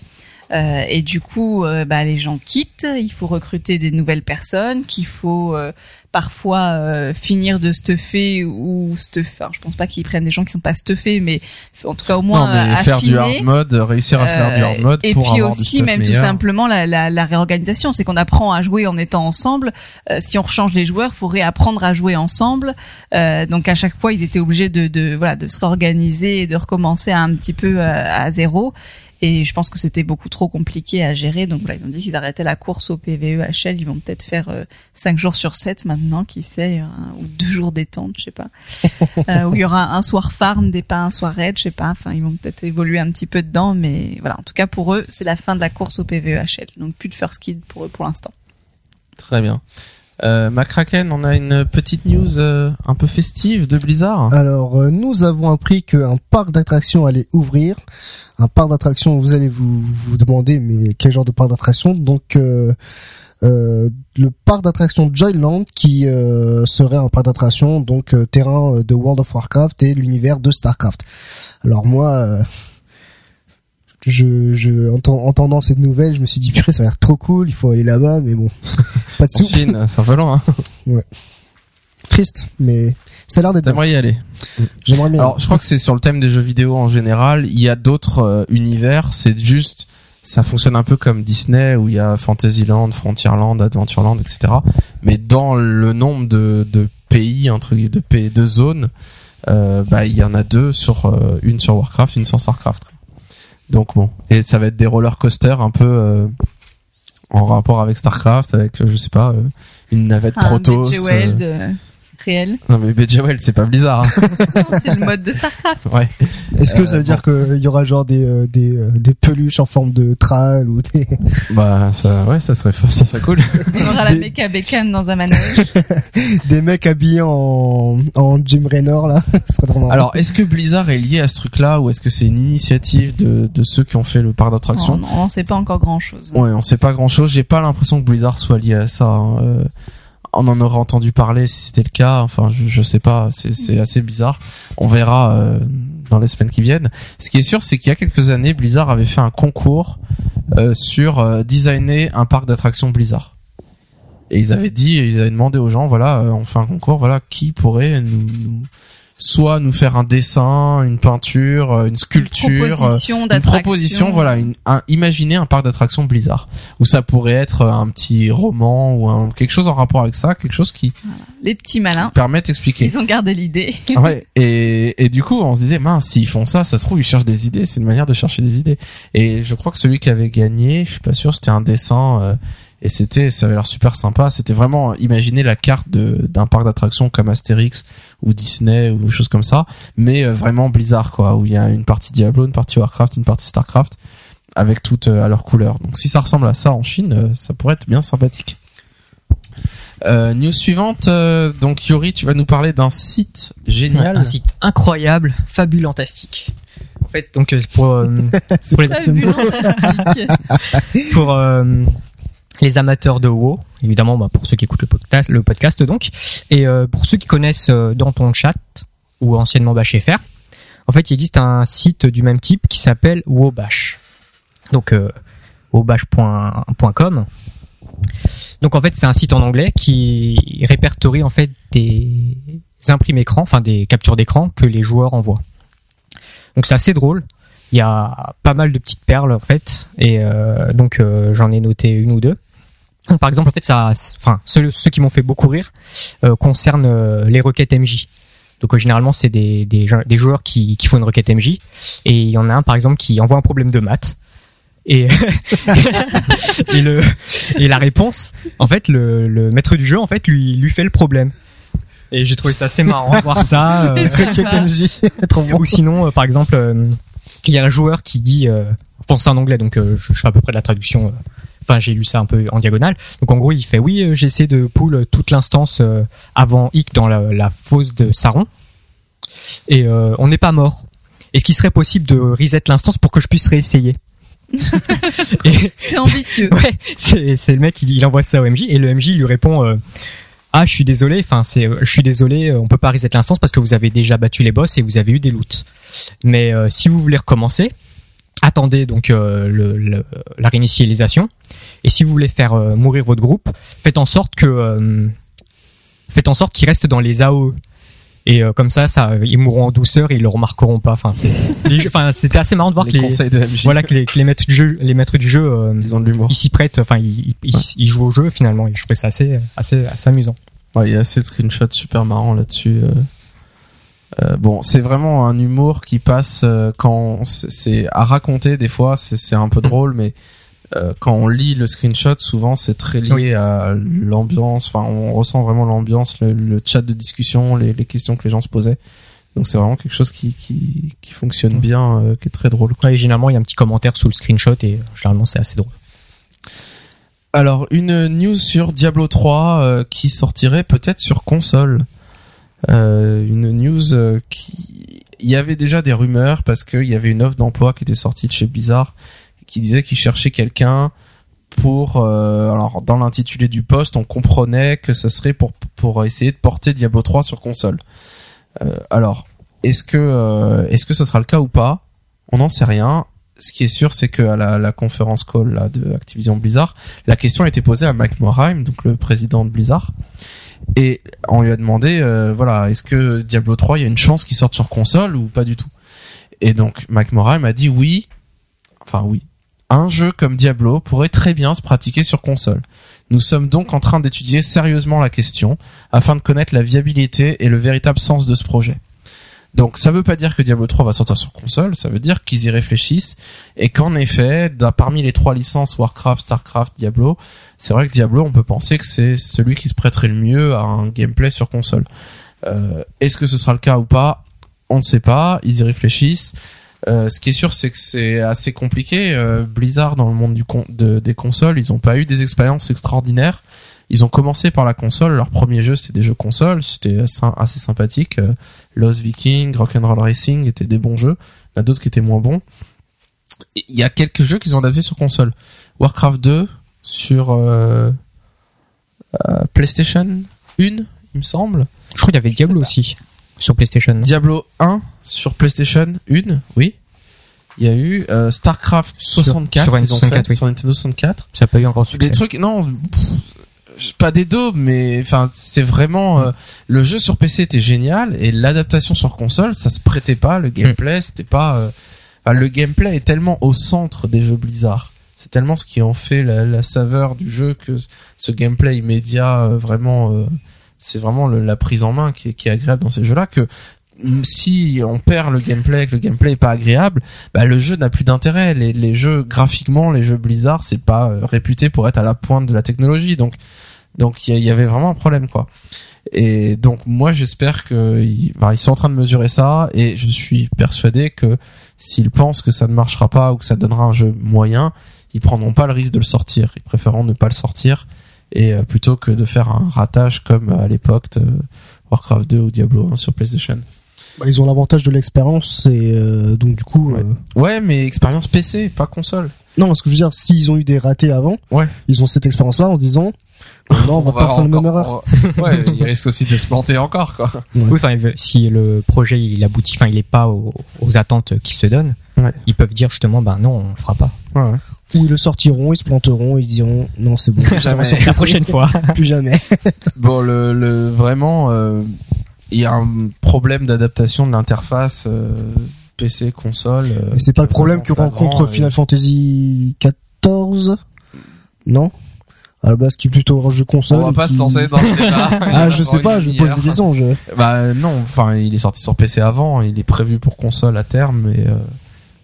[SPEAKER 2] Euh, et du coup, euh, bah, les gens quittent. Il faut recruter des nouvelles personnes, qu'il faut euh, parfois euh, finir de stuffer ou stuffer. Je pense pas qu'ils prennent des gens qui sont pas stuffés, mais en tout cas au moins
[SPEAKER 1] non mais
[SPEAKER 2] euh,
[SPEAKER 1] faire du hard mode, réussir à faire du hard mode
[SPEAKER 2] et
[SPEAKER 1] pour
[SPEAKER 2] puis
[SPEAKER 1] avoir
[SPEAKER 2] aussi même tout simplement la, la, la réorganisation, c'est qu'on apprend à jouer en étant ensemble. Euh, si on rechange les joueurs, faut réapprendre à jouer ensemble. Euh, donc à chaque fois, ils étaient obligés de, de voilà de se réorganiser et de recommencer un petit peu à, à zéro. Et je pense que c'était beaucoup trop compliqué à gérer. Donc voilà, ils ont dit qu'ils arrêtaient la course au PVE HL. Ils vont peut-être faire euh, 5 jours sur 7 maintenant, qui sait, un- ou deux jours détente, je sais pas. euh, où il y aura un soir farm, des pas un soir raid, je sais pas. Enfin, ils vont peut-être évoluer un petit peu dedans, mais voilà. En tout cas, pour eux, c'est la fin de la course au PVE HL. Donc plus de first kid pour eux pour l'instant.
[SPEAKER 1] Très bien. Euh, McCracken, on a une petite news euh, un peu festive de Blizzard.
[SPEAKER 3] Alors, euh, nous avons appris qu'un parc d'attractions allait ouvrir. Un parc d'attractions, vous allez vous, vous demander, mais quel genre de parc d'attractions? Donc, euh, euh, le parc d'attractions Joyland, qui euh, serait un parc d'attractions, donc terrain de World of Warcraft et l'univers de Starcraft. Alors moi, je, je entend- entendant cette nouvelle, je me suis dit, purée, ça a l'air trop cool, il faut aller là-bas, mais bon, pas de
[SPEAKER 1] En
[SPEAKER 3] soupe.
[SPEAKER 1] Chine, c'est un peu loin. Hein.
[SPEAKER 3] Triste, mais ça a l'air d'être bien.
[SPEAKER 1] T'aimerais y aller.
[SPEAKER 3] J'aimerais bien.
[SPEAKER 1] Alors, je crois que c'est sur le thème des jeux vidéo en général. Il y a d'autres euh, univers. C'est juste, ça fonctionne un peu comme Disney où il y a Fantasyland, Frontierland, Adventureland, etc. Mais dans le nombre de, de pays entre guillemets, de pays, de zones, euh, bah il y en a deux sur euh, une sur Warcraft, une sur Starcraft. Donc bon, et ça va être des roller coasters un peu euh, en rapport avec Starcraft, avec euh, je sais pas euh, une navette
[SPEAKER 2] Un
[SPEAKER 1] Protoss. Euh,
[SPEAKER 2] réel.
[SPEAKER 1] Non mais BGWL c'est pas Blizzard. hein.
[SPEAKER 2] C'est le mode de Starcraft.
[SPEAKER 1] ouais.
[SPEAKER 3] Est-ce que
[SPEAKER 1] Euh,
[SPEAKER 3] ça veut dire qu'il y aura genre des, euh, des, euh, des peluches en forme de trall ou des...
[SPEAKER 1] Bah ça ouais ça serait ça serait cool.
[SPEAKER 2] On aura la
[SPEAKER 3] Des-
[SPEAKER 2] méca bécane dans un manège.
[SPEAKER 3] des mecs habillés en, en Jim Raynor là Ce serait marrant.
[SPEAKER 1] Alors est-ce que Blizzard est lié à ce truc-là ou est-ce que c'est une initiative de, de ceux qui ont fait le parc d'attractions?
[SPEAKER 2] Non, on sait pas encore grand chose.
[SPEAKER 1] Ouais, on sait pas grand-chose. J'ai pas l'impression que Blizzard soit lié à ça. hein. Euh, on en aurait entendu parler si c'était le cas. Enfin, je, je sais pas. C'est assez bizarre. On verra euh, dans les semaines qui viennent. Ce qui est sûr, c'est qu'il y a quelques années, Blizzard avait fait un concours euh, sur euh, designer un parc d'attractions Blizzard. Et ils avaient dit, ils avaient demandé aux gens, voilà, on fait un concours, voilà, qui pourrait nous soit nous faire un dessin, une peinture, euh, une sculpture, euh,
[SPEAKER 2] proposition
[SPEAKER 1] une
[SPEAKER 2] d'attraction.
[SPEAKER 1] proposition, voilà, une, un, imaginez un parc d'attractions Blizzard, où ça pourrait être un petit roman ou un, quelque chose en rapport avec ça, quelque chose qui
[SPEAKER 2] Les petits malins.
[SPEAKER 1] permet d'expliquer.
[SPEAKER 2] Ils ont gardé l'idée.
[SPEAKER 1] ouais, et, et du coup, on se disait, mince, s'ils font ça, ça se trouve, ils cherchent des idées, c'est une manière de chercher des idées. Et je crois que celui qui avait gagné, je suis pas sûr, c'était un dessin, euh, et c'était, ça avait l'air super sympa. C'était vraiment imaginer la carte de, d'un parc d'attractions comme Astérix ou Disney ou des choses comme ça, mais euh, vraiment Blizzard, quoi, où il y a une partie Diablo, une partie Warcraft, une partie Starcraft, avec toutes euh, à leur couleur. Donc si ça ressemble à ça en Chine, euh, ça pourrait être bien sympathique. Euh, news suivante, euh, donc Yuri, tu vas nous parler d'un site génial.
[SPEAKER 4] Un site incroyable, fabulantastique. En fait, donc pour euh, pour les, pour euh, les amateurs de WoW, évidemment, bah, pour ceux qui écoutent le podcast, le podcast donc, et euh, pour ceux qui connaissent euh, dans ton chat ou anciennement BashFR, en fait, il existe un site du même type qui s'appelle WoBash. Donc euh, wobash.com. Donc en fait, c'est un site en anglais qui répertorie en fait des imprimes écran, enfin des captures d'écran que les joueurs envoient. Donc c'est assez drôle. Il y a pas mal de petites perles en fait, et euh, donc euh, j'en ai noté une ou deux. Par exemple, en fait, ça, enfin ceux, ceux qui m'ont fait beaucoup rire euh, concernent les requêtes MJ. Donc euh, généralement, c'est des, des, joueurs qui, qui font une requête MJ, et il y en a un par exemple qui envoie un problème de maths. Et, et, le, et la réponse, en fait, le, le maître du jeu, en fait, lui, lui fait le problème. Et j'ai trouvé ça assez marrant de voir ça. euh,
[SPEAKER 3] Requête MJ, trop bon.
[SPEAKER 4] ou sinon, euh, par exemple, il y a un joueur qui dit, euh, enfin c'est en anglais, donc euh, je, je fais à peu près de la traduction euh, Enfin, j'ai lu ça un peu en diagonale. Donc en gros, il fait oui, j'ai essayé de pull toute l'instance avant Ick dans la, la fosse de Saron et euh, on n'est pas mort. Est-ce qu'il serait possible de reset l'instance pour que je puisse réessayer?
[SPEAKER 2] C'est ambitieux.
[SPEAKER 4] ouais, c'est c'est le mec il, il envoie ça au MJ et le MJ lui répond euh, ah je suis désolé, enfin c'est je suis désolé, on peut pas reset l'instance parce que vous avez déjà battu les boss et vous avez eu des loots. Mais euh, si vous voulez recommencer, attendez donc euh, le, le- la réinitialisation et si vous voulez faire euh, mourir votre groupe, faites en sorte que faites en sorte qu'il reste dans les AOE. Et comme ça, ça, ils mourront en douceur et ils le remarqueront pas. Enfin, c'était assez marrant de voir
[SPEAKER 1] les
[SPEAKER 4] que les,
[SPEAKER 1] conseils de MJ,
[SPEAKER 4] voilà que les, que les maîtres du jeu, les maîtres du jeu,
[SPEAKER 1] ils ont de l'humour.
[SPEAKER 4] ils s'y prêtent. Enfin, ils, ils, ils jouent au jeu finalement. Et je trouvais ça assez, assez, assez amusant.
[SPEAKER 1] Ouais, il y a assez de screenshots super marrants là-dessus. Euh. Bon, c'est vraiment un humour qui passe euh, quand c'est- à raconter des fois, c'est un peu drôle, mais euh, quand on lit le screenshot, souvent c'est très lié
[SPEAKER 4] Oui.
[SPEAKER 1] à l'ambiance. Enfin, on ressent vraiment l'ambiance, le, le chat de discussion, les, les questions que les gens se posaient. Donc c'est vraiment quelque chose qui qui, qui fonctionne bien, euh, qui est très drôle.
[SPEAKER 4] Ouais, et généralement, il y a un petit commentaire sous le screenshot et généralement, c'est assez drôle.
[SPEAKER 1] Alors, une news sur Diablo 3 euh, qui sortirait peut-être sur console. Euh, une news euh, qui... Il y avait déjà des rumeurs parce qu'il y avait une offre d'emploi qui était sortie de chez Blizzard qui disait qu'ils cherchaient quelqu'un pour... euh, alors, dans l'intitulé du poste, on comprenait que ça serait pour, pour essayer de porter Diablo 3 sur console. Euh, alors, est-ce que, euh, est-ce que ça sera le cas ou pas? On n'en sait rien. Ce qui est sûr, c'est que à la, la conférence call là, de Activision Blizzard, la question a été posée à Mike Morheim, donc le président de Blizzard, et on lui a demandé, euh, voilà, est-ce que Diablo 3, il y a une chance qu'il sorte sur console ou pas du tout? Et donc Mike Morheim a dit oui, enfin oui, un jeu comme Diablo pourrait très bien se pratiquer sur console. Nous sommes donc en train d'étudier sérieusement la question afin de connaître la viabilité et le véritable sens de ce projet. Donc ça veut pas dire que Diablo 3 va sortir sur console, ça veut dire qu'ils y réfléchissent et qu'en effet, parmi les trois licences Warcraft, Starcraft, Diablo, c'est vrai que Diablo, on peut penser que c'est celui qui se prêterait le mieux à un gameplay sur console. Euh, Est-ce que ce sera le cas ou pas? On ne sait pas, ils y réfléchissent. Euh, ce qui est sûr, c'est que c'est assez compliqué. Euh, Blizzard, dans le monde des consoles, ils n'ont pas eu des expériences extraordinaires. Ils ont commencé par la console. Leur premier jeu, c'était des jeux consoles. C'était assez, assez sympathique. Euh, Lost Viking, Rock'n'Roll Racing étaient des bons jeux. Il y en a d'autres qui étaient moins bons. Il y a quelques jeux qu'ils ont adaptés sur console. Warcraft 2 sur euh, euh, PlayStation 1, il me semble.
[SPEAKER 4] Je crois qu'il y avait Diablo aussi sur PlayStation.
[SPEAKER 1] Diablo 1 sur PlayStation 1, oui. Il y a eu euh, StarCraft
[SPEAKER 4] Sur-
[SPEAKER 1] 64,
[SPEAKER 4] sur
[SPEAKER 1] ils ont
[SPEAKER 4] 64,
[SPEAKER 1] fait
[SPEAKER 4] oui.
[SPEAKER 1] sur Nintendo 64.
[SPEAKER 4] Ça n'a pas eu grand succès.
[SPEAKER 1] Des trucs, non, pff, pas des daubes, mais enfin, c'est vraiment euh, le jeu sur PC était génial et l'adaptation sur console, ça se prêtait pas. Le gameplay, c'était pas. euh, enfin, le gameplay est tellement au centre des jeux Blizzard. C'est tellement ce qui en fait la, la saveur du jeu que ce gameplay immédiat, euh, vraiment, euh, c'est vraiment le- la prise en main qui est, qui est agréable dans ces jeux-là que si on perd le gameplay, que le gameplay est pas agréable, bah le jeu n'a plus d'intérêt. Les, les jeux graphiquement, les jeux Blizzard, c'est pas euh, réputé pour être à la pointe de la technologie. Donc, donc il y, avait vraiment un problème quoi. Et donc moi j'espère que ils, bah, sont en train de mesurer ça et je suis persuadé que s'ils pensent que ça ne marchera pas ou que ça donnera un jeu moyen, ils prendront pas le risque de le sortir. Ils préféreront ne pas le sortir et euh, plutôt que de faire un ratage comme à l'époque de Warcraft 2 ou Diablo 1 sur PlayStation.
[SPEAKER 3] Bah, ils ont l'avantage de l'expérience et euh, donc du coup.
[SPEAKER 1] Ouais.
[SPEAKER 3] euh,
[SPEAKER 1] Ouais, mais expérience PC, pas console.
[SPEAKER 3] Non, ce que je veux dire, s'ils ont eu des ratés avant,
[SPEAKER 1] Ouais.
[SPEAKER 3] ils ont cette expérience-là en se disant, non, on va pas faire la même erreur.
[SPEAKER 1] va- Ouais, il risque aussi de se planter encore, quoi.
[SPEAKER 4] Oui, enfin, si le projet il aboutit, enfin, il est pas aux, aux attentes qui se donnent,
[SPEAKER 1] Ouais.
[SPEAKER 4] ils peuvent dire justement, ben non, on le fera pas.
[SPEAKER 1] Ouais, ouais.
[SPEAKER 3] Ou ils le sortiront, ils se planteront, ils diront, non, c'est bon.
[SPEAKER 4] La prochaine fois.
[SPEAKER 3] Plus jamais.
[SPEAKER 1] Bon, le, le vraiment, euh, il y a un problème d'adaptation de l'interface euh, PC console. euh,
[SPEAKER 3] Mais c'est pas le problème que rencontre Final Fantasy XIV Non À la base, qui est plutôt un jeu console.
[SPEAKER 1] On va pas
[SPEAKER 3] qui-
[SPEAKER 1] se lancer dans le débat.
[SPEAKER 3] Ah, je sais pas, je me pose des questions. Je...
[SPEAKER 1] Bah non, enfin, il est sorti sur PC avant, il est prévu pour console à terme, mais euh,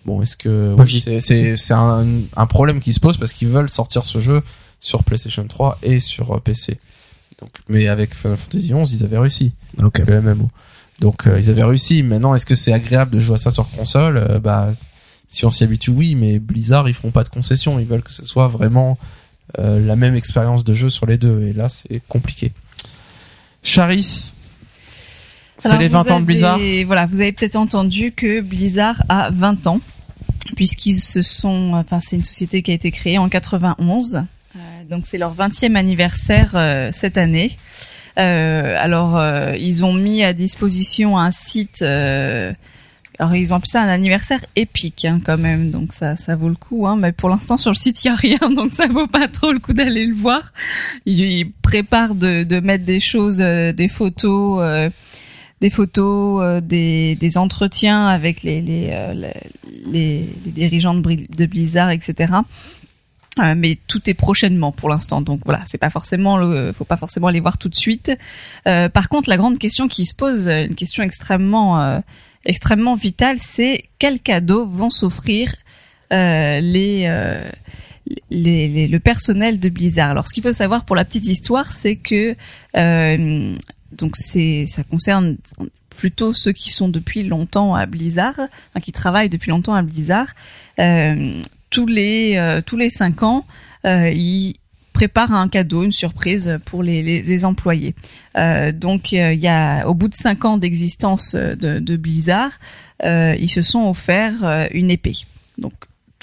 [SPEAKER 1] bon, est-ce que oui, c'est c'est c'est un, un problème qui se pose parce qu'ils veulent sortir ce jeu sur PlayStation 3 et sur euh, PC. Donc, mais avec Final Fantasy 11, ils avaient réussi.
[SPEAKER 3] Ok.
[SPEAKER 1] le MMO. Donc euh, ils avaient réussi. Maintenant, est-ce que c'est agréable de jouer à ça sur console? Euh, Bah, si on s'y habitue, oui. Mais Blizzard, ils feront pas de concessions. Ils veulent que ce soit vraiment euh, la même expérience de jeu sur les deux. Et là, c'est compliqué. Charis, c'est les
[SPEAKER 2] vous
[SPEAKER 1] 20 ans de Blizzard.
[SPEAKER 2] Voilà, vous avez peut-être entendu que Blizzard a 20 ans, puisqu'ils se sont, enfin, c'est une société qui a été créée en 91. Donc c'est leur 20e anniversaire euh, cette année. Euh, alors euh, ils ont mis à disposition un site. alors ils ont appelé ça un anniversaire épique hein, quand même, donc ça ça vaut le coup. Hein, mais pour l'instant sur le site il y a rien, donc ça vaut pas trop le coup d'aller le voir. Ils, préparent de, mettre des choses, des photos. des photos, des, entretiens avec les, les, dirigeants de Blizzard, etc. Euh, mais tout est prochainement pour l'instant, donc voilà, c'est pas forcément, le, faut pas forcément aller voir tout de suite. Euh, par contre, la grande question qui se pose, euh, une question extrêmement, euh, extrêmement vitale, c'est quels cadeaux vont s'offrir euh, les, les, les- le personnel de Blizzard. Alors, ce qu'il faut savoir pour la petite histoire, c'est que donc c'est ça concerne plutôt ceux qui sont depuis longtemps à Blizzard, enfin, qui travaillent depuis longtemps à Blizzard. Euh, tous les euh, tous les cinq ans, euh, ils préparent un cadeau, une surprise pour les, les, employés. Euh, donc euh, il y a au bout de cinq ans d'existence de, de Blizzard, euh, ils se sont offerts euh, une épée. Donc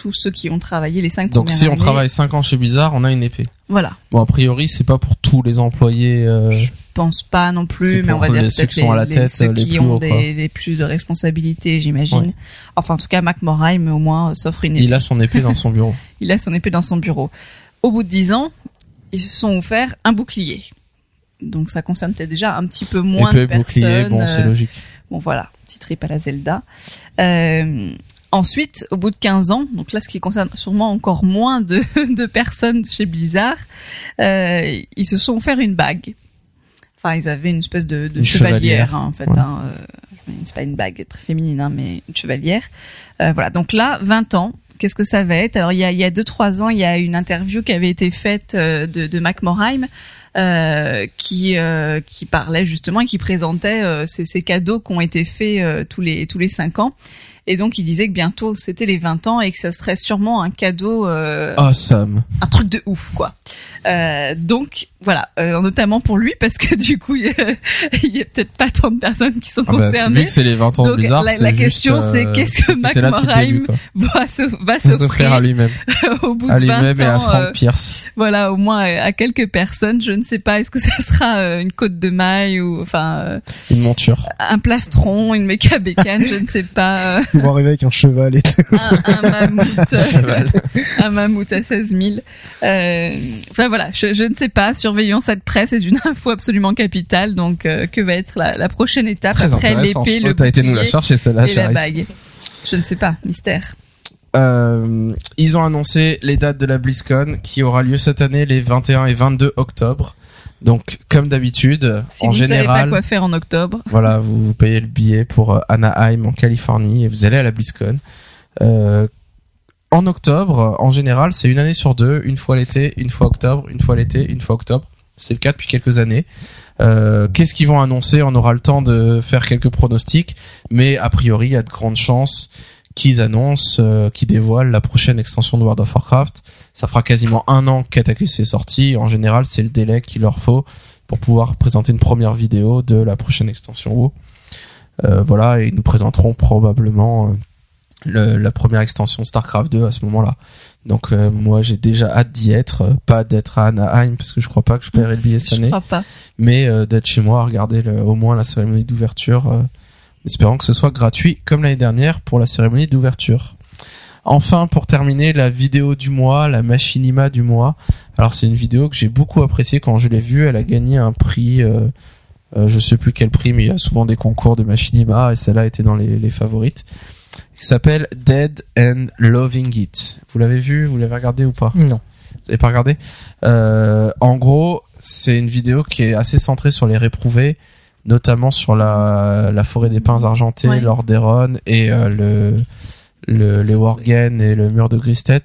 [SPEAKER 2] tous ceux qui ont travaillé les cinq
[SPEAKER 1] Donc
[SPEAKER 2] premières
[SPEAKER 1] si on travaille 5 ans chez Blizzard, on a une épée.
[SPEAKER 2] voilà.
[SPEAKER 1] Bon, a priori, c'est pas pour tous les employés. euh,
[SPEAKER 2] Je pense pas non plus, mais on va dire
[SPEAKER 1] les- ceux qui sont à la tête,
[SPEAKER 2] ceux
[SPEAKER 1] les
[SPEAKER 2] qui
[SPEAKER 1] plus
[SPEAKER 2] ont des, plus de responsabilités, j'imagine.
[SPEAKER 1] Ouais.
[SPEAKER 2] Enfin, en tout cas, Mac Morheim au moins euh, s'offre une épée.
[SPEAKER 1] il a son épée dans son bureau.
[SPEAKER 2] Il a son épée dans son bureau. Au bout de dix ans, ils se sont offerts un bouclier. Donc ça concerne peut-être déjà un petit peu moins
[SPEAKER 1] épée,
[SPEAKER 2] de personnes.
[SPEAKER 1] bouclier, bon, c'est
[SPEAKER 2] euh,
[SPEAKER 1] logique.
[SPEAKER 2] Bon voilà, petit trip à la Zelda. Euh, ensuite, au bout de 15 ans, donc là ce qui concerne sûrement encore moins de, de personnes chez Blizzard, euh, ils se sont offert une bague. Enfin, ils avaient une espèce de, de
[SPEAKER 1] Une
[SPEAKER 2] chevalière,
[SPEAKER 1] chevalière.
[SPEAKER 2] hein, en fait.
[SPEAKER 1] Ouais.
[SPEAKER 2] Hein, euh, c'est pas une bague très féminine, hein, mais une chevalière. Euh, voilà, donc là, 20 ans. Qu'est-ce que ça va être? Alors il y a il y a deux trois ans, il y a une interview qui avait été faite de, de Mac Morheim euh, qui euh, qui parlait justement et qui présentait euh, ces, ces cadeaux qui ont été faits euh, tous les tous les cinq ans. Et donc il disait que bientôt c'était les 20 ans et que ça serait sûrement un cadeau, euh,
[SPEAKER 1] Awesome.
[SPEAKER 2] un truc de ouf quoi. Euh, donc voilà, euh, notamment pour lui parce que du coup il y a, peut-être pas tant de personnes qui sont
[SPEAKER 1] Ah bah, c'est-
[SPEAKER 2] concernées.
[SPEAKER 1] vu que c'est les 20 ans de
[SPEAKER 2] Donc,
[SPEAKER 1] Blizzard,
[SPEAKER 2] la- la question, c'est
[SPEAKER 1] euh,
[SPEAKER 2] qu'est-ce que Mac Morheim va se- va
[SPEAKER 1] Va s'offrir à lui-même,
[SPEAKER 2] au bout
[SPEAKER 1] à
[SPEAKER 2] de 20
[SPEAKER 1] lui-même et à
[SPEAKER 2] ans.
[SPEAKER 1] Frank
[SPEAKER 2] euh,
[SPEAKER 1] Pierce.
[SPEAKER 2] voilà, au moins à quelques personnes. Je ne sais pas, est-ce que ça sera une côte de maille ou enfin euh,
[SPEAKER 1] Une monture.
[SPEAKER 2] un plastron, une méca bécane, je ne sais pas,
[SPEAKER 3] Ils vont arriver avec un cheval et tout.
[SPEAKER 2] un, un mammouth,
[SPEAKER 1] Cheval.
[SPEAKER 2] un mammouth à 16 000. Euh, enfin voilà, je, je ne sais pas. Surveillons cette presse est une info absolument capitale. Donc euh, que va être la, la prochaine étape
[SPEAKER 1] Très
[SPEAKER 2] après l'épée, le
[SPEAKER 1] T'as été nous la chercher celle-là,
[SPEAKER 2] et la bague Je ne sais pas, mystère.
[SPEAKER 1] Euh, ils ont annoncé les dates de la BlizzCon qui aura lieu cette année les 21 et 22 octobre. Donc, comme d'habitude,
[SPEAKER 2] Si
[SPEAKER 1] en
[SPEAKER 2] vous ne savez pas
[SPEAKER 1] général,
[SPEAKER 2] quoi faire en octobre,
[SPEAKER 1] voilà, vous, vous payez le billet pour euh, Anaheim en Californie et vous allez à la BlizzCon. Euh, en octobre, en général, c'est une année sur deux, une fois l'été, une fois octobre, une fois l'été, une fois octobre. C'est le cas depuis quelques années. Euh, Qu'est-ce qu'ils vont annoncer? On aura le temps de faire quelques pronostics, mais a priori, il y a de grandes chances qu'ils annoncent, euh, qu'ils dévoilent la prochaine extension de World of Warcraft. Ça fera quasiment un an que Cataclysm est sorti. En général, c'est le délai qu'il leur faut pour pouvoir présenter une première vidéo de la prochaine extension. Euh, voilà, et ils nous présenteront probablement le- la première extension StarCraft 2 à ce moment-là. Donc euh, moi j'ai déjà hâte d'y être, euh, pas d'être à Anaheim parce que je crois pas que je paierai le billet cette
[SPEAKER 2] je
[SPEAKER 1] année,
[SPEAKER 2] crois pas.
[SPEAKER 1] mais euh, d'être chez moi à regarder le- au moins la cérémonie d'ouverture, euh, espérant que ce soit gratuit comme l'année dernière pour la cérémonie d'ouverture. Enfin, pour terminer, la vidéo du mois, la machinima du mois. Alors c'est une vidéo que j'ai beaucoup appréciée quand je l'ai vue. Elle a gagné un prix, je sais plus quel prix, mais il y a souvent des concours de machinima et celle-là était dans les, les favorites. Qui s'appelle Dead and Loving It. Vous l'avez vu Vous l'avez regardé ou pas
[SPEAKER 4] Non.
[SPEAKER 1] vous avez pas regardé euh, En gros, c'est une vidéo qui est assez centrée sur les réprouvés, notamment sur la, la forêt des pins argentés,
[SPEAKER 2] Ouais.
[SPEAKER 1] l'Orderon et euh, le, le les Worgen et le mur de Gristet.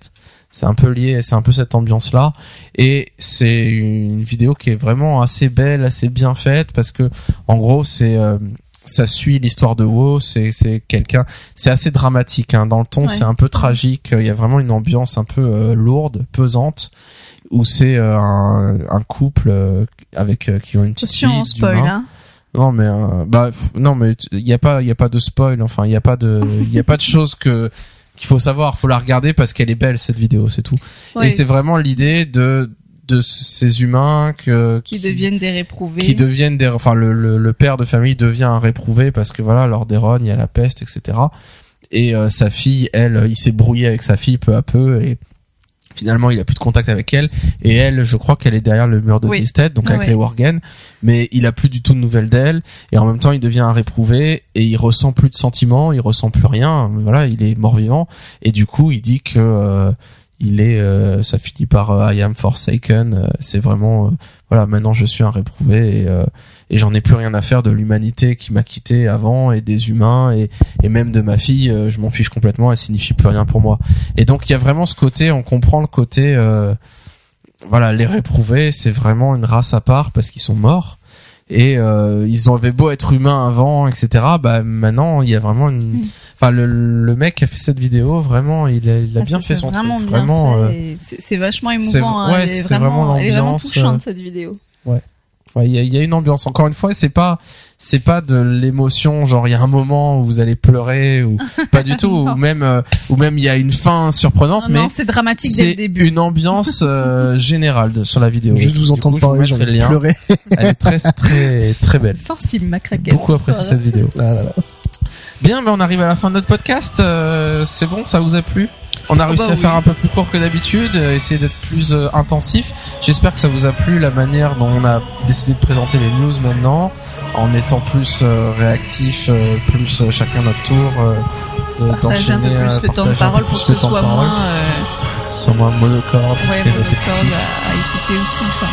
[SPEAKER 1] C'est un peu lié, c'est un peu cette ambiance-là. Et c'est une vidéo qui est vraiment assez belle, assez bien faite, parce que en gros, c'est euh, ça suit l'histoire de WoW. C'est c'est quelqu'un, c'est assez dramatique hein. dans le ton,
[SPEAKER 2] Ouais.
[SPEAKER 1] c'est un peu tragique. Il y a vraiment une ambiance un peu euh, lourde, pesante où c'est euh, un, un couple euh, avec qui ont une petite
[SPEAKER 2] Attention,
[SPEAKER 1] fille
[SPEAKER 2] on spoil, hein.
[SPEAKER 1] Non mais bah non mais il y a pas il y a pas de spoil enfin il y a pas de il y a pas de choses que qu'il faut savoir, faut la regarder parce qu'elle est belle cette vidéo, c'est tout.
[SPEAKER 2] Ouais,
[SPEAKER 1] Et c'est vraiment l'idée de de ces humains que
[SPEAKER 2] qui deviennent des réprouvés.
[SPEAKER 1] qui deviennent des enfin le, le, le père de famille devient un réprouvé parce que voilà lors des runs il y a la peste etc et euh, sa fille elle il s'est brouillé avec sa fille peu à peu et finalement il a plus de contact avec elle et elle je crois qu'elle est derrière le mur de
[SPEAKER 2] Oui.
[SPEAKER 1] Donc
[SPEAKER 2] Ouais,
[SPEAKER 1] avec
[SPEAKER 2] ouais.
[SPEAKER 1] les Worgen mais il a plus du tout de nouvelles d'elle et en même temps il devient un réprouvé et il ressent plus de sentiments il ressent plus rien voilà il est mort vivant et du coup il dit que euh, il est euh, ça finit par euh, I am forsaken euh, c'est vraiment euh, voilà maintenant je suis un réprouvé et, euh, et j'en ai plus rien à faire de l'humanité qui m'a quitté avant et des humains et, et même de ma fille je m'en fiche complètement elle signifie plus rien pour moi. Et donc il y a vraiment ce côté on comprend le côté voilà les réprouvés c'est vraiment une race à part parce qu'ils sont morts et euh, ils avaient beau être humains avant etc bah maintenant il y a vraiment une
[SPEAKER 2] Mm.
[SPEAKER 1] enfin le, le mec qui a fait cette vidéo vraiment il a, il a
[SPEAKER 2] Ah,
[SPEAKER 1] bien fait
[SPEAKER 2] c'est
[SPEAKER 1] son
[SPEAKER 2] vraiment
[SPEAKER 1] truc
[SPEAKER 2] bien
[SPEAKER 1] vraiment euh,
[SPEAKER 2] c'est c'est vachement
[SPEAKER 1] c'est-
[SPEAKER 2] émouvant. hein.
[SPEAKER 1] ouais,
[SPEAKER 2] est
[SPEAKER 1] c'est vraiment
[SPEAKER 2] vraiment, elle est vraiment
[SPEAKER 1] l'ambiance,
[SPEAKER 2] touchante
[SPEAKER 1] euh,
[SPEAKER 2] cette vidéo.
[SPEAKER 1] Enfin, il y a, il y a une ambiance. Encore une fois, c'est pas, c'est pas de l'émotion. Genre, il y a un moment où vous allez pleurer ou pas du tout, ou même, euh, ou même il y a une fin surprenante,
[SPEAKER 2] Non,
[SPEAKER 1] mais
[SPEAKER 2] non, c'est dramatique dès le
[SPEAKER 1] c'est
[SPEAKER 2] début.
[SPEAKER 1] une ambiance euh, générale de- sur la vidéo.
[SPEAKER 3] Juste vous entendre
[SPEAKER 1] je vous
[SPEAKER 3] parler,
[SPEAKER 1] le
[SPEAKER 3] de
[SPEAKER 1] lien.
[SPEAKER 3] pleurer.
[SPEAKER 1] Elle est très, très, très belle.
[SPEAKER 2] Sensible, ma craquette.
[SPEAKER 1] Beaucoup apprécié cette vidéo.
[SPEAKER 3] Ah là là.
[SPEAKER 1] Bien, ben on arrive à la fin de notre podcast. Euh, c'est bon, ça vous a plu? On a réussi
[SPEAKER 2] bah
[SPEAKER 1] à faire un peu plus court que d'habitude, euh, essayer d'être plus euh, intensif. J'espère que ça vous a plu la manière dont on a décidé de présenter les news maintenant, en étant plus euh, réactif, euh, plus euh, chacun notre tour, euh, de-
[SPEAKER 2] un peu
[SPEAKER 1] d'enchaîner,
[SPEAKER 2] plus le temps de parole pour que ce soit moins,
[SPEAKER 1] soit moins monocorde
[SPEAKER 2] ouais,
[SPEAKER 1] et
[SPEAKER 2] monocorde
[SPEAKER 1] répétitif.
[SPEAKER 2] à, à écouter aussi. Enfin,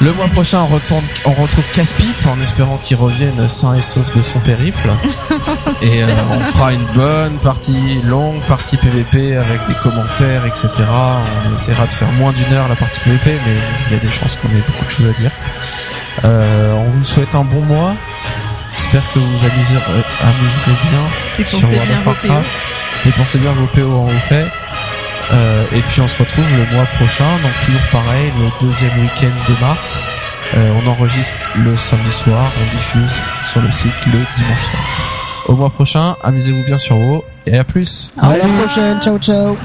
[SPEAKER 1] Le mois prochain, on retourne, on retrouve Casse-Pipe en espérant qu'il revienne sain et sauf de son périple. et euh, on fera une bonne partie, longue partie PVP avec des commentaires, etc. On essaiera de faire moins d'une heure la partie PVP, mais il y a des chances qu'on ait beaucoup de choses à dire. Euh, on vous souhaite un bon mois. J'espère que vous vous amuserez, amuserez bien sur World of. Warcraft. Dépensez bien vos PO en fait. Euh, et puis on se retrouve le mois prochain, donc toujours pareil, le deuxième week-end de mars. Euh, on enregistre le samedi soir, on diffuse sur le site le dimanche soir. Au mois prochain, amusez-vous bien sur WoW et à plus.
[SPEAKER 3] À la prochaine. Ciao, ciao.